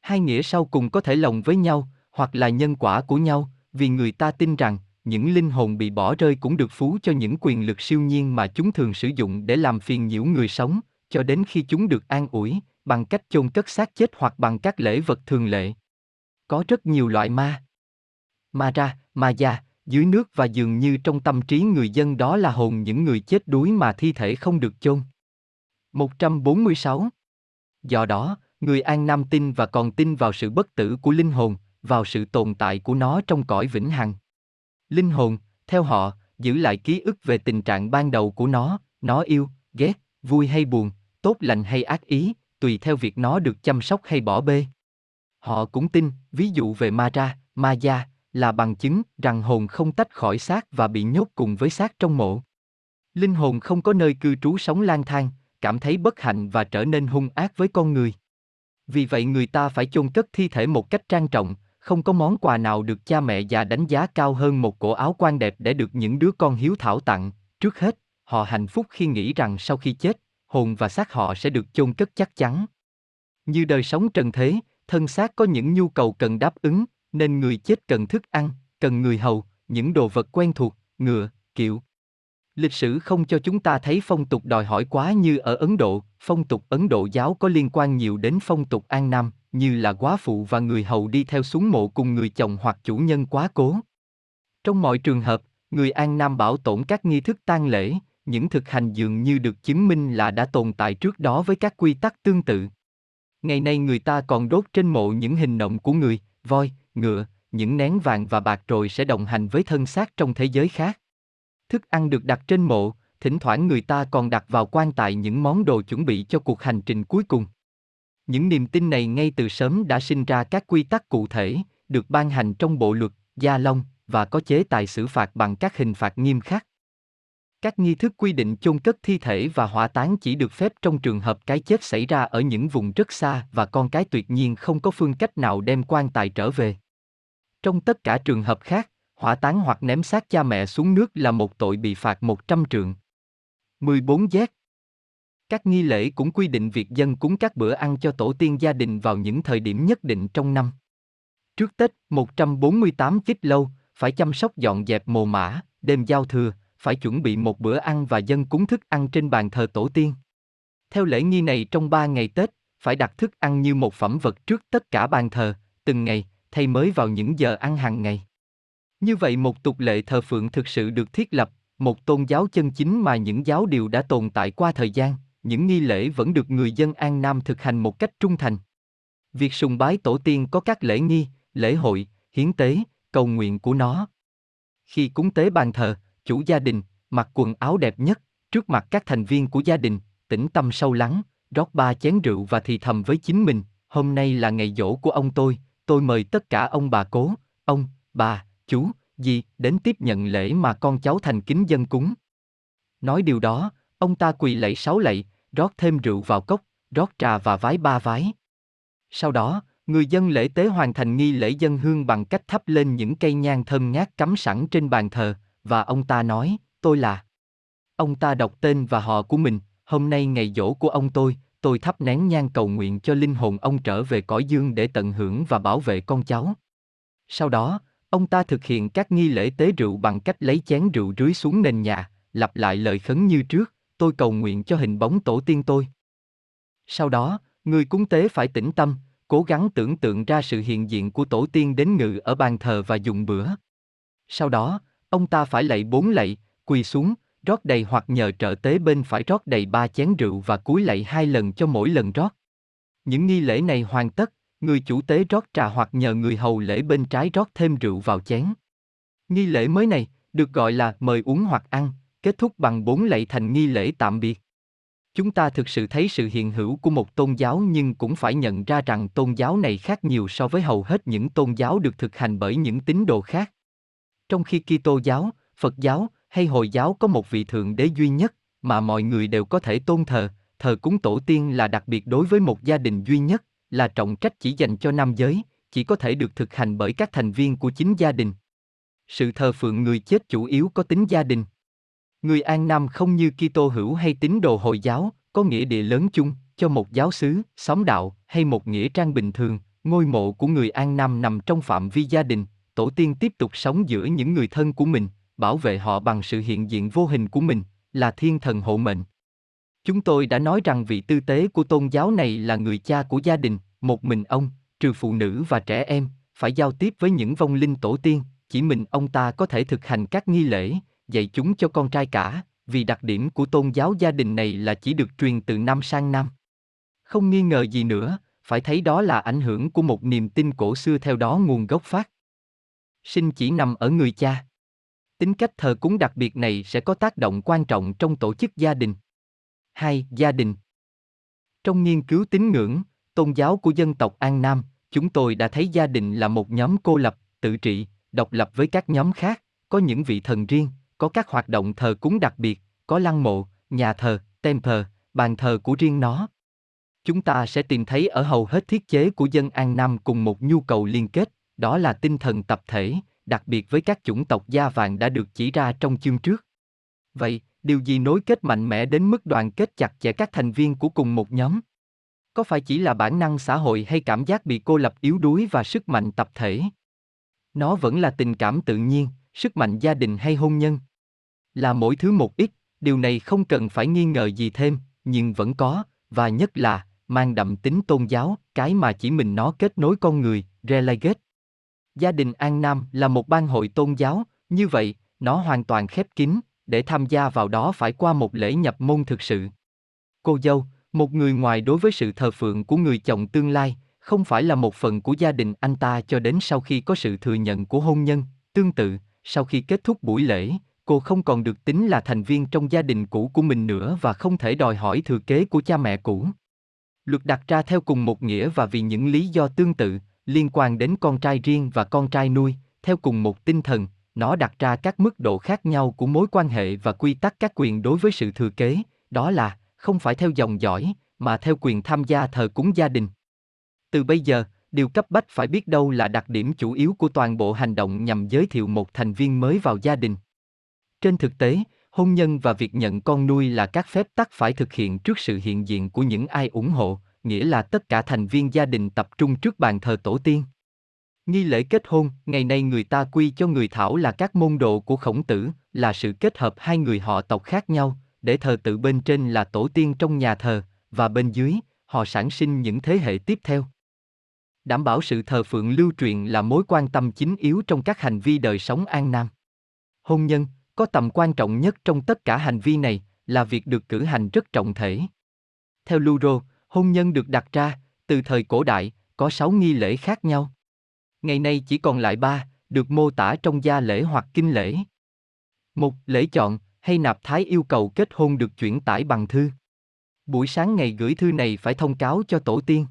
Hai nghĩa sau cùng có thể lồng với nhau, hoặc là nhân quả của nhau, vì người ta tin rằng, những linh hồn bị bỏ rơi cũng được phú cho những quyền lực siêu nhiên mà chúng thường sử dụng để làm phiền nhiễu người sống, cho đến khi chúng được an ủi, bằng cách chôn cất xác chết hoặc bằng các lễ vật thường lệ. Có rất nhiều loại ma. Ma ra, ma già, dưới nước và dường như trong tâm trí người dân đó là hồn những người chết đuối mà thi thể không được chôn. 146. Do đó, người An Nam tin và còn tin vào sự bất tử của linh hồn, vào sự tồn tại của nó trong cõi vĩnh hằng. Linh hồn, theo họ, giữ lại ký ức về tình trạng ban đầu của nó, nó yêu, ghét, vui hay buồn, tốt lành hay ác ý, tùy theo việc nó được chăm sóc hay bỏ bê. Họ cũng tin, ví dụ về ma ra, ma gia, là bằng chứng rằng hồn không tách khỏi xác và bị nhốt cùng với xác trong mộ. Linh hồn không có nơi cư trú sống lang thang, cảm thấy bất hạnh và trở nên hung ác với con người. Vì vậy người ta phải chôn cất thi thể một cách trang trọng, không có món quà nào được cha mẹ già đánh giá cao hơn một cổ áo quan đẹp để được những đứa con hiếu thảo tặng. Trước hết, họ hạnh phúc khi nghĩ rằng sau khi chết, hồn và xác họ sẽ được chôn cất chắc chắn. Như đời sống trần thế, thân xác có những nhu cầu cần đáp ứng, nên người chết cần thức ăn, cần người hầu, những đồ vật quen thuộc, ngựa, kiệu. Lịch sử không cho chúng ta thấy phong tục đòi hỏi quá như ở Ấn Độ, phong tục Ấn Độ giáo có liên quan nhiều đến phong tục An Nam, như là quá phụ và người hầu đi theo xuống mộ cùng người chồng hoặc chủ nhân quá cố. Trong mọi trường hợp, người An Nam bảo tổn các nghi thức tang lễ, những thực hành dường như được chứng minh là đã tồn tại trước đó với các quy tắc tương tự. Ngày nay người ta còn đốt trên mộ những hình nộm của người, voi, ngựa, những nén vàng và bạc rồi sẽ đồng hành với thân xác trong thế giới khác. Thức ăn được đặt trên mộ, thỉnh thoảng người ta còn đặt vào quan tài những món đồ chuẩn bị cho cuộc hành trình cuối cùng. Những niềm tin này ngay từ sớm đã sinh ra các quy tắc cụ thể, được ban hành trong bộ luật, gia long, và có chế tài xử phạt bằng các hình phạt nghiêm khắc. Các nghi thức quy định chôn cất thi thể và hỏa táng chỉ được phép trong trường hợp cái chết xảy ra ở những vùng rất xa và con cái tuyệt nhiên không có phương cách nào đem quan tài trở về. Trong tất cả trường hợp khác, hỏa táng hoặc ném xác cha mẹ xuống nước là một tội bị phạt 100 trượng. 14 Z Các nghi lễ cũng quy định việc dân cúng các bữa ăn cho tổ tiên gia đình vào những thời điểm nhất định trong năm. Trước Tết, 148 chích lâu, phải chăm sóc dọn dẹp mồ mã, đêm giao thừa, phải chuẩn bị một bữa ăn và dân cúng thức ăn trên bàn thờ tổ tiên. Theo lễ nghi này trong ba ngày Tết, phải đặt thức ăn như một phẩm vật trước tất cả bàn thờ, từng ngày, thay mới vào những giờ ăn hàng ngày. Như vậy một tục lệ thờ phượng thực sự được thiết lập, một tôn giáo chân chính mà những giáo điều đã tồn tại qua thời gian, những nghi lễ vẫn được người dân An Nam thực hành một cách trung thành. Việc sùng bái tổ tiên có các lễ nghi, lễ hội, hiến tế, cầu nguyện của nó. Khi cúng tế bàn thờ, chủ gia đình, mặc quần áo đẹp nhất, trước mặt các thành viên của gia đình, tĩnh tâm sâu lắng, rót ba chén rượu và thì thầm với chính mình, hôm nay là ngày dỗ của ông tôi, tôi mời tất cả ông bà cố, ông, bà, chú, dì đến tiếp nhận lễ mà con cháu thành kính dân cúng. Nói điều đó, ông ta quỳ lạy sáu lạy, rót thêm rượu vào cốc, rót trà và vái ba vái. Sau đó, người dân lễ tế hoàn thành nghi lễ dân hương bằng cách thắp lên những cây nhang thơm ngát cắm sẵn trên bàn thờ, và ông ta nói, tôi là. Ông ta đọc tên và họ của mình, hôm nay ngày dỗ của ông tôi, tôi thắp nén nhang cầu nguyện cho linh hồn ông trở về cõi dương để tận hưởng và bảo vệ con cháu. Sau đó, ông ta thực hiện các nghi lễ tế rượu bằng cách lấy chén rượu rưới xuống nền nhà, lặp lại lời khấn như trước, tôi cầu nguyện cho hình bóng tổ tiên tôi. Sau đó, người cúng tế phải tĩnh tâm, cố gắng tưởng tượng ra sự hiện diện của tổ tiên đến ngự ở bàn thờ và dùng bữa. Sau đó, ông ta phải lạy bốn lạy, quỳ xuống, rót đầy hoặc nhờ trợ tế bên phải rót đầy ba chén rượu và cúi lạy hai lần cho mỗi lần rót. Những nghi lễ này hoàn tất, người chủ tế rót trà hoặc nhờ người hầu lễ bên trái rót thêm rượu vào chén. Nghi lễ mới này, được gọi là mời uống hoặc ăn, kết thúc bằng bốn lạy thành nghi lễ tạm biệt. Chúng ta thực sự thấy sự hiện hữu của một tôn giáo nhưng cũng phải nhận ra rằng tôn giáo này khác nhiều so với hầu hết những tôn giáo được thực hành bởi những tín đồ khác. Trong khi Kitô giáo, Phật giáo hay Hồi giáo có một vị thượng đế duy nhất mà mọi người đều có thể tôn thờ, thờ cúng tổ tiên là đặc biệt đối với một gia đình duy nhất, là trọng trách chỉ dành cho nam giới, chỉ có thể được thực hành bởi các thành viên của chính gia đình. Sự thờ phượng người chết chủ yếu có tính gia đình. Người An Nam không như Kitô hữu hay tín đồ Hồi giáo, có nghĩa địa lớn chung cho một giáo xứ, xóm đạo hay một nghĩa trang bình thường, ngôi mộ của người An Nam nằm trong phạm vi gia đình, tổ tiên tiếp tục sống giữa những người thân của mình, bảo vệ họ bằng sự hiện diện vô hình của mình, là thiên thần hộ mệnh. Chúng tôi đã nói rằng vị tư tế của tôn giáo này là người cha của gia đình, một mình ông, trừ phụ nữ và trẻ em, phải giao tiếp với những vong linh tổ tiên, chỉ mình ông ta có thể thực hành các nghi lễ, dạy chúng cho con trai cả, vì đặc điểm của tôn giáo gia đình này là chỉ được truyền từ năm sang năm. Không nghi ngờ gì nữa, phải thấy đó là ảnh hưởng của một niềm tin cổ xưa theo đó nguồn gốc phát. Sinh chỉ nằm ở người cha. Tính cách thờ cúng đặc biệt này sẽ có tác động quan trọng trong tổ chức gia đình. 2. Gia đình Trong nghiên cứu tín ngưỡng, tôn giáo của dân tộc An Nam, chúng tôi đã thấy gia đình là một nhóm cô lập, tự trị, độc lập với các nhóm khác, có những vị thần riêng, có các hoạt động thờ cúng đặc biệt, có lăng mộ, nhà thờ, temple, bàn thờ của riêng nó. Chúng ta sẽ tìm thấy ở hầu hết thiết chế của dân An Nam cùng một nhu cầu liên kết, đó là tinh thần tập thể, đặc biệt với các chủng tộc da vàng đã được chỉ ra trong chương trước. Vậy, điều gì nối kết mạnh mẽ đến mức đoàn kết chặt chẽ các thành viên của cùng một nhóm? Có phải chỉ là bản năng xã hội hay cảm giác bị cô lập yếu đuối và sức mạnh tập thể? Nó vẫn là tình cảm tự nhiên, sức mạnh gia đình hay hôn nhân. Là mỗi thứ một ít, điều này không cần phải nghi ngờ gì thêm, nhưng vẫn có, và nhất là, mang đậm tính tôn giáo, cái mà chỉ mình nó kết nối con người, relegate. Gia đình An Nam là một ban hội tôn giáo, như vậy, nó hoàn toàn khép kín, để tham gia vào đó phải qua một lễ nhập môn thực sự. Cô dâu, một người ngoài đối với sự thờ phượng của người chồng tương lai, không phải là một phần của gia đình anh ta cho đến sau khi có sự thừa nhận của hôn nhân. Tương tự, sau khi kết thúc buổi lễ, cô không còn được tính là thành viên trong gia đình cũ của mình nữa và không thể đòi hỏi thừa kế của cha mẹ cũ. Luật đặt ra theo cùng một nghĩa và vì những lý do tương tự, liên quan đến con trai riêng và con trai nuôi, theo cùng một tinh thần, nó đặt ra các mức độ khác nhau của mối quan hệ và quy tắc các quyền đối với sự thừa kế, đó là không phải theo dòng dõi, mà theo quyền tham gia thờ cúng gia đình. Từ bây giờ, điều cấp bách phải biết đâu là đặc điểm chủ yếu của toàn bộ hành động nhằm giới thiệu một thành viên mới vào gia đình. Trên thực tế, hôn nhân và việc nhận con nuôi là các phép tắc phải thực hiện trước sự hiện diện của những ai ủng hộ, nghĩa là tất cả thành viên gia đình tập trung trước bàn thờ tổ tiên. Nghi lễ kết hôn, ngày nay người ta quy cho người Thảo là các môn đồ của khổng tử, là sự kết hợp hai người họ tộc khác nhau, để thờ tự bên trên là tổ tiên trong nhà thờ, và bên dưới, họ sản sinh những thế hệ tiếp theo. Đảm bảo sự thờ phượng lưu truyền là mối quan tâm chính yếu trong các hành vi đời sống an nam. Hôn nhân, có tầm quan trọng nhất trong tất cả hành vi này, là việc được cử hành rất trọng thể. Theo Luro, hôn nhân được đặt ra, từ thời cổ đại, có sáu nghi lễ khác nhau. Ngày nay chỉ còn lại ba, được mô tả trong gia lễ hoặc kinh lễ. Một, lễ chọn, hay nạp thái yêu cầu kết hôn được chuyển tải bằng thư. Buổi sáng ngày gửi thư này phải thông cáo cho tổ tiên.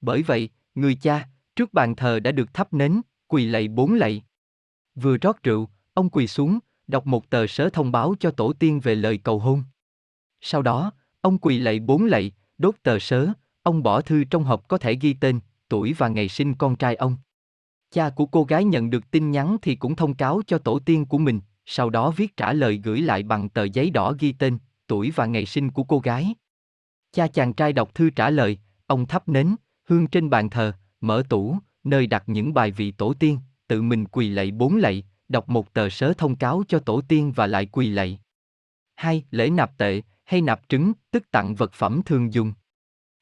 Bởi vậy, người cha, trước bàn thờ đã được thắp nến, quỳ lạy bốn lạy. Vừa rót rượu, ông quỳ xuống, đọc một tờ sớ thông báo cho tổ tiên về lời cầu hôn. Sau đó, ông quỳ lạy bốn lạy, đốt tờ sớ, ông bỏ thư trong hộp có thể ghi tên, tuổi và ngày sinh con trai ông. Cha của cô gái nhận được tin nhắn thì cũng thông cáo cho tổ tiên của mình, sau đó viết trả lời gửi lại bằng tờ giấy đỏ ghi tên, tuổi và ngày sinh của cô gái. Cha chàng trai đọc thư trả lời, ông thắp nến, hương trên bàn thờ, mở tủ, nơi đặt những bài vị tổ tiên, tự mình quỳ lạy bốn lạy, đọc một tờ sớ thông cáo cho tổ tiên và lại quỳ lạy. Hai, lễ nạp tệ, hay nạp trứng, tức tặng vật phẩm thường dùng.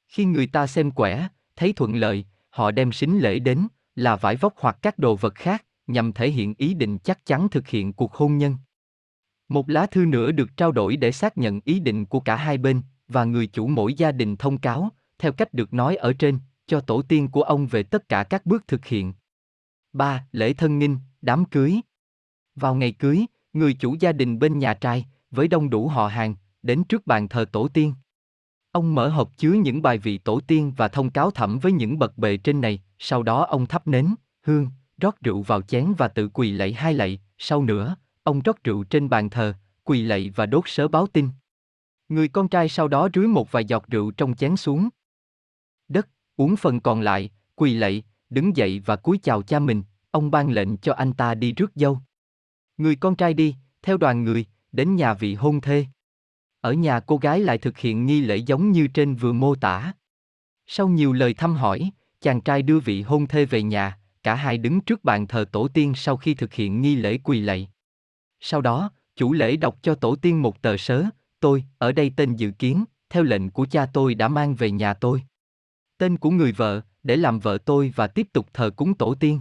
Khi người ta xem quẻ, thấy thuận lợi, họ đem sính lễ đến, là vải vóc hoặc các đồ vật khác, nhằm thể hiện ý định chắc chắn thực hiện cuộc hôn nhân. Một lá thư nữa được trao đổi để xác nhận ý định của cả hai bên, và người chủ mỗi gia đình thông cáo, theo cách được nói ở trên, cho tổ tiên của ông về tất cả các bước thực hiện. 3. Lễ thân nghinh, đám cưới. Vào ngày cưới, người chủ gia đình bên nhà trai, với đông đủ họ hàng, đến trước bàn thờ tổ tiên. Ông mở hộp chứa những bài vị tổ tiên và thông cáo thẩm với những bậc bề trên này, sau đó ông thắp nến, hương, rót rượu vào chén và tự quỳ lạy hai lạy, sau nữa, ông rót rượu trên bàn thờ, quỳ lạy và đốt sớ báo tin. Người con trai sau đó rưới một vài giọt rượu trong chén xuống. Đất, uống phần còn lại, quỳ lạy, đứng dậy và cúi chào cha mình, ông ban lệnh cho anh ta đi rước dâu. Người con trai đi, theo đoàn người, đến nhà vị hôn thê. Ở nhà cô gái lại thực hiện nghi lễ giống như trên vừa mô tả. Sau nhiều lời thăm hỏi, chàng trai đưa vị hôn thê về nhà, cả hai đứng trước bàn thờ tổ tiên sau khi thực hiện nghi lễ quỳ lạy. Sau đó, chủ lễ đọc cho tổ tiên một tờ sớ, tôi, ở đây tên dự kiến, theo lệnh của cha tôi đã mang về nhà tôi. Tên của người vợ, để làm vợ tôi và tiếp tục thờ cúng tổ tiên.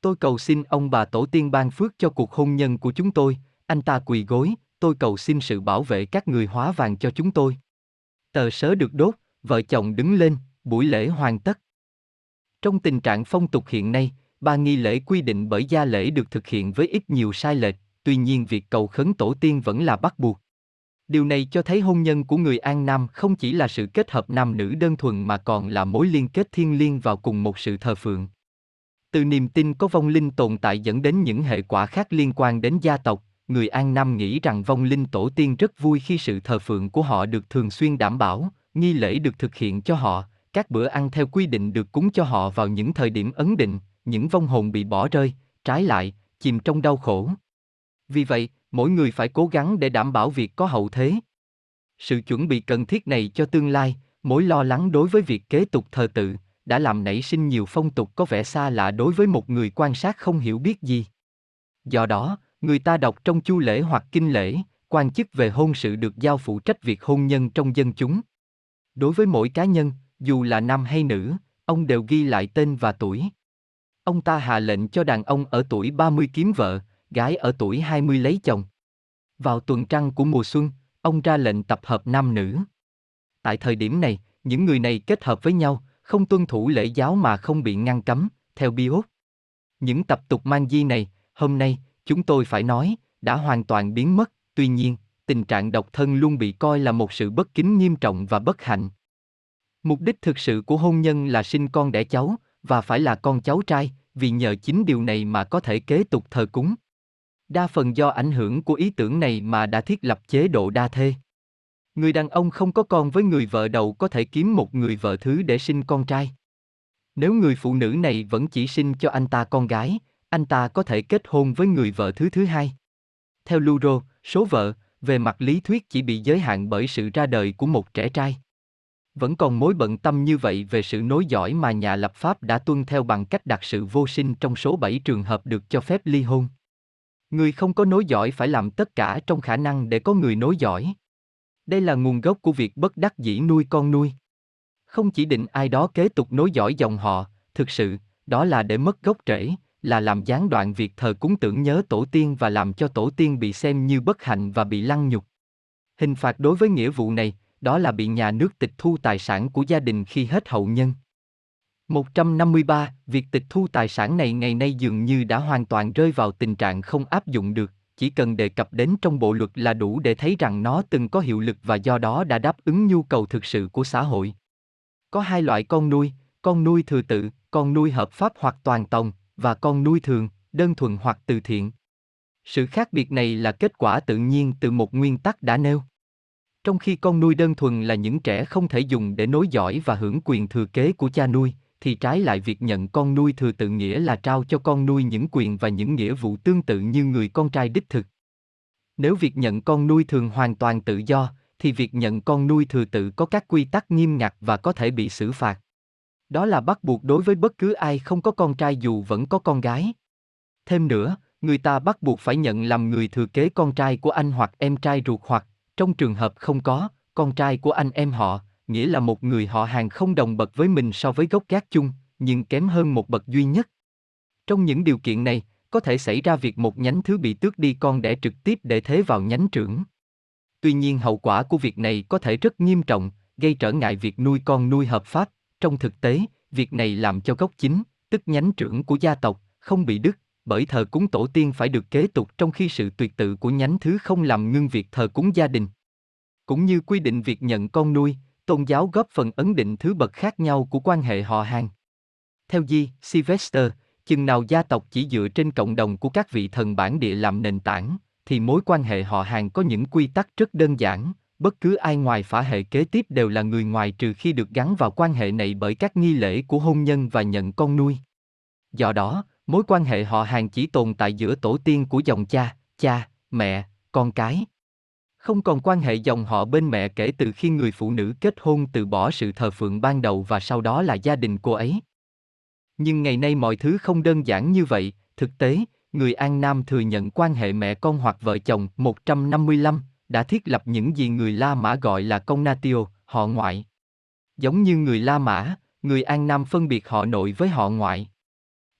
Tôi cầu xin ông bà tổ tiên ban phước cho cuộc hôn nhân của chúng tôi, anh ta quỳ gối, tôi cầu xin sự bảo vệ các người hóa vàng cho chúng tôi. Tờ sớ được đốt, vợ chồng đứng lên, buổi lễ hoàn tất. Trong tình trạng phong tục hiện nay, ba nghi lễ quy định bởi gia lễ được thực hiện với ít nhiều sai lệch, tuy nhiên việc cầu khấn tổ tiên vẫn là bắt buộc. Điều này cho thấy hôn nhân của người An Nam không chỉ là sự kết hợp nam nữ đơn thuần mà còn là mối liên kết thiên liêng vào cùng một sự thờ phượng. Từ niềm tin có vong linh tồn tại dẫn đến những hệ quả khác liên quan đến gia tộc, người An Nam nghĩ rằng vong linh tổ tiên rất vui khi sự thờ phượng của họ được thường xuyên đảm bảo, nghi lễ được thực hiện cho họ, các bữa ăn theo quy định được cúng cho họ vào những thời điểm ấn định, những vong hồn bị bỏ rơi, trái lại, chìm trong đau khổ. Vì vậy, mỗi người phải cố gắng để đảm bảo việc có hậu thế. Sự chuẩn bị cần thiết này cho tương lai, mối lo lắng đối với việc kế tục thờ tự, đã làm nảy sinh nhiều phong tục có vẻ xa lạ đối với một người quan sát không hiểu biết gì. Do đó, người ta đọc trong chu lễ hoặc kinh lễ, quan chức về hôn sự được giao phụ trách việc hôn nhân trong dân chúng. Đối với mỗi cá nhân, dù là nam hay nữ, ông đều ghi lại tên và tuổi. Ông ta hạ lệnh cho đàn ông ở tuổi 30 kiếm vợ, gái ở tuổi 20 lấy chồng. Vào tuần trăng của mùa xuân, ông ra lệnh tập hợp nam nữ. Tại thời điểm này, những người này kết hợp với nhau, không tuân thủ lễ giáo mà không bị ngăn cấm, theo Biot. Những tập tục mang di này, hôm nay, chúng tôi phải nói, đã hoàn toàn biến mất, tuy nhiên, tình trạng độc thân luôn bị coi là một sự bất kính nghiêm trọng và bất hạnh. Mục đích thực sự của hôn nhân là sinh con đẻ cháu, và phải là con cháu trai, vì nhờ chính điều này mà có thể kế tục thờ cúng. Đa phần do ảnh hưởng của ý tưởng này mà đã thiết lập chế độ đa thê. Người đàn ông không có con với người vợ đầu có thể kiếm một người vợ thứ để sinh con trai. Nếu người phụ nữ này vẫn chỉ sinh cho anh ta con gái, anh ta có thể kết hôn với người vợ thứ thứ hai. Theo Luro, số vợ, về mặt lý thuyết chỉ bị giới hạn bởi sự ra đời của một trẻ trai. Vẫn còn mối bận tâm như vậy về sự nối dõi mà nhà lập pháp đã tuân theo bằng cách đặt sự vô sinh trong số 7 trường hợp được cho phép ly hôn. Người không có nối dõi phải làm tất cả trong khả năng để có người nối dõi. Đây là nguồn gốc của việc bất đắc dĩ nuôi con nuôi. Không chỉ định ai đó kế tục nối dõi dòng họ, thực sự, đó là để mất gốc rễ, là làm gián đoạn việc thờ cúng tưởng nhớ tổ tiên và làm cho tổ tiên bị xem như bất hạnh và bị lăng nhục. Hình phạt đối với nghĩa vụ này, đó là bị nhà nước tịch thu tài sản của gia đình khi hết hậu nhân. 153. Việc tịch thu tài sản này ngày nay dường như đã hoàn toàn rơi vào tình trạng không áp dụng được, chỉ cần đề cập đến trong bộ luật là đủ để thấy rằng nó từng có hiệu lực và do đó đã đáp ứng nhu cầu thực sự của xã hội. Có hai loại con nuôi, con nuôi thừa tự, con nuôi hợp pháp hoặc toàn tòng, và con nuôi thường, đơn thuần hoặc từ thiện. Sự khác biệt này là kết quả tự nhiên từ một nguyên tắc đã nêu. Trong khi con nuôi đơn thuần là những trẻ không thể dùng để nối dõi và hưởng quyền thừa kế của cha nuôi, thì trái lại việc nhận con nuôi thừa tự nghĩa là trao cho con nuôi những quyền và những nghĩa vụ tương tự như người con trai đích thực. Nếu việc nhận con nuôi thường hoàn toàn tự do, thì việc nhận con nuôi thừa tự có các quy tắc nghiêm ngặt và có thể bị xử phạt. Đó là bắt buộc đối với bất cứ ai không có con trai dù vẫn có con gái. Thêm nữa, người ta bắt buộc phải nhận làm người thừa kế con trai của anh hoặc em trai ruột hoặc, trong trường hợp không có, con trai của anh em họ, nghĩa là một người họ hàng không đồng bậc với mình so với gốc gác chung, nhưng kém hơn một bậc duy nhất. Trong những điều kiện này, có thể xảy ra việc một nhánh thứ bị tước đi con đẻ trực tiếp để thế vào nhánh trưởng. Tuy nhiên hậu quả của việc này có thể rất nghiêm trọng, gây trở ngại việc nuôi con nuôi hợp pháp. Trong thực tế, việc này làm cho gốc chính, tức nhánh trưởng của gia tộc, không bị đứt, bởi thờ cúng tổ tiên phải được kế tục trong khi sự tuyệt tự của nhánh thứ không làm ngưng việc thờ cúng gia đình. Cũng như quy định việc nhận con nuôi, tôn giáo góp phần ấn định thứ bậc khác nhau của quan hệ họ hàng. Theo Di, Sylvester, chừng nào gia tộc chỉ dựa trên cộng đồng của các vị thần bản địa làm nền tảng, thì mối quan hệ họ hàng có những quy tắc rất đơn giản, bất cứ ai ngoài phả hệ kế tiếp đều là người ngoài trừ khi được gắn vào quan hệ này bởi các nghi lễ của hôn nhân và nhận con nuôi. Do đó, mối quan hệ họ hàng chỉ tồn tại giữa tổ tiên của dòng cha, cha, mẹ, con cái. Không còn quan hệ dòng họ bên mẹ kể từ khi người phụ nữ kết hôn từ bỏ sự thờ phượng ban đầu và sau đó là gia đình cô ấy. Nhưng ngày nay mọi thứ không đơn giản như vậy, thực tế, người An Nam thừa nhận quan hệ mẹ con hoặc vợ chồng 155 đã thiết lập những gì người La Mã gọi là công natio, họ ngoại. Giống như người La Mã, người An Nam phân biệt họ nội với họ ngoại.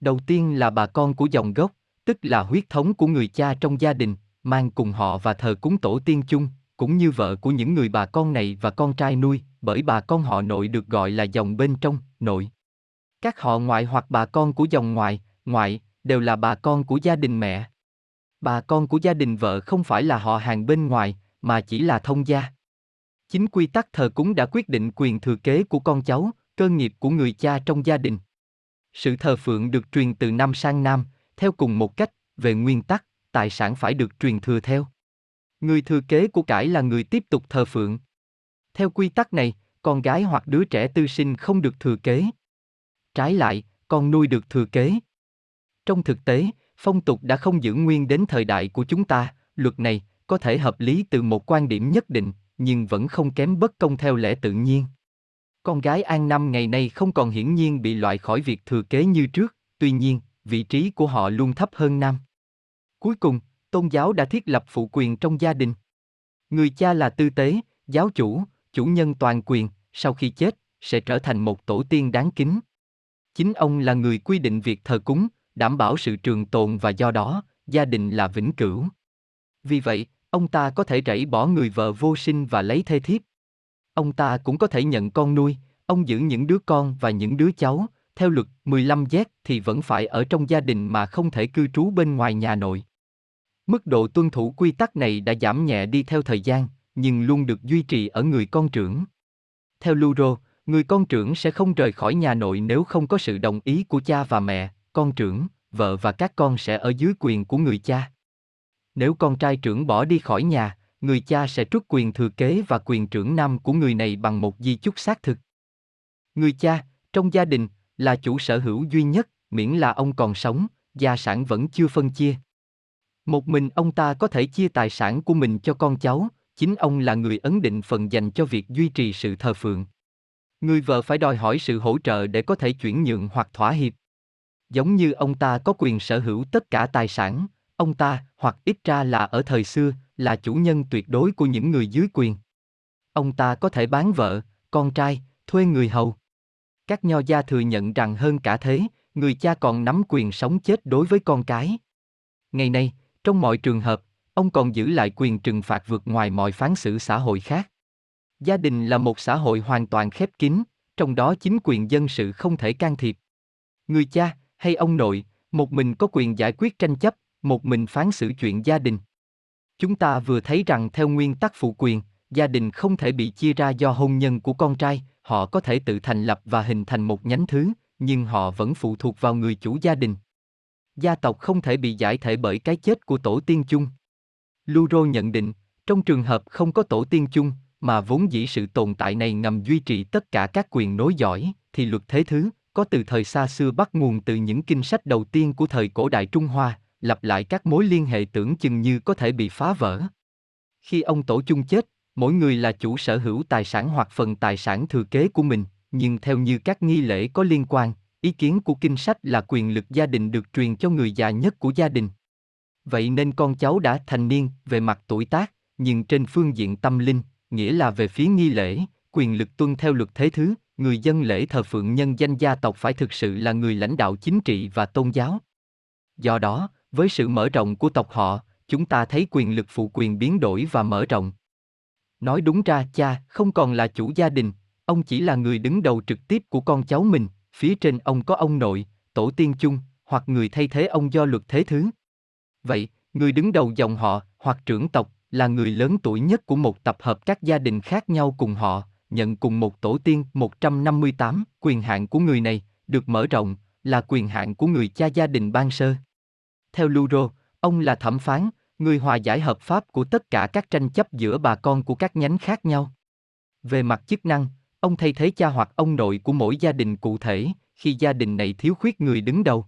Đầu tiên là bà con của dòng gốc, tức là huyết thống của người cha trong gia đình, mang cùng họ và thờ cúng tổ tiên chung, cũng như vợ của những người bà con này và con trai nuôi, bởi bà con họ nội được gọi là dòng bên trong, nội. Các họ ngoại hoặc bà con của dòng ngoại, ngoại, đều là bà con của gia đình mẹ. Bà con của gia đình vợ không phải là họ hàng bên ngoài, mà chỉ là thông gia. Chính quy tắc thờ cúng đã quyết định quyền thừa kế của con cháu, cơ nghiệp của người cha trong gia đình. Sự thờ phượng được truyền từ nam sang nam, theo cùng một cách, về nguyên tắc, tài sản phải được truyền thừa theo. Người thừa kế của cải là người tiếp tục thờ phượng. Theo quy tắc này, con gái hoặc đứa trẻ tư sinh không được thừa kế. Trái lại, con nuôi được thừa kế. Trong thực tế, phong tục đã không giữ nguyên đến thời đại của chúng ta, luật này có thể hợp lý từ một quan điểm nhất định, nhưng vẫn không kém bất công theo lẽ tự nhiên. Con gái An Năm ngày nay không còn hiển nhiên bị loại khỏi việc thừa kế như trước, tuy nhiên, vị trí của họ luôn thấp hơn nam. Cuối cùng, tôn giáo đã thiết lập phụ quyền trong gia đình. Người cha là tư tế, giáo chủ, chủ nhân toàn quyền, sau khi chết, sẽ trở thành một tổ tiên đáng kính. Chính ông là người quy định việc thờ cúng, đảm bảo sự trường tồn và do đó, gia đình là vĩnh cửu. Vì vậy, ông ta có thể rảy bỏ người vợ vô sinh và lấy thê thiếp. Ông ta cũng có thể nhận con nuôi, ông giữ những đứa con và những đứa cháu, theo luật 15 Z thì vẫn phải ở trong gia đình mà không thể cư trú bên ngoài nhà nội. Mức độ tuân thủ quy tắc này đã giảm nhẹ đi theo thời gian, nhưng luôn được duy trì ở người con trưởng. Theo Luro, người con trưởng sẽ không rời khỏi nhà nội nếu không có sự đồng ý của cha và mẹ, con trưởng, vợ và các con sẽ ở dưới quyền của người cha. Nếu con trai trưởng bỏ đi khỏi nhà, người cha sẽ trút quyền thừa kế và quyền trưởng nam của người này bằng một di chúc xác thực. Người cha, trong gia đình, là chủ sở hữu duy nhất, miễn là ông còn sống, gia sản vẫn chưa phân chia. Một mình ông ta có thể chia tài sản của mình cho con cháu, chính ông là người ấn định phần dành cho việc duy trì sự thờ phượng. Người vợ phải đòi hỏi sự hỗ trợ để có thể chuyển nhượng hoặc thỏa hiệp. Giống như ông ta có quyền sở hữu tất cả tài sản, ông ta, hoặc ít ra là ở thời xưa, là chủ nhân tuyệt đối của những người dưới quyền. Ông ta có thể bán vợ, con trai, thuê người hầu. Các nho gia thừa nhận rằng hơn cả thế, người cha còn nắm quyền sống chết đối với con cái. Ngày nay, trong mọi trường hợp, ông còn giữ lại quyền trừng phạt vượt ngoài mọi phán xử xã hội khác. Gia đình là một xã hội hoàn toàn khép kín, trong đó chính quyền dân sự không thể can thiệp. Người cha hay ông nội, một mình có quyền giải quyết tranh chấp, một mình phán xử chuyện gia đình. Chúng ta vừa thấy rằng theo nguyên tắc phụ quyền, gia đình không thể bị chia ra do hôn nhân của con trai, họ có thể tự thành lập và hình thành một nhánh thứ, nhưng họ vẫn phụ thuộc vào người chủ gia đình. Gia tộc không thể bị giải thể bởi cái chết của tổ tiên chung. Luro nhận định, trong trường hợp không có tổ tiên chung, mà vốn dĩ sự tồn tại này ngầm duy trì tất cả các quyền nối dõi, thì luật thế thứ, có từ thời xa xưa bắt nguồn từ những kinh sách đầu tiên của thời cổ đại Trung Hoa, lặp lại các mối liên hệ tưởng chừng như có thể bị phá vỡ. Khi ông tổ chung chết, mỗi người là chủ sở hữu tài sản hoặc phần tài sản thừa kế của mình, nhưng theo như các nghi lễ có liên quan, ý kiến của kinh sách là quyền lực gia đình được truyền cho người già nhất của gia đình. Vậy nên con cháu đã thành niên về mặt tuổi tác, nhưng trên phương diện tâm linh, nghĩa là về phía nghi lễ, quyền lực tuân theo luật thế thứ, người dân lễ thờ phượng nhân danh gia tộc phải thực sự là người lãnh đạo chính trị và tôn giáo. Do đó, Với sự mở rộng của tộc họ, chúng ta thấy quyền lực phụ quyền biến đổi và mở rộng. Nói đúng ra cha không còn là chủ gia đình, ông chỉ là người đứng đầu trực tiếp của con cháu mình, phía trên ông có ông nội, tổ tiên chung, hoặc người thay thế ông do luật thế thứ. Vậy, người đứng đầu dòng họ, hoặc trưởng tộc, là người lớn tuổi nhất của một tập hợp các gia đình khác nhau cùng họ, nhận cùng một tổ tiên 158, quyền hạn của người này, được mở rộng, là quyền hạn của người cha gia đình ban sơ. Theo Luro, ông là thẩm phán, người hòa giải hợp pháp của tất cả các tranh chấp giữa bà con của các nhánh khác nhau. Về mặt chức năng, ông thay thế cha hoặc ông nội của mỗi gia đình cụ thể, khi gia đình này thiếu khuyết người đứng đầu.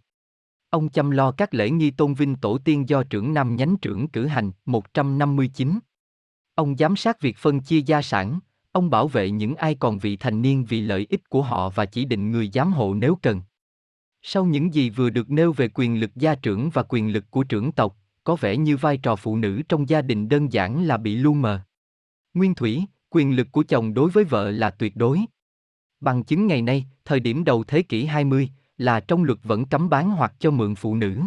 Ông chăm lo các lễ nghi tôn vinh tổ tiên do trưởng nam nhánh trưởng cử hành 159. Ông giám sát việc phân chia gia sản, ông bảo vệ những ai còn vị thành niên vì lợi ích của họ và chỉ định người giám hộ nếu cần. Sau những gì vừa được nêu về quyền lực gia trưởng và quyền lực của trưởng tộc, có vẻ như vai trò phụ nữ trong gia đình đơn giản là bị lu mờ. Nguyên thủy, quyền lực của chồng đối với vợ là tuyệt đối. Bằng chứng ngày nay, thời điểm đầu thế kỷ 20, là trong luật vẫn cấm bán hoặc cho mượn phụ nữ.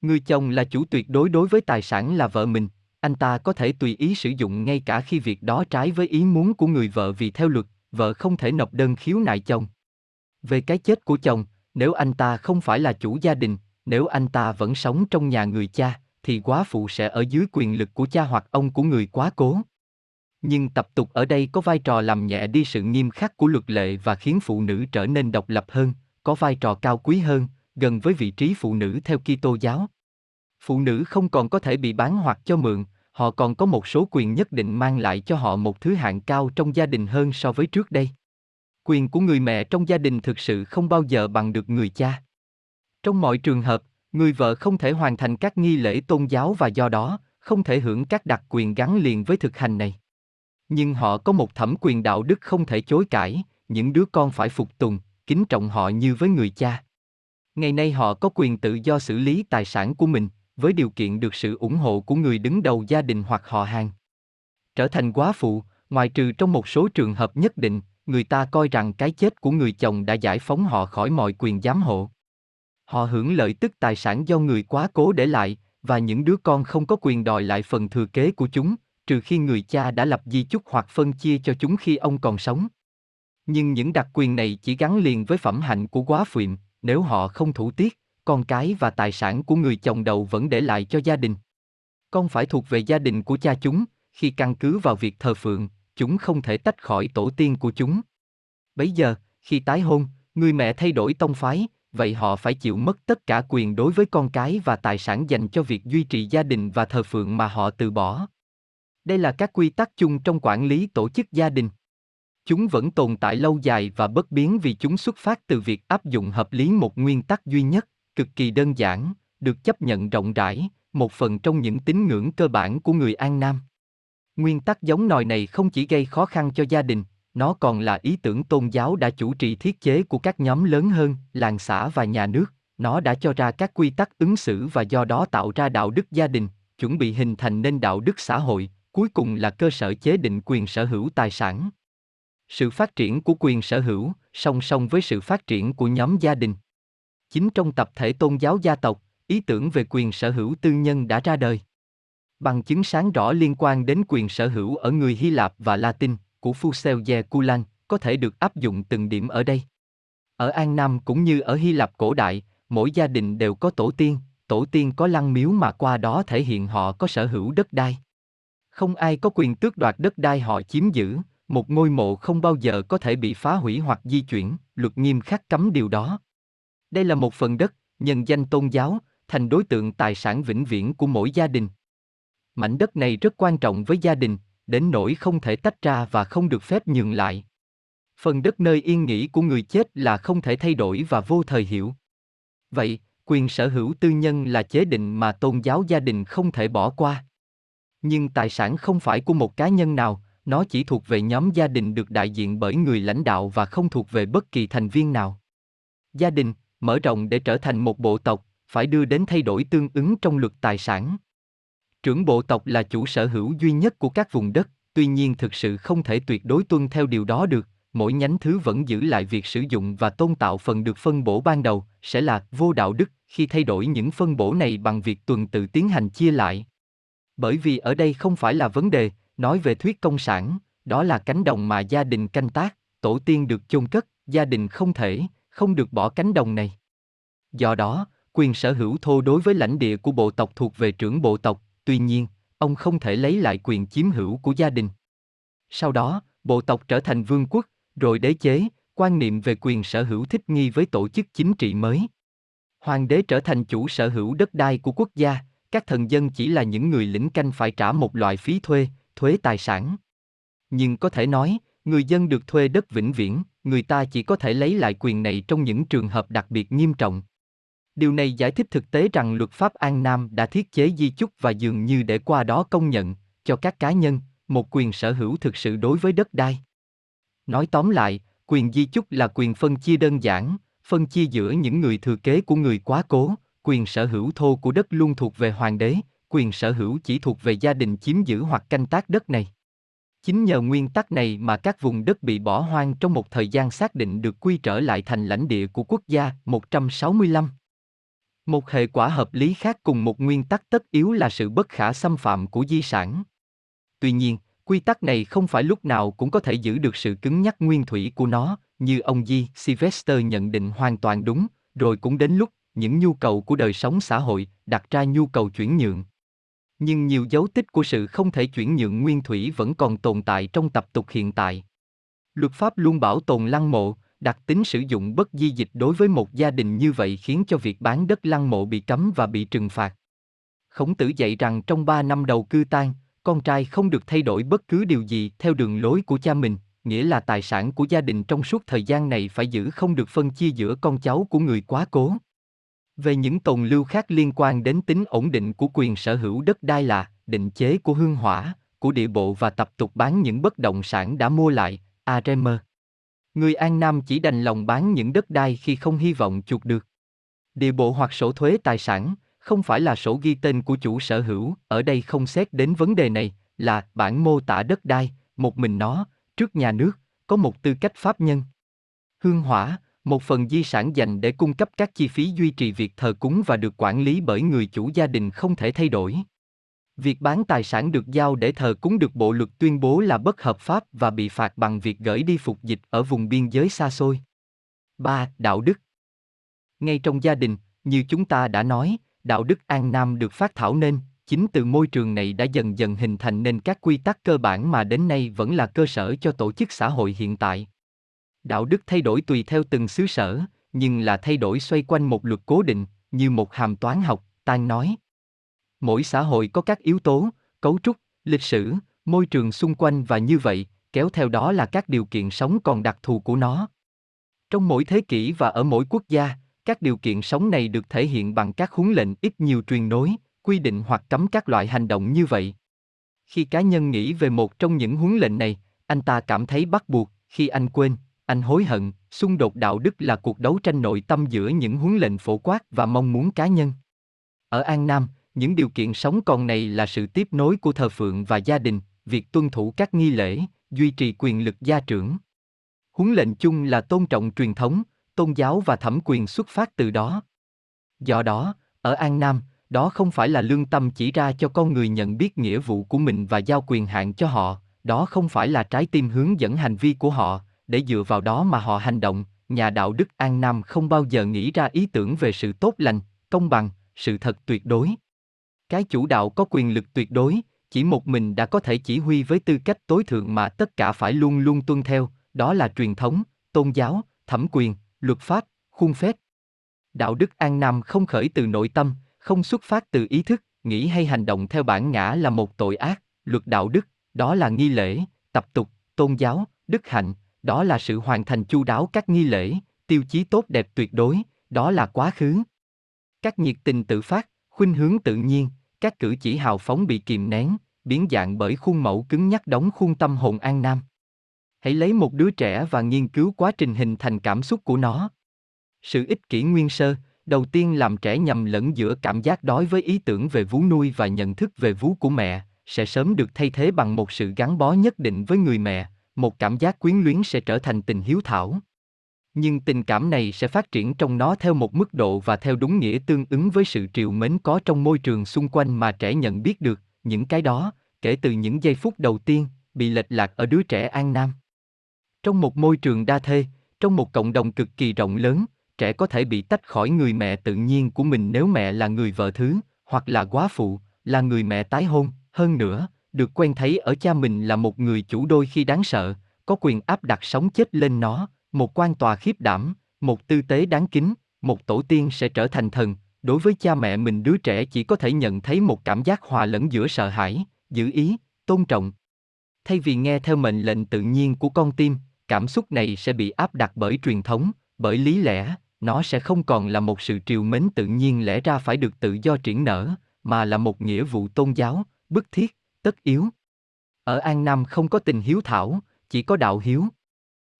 Người chồng là chủ tuyệt đối đối với tài sản là vợ mình, anh ta có thể tùy ý sử dụng ngay cả khi việc đó trái với ý muốn của người vợ vì theo luật, vợ không thể nộp đơn khiếu nại chồng. Về cái chết của chồng, nếu anh ta không phải là chủ gia đình, nếu anh ta vẫn sống trong nhà người cha, thì quá phụ sẽ ở dưới quyền lực của cha hoặc ông của người quá cố. Nhưng tập tục ở đây có vai trò làm nhẹ đi sự nghiêm khắc của luật lệ và khiến phụ nữ trở nên độc lập hơn, có vai trò cao quý hơn, gần với vị trí phụ nữ theo Kitô giáo. Phụ nữ không còn có thể bị bán hoặc cho mượn, họ còn có một số quyền nhất định mang lại cho họ một thứ hạng cao trong gia đình hơn so với trước đây. Quyền của người mẹ trong gia đình thực sự không bao giờ bằng được người cha. Trong mọi trường hợp, người vợ không thể hoàn thành các nghi lễ tôn giáo và do đó, không thể hưởng các đặc quyền gắn liền với thực hành này. Nhưng họ có một thẩm quyền đạo đức không thể chối cãi, những đứa con phải phục tùng, kính trọng họ như với người cha. Ngày nay họ có quyền tự do xử lý tài sản của mình, với điều kiện được sự ủng hộ của người đứng đầu gia đình hoặc họ hàng. Trở thành quá phụ, ngoài trừ trong một số trường hợp nhất định, người ta coi rằng cái chết của người chồng đã giải phóng họ khỏi mọi quyền giám hộ. Họ hưởng lợi tức tài sản do người quá cố để lại, và những đứa con không có quyền đòi lại phần thừa kế của chúng, trừ khi người cha đã lập di chúc hoặc phân chia cho chúng khi ông còn sống. Nhưng những đặc quyền này chỉ gắn liền với phẩm hạnh của quá phụ, nếu họ không thủ tiết, con cái và tài sản của người chồng đầu vẫn để lại cho gia đình. Con phải thuộc về gia đình của cha chúng, khi căn cứ vào việc thờ phượng, chúng không thể tách khỏi tổ tiên của chúng. Bấy giờ, khi tái hôn, người mẹ thay đổi tông phái, vậy họ phải chịu mất tất cả quyền đối với con cái và tài sản dành cho việc duy trì gia đình và thờ phượng mà họ từ bỏ. Đây là các quy tắc chung trong quản lý tổ chức gia đình. Chúng vẫn tồn tại lâu dài và bất biến vì chúng xuất phát từ việc áp dụng hợp lý một nguyên tắc duy nhất, cực kỳ đơn giản, được chấp nhận rộng rãi, một phần trong những tín ngưỡng cơ bản của người An Nam. Nguyên tắc giống nòi này không chỉ gây khó khăn cho gia đình, nó còn là ý tưởng tôn giáo đã chủ trì thiết chế của các nhóm lớn hơn, làng xã và nhà nước, nó đã cho ra các quy tắc ứng xử và do đó tạo ra đạo đức gia đình, chuẩn bị hình thành nên đạo đức xã hội, cuối cùng là cơ sở chế định quyền sở hữu tài sản. Sự phát triển của quyền sở hữu, song song với sự phát triển của nhóm gia đình. Chính trong tập thể tôn giáo gia tộc, ý tưởng về quyền sở hữu tư nhân đã ra đời. Bằng chứng sáng rõ liên quan đến quyền sở hữu ở người Hy Lạp và Latin, của Fusel Kulan, có thể được áp dụng từng điểm ở đây. Ở An Nam cũng như ở Hy Lạp cổ đại, mỗi gia đình đều có tổ tiên, tổ tiên có lăng miếu mà qua đó thể hiện họ có sở hữu đất đai. Không ai có quyền tước đoạt đất đai họ chiếm giữ, một ngôi mộ không bao giờ có thể bị phá hủy hoặc di chuyển, luật nghiêm khắc cấm điều đó. Đây là một phần đất, nhân danh tôn giáo, thành đối tượng tài sản vĩnh viễn của mỗi gia đình. Mảnh đất này rất quan trọng với gia đình, đến nỗi không thể tách ra và không được phép nhường lại. Phần đất nơi yên nghỉ của người chết là không thể thay đổi và vô thời hiệu. Vậy, quyền sở hữu tư nhân là chế định mà tôn giáo gia đình không thể bỏ qua. Nhưng tài sản không phải của một cá nhân nào, nó chỉ thuộc về nhóm gia đình được đại diện bởi người lãnh đạo và không thuộc về bất kỳ thành viên nào. Gia đình, mở rộng để trở thành một bộ tộc, phải đưa đến thay đổi tương ứng trong luật tài sản. Trưởng bộ tộc là chủ sở hữu duy nhất của các vùng đất, tuy nhiên thực sự không thể tuyệt đối tuân theo điều đó được, mỗi nhánh thứ vẫn giữ lại việc sử dụng và tôn tạo phần được phân bổ ban đầu, sẽ là vô đạo đức khi thay đổi những phân bổ này bằng việc tuần tự tiến hành chia lại. Bởi vì ở đây không phải là vấn đề, nói về thuyết công sản, đó là cánh đồng mà gia đình canh tác, tổ tiên được chôn cất, gia đình không thể, không được bỏ cánh đồng này. Do đó, quyền sở hữu thô đối với lãnh địa của bộ tộc thuộc về trưởng bộ tộc, tuy nhiên, ông không thể lấy lại quyền chiếm hữu của gia đình. Sau đó, bộ tộc trở thành vương quốc, rồi đế chế, quan niệm về quyền sở hữu thích nghi với tổ chức chính trị mới. Hoàng đế trở thành chủ sở hữu đất đai của quốc gia, các thần dân chỉ là những người lĩnh canh phải trả một loại phí thuê, thuế tài sản. Nhưng có thể nói, người dân được thuê đất vĩnh viễn, người ta chỉ có thể lấy lại quyền này trong những trường hợp đặc biệt nghiêm trọng. Điều này giải thích thực tế rằng luật pháp An Nam đã thiết chế di chúc và dường như để qua đó công nhận, cho các cá nhân, một quyền sở hữu thực sự đối với đất đai. Nói tóm lại, quyền di chúc là quyền phân chia đơn giản, phân chia giữa những người thừa kế của người quá cố, quyền sở hữu thô của đất luôn thuộc về hoàng đế, quyền sở hữu chỉ thuộc về gia đình chiếm giữ hoặc canh tác đất này. Chính nhờ nguyên tắc này mà các vùng đất bị bỏ hoang trong một thời gian xác định được quy trở lại thành lãnh địa của quốc gia 165. Một hệ quả hợp lý khác cùng một nguyên tắc tất yếu là sự bất khả xâm phạm của di sản. Tuy nhiên, quy tắc này không phải lúc nào cũng có thể giữ được sự cứng nhắc nguyên thủy của nó, như ông Di Sylvester nhận định hoàn toàn đúng, rồi cũng đến lúc những nhu cầu của đời sống xã hội đặt ra nhu cầu chuyển nhượng. Nhưng nhiều dấu tích của sự không thể chuyển nhượng nguyên thủy vẫn còn tồn tại trong tập tục hiện tại. Luật pháp luôn bảo tồn lăng mộ, đặc tính sử dụng bất di dịch đối với một gia đình như vậy khiến cho việc bán đất lăng mộ bị cấm và bị trừng phạt. Khổng tử dạy rằng trong ba năm đầu cư tan, con trai không được thay đổi bất cứ điều gì theo đường lối của cha mình, nghĩa là tài sản của gia đình trong suốt thời gian này phải giữ không được phân chia giữa con cháu của người quá cố. Về những tồn lưu khác liên quan đến tính ổn định của quyền sở hữu đất đai là định chế của hương hỏa, của địa bộ và tập tục bán những bất động sản đã mua lại, Aremer. Người An Nam chỉ đành lòng bán những đất đai khi không hy vọng chuộc được. Địa bộ hoặc sổ thuế tài sản, không phải là sổ ghi tên của chủ sở hữu, ở đây không xét đến vấn đề này, là bản mô tả đất đai, một mình nó, trước nhà nước, có một tư cách pháp nhân. Hương hỏa, một phần di sản dành để cung cấp các chi phí duy trì việc thờ cúng và được quản lý bởi người chủ gia đình không thể thay đổi. Việc bán tài sản được giao để thờ cúng được bộ luật tuyên bố là bất hợp pháp và bị phạt bằng việc gửi đi phục dịch ở vùng biên giới xa xôi. 3. Đạo đức Ngay trong gia đình, như chúng ta đã nói, đạo đức an nam được phát thảo nên, chính từ môi trường này đã dần dần hình thành nên các quy tắc cơ bản mà đến nay vẫn là cơ sở cho tổ chức xã hội hiện tại. Đạo đức thay đổi tùy theo từng xứ sở, nhưng là thay đổi xoay quanh một luật cố định, như một hàm toán học, tan nói. Mỗi xã hội có các yếu tố, cấu trúc, lịch sử, môi trường xung quanh và như vậy, kéo theo đó là các điều kiện sống còn đặc thù của nó. Trong mỗi thế kỷ và ở mỗi quốc gia, các điều kiện sống này được thể hiện bằng các huấn lệnh ít nhiều truyền nối, quy định hoặc cấm các loại hành động như vậy. Khi cá nhân nghĩ về một trong những huấn lệnh này, anh ta cảm thấy bắt buộc, khi anh quên, anh hối hận, xung đột đạo đức là cuộc đấu tranh nội tâm giữa những huấn lệnh phổ quát và mong muốn cá nhân. Ở An Nam, những điều kiện sống còn này là sự tiếp nối của thờ phượng và gia đình, việc tuân thủ các nghi lễ, duy trì quyền lực gia trưởng. Huấn lệnh chung là tôn trọng truyền thống, tôn giáo và thẩm quyền xuất phát từ đó. Do đó, ở An Nam, đó không phải là lương tâm chỉ ra cho con người nhận biết nghĩa vụ của mình và giao quyền hạn cho họ, đó không phải là trái tim hướng dẫn hành vi của họ, để dựa vào đó mà họ hành động, nhà đạo đức An Nam không bao giờ nghĩ ra ý tưởng về sự tốt lành, công bằng, sự thật tuyệt đối. Cái chủ đạo có quyền lực tuyệt đối, chỉ một mình đã có thể chỉ huy với tư cách tối thượng mà tất cả phải luôn luôn tuân theo, đó là truyền thống, tôn giáo, thẩm quyền, luật pháp, khuôn phép. Đạo đức An Nam không khởi từ nội tâm, không xuất phát từ ý thức, nghĩ hay hành động theo bản ngã là một tội ác, luật đạo đức, đó là nghi lễ, tập tục, tôn giáo, đức hạnh, đó là sự hoàn thành chu đáo các nghi lễ, tiêu chí tốt đẹp tuyệt đối, đó là quá khứ. Các nhiệt tình tự phát, khuynh hướng tự nhiên, các cử chỉ hào phóng bị kìm nén, biến dạng bởi khuôn mẫu cứng nhắc đóng khuôn tâm hồn an nam. Hãy lấy một đứa trẻ và nghiên cứu quá trình hình thành cảm xúc của nó. Sự ích kỷ nguyên sơ, đầu tiên làm trẻ nhầm lẫn giữa cảm giác đói với ý tưởng về vú nuôi và nhận thức về vú của mẹ, sẽ sớm được thay thế bằng một sự gắn bó nhất định với người mẹ, một cảm giác quyến luyến sẽ trở thành tình hiếu thảo. Nhưng tình cảm này sẽ phát triển trong nó theo một mức độ và theo đúng nghĩa tương ứng với sự triều mến có trong môi trường xung quanh mà trẻ nhận biết được, những cái đó, kể từ những giây phút đầu tiên, bị lệch lạc ở đứa trẻ An Nam. Trong một môi trường đa thê, trong một cộng đồng cực kỳ rộng lớn, trẻ có thể bị tách khỏi người mẹ tự nhiên của mình nếu mẹ là người vợ thứ, hoặc là quá phụ, là người mẹ tái hôn, hơn nữa, được quen thấy ở cha mình là một người chủ đôi khi đáng sợ, có quyền áp đặt sống chết lên nó, một quan tòa khiếp đảm, một tư tế đáng kính, một tổ tiên sẽ trở thành thần, đối với cha mẹ mình đứa trẻ chỉ có thể nhận thấy một cảm giác hòa lẫn giữa sợ hãi, giữ ý, tôn trọng. Thay vì nghe theo mệnh lệnh tự nhiên của con tim, cảm xúc này sẽ bị áp đặt bởi truyền thống, bởi lý lẽ, nó sẽ không còn là một sự triều mến tự nhiên lẽ ra phải được tự do triển nở, mà là một nghĩa vụ tôn giáo, bức thiết, tất yếu. Ở An Nam không có tình hiếu thảo, chỉ có đạo hiếu.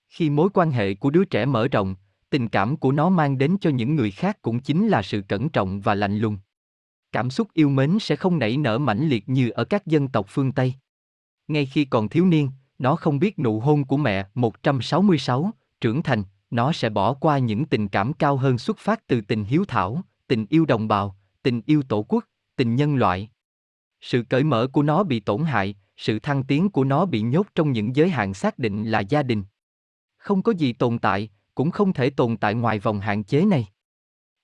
Khi mối quan hệ của đứa trẻ mở rộng, tình cảm của nó mang đến cho những người khác cũng chính là sự cẩn trọng và lạnh lùng. Cảm xúc yêu mến sẽ không nảy nở mãnh liệt như ở các dân tộc phương Tây. Ngay khi còn thiếu niên, nó không biết nụ hôn của mẹ 166, trưởng thành, nó sẽ bỏ qua những tình cảm cao hơn xuất phát từ tình hiếu thảo, tình yêu đồng bào, tình yêu tổ quốc, tình nhân loại. Sự cởi mở của nó bị tổn hại, sự thăng tiến của nó bị nhốt trong những giới hạn xác định là gia đình. Không có gì tồn tại, cũng không thể tồn tại ngoài vòng hạn chế này.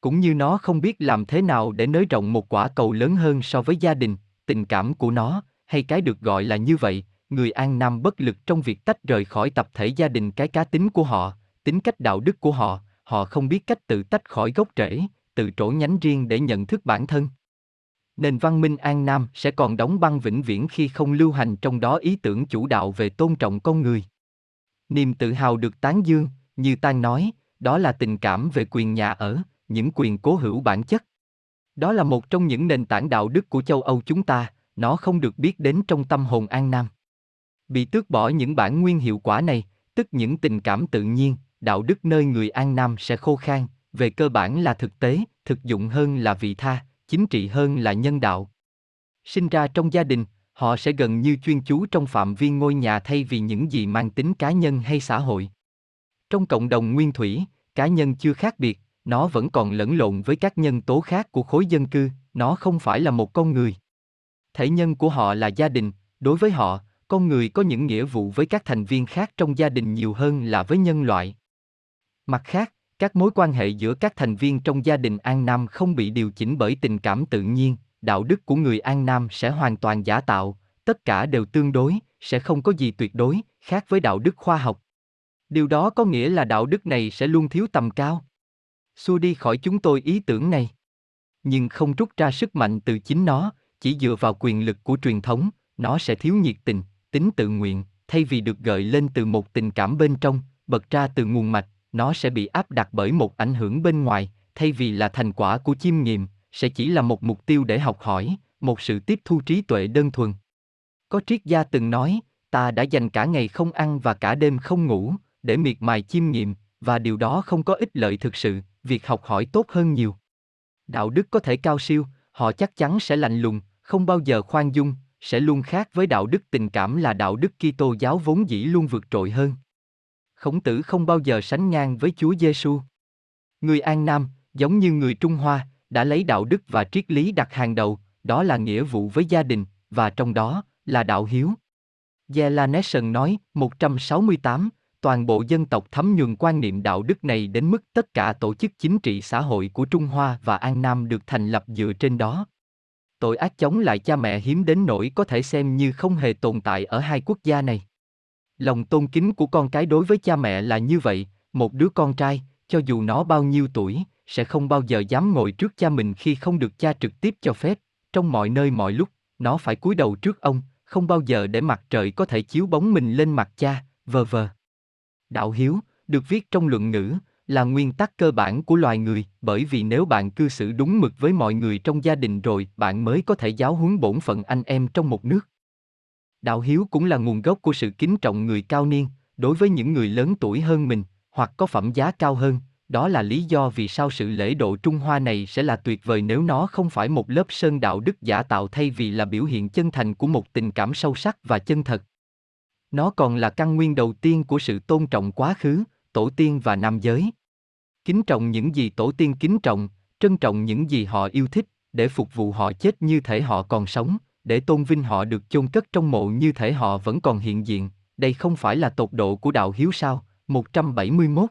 Cũng như nó không biết làm thế nào để nới rộng một quả cầu lớn hơn so với gia đình, tình cảm của nó, hay cái được gọi là như vậy, người An Nam bất lực trong việc tách rời khỏi tập thể gia đình cái cá tính của họ, tính cách đạo đức của họ, họ không biết cách tự tách khỏi gốc rễ, tự trổ nhánh riêng để nhận thức bản thân. Nền văn minh An Nam sẽ còn đóng băng vĩnh viễn khi không lưu hành trong đó ý tưởng chủ đạo về tôn trọng con người. Niềm tự hào được tán dương, như Tan nói, đó là tình cảm về quyền nhà ở, những quyền cố hữu bản chất. Đó là một trong những nền tảng đạo đức của châu Âu chúng ta, nó không được biết đến trong tâm hồn An Nam. Bị tước bỏ những bản nguyên hiệu quả này, tức những tình cảm tự nhiên, đạo đức nơi người An Nam sẽ khô khan, về cơ bản là thực tế, thực dụng hơn là vị tha, chính trị hơn là nhân đạo. Sinh ra trong gia đình, họ sẽ gần như chuyên chú trong phạm vi ngôi nhà thay vì những gì mang tính cá nhân hay xã hội. Trong cộng đồng nguyên thủy, cá nhân chưa khác biệt, nó vẫn còn lẫn lộn với các nhân tố khác của khối dân cư, nó không phải là một con người. Thể nhân của họ là gia đình, đối với họ, con người có những nghĩa vụ với các thành viên khác trong gia đình nhiều hơn là với nhân loại. Mặt khác, các mối quan hệ giữa các thành viên trong gia đình An Nam không bị điều chỉnh bởi tình cảm tự nhiên, đạo đức của người An Nam sẽ hoàn toàn giả tạo, tất cả đều tương đối, sẽ không có gì tuyệt đối, khác với đạo đức khoa học. Điều đó có nghĩa là đạo đức này sẽ luôn thiếu tầm cao. Xua đi khỏi chúng tôi ý tưởng này. Nhưng không rút ra sức mạnh từ chính nó, chỉ dựa vào quyền lực của truyền thống, nó sẽ thiếu nhiệt tình, tính tự nguyện, thay vì được gợi lên từ một tình cảm bên trong, bật ra từ nguồn mạch, nó sẽ bị áp đặt bởi một ảnh hưởng bên ngoài, thay vì là thành quả của chiêm nghiệm, sẽ chỉ là một mục tiêu để học hỏi, một sự tiếp thu trí tuệ đơn thuần. Có triết gia từng nói, ta đã dành cả ngày không ăn và cả đêm không ngủ, để miệt mài chiêm nghiệm, và điều đó không có ích lợi thực sự, việc học hỏi tốt hơn nhiều. Đạo đức có thể cao siêu, họ chắc chắn sẽ lạnh lùng, không bao giờ khoan dung, sẽ luôn khác với đạo đức tình cảm là đạo đức Kitô giáo vốn dĩ luôn vượt trội hơn. Khổng tử không bao giờ sánh ngang với Chúa Giêsu. Người An Nam, giống như người Trung Hoa, đã lấy đạo đức và triết lý đặt hàng đầu, đó là nghĩa vụ với gia đình, và trong đó là đạo hiếu. Yella Nation nói, 168, toàn bộ dân tộc thấm nhuần quan niệm đạo đức này đến mức tất cả tổ chức chính trị xã hội của Trung Hoa và An Nam được thành lập dựa trên đó. Tội ác chống lại cha mẹ hiếm đến nỗi có thể xem như không hề tồn tại ở hai quốc gia này. Lòng tôn kính của con cái đối với cha mẹ là như vậy, một đứa con trai, cho dù nó bao nhiêu tuổi, sẽ không bao giờ dám ngồi trước cha mình khi không được cha trực tiếp cho phép, trong mọi nơi mọi lúc, nó phải cúi đầu trước ông, không bao giờ để mặt trời có thể chiếu bóng mình lên mặt cha, vờ vờ. Đạo hiếu, được viết trong luận ngữ, là nguyên tắc cơ bản của loài người, bởi vì nếu bạn cư xử đúng mực với mọi người trong gia đình rồi, bạn mới có thể giáo huấn bổn phận anh em trong một nước. Đạo hiếu cũng là nguồn gốc của sự kính trọng người cao niên, đối với những người lớn tuổi hơn mình, hoặc có phẩm giá cao hơn, đó là lý do vì sao sự lễ độ Trung Hoa này sẽ là tuyệt vời nếu nó không phải một lớp sơn đạo đức giả tạo thay vì là biểu hiện chân thành của một tình cảm sâu sắc và chân thật. Nó còn là căn nguyên đầu tiên của sự tôn trọng quá khứ, tổ tiên và nam giới. Kính trọng những gì tổ tiên kính trọng, trân trọng những gì họ yêu thích, để phục vụ họ chết như thể họ còn sống, để tôn vinh họ được chôn cất trong mộ như thể họ vẫn còn hiện diện. Đây không phải là tột độ của đạo hiếu sao? 171.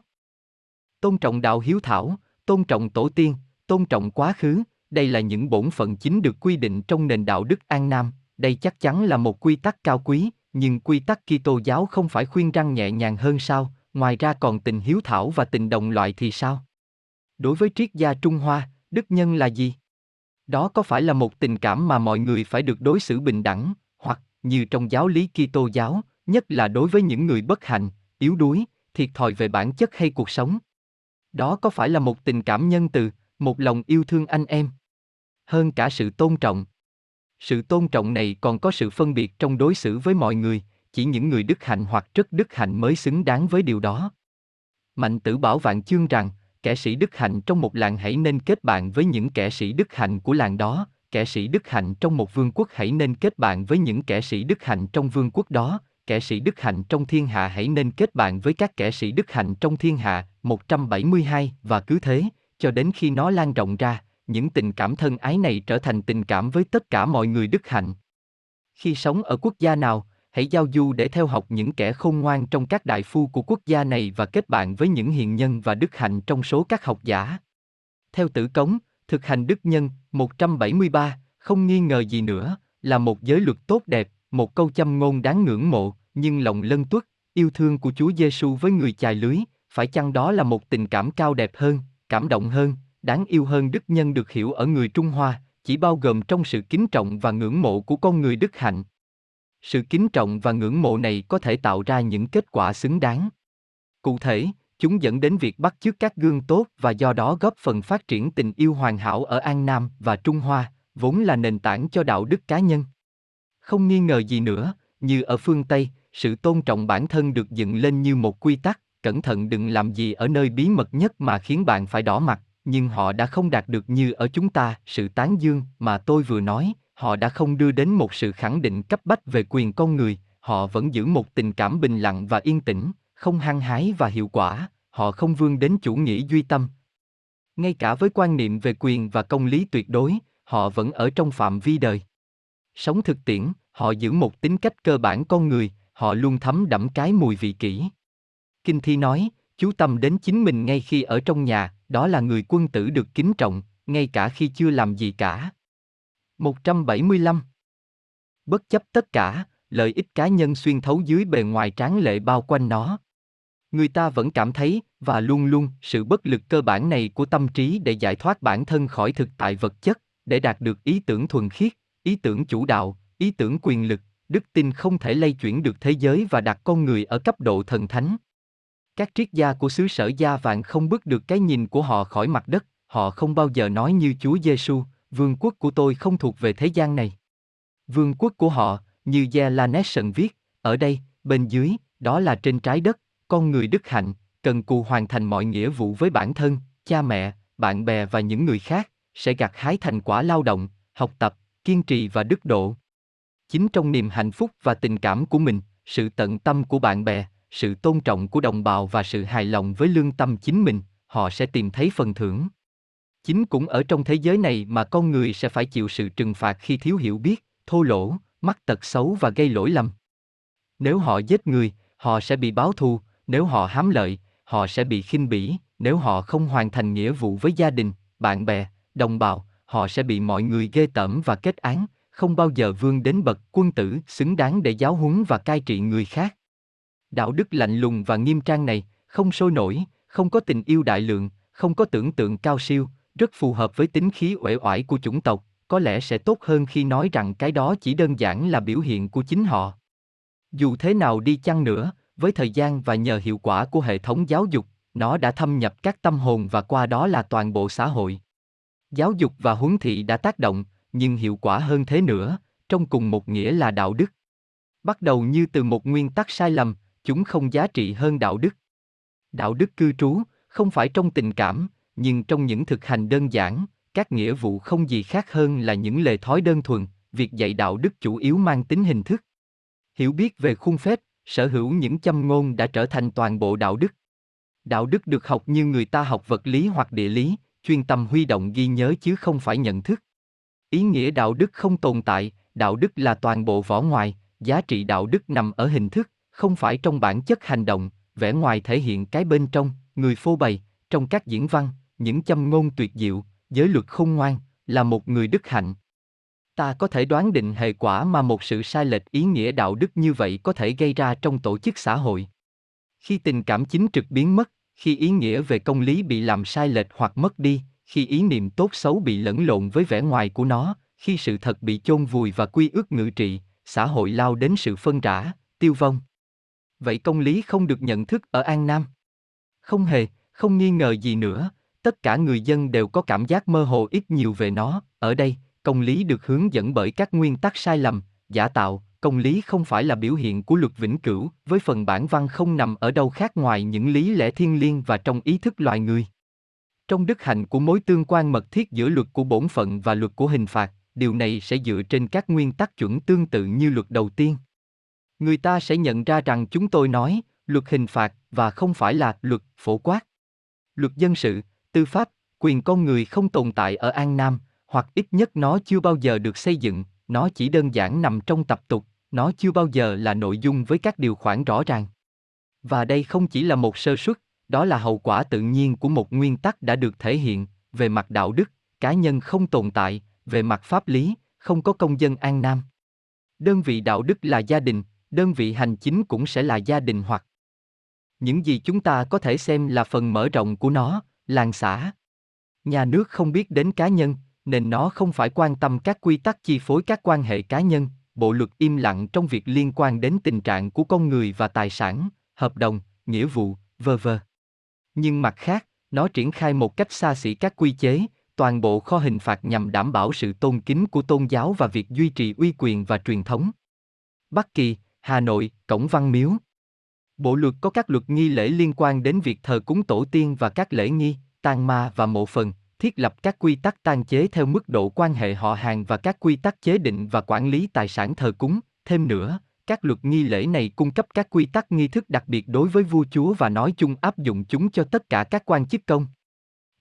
Tôn trọng đạo hiếu thảo, tôn trọng tổ tiên, tôn trọng quá khứ, đây là những bổn phận chính được quy định trong nền đạo đức An Nam, đây chắc chắn là một quy tắc cao quý, nhưng quy tắc Kitô giáo không phải khuyên răng nhẹ nhàng hơn sao, ngoài ra còn tình hiếu thảo và tình đồng loại thì sao? Đối với triết gia Trung Hoa, đức nhân là gì? Đó có phải là một tình cảm mà mọi người phải được đối xử bình đẳng, hoặc như trong giáo lý Kitô giáo, nhất là đối với những người bất hạnh, yếu đuối, thiệt thòi về bản chất hay cuộc sống? Đó có phải là một tình cảm nhân từ, một lòng yêu thương anh em? Hơn cả sự tôn trọng. Sự tôn trọng này còn có sự phân biệt trong đối xử với mọi người, chỉ những người đức hạnh hoặc rất đức hạnh mới xứng đáng với điều đó. Mạnh tử bảo vạn chương rằng, kẻ sĩ đức hạnh trong một làng hãy nên kết bạn với những kẻ sĩ đức hạnh của làng đó, kẻ sĩ đức hạnh trong một vương quốc hãy nên kết bạn với những kẻ sĩ đức hạnh trong vương quốc đó, kẻ sĩ đức hạnh trong thiên hạ hãy nên kết bạn với các kẻ sĩ đức hạnh trong thiên hạ, 172 và cứ thế, cho đến khi nó lan rộng ra, những tình cảm thân ái này trở thành tình cảm với tất cả mọi người đức hạnh. Khi sống ở quốc gia nào, hãy giao du để theo học những kẻ khôn ngoan trong các đại phu của quốc gia này và kết bạn với những hiền nhân và đức hạnh trong số các học giả. Theo tử cống, thực hành đức nhân, 173, không nghi ngờ gì nữa, là một giới luật tốt đẹp, một câu châm ngôn đáng ngưỡng mộ, nhưng lòng lân tuất, yêu thương của Chúa Giêsu với người chài lưới, phải chăng đó là một tình cảm cao đẹp hơn, cảm động hơn, đáng yêu hơn đức nhân được hiểu ở người Trung Hoa, chỉ bao gồm trong sự kính trọng và ngưỡng mộ của con người đức hạnh. Sự kính trọng và ngưỡng mộ này có thể tạo ra những kết quả xứng đáng. Cụ thể, chúng dẫn đến việc bắt chước các gương tốt và do đó góp phần phát triển tình yêu hoàn hảo ở An Nam và Trung Hoa, vốn là nền tảng cho đạo đức cá nhân. Không nghi ngờ gì nữa, như ở phương Tây, sự tôn trọng bản thân được dựng lên như một quy tắc, cẩn thận đừng làm gì ở nơi bí mật nhất mà khiến bạn phải đỏ mặt, nhưng họ đã không đạt được như ở chúng ta, sự tán dương mà tôi vừa nói, họ đã không đưa đến một sự khẳng định cấp bách về quyền con người, họ vẫn giữ một tình cảm bình lặng và yên tĩnh, không hăng hái và hiệu quả, họ không vươn đến chủ nghĩa duy tâm. Ngay cả với quan niệm về quyền và công lý tuyệt đối, họ vẫn ở trong phạm vi đời. Sống thực tiễn, họ giữ một tính cách cơ bản con người, họ luôn thấm đẫm cái mùi vị kỷ. Kinh thi nói, chú tâm đến chính mình ngay khi ở trong nhà, đó là người quân tử được kính trọng, ngay cả khi chưa làm gì cả. 175 Bất chấp tất cả, lợi ích cá nhân xuyên thấu dưới bề ngoài tráng lệ bao quanh nó. Người ta vẫn cảm thấy, và luôn luôn, sự bất lực cơ bản này của tâm trí để giải thoát bản thân khỏi thực tại vật chất, để đạt được ý tưởng thuần khiết, ý tưởng chủ đạo, ý tưởng quyền lực, đức tin không thể lay chuyển được thế giới và đặt con người ở cấp độ thần thánh. Các triết gia của xứ sở gia vàng không bước được cái nhìn của họ khỏi mặt đất, họ không bao giờ nói như Chúa Giêsu, vương quốc của tôi không thuộc về thế gian này. Vương quốc của họ, như Gia Lanesson viết, ở đây, bên dưới, đó là trên trái đất, con người đức hạnh, cần cù hoàn thành mọi nghĩa vụ với bản thân, cha mẹ, bạn bè và những người khác, sẽ gặt hái thành quả lao động, học tập, kiên trì và đức độ. Chính trong niềm hạnh phúc và tình cảm của mình, sự tận tâm của bạn bè, sự tôn trọng của đồng bào và sự hài lòng với lương tâm chính mình, họ sẽ tìm thấy phần thưởng. Chính cũng ở trong thế giới này mà con người sẽ phải chịu sự trừng phạt khi thiếu hiểu biết, thô lỗ, mắc tật xấu và gây lỗi lầm. Nếu họ giết người, họ sẽ bị báo thù, nếu họ hám lợi, họ sẽ bị khinh bỉ, nếu họ không hoàn thành nghĩa vụ với gia đình, bạn bè, đồng bào, họ sẽ bị mọi người ghê tởm và kết án, không bao giờ vươn đến bậc quân tử xứng đáng để giáo huấn và cai trị người khác. Đạo đức lạnh lùng và nghiêm trang này, không sôi nổi, không có tình yêu đại lượng, không có tưởng tượng cao siêu, rất phù hợp với tính khí uể oải của chủng tộc, có lẽ sẽ tốt hơn khi nói rằng cái đó chỉ đơn giản là biểu hiện của chính họ. Dù thế nào đi chăng nữa, với thời gian và nhờ hiệu quả của hệ thống giáo dục, nó đã thâm nhập các tâm hồn và qua đó là toàn bộ xã hội. Giáo dục và huấn thị đã tác động, nhưng hiệu quả hơn thế nữa, trong cùng một nghĩa là đạo đức. Bắt đầu như từ một nguyên tắc sai lầm, chúng không giá trị hơn đạo đức. Đạo đức cư trú, không phải trong tình cảm, nhưng trong những thực hành đơn giản, các nghĩa vụ không gì khác hơn là những lề thói đơn thuần, việc dạy đạo đức chủ yếu mang tính hình thức. Hiểu biết về khuôn phép, sở hữu những châm ngôn đã trở thành toàn bộ đạo đức. Đạo đức được học như người ta học vật lý hoặc địa lý, chuyên tâm huy động ghi nhớ chứ không phải nhận thức. Ý nghĩa đạo đức không tồn tại, đạo đức là toàn bộ vỏ ngoài, giá trị đạo đức nằm ở hình thức, không phải trong bản chất hành động, vẻ ngoài thể hiện cái bên trong, người phô bày, trong các diễn văn, những châm ngôn tuyệt diệu, giới luật khôn ngoan, là một người đức hạnh. Ta có thể đoán định hệ quả mà một sự sai lệch ý nghĩa đạo đức như vậy có thể gây ra trong tổ chức xã hội. Khi tình cảm chính trực biến mất, khi ý nghĩa về công lý bị làm sai lệch hoặc mất đi, khi ý niệm tốt xấu bị lẫn lộn với vẻ ngoài của nó, khi sự thật bị chôn vùi và quy ước ngự trị, xã hội lao đến sự phân rã, tiêu vong. Vậy công lý không được nhận thức ở An Nam? Không hề, không nghi ngờ gì nữa, tất cả người dân đều có cảm giác mơ hồ ít nhiều về nó, ở đây, công lý được hướng dẫn bởi các nguyên tắc sai lầm, giả tạo, công lý không phải là biểu hiện của luật vĩnh cửu, với phần bản văn không nằm ở đâu khác ngoài những lý lẽ thiên liêng và trong ý thức loài người. Trong đức hạnh của mối tương quan mật thiết giữa luật của bổn phận và luật của hình phạt, điều này sẽ dựa trên các nguyên tắc chuẩn tương tự như luật đầu tiên. Người ta sẽ nhận ra rằng chúng tôi nói, luật hình phạt và không phải là luật phổ quát. Luật dân sự, tư pháp, quyền con người không tồn tại ở An Nam, hoặc ít nhất nó chưa bao giờ được xây dựng, nó chỉ đơn giản nằm trong tập tục, nó chưa bao giờ là nội dung với các điều khoản rõ ràng. Và đây không chỉ là một sơ suất, đó là hậu quả tự nhiên của một nguyên tắc đã được thể hiện, về mặt đạo đức, cá nhân không tồn tại, về mặt pháp lý, không có công dân an nam. Đơn vị đạo đức là gia đình, đơn vị hành chính cũng sẽ là gia đình hoặc những gì chúng ta có thể xem là phần mở rộng của nó, làng xã. Nhà nước không biết đến cá nhân, nên nó không phải quan tâm các quy tắc chi phối các quan hệ cá nhân, bộ luật im lặng trong việc liên quan đến tình trạng của con người và tài sản, hợp đồng, nghĩa vụ, vơ vơ. Nhưng mặt khác, nó triển khai một cách xa xỉ các quy chế, toàn bộ kho hình phạt nhằm đảm bảo sự tôn kính của tôn giáo và việc duy trì uy quyền và truyền thống. Bắc Kỳ, Hà Nội, Cổng Văn Miếu. Bộ luật có các luật nghi lễ liên quan đến việc thờ cúng tổ tiên và các lễ nghi, tang ma và mộ phần, thiết lập các quy tắc tang chế theo mức độ quan hệ họ hàng và các quy tắc chế định và quản lý tài sản thờ cúng. Thêm nữa, các luật nghi lễ này cung cấp các quy tắc nghi thức đặc biệt đối với vua chúa và nói chung áp dụng chúng cho tất cả các quan chức công.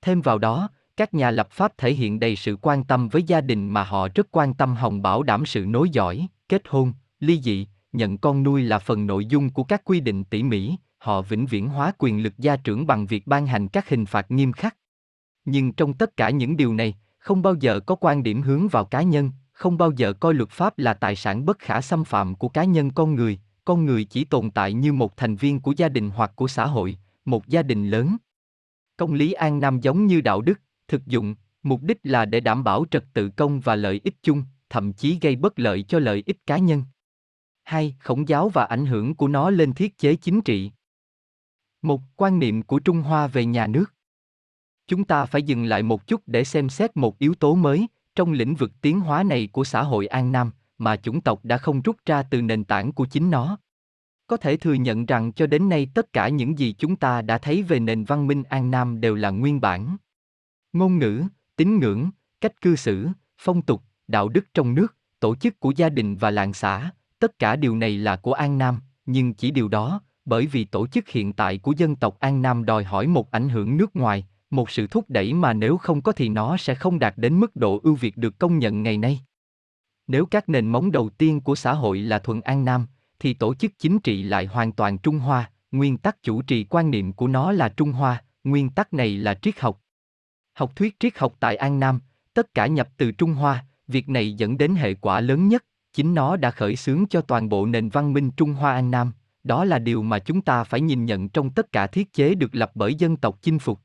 Thêm vào đó, các nhà lập pháp thể hiện đầy sự quan tâm với gia đình mà họ rất quan tâm hồng bảo đảm sự nối dõi, kết hôn, ly dị, nhận con nuôi là phần nội dung của các quy định tỉ mỉ, họ vĩnh viễn hóa quyền lực gia trưởng bằng việc ban hành các hình phạt nghiêm khắc. Nhưng trong tất cả những điều này, không bao giờ có quan điểm hướng vào cá nhân, không bao giờ coi luật pháp là tài sản bất khả xâm phạm của cá nhân con người, con người chỉ tồn tại như một thành viên của gia đình hoặc của xã hội, một gia đình lớn. Công lý an nam giống như đạo đức, thực dụng, mục đích là để đảm bảo trật tự công và lợi ích chung, thậm chí gây bất lợi cho lợi ích cá nhân. Hai, khổng giáo và ảnh hưởng của nó lên thiết chế chính trị. Một, quan niệm của Trung Hoa về nhà nước. Chúng ta phải dừng lại một chút để xem xét một yếu tố mới trong lĩnh vực tiến hóa này của xã hội An Nam mà chủng tộc đã không rút ra từ nền tảng của chính nó. Có thể thừa nhận rằng cho đến nay tất cả những gì chúng ta đã thấy về nền văn minh An Nam đều là nguyên bản. Ngôn ngữ, tín ngưỡng, cách cư xử, phong tục, đạo đức trong nước, tổ chức của gia đình và làng xã, tất cả điều này là của An Nam, nhưng chỉ điều đó, bởi vì tổ chức hiện tại của dân tộc An Nam đòi hỏi một ảnh hưởng nước ngoài, một sự thúc đẩy mà nếu không có thì nó sẽ không đạt đến mức độ ưu việt được công nhận ngày nay. Nếu các nền móng đầu tiên của xã hội là thuần An Nam, thì tổ chức chính trị lại hoàn toàn Trung Hoa, nguyên tắc chủ trì quan niệm của nó là Trung Hoa, nguyên tắc này là triết học. Học thuyết triết học tại An Nam, tất cả nhập từ Trung Hoa, việc này dẫn đến hệ quả lớn nhất, chính nó đã khởi xướng cho toàn bộ nền văn minh Trung Hoa An Nam, đó là điều mà chúng ta phải nhìn nhận trong tất cả thiết chế được lập bởi dân tộc chinh phục.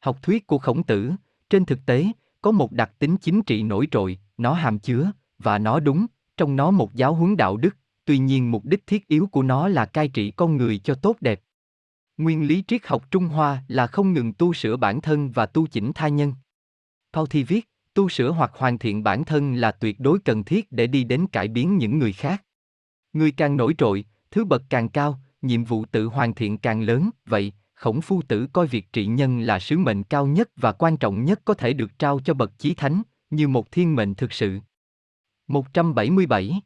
Học thuyết của khổng tử, trên thực tế, có một đặc tính chính trị nổi trội, nó hàm chứa, và nó đúng, trong nó một giáo huấn đạo đức, tuy nhiên mục đích thiết yếu của nó là cai trị con người cho tốt đẹp. Nguyên lý triết học Trung Hoa là không ngừng tu sửa bản thân và tu chỉnh tha nhân. Paul Thi viết, tu sửa hoặc hoàn thiện bản thân là tuyệt đối cần thiết để đi đến cải biến những người khác. Người càng nổi trội, thứ bậc càng cao, nhiệm vụ tự hoàn thiện càng lớn, vậy, khổng phu tử coi việc trị nhân là sứ mệnh cao nhất và quan trọng nhất có thể được trao cho bậc chí thánh, như một thiên mệnh thực sự. 177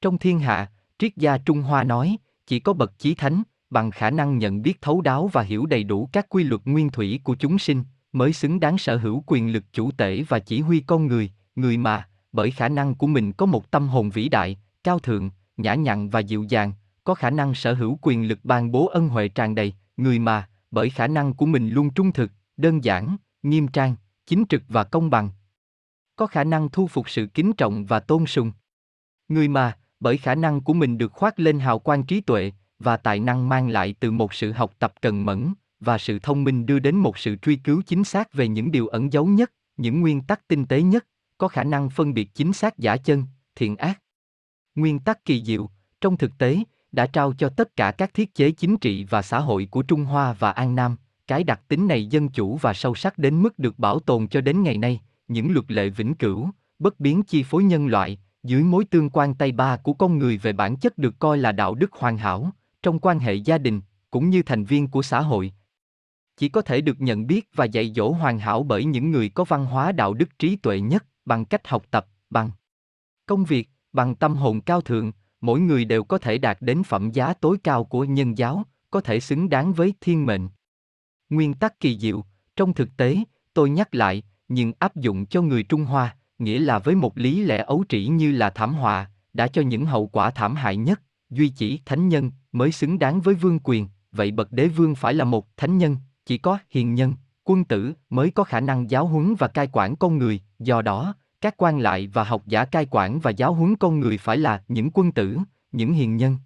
Trong thiên hạ, triết gia Trung Hoa nói, chỉ có bậc chí thánh, bằng khả năng nhận biết thấu đáo và hiểu đầy đủ các quy luật nguyên thủy của chúng sinh, mới xứng đáng sở hữu quyền lực chủ tể và chỉ huy con người, người mà, bởi khả năng của mình có một tâm hồn vĩ đại, cao thượng, nhã nhặn và dịu dàng, có khả năng sở hữu quyền lực ban bố ân huệ tràn đầy, người mà, bởi khả năng của mình luôn trung thực, đơn giản, nghiêm trang, chính trực và công bằng. Có khả năng thu phục sự kính trọng và tôn sùng. Người mà, bởi khả năng của mình được khoác lên hào quang trí tuệ và tài năng mang lại từ một sự học tập cần mẫn và sự thông minh đưa đến một sự truy cứu chính xác về những điều ẩn giấu nhất, những nguyên tắc tinh tế nhất, có khả năng phân biệt chính xác giả chân, thiện ác. Nguyên tắc kỳ diệu, trong thực tế, đã trao cho tất cả các thiết chế chính trị và xã hội của Trung Hoa và An Nam, cái đặc tính này dân chủ và sâu sắc đến mức được bảo tồn cho đến ngày nay, những luật lệ vĩnh cửu, bất biến chi phối nhân loại, dưới mối tương quan tay ba của con người về bản chất được coi là đạo đức hoàn hảo, trong quan hệ gia đình, cũng như thành viên của xã hội. Chỉ có thể được nhận biết và dạy dỗ hoàn hảo bởi những người có văn hóa đạo đức trí tuệ nhất, bằng cách học tập, bằng công việc, bằng tâm hồn cao thượng, mỗi người đều có thể đạt đến phẩm giá tối cao của nhân giáo, có thể xứng đáng với thiên mệnh. Nguyên tắc kỳ diệu, trong thực tế, tôi nhắc lại, nhưng áp dụng cho người Trung Hoa, nghĩa là với một lý lẽ ấu trĩ như là thảm họa, đã cho những hậu quả thảm hại nhất, duy chỉ thánh nhân mới xứng đáng với vương quyền, vậy bậc đế vương phải là một thánh nhân, chỉ có hiền nhân, quân tử mới có khả năng giáo huấn và cai quản con người, do đó, các quan lại và học giả cai quản và giáo huấn con người phải là những quân tử, những hiền nhân.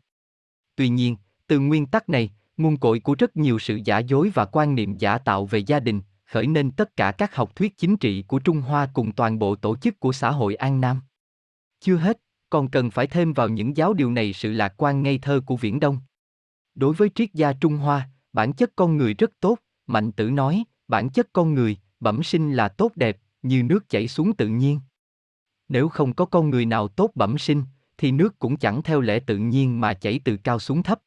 Tuy nhiên, từ nguyên tắc này, nguồn cội của rất nhiều sự giả dối và quan niệm giả tạo về gia đình, khởi nên tất cả các học thuyết chính trị của Trung Hoa cùng toàn bộ tổ chức của xã hội An Nam. Chưa hết, còn cần phải thêm vào những giáo điều này sự lạc quan ngây thơ của Viễn Đông. Đối với triết gia Trung Hoa, bản chất con người rất tốt, Mạnh Tử nói, bản chất con người, bẩm sinh là tốt đẹp, như nước chảy xuống tự nhiên. Nếu không có con người nào tốt bẩm sinh, thì nước cũng chẳng theo lẽ tự nhiên mà chảy từ cao xuống thấp.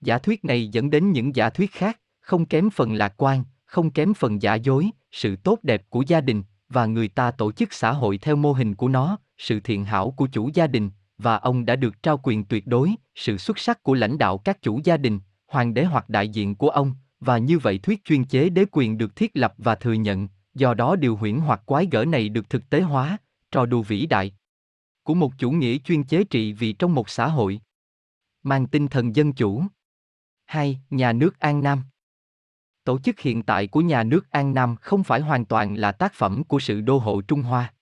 Giả thuyết này dẫn đến những giả thuyết khác, không kém phần lạc quan, không kém phần giả dối, sự tốt đẹp của gia đình, và người ta tổ chức xã hội theo mô hình của nó, sự thiện hảo của chủ gia đình, và ông đã được trao quyền tuyệt đối, sự xuất sắc của lãnh đạo các chủ gia đình, hoàng đế hoặc đại diện của ông, và như vậy thuyết chuyên chế đế quyền được thiết lập và thừa nhận, do đó điều huyễn hoặc quái gở này được thực tế hóa, trò đùa vĩ đại của một chủ nghĩa chuyên chế trị vì trong một xã hội mang tinh thần dân chủ. 2. Nhà nước An Nam Tổ chức hiện tại của nhà nước An Nam không phải hoàn toàn là tác phẩm của sự đô hộ Trung Hoa.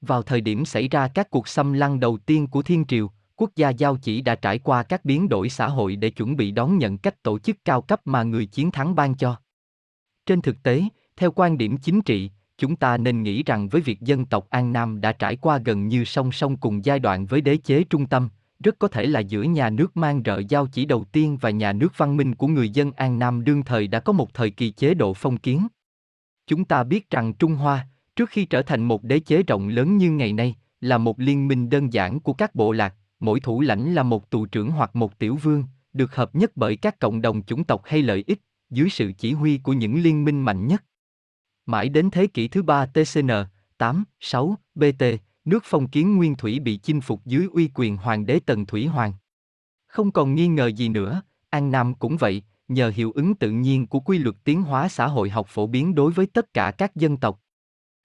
Vào thời điểm xảy ra các cuộc xâm lăng đầu tiên của Thiên Triều, quốc gia giao chỉ đã trải qua các biến đổi xã hội để chuẩn bị đón nhận cách tổ chức cao cấp mà người chiến thắng ban cho. Trên thực tế, theo quan điểm chính trị, chúng ta nên nghĩ rằng với việc dân tộc An Nam đã trải qua gần như song song cùng giai đoạn với đế chế trung tâm, rất có thể là giữa nhà nước mang rợ giao chỉ đầu tiên và nhà nước văn minh của người dân An Nam đương thời đã có một thời kỳ chế độ phong kiến. Chúng ta biết rằng Trung Hoa, trước khi trở thành một đế chế rộng lớn như ngày nay, là một liên minh đơn giản của các bộ lạc, mỗi thủ lãnh là một tù trưởng hoặc một tiểu vương, được hợp nhất bởi các cộng đồng chủng tộc hay lợi ích, dưới sự chỉ huy của những liên minh mạnh nhất. Mãi đến thế kỷ thứ ba TCN, 8, 6, BT, nước phong kiến nguyên thủy bị chinh phục dưới uy quyền hoàng đế Tần Thủy Hoàng. Không còn nghi ngờ gì nữa, An Nam cũng vậy, nhờ hiệu ứng tự nhiên của quy luật tiến hóa xã hội học phổ biến đối với tất cả các dân tộc.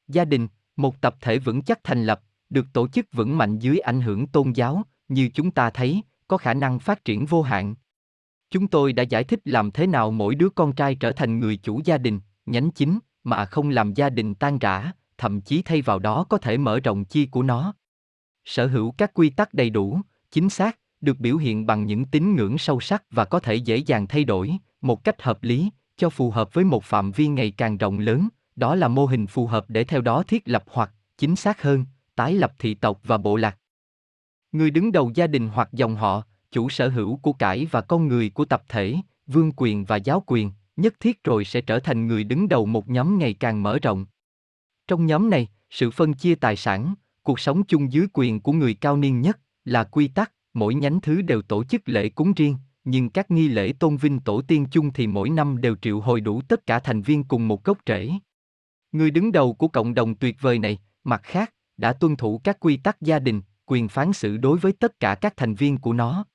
Gia đình, một tập thể vững chắc thành lập, được tổ chức vững mạnh dưới ảnh hưởng tôn giáo, như chúng ta thấy, có khả năng phát triển vô hạn. Chúng tôi đã giải thích làm thế nào mỗi đứa con trai trở thành người chủ gia đình, nhánh chính, mà không làm gia đình tan rã, thậm chí thay vào đó có thể mở rộng chi của nó. Sở hữu các quy tắc đầy đủ, chính xác, được biểu hiện bằng những tín ngưỡng sâu sắc và có thể dễ dàng thay đổi, một cách hợp lý, cho phù hợp với một phạm vi ngày càng rộng lớn, đó là mô hình phù hợp để theo đó thiết lập hoặc, chính xác hơn, tái lập thị tộc và bộ lạc. Người đứng đầu gia đình hoặc dòng họ, chủ sở hữu của cải và con người của tập thể, vương quyền và giáo quyền, nhất thiết rồi sẽ trở thành người đứng đầu một nhóm ngày càng mở rộng. Trong nhóm này, sự phân chia tài sản, cuộc sống chung dưới quyền của người cao niên nhất là quy tắc, mỗi nhánh thứ đều tổ chức lễ cúng riêng, nhưng các nghi lễ tôn vinh tổ tiên chung thì mỗi năm đều triệu hồi đủ tất cả thành viên cùng một gốc rễ. Người đứng đầu của cộng đồng tuyệt vời này, mặt khác, đã tuân thủ các quy tắc gia đình, quyền phán xử đối với tất cả các thành viên của nó.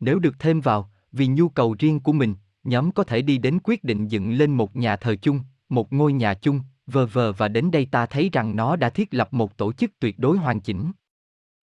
Nếu được thêm vào, vì nhu cầu riêng của mình, nhóm có thể đi đến quyết định dựng lên một nhà thờ chung, một ngôi nhà chung, vờ vờ và đến đây ta thấy rằng nó đã thiết lập một tổ chức tuyệt đối hoàn chỉnh.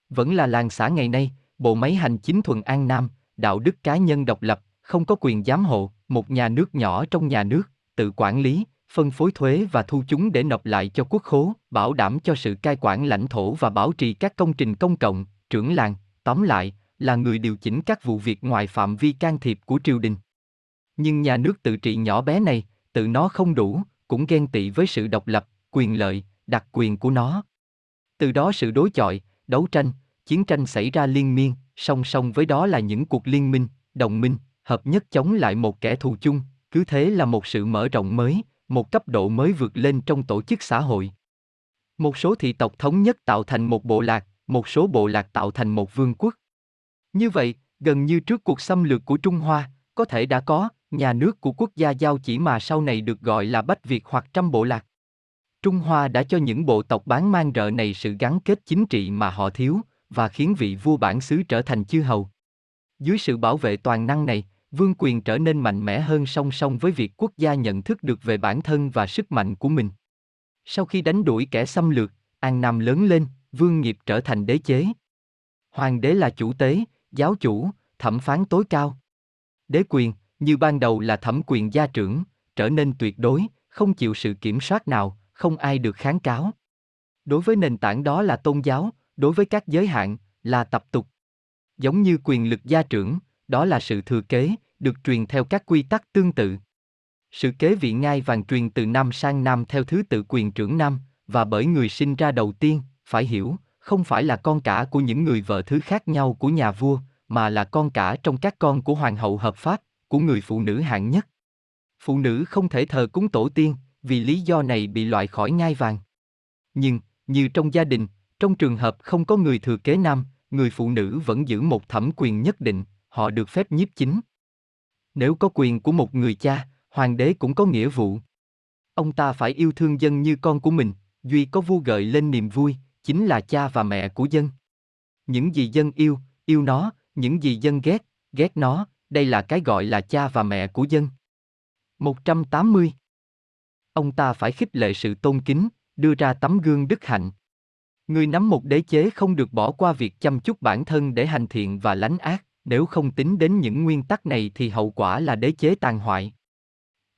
Vẫn là làng xã ngày nay, bộ máy hành chính thuần an nam, đạo đức cá nhân độc lập, không có quyền giám hộ, một nhà nước nhỏ trong nhà nước, tự quản lý, phân phối thuế và thu chúng để nộp lại cho quốc khố, bảo đảm cho sự cai quản lãnh thổ và bảo trì các công trình công cộng, trưởng làng, tóm lại, là người điều chỉnh các vụ việc ngoài phạm vi can thiệp của triều đình. Nhưng nhà nước tự trị nhỏ bé này, tự nó không đủ, cũng ghen tị với sự độc lập, quyền lợi, đặc quyền của nó. Từ đó sự đối chọi, đấu tranh, chiến tranh xảy ra liên miên, song song với đó là những cuộc liên minh, đồng minh, hợp nhất chống lại một kẻ thù chung, cứ thế là một sự mở rộng mới, một cấp độ mới vượt lên trong tổ chức xã hội. Một số thị tộc thống nhất tạo thành một bộ lạc, một số bộ lạc tạo thành một vương quốc. Như vậy, gần như trước cuộc xâm lược của Trung Hoa, có thể đã có, nhà nước của quốc gia giao chỉ mà sau này được gọi là Bách Việt hoặc trăm bộ lạc. Trung Hoa đã cho những bộ tộc bán mang rợ này sự gắn kết chính trị mà họ thiếu, và khiến vị vua bản xứ trở thành chư hầu. Dưới sự bảo vệ toàn năng này, vương quyền trở nên mạnh mẽ hơn song song với việc quốc gia nhận thức được về bản thân và sức mạnh của mình. Sau khi đánh đuổi kẻ xâm lược, An Nam lớn lên, vương nghiệp trở thành đế chế. Hoàng đế là chủ tế, giáo chủ, thẩm phán tối cao. Đế quyền, như ban đầu là thẩm quyền gia trưởng, trở nên tuyệt đối, không chịu sự kiểm soát nào, không ai được kháng cáo. Đối với nền tảng đó là tôn giáo, đối với các giới hạn, là tập tục. Giống như quyền lực gia trưởng, đó là sự thừa kế, được truyền theo các quy tắc tương tự. Sự kế vị ngai vàng truyền từ nam sang nam theo thứ tự quyền trưởng nam, và bởi người sinh ra đầu tiên, phải hiểu, không phải là con cả của những người vợ thứ khác nhau của nhà vua, mà là con cả trong các con của hoàng hậu hợp pháp, của người phụ nữ hạng nhất. Phụ nữ không thể thờ cúng tổ tiên, vì lý do này bị loại khỏi ngai vàng. Nhưng, như trong gia đình, trong trường hợp không có người thừa kế nam, người phụ nữ vẫn giữ một thẩm quyền nhất định, họ được phép nhiếp chính. Nếu có quyền của một người cha, hoàng đế cũng có nghĩa vụ. Ông ta phải yêu thương dân như con của mình, duy có vua gợi lên niềm vui, chính là cha và mẹ của dân. Những gì dân yêu, yêu nó, những gì dân ghét, ghét nó, đây là cái gọi là cha và mẹ của dân. 180. Ông ta phải khích lệ sự tôn kính, đưa ra tấm gương đức hạnh. Người nắm một đế chế không được bỏ qua việc chăm chút bản thân để hành thiện và lánh ác, nếu không tính đến những nguyên tắc này thì hậu quả là đế chế tàn hoại.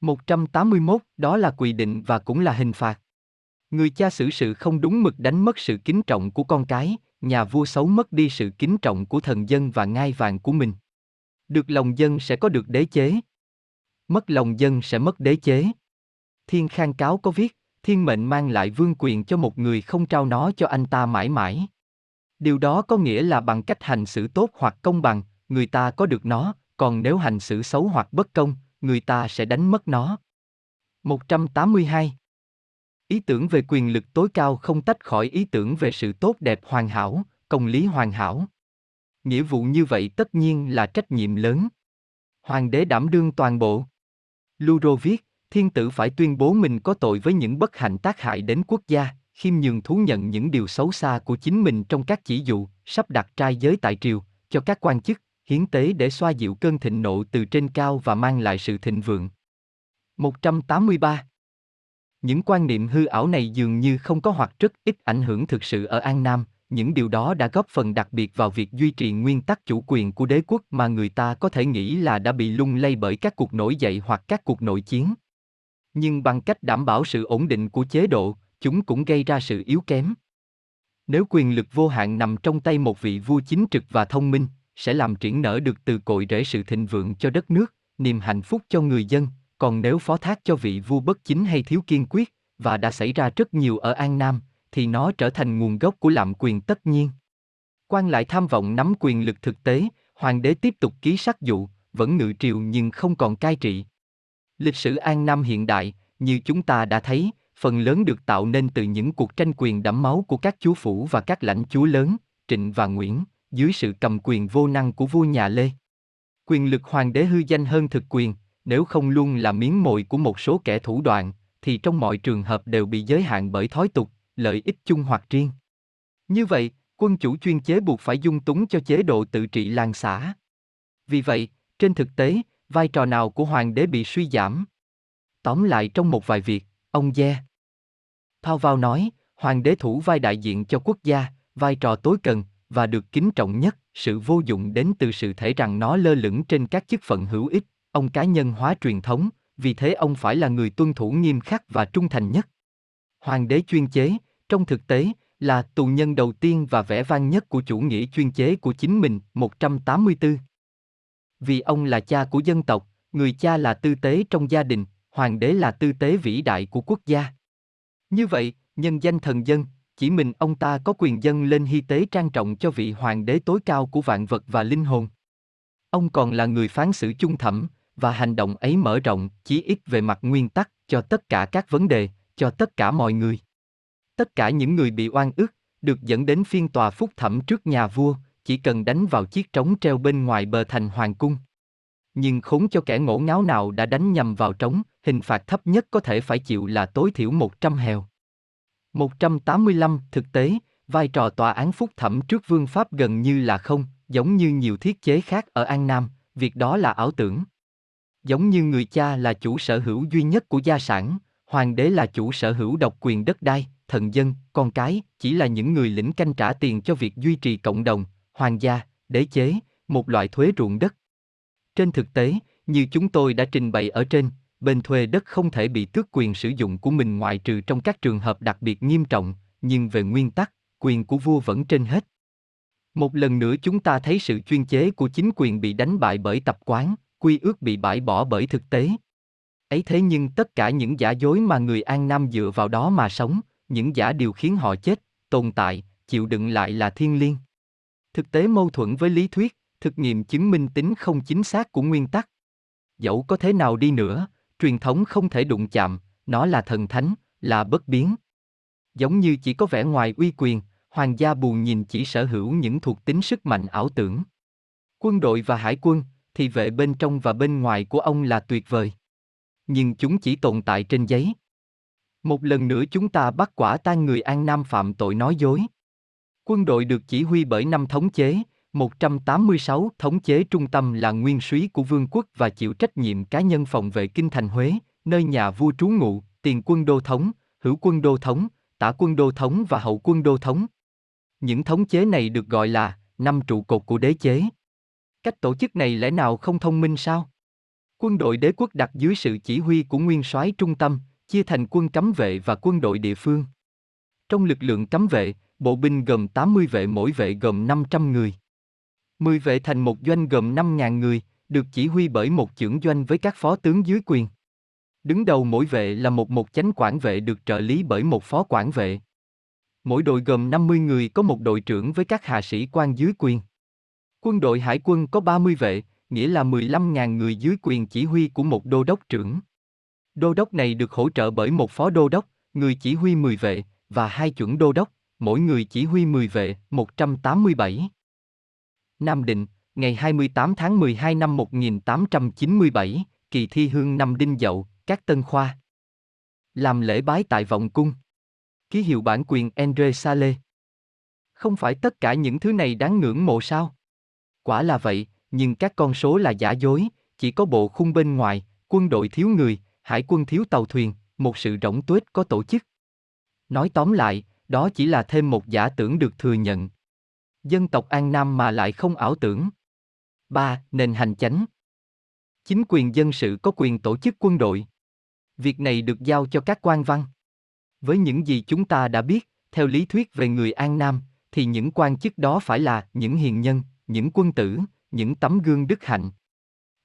181 đó là quy định và cũng là hình phạt. Người cha xử sự không đúng mực đánh mất sự kính trọng của con cái, nhà vua xấu mất đi sự kính trọng của thần dân và ngai vàng của mình. Được lòng dân sẽ có được đế chế. Mất lòng dân sẽ mất đế chế. Thiên Khang Cáo có viết, thiên mệnh mang lại vương quyền cho một người không trao nó cho anh ta mãi mãi. Điều đó có nghĩa là bằng cách hành xử tốt hoặc công bằng, người ta có được nó, còn nếu hành xử xấu hoặc bất công, người ta sẽ đánh mất nó. 182. Ý tưởng về quyền lực tối cao không tách khỏi ý tưởng về sự tốt đẹp hoàn hảo, công lý hoàn hảo. Nghĩa vụ như vậy tất nhiên là trách nhiệm lớn. Hoàng đế đảm đương toàn bộ. Luro viết, thiên tử phải tuyên bố mình có tội với những bất hạnh tác hại đến quốc gia, khiêm nhường thú nhận những điều xấu xa của chính mình trong các chỉ dụ, sắp đặt trai giới tại triều, cho các quan chức, hiến tế để xoa dịu cơn thịnh nộ từ trên cao và mang lại sự thịnh vượng. 183. Những quan niệm hư ảo này dường như không có hoặc rất ít ảnh hưởng thực sự ở An Nam, những điều đó đã góp phần đặc biệt vào việc duy trì nguyên tắc chủ quyền của đế quốc mà người ta có thể nghĩ là đã bị lung lay bởi các cuộc nổi dậy hoặc các cuộc nội chiến. Nhưng bằng cách đảm bảo sự ổn định của chế độ, chúng cũng gây ra sự yếu kém. Nếu quyền lực vô hạn nằm trong tay một vị vua chính trực và thông minh, sẽ làm triển nở được từ cội rễ sự thịnh vượng cho đất nước, niềm hạnh phúc cho người dân, còn nếu phó thác cho vị vua bất chính hay thiếu kiên quyết, và đã xảy ra rất nhiều ở An Nam, thì nó trở thành nguồn gốc của lạm quyền tất nhiên. Quan lại tham vọng nắm quyền lực thực tế, hoàng đế tiếp tục ký sắc dụ, vẫn ngự triều nhưng không còn cai trị. Lịch sử An Nam hiện đại, như chúng ta đã thấy, phần lớn được tạo nên từ những cuộc tranh quyền đẫm máu của các chúa phủ và các lãnh chúa lớn, Trịnh và Nguyễn, dưới sự cầm quyền vô năng của vua nhà Lê. Quyền lực hoàng đế hư danh hơn thực quyền, nếu không luôn là miếng mồi của một số kẻ thủ đoạn, thì trong mọi trường hợp đều bị giới hạn bởi thói tục, lợi ích chung hoặc riêng. Như vậy, Quân chủ chuyên chế buộc phải dung túng cho chế độ tự trị làng xã. Vì vậy, trên thực tế, vai trò nào của hoàng đế bị suy giảm? Tóm lại trong một vài việc, ông Ye. Thao vào nói, hoàng đế thủ vai đại diện cho quốc gia, vai trò tối cần, và được kính trọng nhất, sự vô dụng đến từ sự thể rằng nó lơ lửng trên các chức phận hữu ích, ông cá nhân hóa truyền thống, vì thế ông phải là người tuân thủ nghiêm khắc và trung thành nhất. Hoàng đế chuyên chế, trong thực tế, là tù nhân đầu tiên và vẻ vang nhất của chủ nghĩa chuyên chế của chính mình, 184. Vì ông là cha của dân tộc, người cha là tư tế trong gia đình, hoàng đế là tư tế vĩ đại của quốc gia. Như vậy, nhân danh thần dân, chỉ mình ông ta có quyền dân lên hy tế trang trọng cho vị hoàng đế tối cao của vạn vật và linh hồn. Ông còn là người phán xử chung thẩm, và hành động ấy mở rộng, chí ít về mặt nguyên tắc, cho tất cả các vấn đề, cho tất cả mọi người. Tất cả những người bị oan ức, được dẫn đến phiên tòa phúc thẩm trước nhà vua, chỉ cần đánh vào chiếc trống treo bên ngoài bờ thành hoàng cung. Nhưng khốn cho kẻ ngổ ngáo nào đã đánh nhầm vào trống, hình phạt thấp nhất có thể phải chịu là tối thiểu 100 hèo. 185 Thực tế, vai trò tòa án phúc thẩm trước vương pháp gần như là không, giống như nhiều thiết chế khác ở An Nam, việc đó là ảo tưởng. Giống như người cha là chủ sở hữu duy nhất của gia sản, hoàng đế là chủ sở hữu độc quyền đất đai, thần dân, con cái, chỉ là những người lĩnh canh trả tiền cho việc duy trì cộng đồng, hoàng gia, đế chế, một loại thuế ruộng đất. Trên thực tế, như chúng tôi đã trình bày ở trên, bên thuê đất không thể bị tước quyền sử dụng của mình ngoại trừ trong các trường hợp đặc biệt nghiêm trọng, nhưng về nguyên tắc, quyền của vua vẫn trên hết. Một lần nữa chúng ta thấy sự chuyên chế của chính quyền bị đánh bại bởi tập quán, quy ước bị bãi bỏ bởi thực tế. Ấy thế nhưng tất cả những giả dối mà người An Nam dựa vào đó mà sống, những giả điều khiến họ chết, tồn tại, chịu đựng lại là thiên liêng. Thực tế mâu thuẫn với lý thuyết, thực nghiệm chứng minh tính không chính xác của nguyên tắc. Dẫu có thế nào đi nữa, truyền thống không thể đụng chạm, nó là thần thánh, là bất biến. Giống như chỉ có vẻ ngoài uy quyền, hoàng gia buồn nhìn chỉ sở hữu những thuộc tính sức mạnh ảo tưởng. Quân đội và hải quân, thì vệ bên trong và bên ngoài của ông là tuyệt vời. Nhưng chúng chỉ tồn tại trên giấy. Một lần nữa chúng ta bắt quả tang người An Nam phạm tội nói dối. Quân đội được chỉ huy bởi năm thống chế, 186 thống chế trung tâm là nguyên súy của vương quốc và chịu trách nhiệm cá nhân phòng vệ kinh thành Huế, nơi nhà vua trú ngụ, tiền quân đô thống, hữu quân đô thống, tả quân đô thống và hậu quân đô thống. Những thống chế này được gọi là năm trụ cột của đế chế. Cách tổ chức này lẽ nào không thông minh sao? Quân đội đế quốc đặt dưới sự chỉ huy của nguyên soái trung tâm, chia thành quân cấm vệ và quân đội địa phương. Trong lực lượng cấm vệ, bộ binh gồm 80 vệ mỗi vệ gồm 500 người. 10 vệ thành một doanh gồm 5.000 người, được chỉ huy bởi một trưởng doanh với các phó tướng dưới quyền. Đứng đầu mỗi vệ là một một chánh quản vệ được trợ lý bởi một phó quản vệ. Mỗi đội gồm 50 người có một đội trưởng với các hạ sĩ quan dưới quyền. Quân đội hải quân có 30 vệ, nghĩa là 15.000 người dưới quyền chỉ huy của một đô đốc trưởng. Đô đốc này được hỗ trợ bởi một phó đô đốc, người chỉ huy 10 vệ, và hai chuẩn đô đốc, mỗi người chỉ huy 10 vệ, 187. Nam Định, ngày 28 tháng 12 năm 1897, kỳ thi hương năm Đinh Dậu, các tân khoa. Làm lễ bái tại vọng cung. Ký hiệu bản quyền Andre Sale. Không phải tất cả những thứ này đáng ngưỡng mộ sao? Quả là vậy, nhưng các con số là giả dối, chỉ có bộ khung bên ngoài, quân đội thiếu người, hải quân thiếu tàu thuyền, một sự rỗng tuếch có tổ chức. Nói tóm lại, đó chỉ là thêm một giả tưởng được thừa nhận. Dân tộc An Nam mà lại không ảo tưởng. 3. Nền hành chánh Chính quyền dân sự có quyền tổ chức quân đội. Việc này được giao cho các quan văn. Với những gì chúng ta đã biết, theo lý thuyết về người An Nam, thì những quan chức đó phải là những hiền nhân, những quân tử, những tấm gương đức hạnh.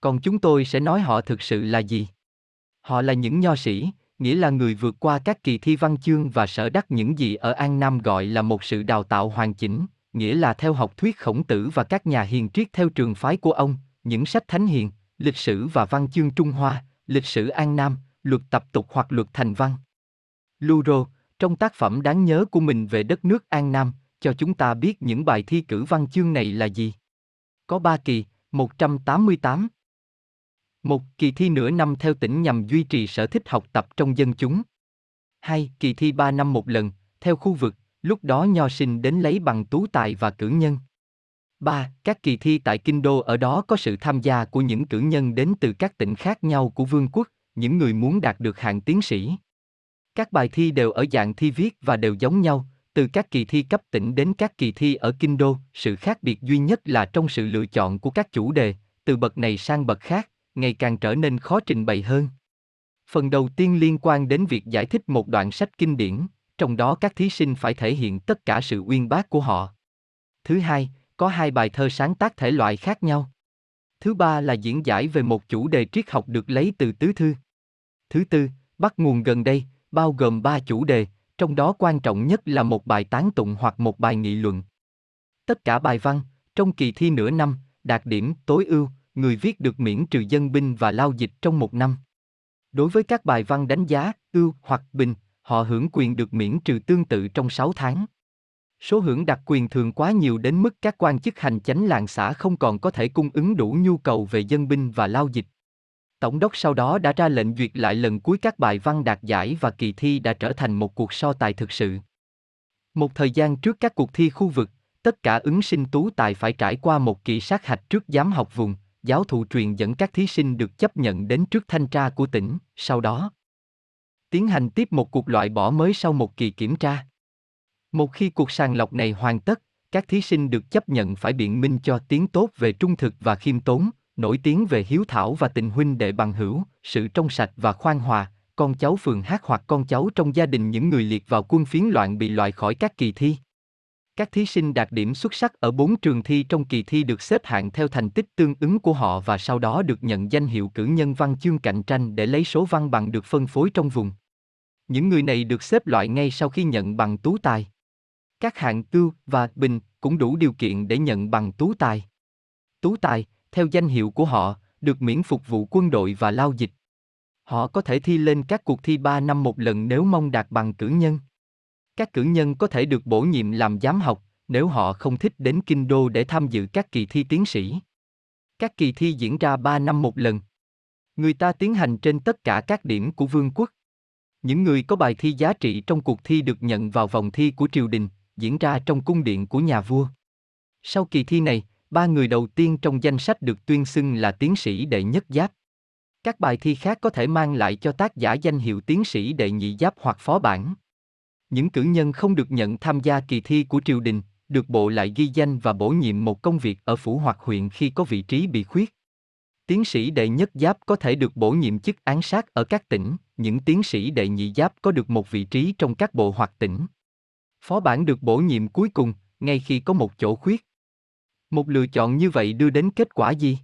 Còn chúng tôi sẽ nói họ thực sự là gì? Họ là những nho sĩ, nghĩa là người vượt qua các kỳ thi văn chương và sở đắc những gì ở An Nam gọi là một sự đào tạo hoàn chỉnh, nghĩa là theo học thuyết khổng tử và các nhà hiền triết theo trường phái của ông, những sách thánh hiền, lịch sử và văn chương Trung Hoa, lịch sử An Nam, luật tập tục hoặc luật thành văn. Luro, trong tác phẩm đáng nhớ của mình về đất nước An Nam, cho chúng ta biết những bài thi cử văn chương này là gì. Có ba kỳ, 188. Một kỳ thi nửa năm theo tỉnh nhằm duy trì sở thích học tập trong dân chúng. Hai kỳ thi ba năm một lần, theo khu vực, lúc đó nho sinh đến lấy bằng tú tài và cử nhân. 3. Các kỳ thi tại Kinh Đô ở đó có sự tham gia của những cử nhân đến từ các tỉnh khác nhau của vương quốc, những người muốn đạt được hạng tiến sĩ. Các bài thi đều ở dạng thi viết và đều giống nhau, từ các kỳ thi cấp tỉnh đến các kỳ thi ở Kinh Đô, sự khác biệt duy nhất là trong sự lựa chọn của các chủ đề, từ bậc này sang bậc khác, ngày càng trở nên khó trình bày hơn. Phần đầu tiên liên quan đến việc giải thích một đoạn sách kinh điển, trong đó các thí sinh phải thể hiện tất cả sự uyên bác của họ. Thứ hai, có hai bài thơ sáng tác thể loại khác nhau. Thứ ba là diễn giải về một chủ đề triết học được lấy từ tứ thư. Thứ tư, bắt nguồn gần đây, bao gồm ba chủ đề, trong đó quan trọng nhất là một bài tán tụng hoặc một bài nghị luận. Tất cả bài văn, trong kỳ thi nửa năm, đạt điểm tối ưu, người viết được miễn trừ dân binh và lao dịch trong một năm. Đối với các bài văn đánh giá, ưu hoặc bình, họ hưởng quyền được miễn trừ tương tự trong 6 tháng. Số hưởng đặc quyền thường quá nhiều đến mức các quan chức hành chánh làng xã không còn có thể cung ứng đủ nhu cầu về dân binh và lao dịch. Tổng đốc sau đó đã ra lệnh duyệt lại lần cuối các bài văn đạt giải và kỳ thi đã trở thành một cuộc so tài thực sự. Một thời gian trước các cuộc thi khu vực, tất cả ứng sinh tú tài phải trải qua một kỳ sát hạch trước giám học vùng, giáo thụ truyền dẫn các thí sinh được chấp nhận đến trước thanh tra của tỉnh, sau đó tiến hành tiếp một cuộc loại bỏ mới sau một kỳ kiểm tra. Một khi cuộc sàng lọc này hoàn tất, các thí sinh được chấp nhận phải biện minh cho tiếng tốt về trung thực và khiêm tốn, nổi tiếng về hiếu thảo và tình huynh đệ bằng hữu, sự trong sạch và khoan hòa, con cháu phường hát hoặc con cháu trong gia đình những người liệt vào quân phiến loạn bị loại khỏi các kỳ thi. Các thí sinh đạt điểm xuất sắc ở bốn trường thi trong kỳ thi được xếp hạng theo thành tích tương ứng của họ và sau đó được nhận danh hiệu cử nhân văn chương cạnh tranh để lấy số văn bằng được phân phối trong vùng. Những người này được xếp loại ngay sau khi nhận bằng tú tài. Các hạng cưu và bình cũng đủ điều kiện để nhận bằng tú tài. Tú tài, theo danh hiệu của họ, được miễn phục vụ quân đội và lao dịch. Họ có thể thi lên các cuộc thi 3 năm một lần nếu mong đạt bằng cử nhân. Các cử nhân có thể được bổ nhiệm làm giám học, nếu họ không thích đến kinh đô để tham dự các kỳ thi tiến sĩ. Các kỳ thi diễn ra 3 năm một lần. Người ta tiến hành trên tất cả các điểm của vương quốc. Những người có bài thi giá trị trong cuộc thi được nhận vào vòng thi của triều đình, diễn ra trong cung điện của nhà vua. Sau kỳ thi này, ba người đầu tiên trong danh sách được tuyên xưng là tiến sĩ đệ nhất giáp. Các bài thi khác có thể mang lại cho tác giả danh hiệu tiến sĩ đệ nhị giáp hoặc phó bản. Những cử nhân không được nhận tham gia kỳ thi của triều đình, được bộ lại ghi danh và bổ nhiệm một công việc ở phủ hoặc huyện khi có vị trí bị khuyết. Tiến sĩ đệ nhất giáp có thể được bổ nhiệm chức án sát ở các tỉnh, những tiến sĩ đệ nhị giáp có được một vị trí trong các bộ hoặc tỉnh. Phó bản được bổ nhiệm cuối cùng, ngay khi có một chỗ khuyết. Một lựa chọn như vậy đưa đến kết quả gì?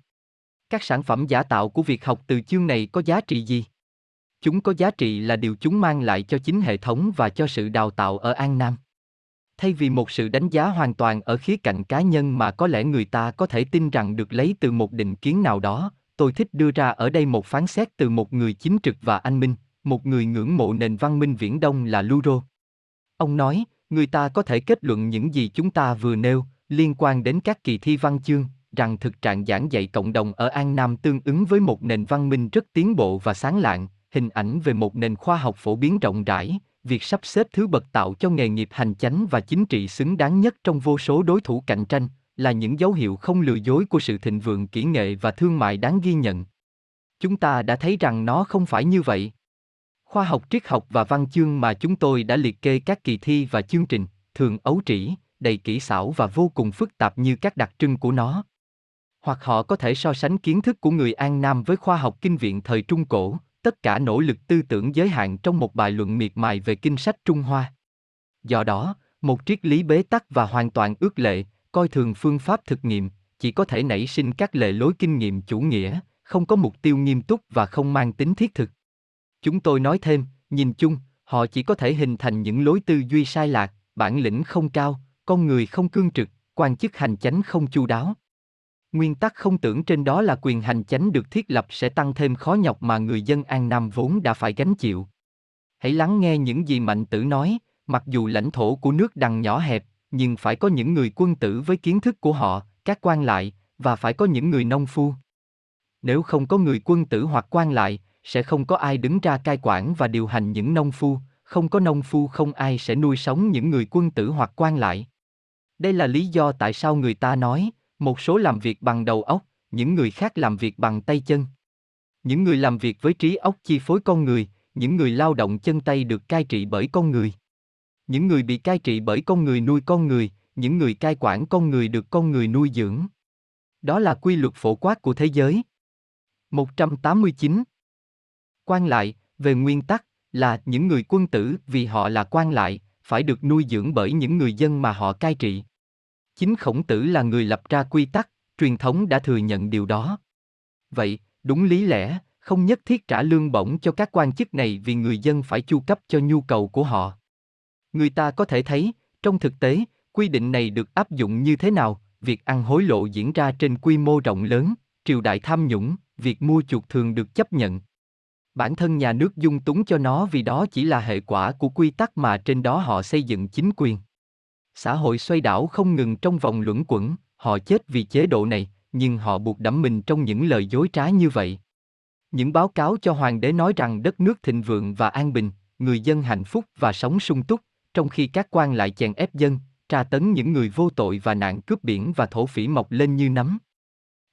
Các sản phẩm giả tạo của việc học từ chương này có giá trị gì? Chúng có giá trị là điều chúng mang lại cho chính hệ thống và cho sự đào tạo ở An Nam. Thay vì một sự đánh giá hoàn toàn ở khía cạnh cá nhân mà có lẽ người ta có thể tin rằng được lấy từ một định kiến nào đó, tôi thích đưa ra ở đây một phán xét từ một người chính trực và anh minh, một người ngưỡng mộ nền văn minh viễn đông là Luro. Ông nói, người ta có thể kết luận những gì chúng ta vừa nêu, liên quan đến các kỳ thi văn chương, rằng thực trạng giảng dạy cộng đồng ở An Nam tương ứng với một nền văn minh rất tiến bộ và sáng lạng, hình ảnh về một nền khoa học phổ biến rộng rãi, việc sắp xếp thứ bậc tạo cho nghề nghiệp hành chánh và chính trị xứng đáng nhất trong vô số đối thủ cạnh tranh, là những dấu hiệu không lừa dối của sự thịnh vượng kỹ nghệ và thương mại đáng ghi nhận. Chúng ta đã thấy rằng nó không phải như vậy. Khoa học triết học và văn chương mà chúng tôi đã liệt kê các kỳ thi và chương trình, thường ấu trĩ, đầy kỹ xảo và vô cùng phức tạp như các đặc trưng của nó. Hoặc họ có thể so sánh kiến thức của người An Nam với khoa học kinh viện thời Trung Cổ, tất cả nỗ lực tư tưởng giới hạn trong một bài luận miệt mài về kinh sách Trung Hoa. Do đó, một triết lý bế tắc và hoàn toàn ước lệ, coi thường phương pháp thực nghiệm, chỉ có thể nảy sinh các lệ lối kinh nghiệm chủ nghĩa, không có mục tiêu nghiêm túc và không mang tính thiết thực. Chúng tôi nói thêm, nhìn chung, họ chỉ có thể hình thành những lối tư duy sai lạc, bản lĩnh không cao, con người không cương trực, quan chức hành chánh không chu đáo. Nguyên tắc không tưởng trên đó là quyền hành chánh được thiết lập sẽ tăng thêm khó nhọc mà người dân An Nam vốn đã phải gánh chịu. Hãy lắng nghe những gì Mạnh Tử nói, mặc dù lãnh thổ của nước đằng nhỏ hẹp, nhưng phải có những người quân tử với kiến thức của họ, các quan lại, và phải có những người nông phu. Nếu không có người quân tử hoặc quan lại, sẽ không có ai đứng ra cai quản và điều hành những nông phu, không có nông phu không ai sẽ nuôi sống những người quân tử hoặc quan lại. Đây là lý do tại sao người ta nói, một số làm việc bằng đầu óc, những người khác làm việc bằng tay chân. Những người làm việc với trí óc chi phối con người, những người lao động chân tay được cai trị bởi con người. Những người bị cai trị bởi con người nuôi con người, những người cai quản con người được con người nuôi dưỡng. Đó là quy luật phổ quát của thế giới. 189. Quan lại, về nguyên tắc, là những người quân tử vì họ là quan lại, phải được nuôi dưỡng bởi những người dân mà họ cai trị. Chính khổng tử là người lập ra quy tắc, truyền thống đã thừa nhận điều đó. Vậy, đúng lý lẽ, không nhất thiết trả lương bổng cho các quan chức này vì người dân phải chu cấp cho nhu cầu của họ. Người ta có thể thấy, trong thực tế, quy định này được áp dụng như thế nào, việc ăn hối lộ diễn ra trên quy mô rộng lớn, triều đại tham nhũng, việc mua chuộc thường được chấp nhận. Bản thân nhà nước dung túng cho nó vì đó chỉ là hệ quả của quy tắc mà trên đó họ xây dựng chính quyền. Xã hội xoay đảo không ngừng trong vòng luẩn quẩn, họ chết vì chế độ này, nhưng họ buộc đẫm mình trong những lời dối trá như vậy. Những báo cáo cho hoàng đế nói rằng đất nước thịnh vượng và an bình, người dân hạnh phúc và sống sung túc, trong khi các quan lại chèn ép dân, tra tấn những người vô tội và nạn cướp biển và thổ phỉ mọc lên như nấm.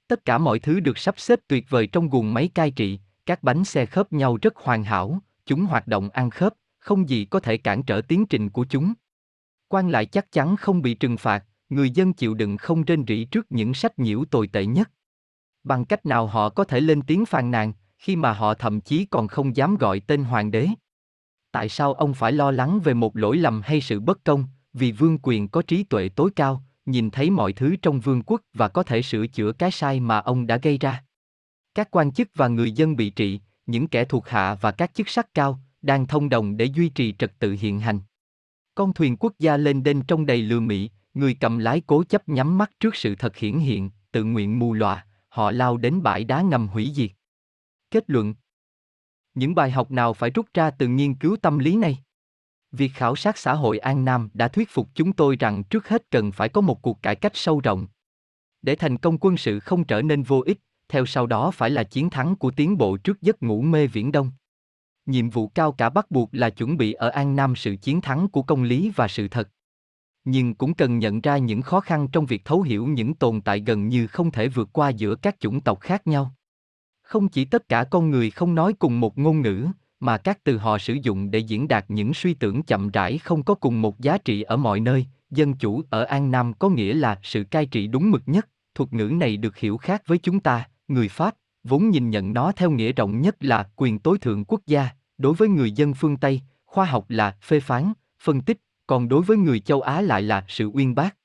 Tất cả mọi thứ được sắp xếp tuyệt vời trong guồng máy cai trị, các bánh xe khớp nhau rất hoàn hảo, chúng hoạt động ăn khớp, không gì có thể cản trở tiến trình của chúng. Quan lại chắc chắn không bị trừng phạt, người dân chịu đựng không rên rỉ trước những sách nhiễu tồi tệ nhất. Bằng cách nào họ có thể lên tiếng phàn nàn, khi mà họ thậm chí còn không dám gọi tên hoàng đế? Tại sao ông phải lo lắng về một lỗi lầm hay sự bất công, vì vương quyền có trí tuệ tối cao, nhìn thấy mọi thứ trong vương quốc và có thể sửa chữa cái sai mà ông đã gây ra? Các quan chức và người dân bị trị, những kẻ thuộc hạ và các chức sắc cao, đang thông đồng để duy trì trật tự hiện hành. Con thuyền quốc gia lên đên trong đầy lừa mị, người cầm lái cố chấp nhắm mắt trước sự thật hiển hiện, tự nguyện mù lòa, họ lao đến bãi đá ngầm hủy diệt. Kết luận Những bài học nào phải rút ra từ nghiên cứu tâm lý này? Việc khảo sát xã hội An Nam đã thuyết phục chúng tôi rằng trước hết cần phải có một cuộc cải cách sâu rộng. Để thành công quân sự không trở nên vô ích, theo sau đó phải là chiến thắng của tiến bộ trước giấc ngủ mê viễn đông. Nhiệm vụ cao cả bắt buộc là chuẩn bị ở An Nam sự chiến thắng của công lý và sự thật. Nhưng cũng cần nhận ra những khó khăn trong việc thấu hiểu những tồn tại gần như không thể vượt qua giữa các chủng tộc khác nhau. Không chỉ tất cả con người không nói cùng một ngôn ngữ, mà các từ họ sử dụng để diễn đạt những suy tưởng chậm rãi không có cùng một giá trị ở mọi nơi, dân chủ ở An Nam có nghĩa là sự cai trị đúng mực nhất, thuật ngữ này được hiểu khác với chúng ta, người Pháp, vốn nhìn nhận nó theo nghĩa rộng nhất là quyền tối thượng quốc gia, đối với người dân phương Tây, khoa học là phê phán, phân tích, còn đối với người châu Á lại là sự uyên bác.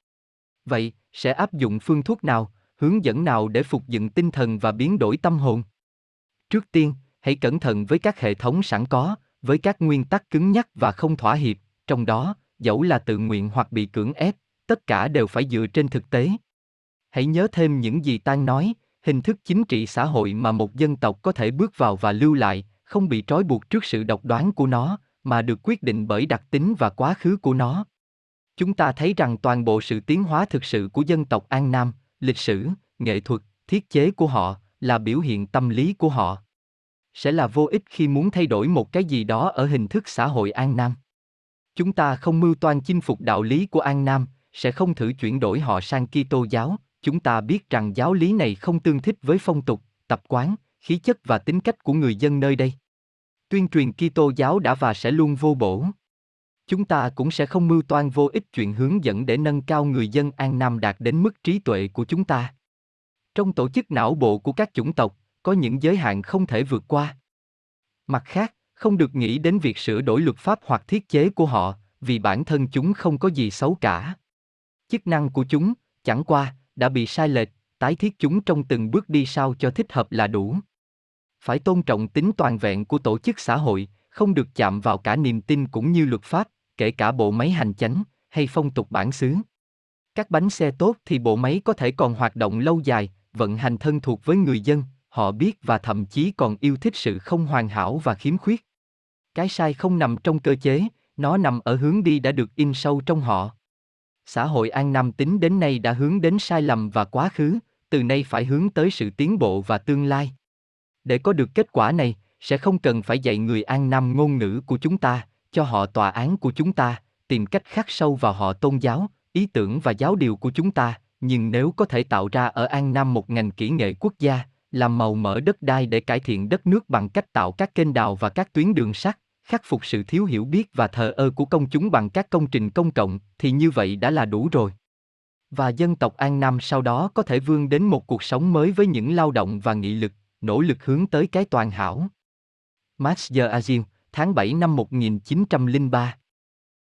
Vậy, sẽ áp dụng phương thuốc nào, hướng dẫn nào để phục dựng tinh thần và biến đổi tâm hồn? Trước tiên, hãy cẩn thận với các hệ thống sẵn có, với các nguyên tắc cứng nhắc và không thỏa hiệp, trong đó, dẫu là tự nguyện hoặc bị cưỡng ép, tất cả đều phải dựa trên thực tế. Hãy nhớ thêm những gì Tan nói, hình thức chính trị xã hội mà một dân tộc có thể bước vào và lưu lại, không bị trói buộc trước sự độc đoán của nó, mà được quyết định bởi đặc tính và quá khứ của nó. Chúng ta thấy rằng toàn bộ sự tiến hóa thực sự của dân tộc An Nam, lịch sử, nghệ thuật, thiết chế của họ là biểu hiện tâm lý của họ. Sẽ là vô ích khi muốn thay đổi một cái gì đó ở hình thức xã hội An Nam. Chúng ta không mưu toan chinh phục đạo lý của An Nam, sẽ không thử chuyển đổi họ sang Kitô giáo, chúng ta biết rằng giáo lý này không tương thích với phong tục, tập quán, khí chất và tính cách của người dân nơi đây. Tuyên truyền Kitô giáo đã và sẽ luôn vô bổ. Chúng ta cũng sẽ không mưu toan vô ích chuyện hướng dẫn để nâng cao người dân An Nam đạt đến mức trí tuệ của chúng ta. Trong tổ chức não bộ của các chủng tộc, có những giới hạn không thể vượt qua. Mặt khác, không được nghĩ đến việc sửa đổi luật pháp hoặc thiết chế của họ, vì bản thân chúng không có gì xấu cả. Chức năng của chúng, chẳng qua, đã bị sai lệch, tái thiết chúng trong từng bước đi sao cho thích hợp là đủ. Phải tôn trọng tính toàn vẹn của tổ chức xã hội, không được chạm vào cả niềm tin cũng như luật pháp, kể cả bộ máy hành chánh hay phong tục bản xứ. Các bánh xe tốt thì bộ máy có thể còn hoạt động lâu dài, vận hành thân thuộc với người dân, họ biết và thậm chí còn yêu thích sự không hoàn hảo và khiếm khuyết. Cái sai không nằm trong cơ chế, nó nằm ở hướng đi đã được in sâu trong họ xã hội An Nam tính đến nay đã hướng đến sai lầm và quá khứ, từ nay phải hướng tới sự tiến bộ và tương lai. Để có được kết quả này, sẽ không cần phải dạy người An Nam ngôn ngữ của chúng ta, cho họ tòa án của chúng ta, tìm cách khắc sâu vào họ tôn giáo, ý tưởng và giáo điều của chúng ta, nhưng nếu có thể tạo ra ở An Nam một ngành kỹ nghệ quốc gia, làm màu mỡ đất đai để cải thiện đất nước bằng cách tạo các kênh đào và các tuyến đường sắt, khắc phục sự thiếu hiểu biết và thờ ơ của công chúng bằng các công trình công cộng, thì như vậy đã là đủ rồi. Và dân tộc An Nam sau đó có thể vươn đến một cuộc sống mới với những lao động và nghị lực, nỗ lực hướng tới cái toàn hảo. Max Azil, tháng 7 năm 1903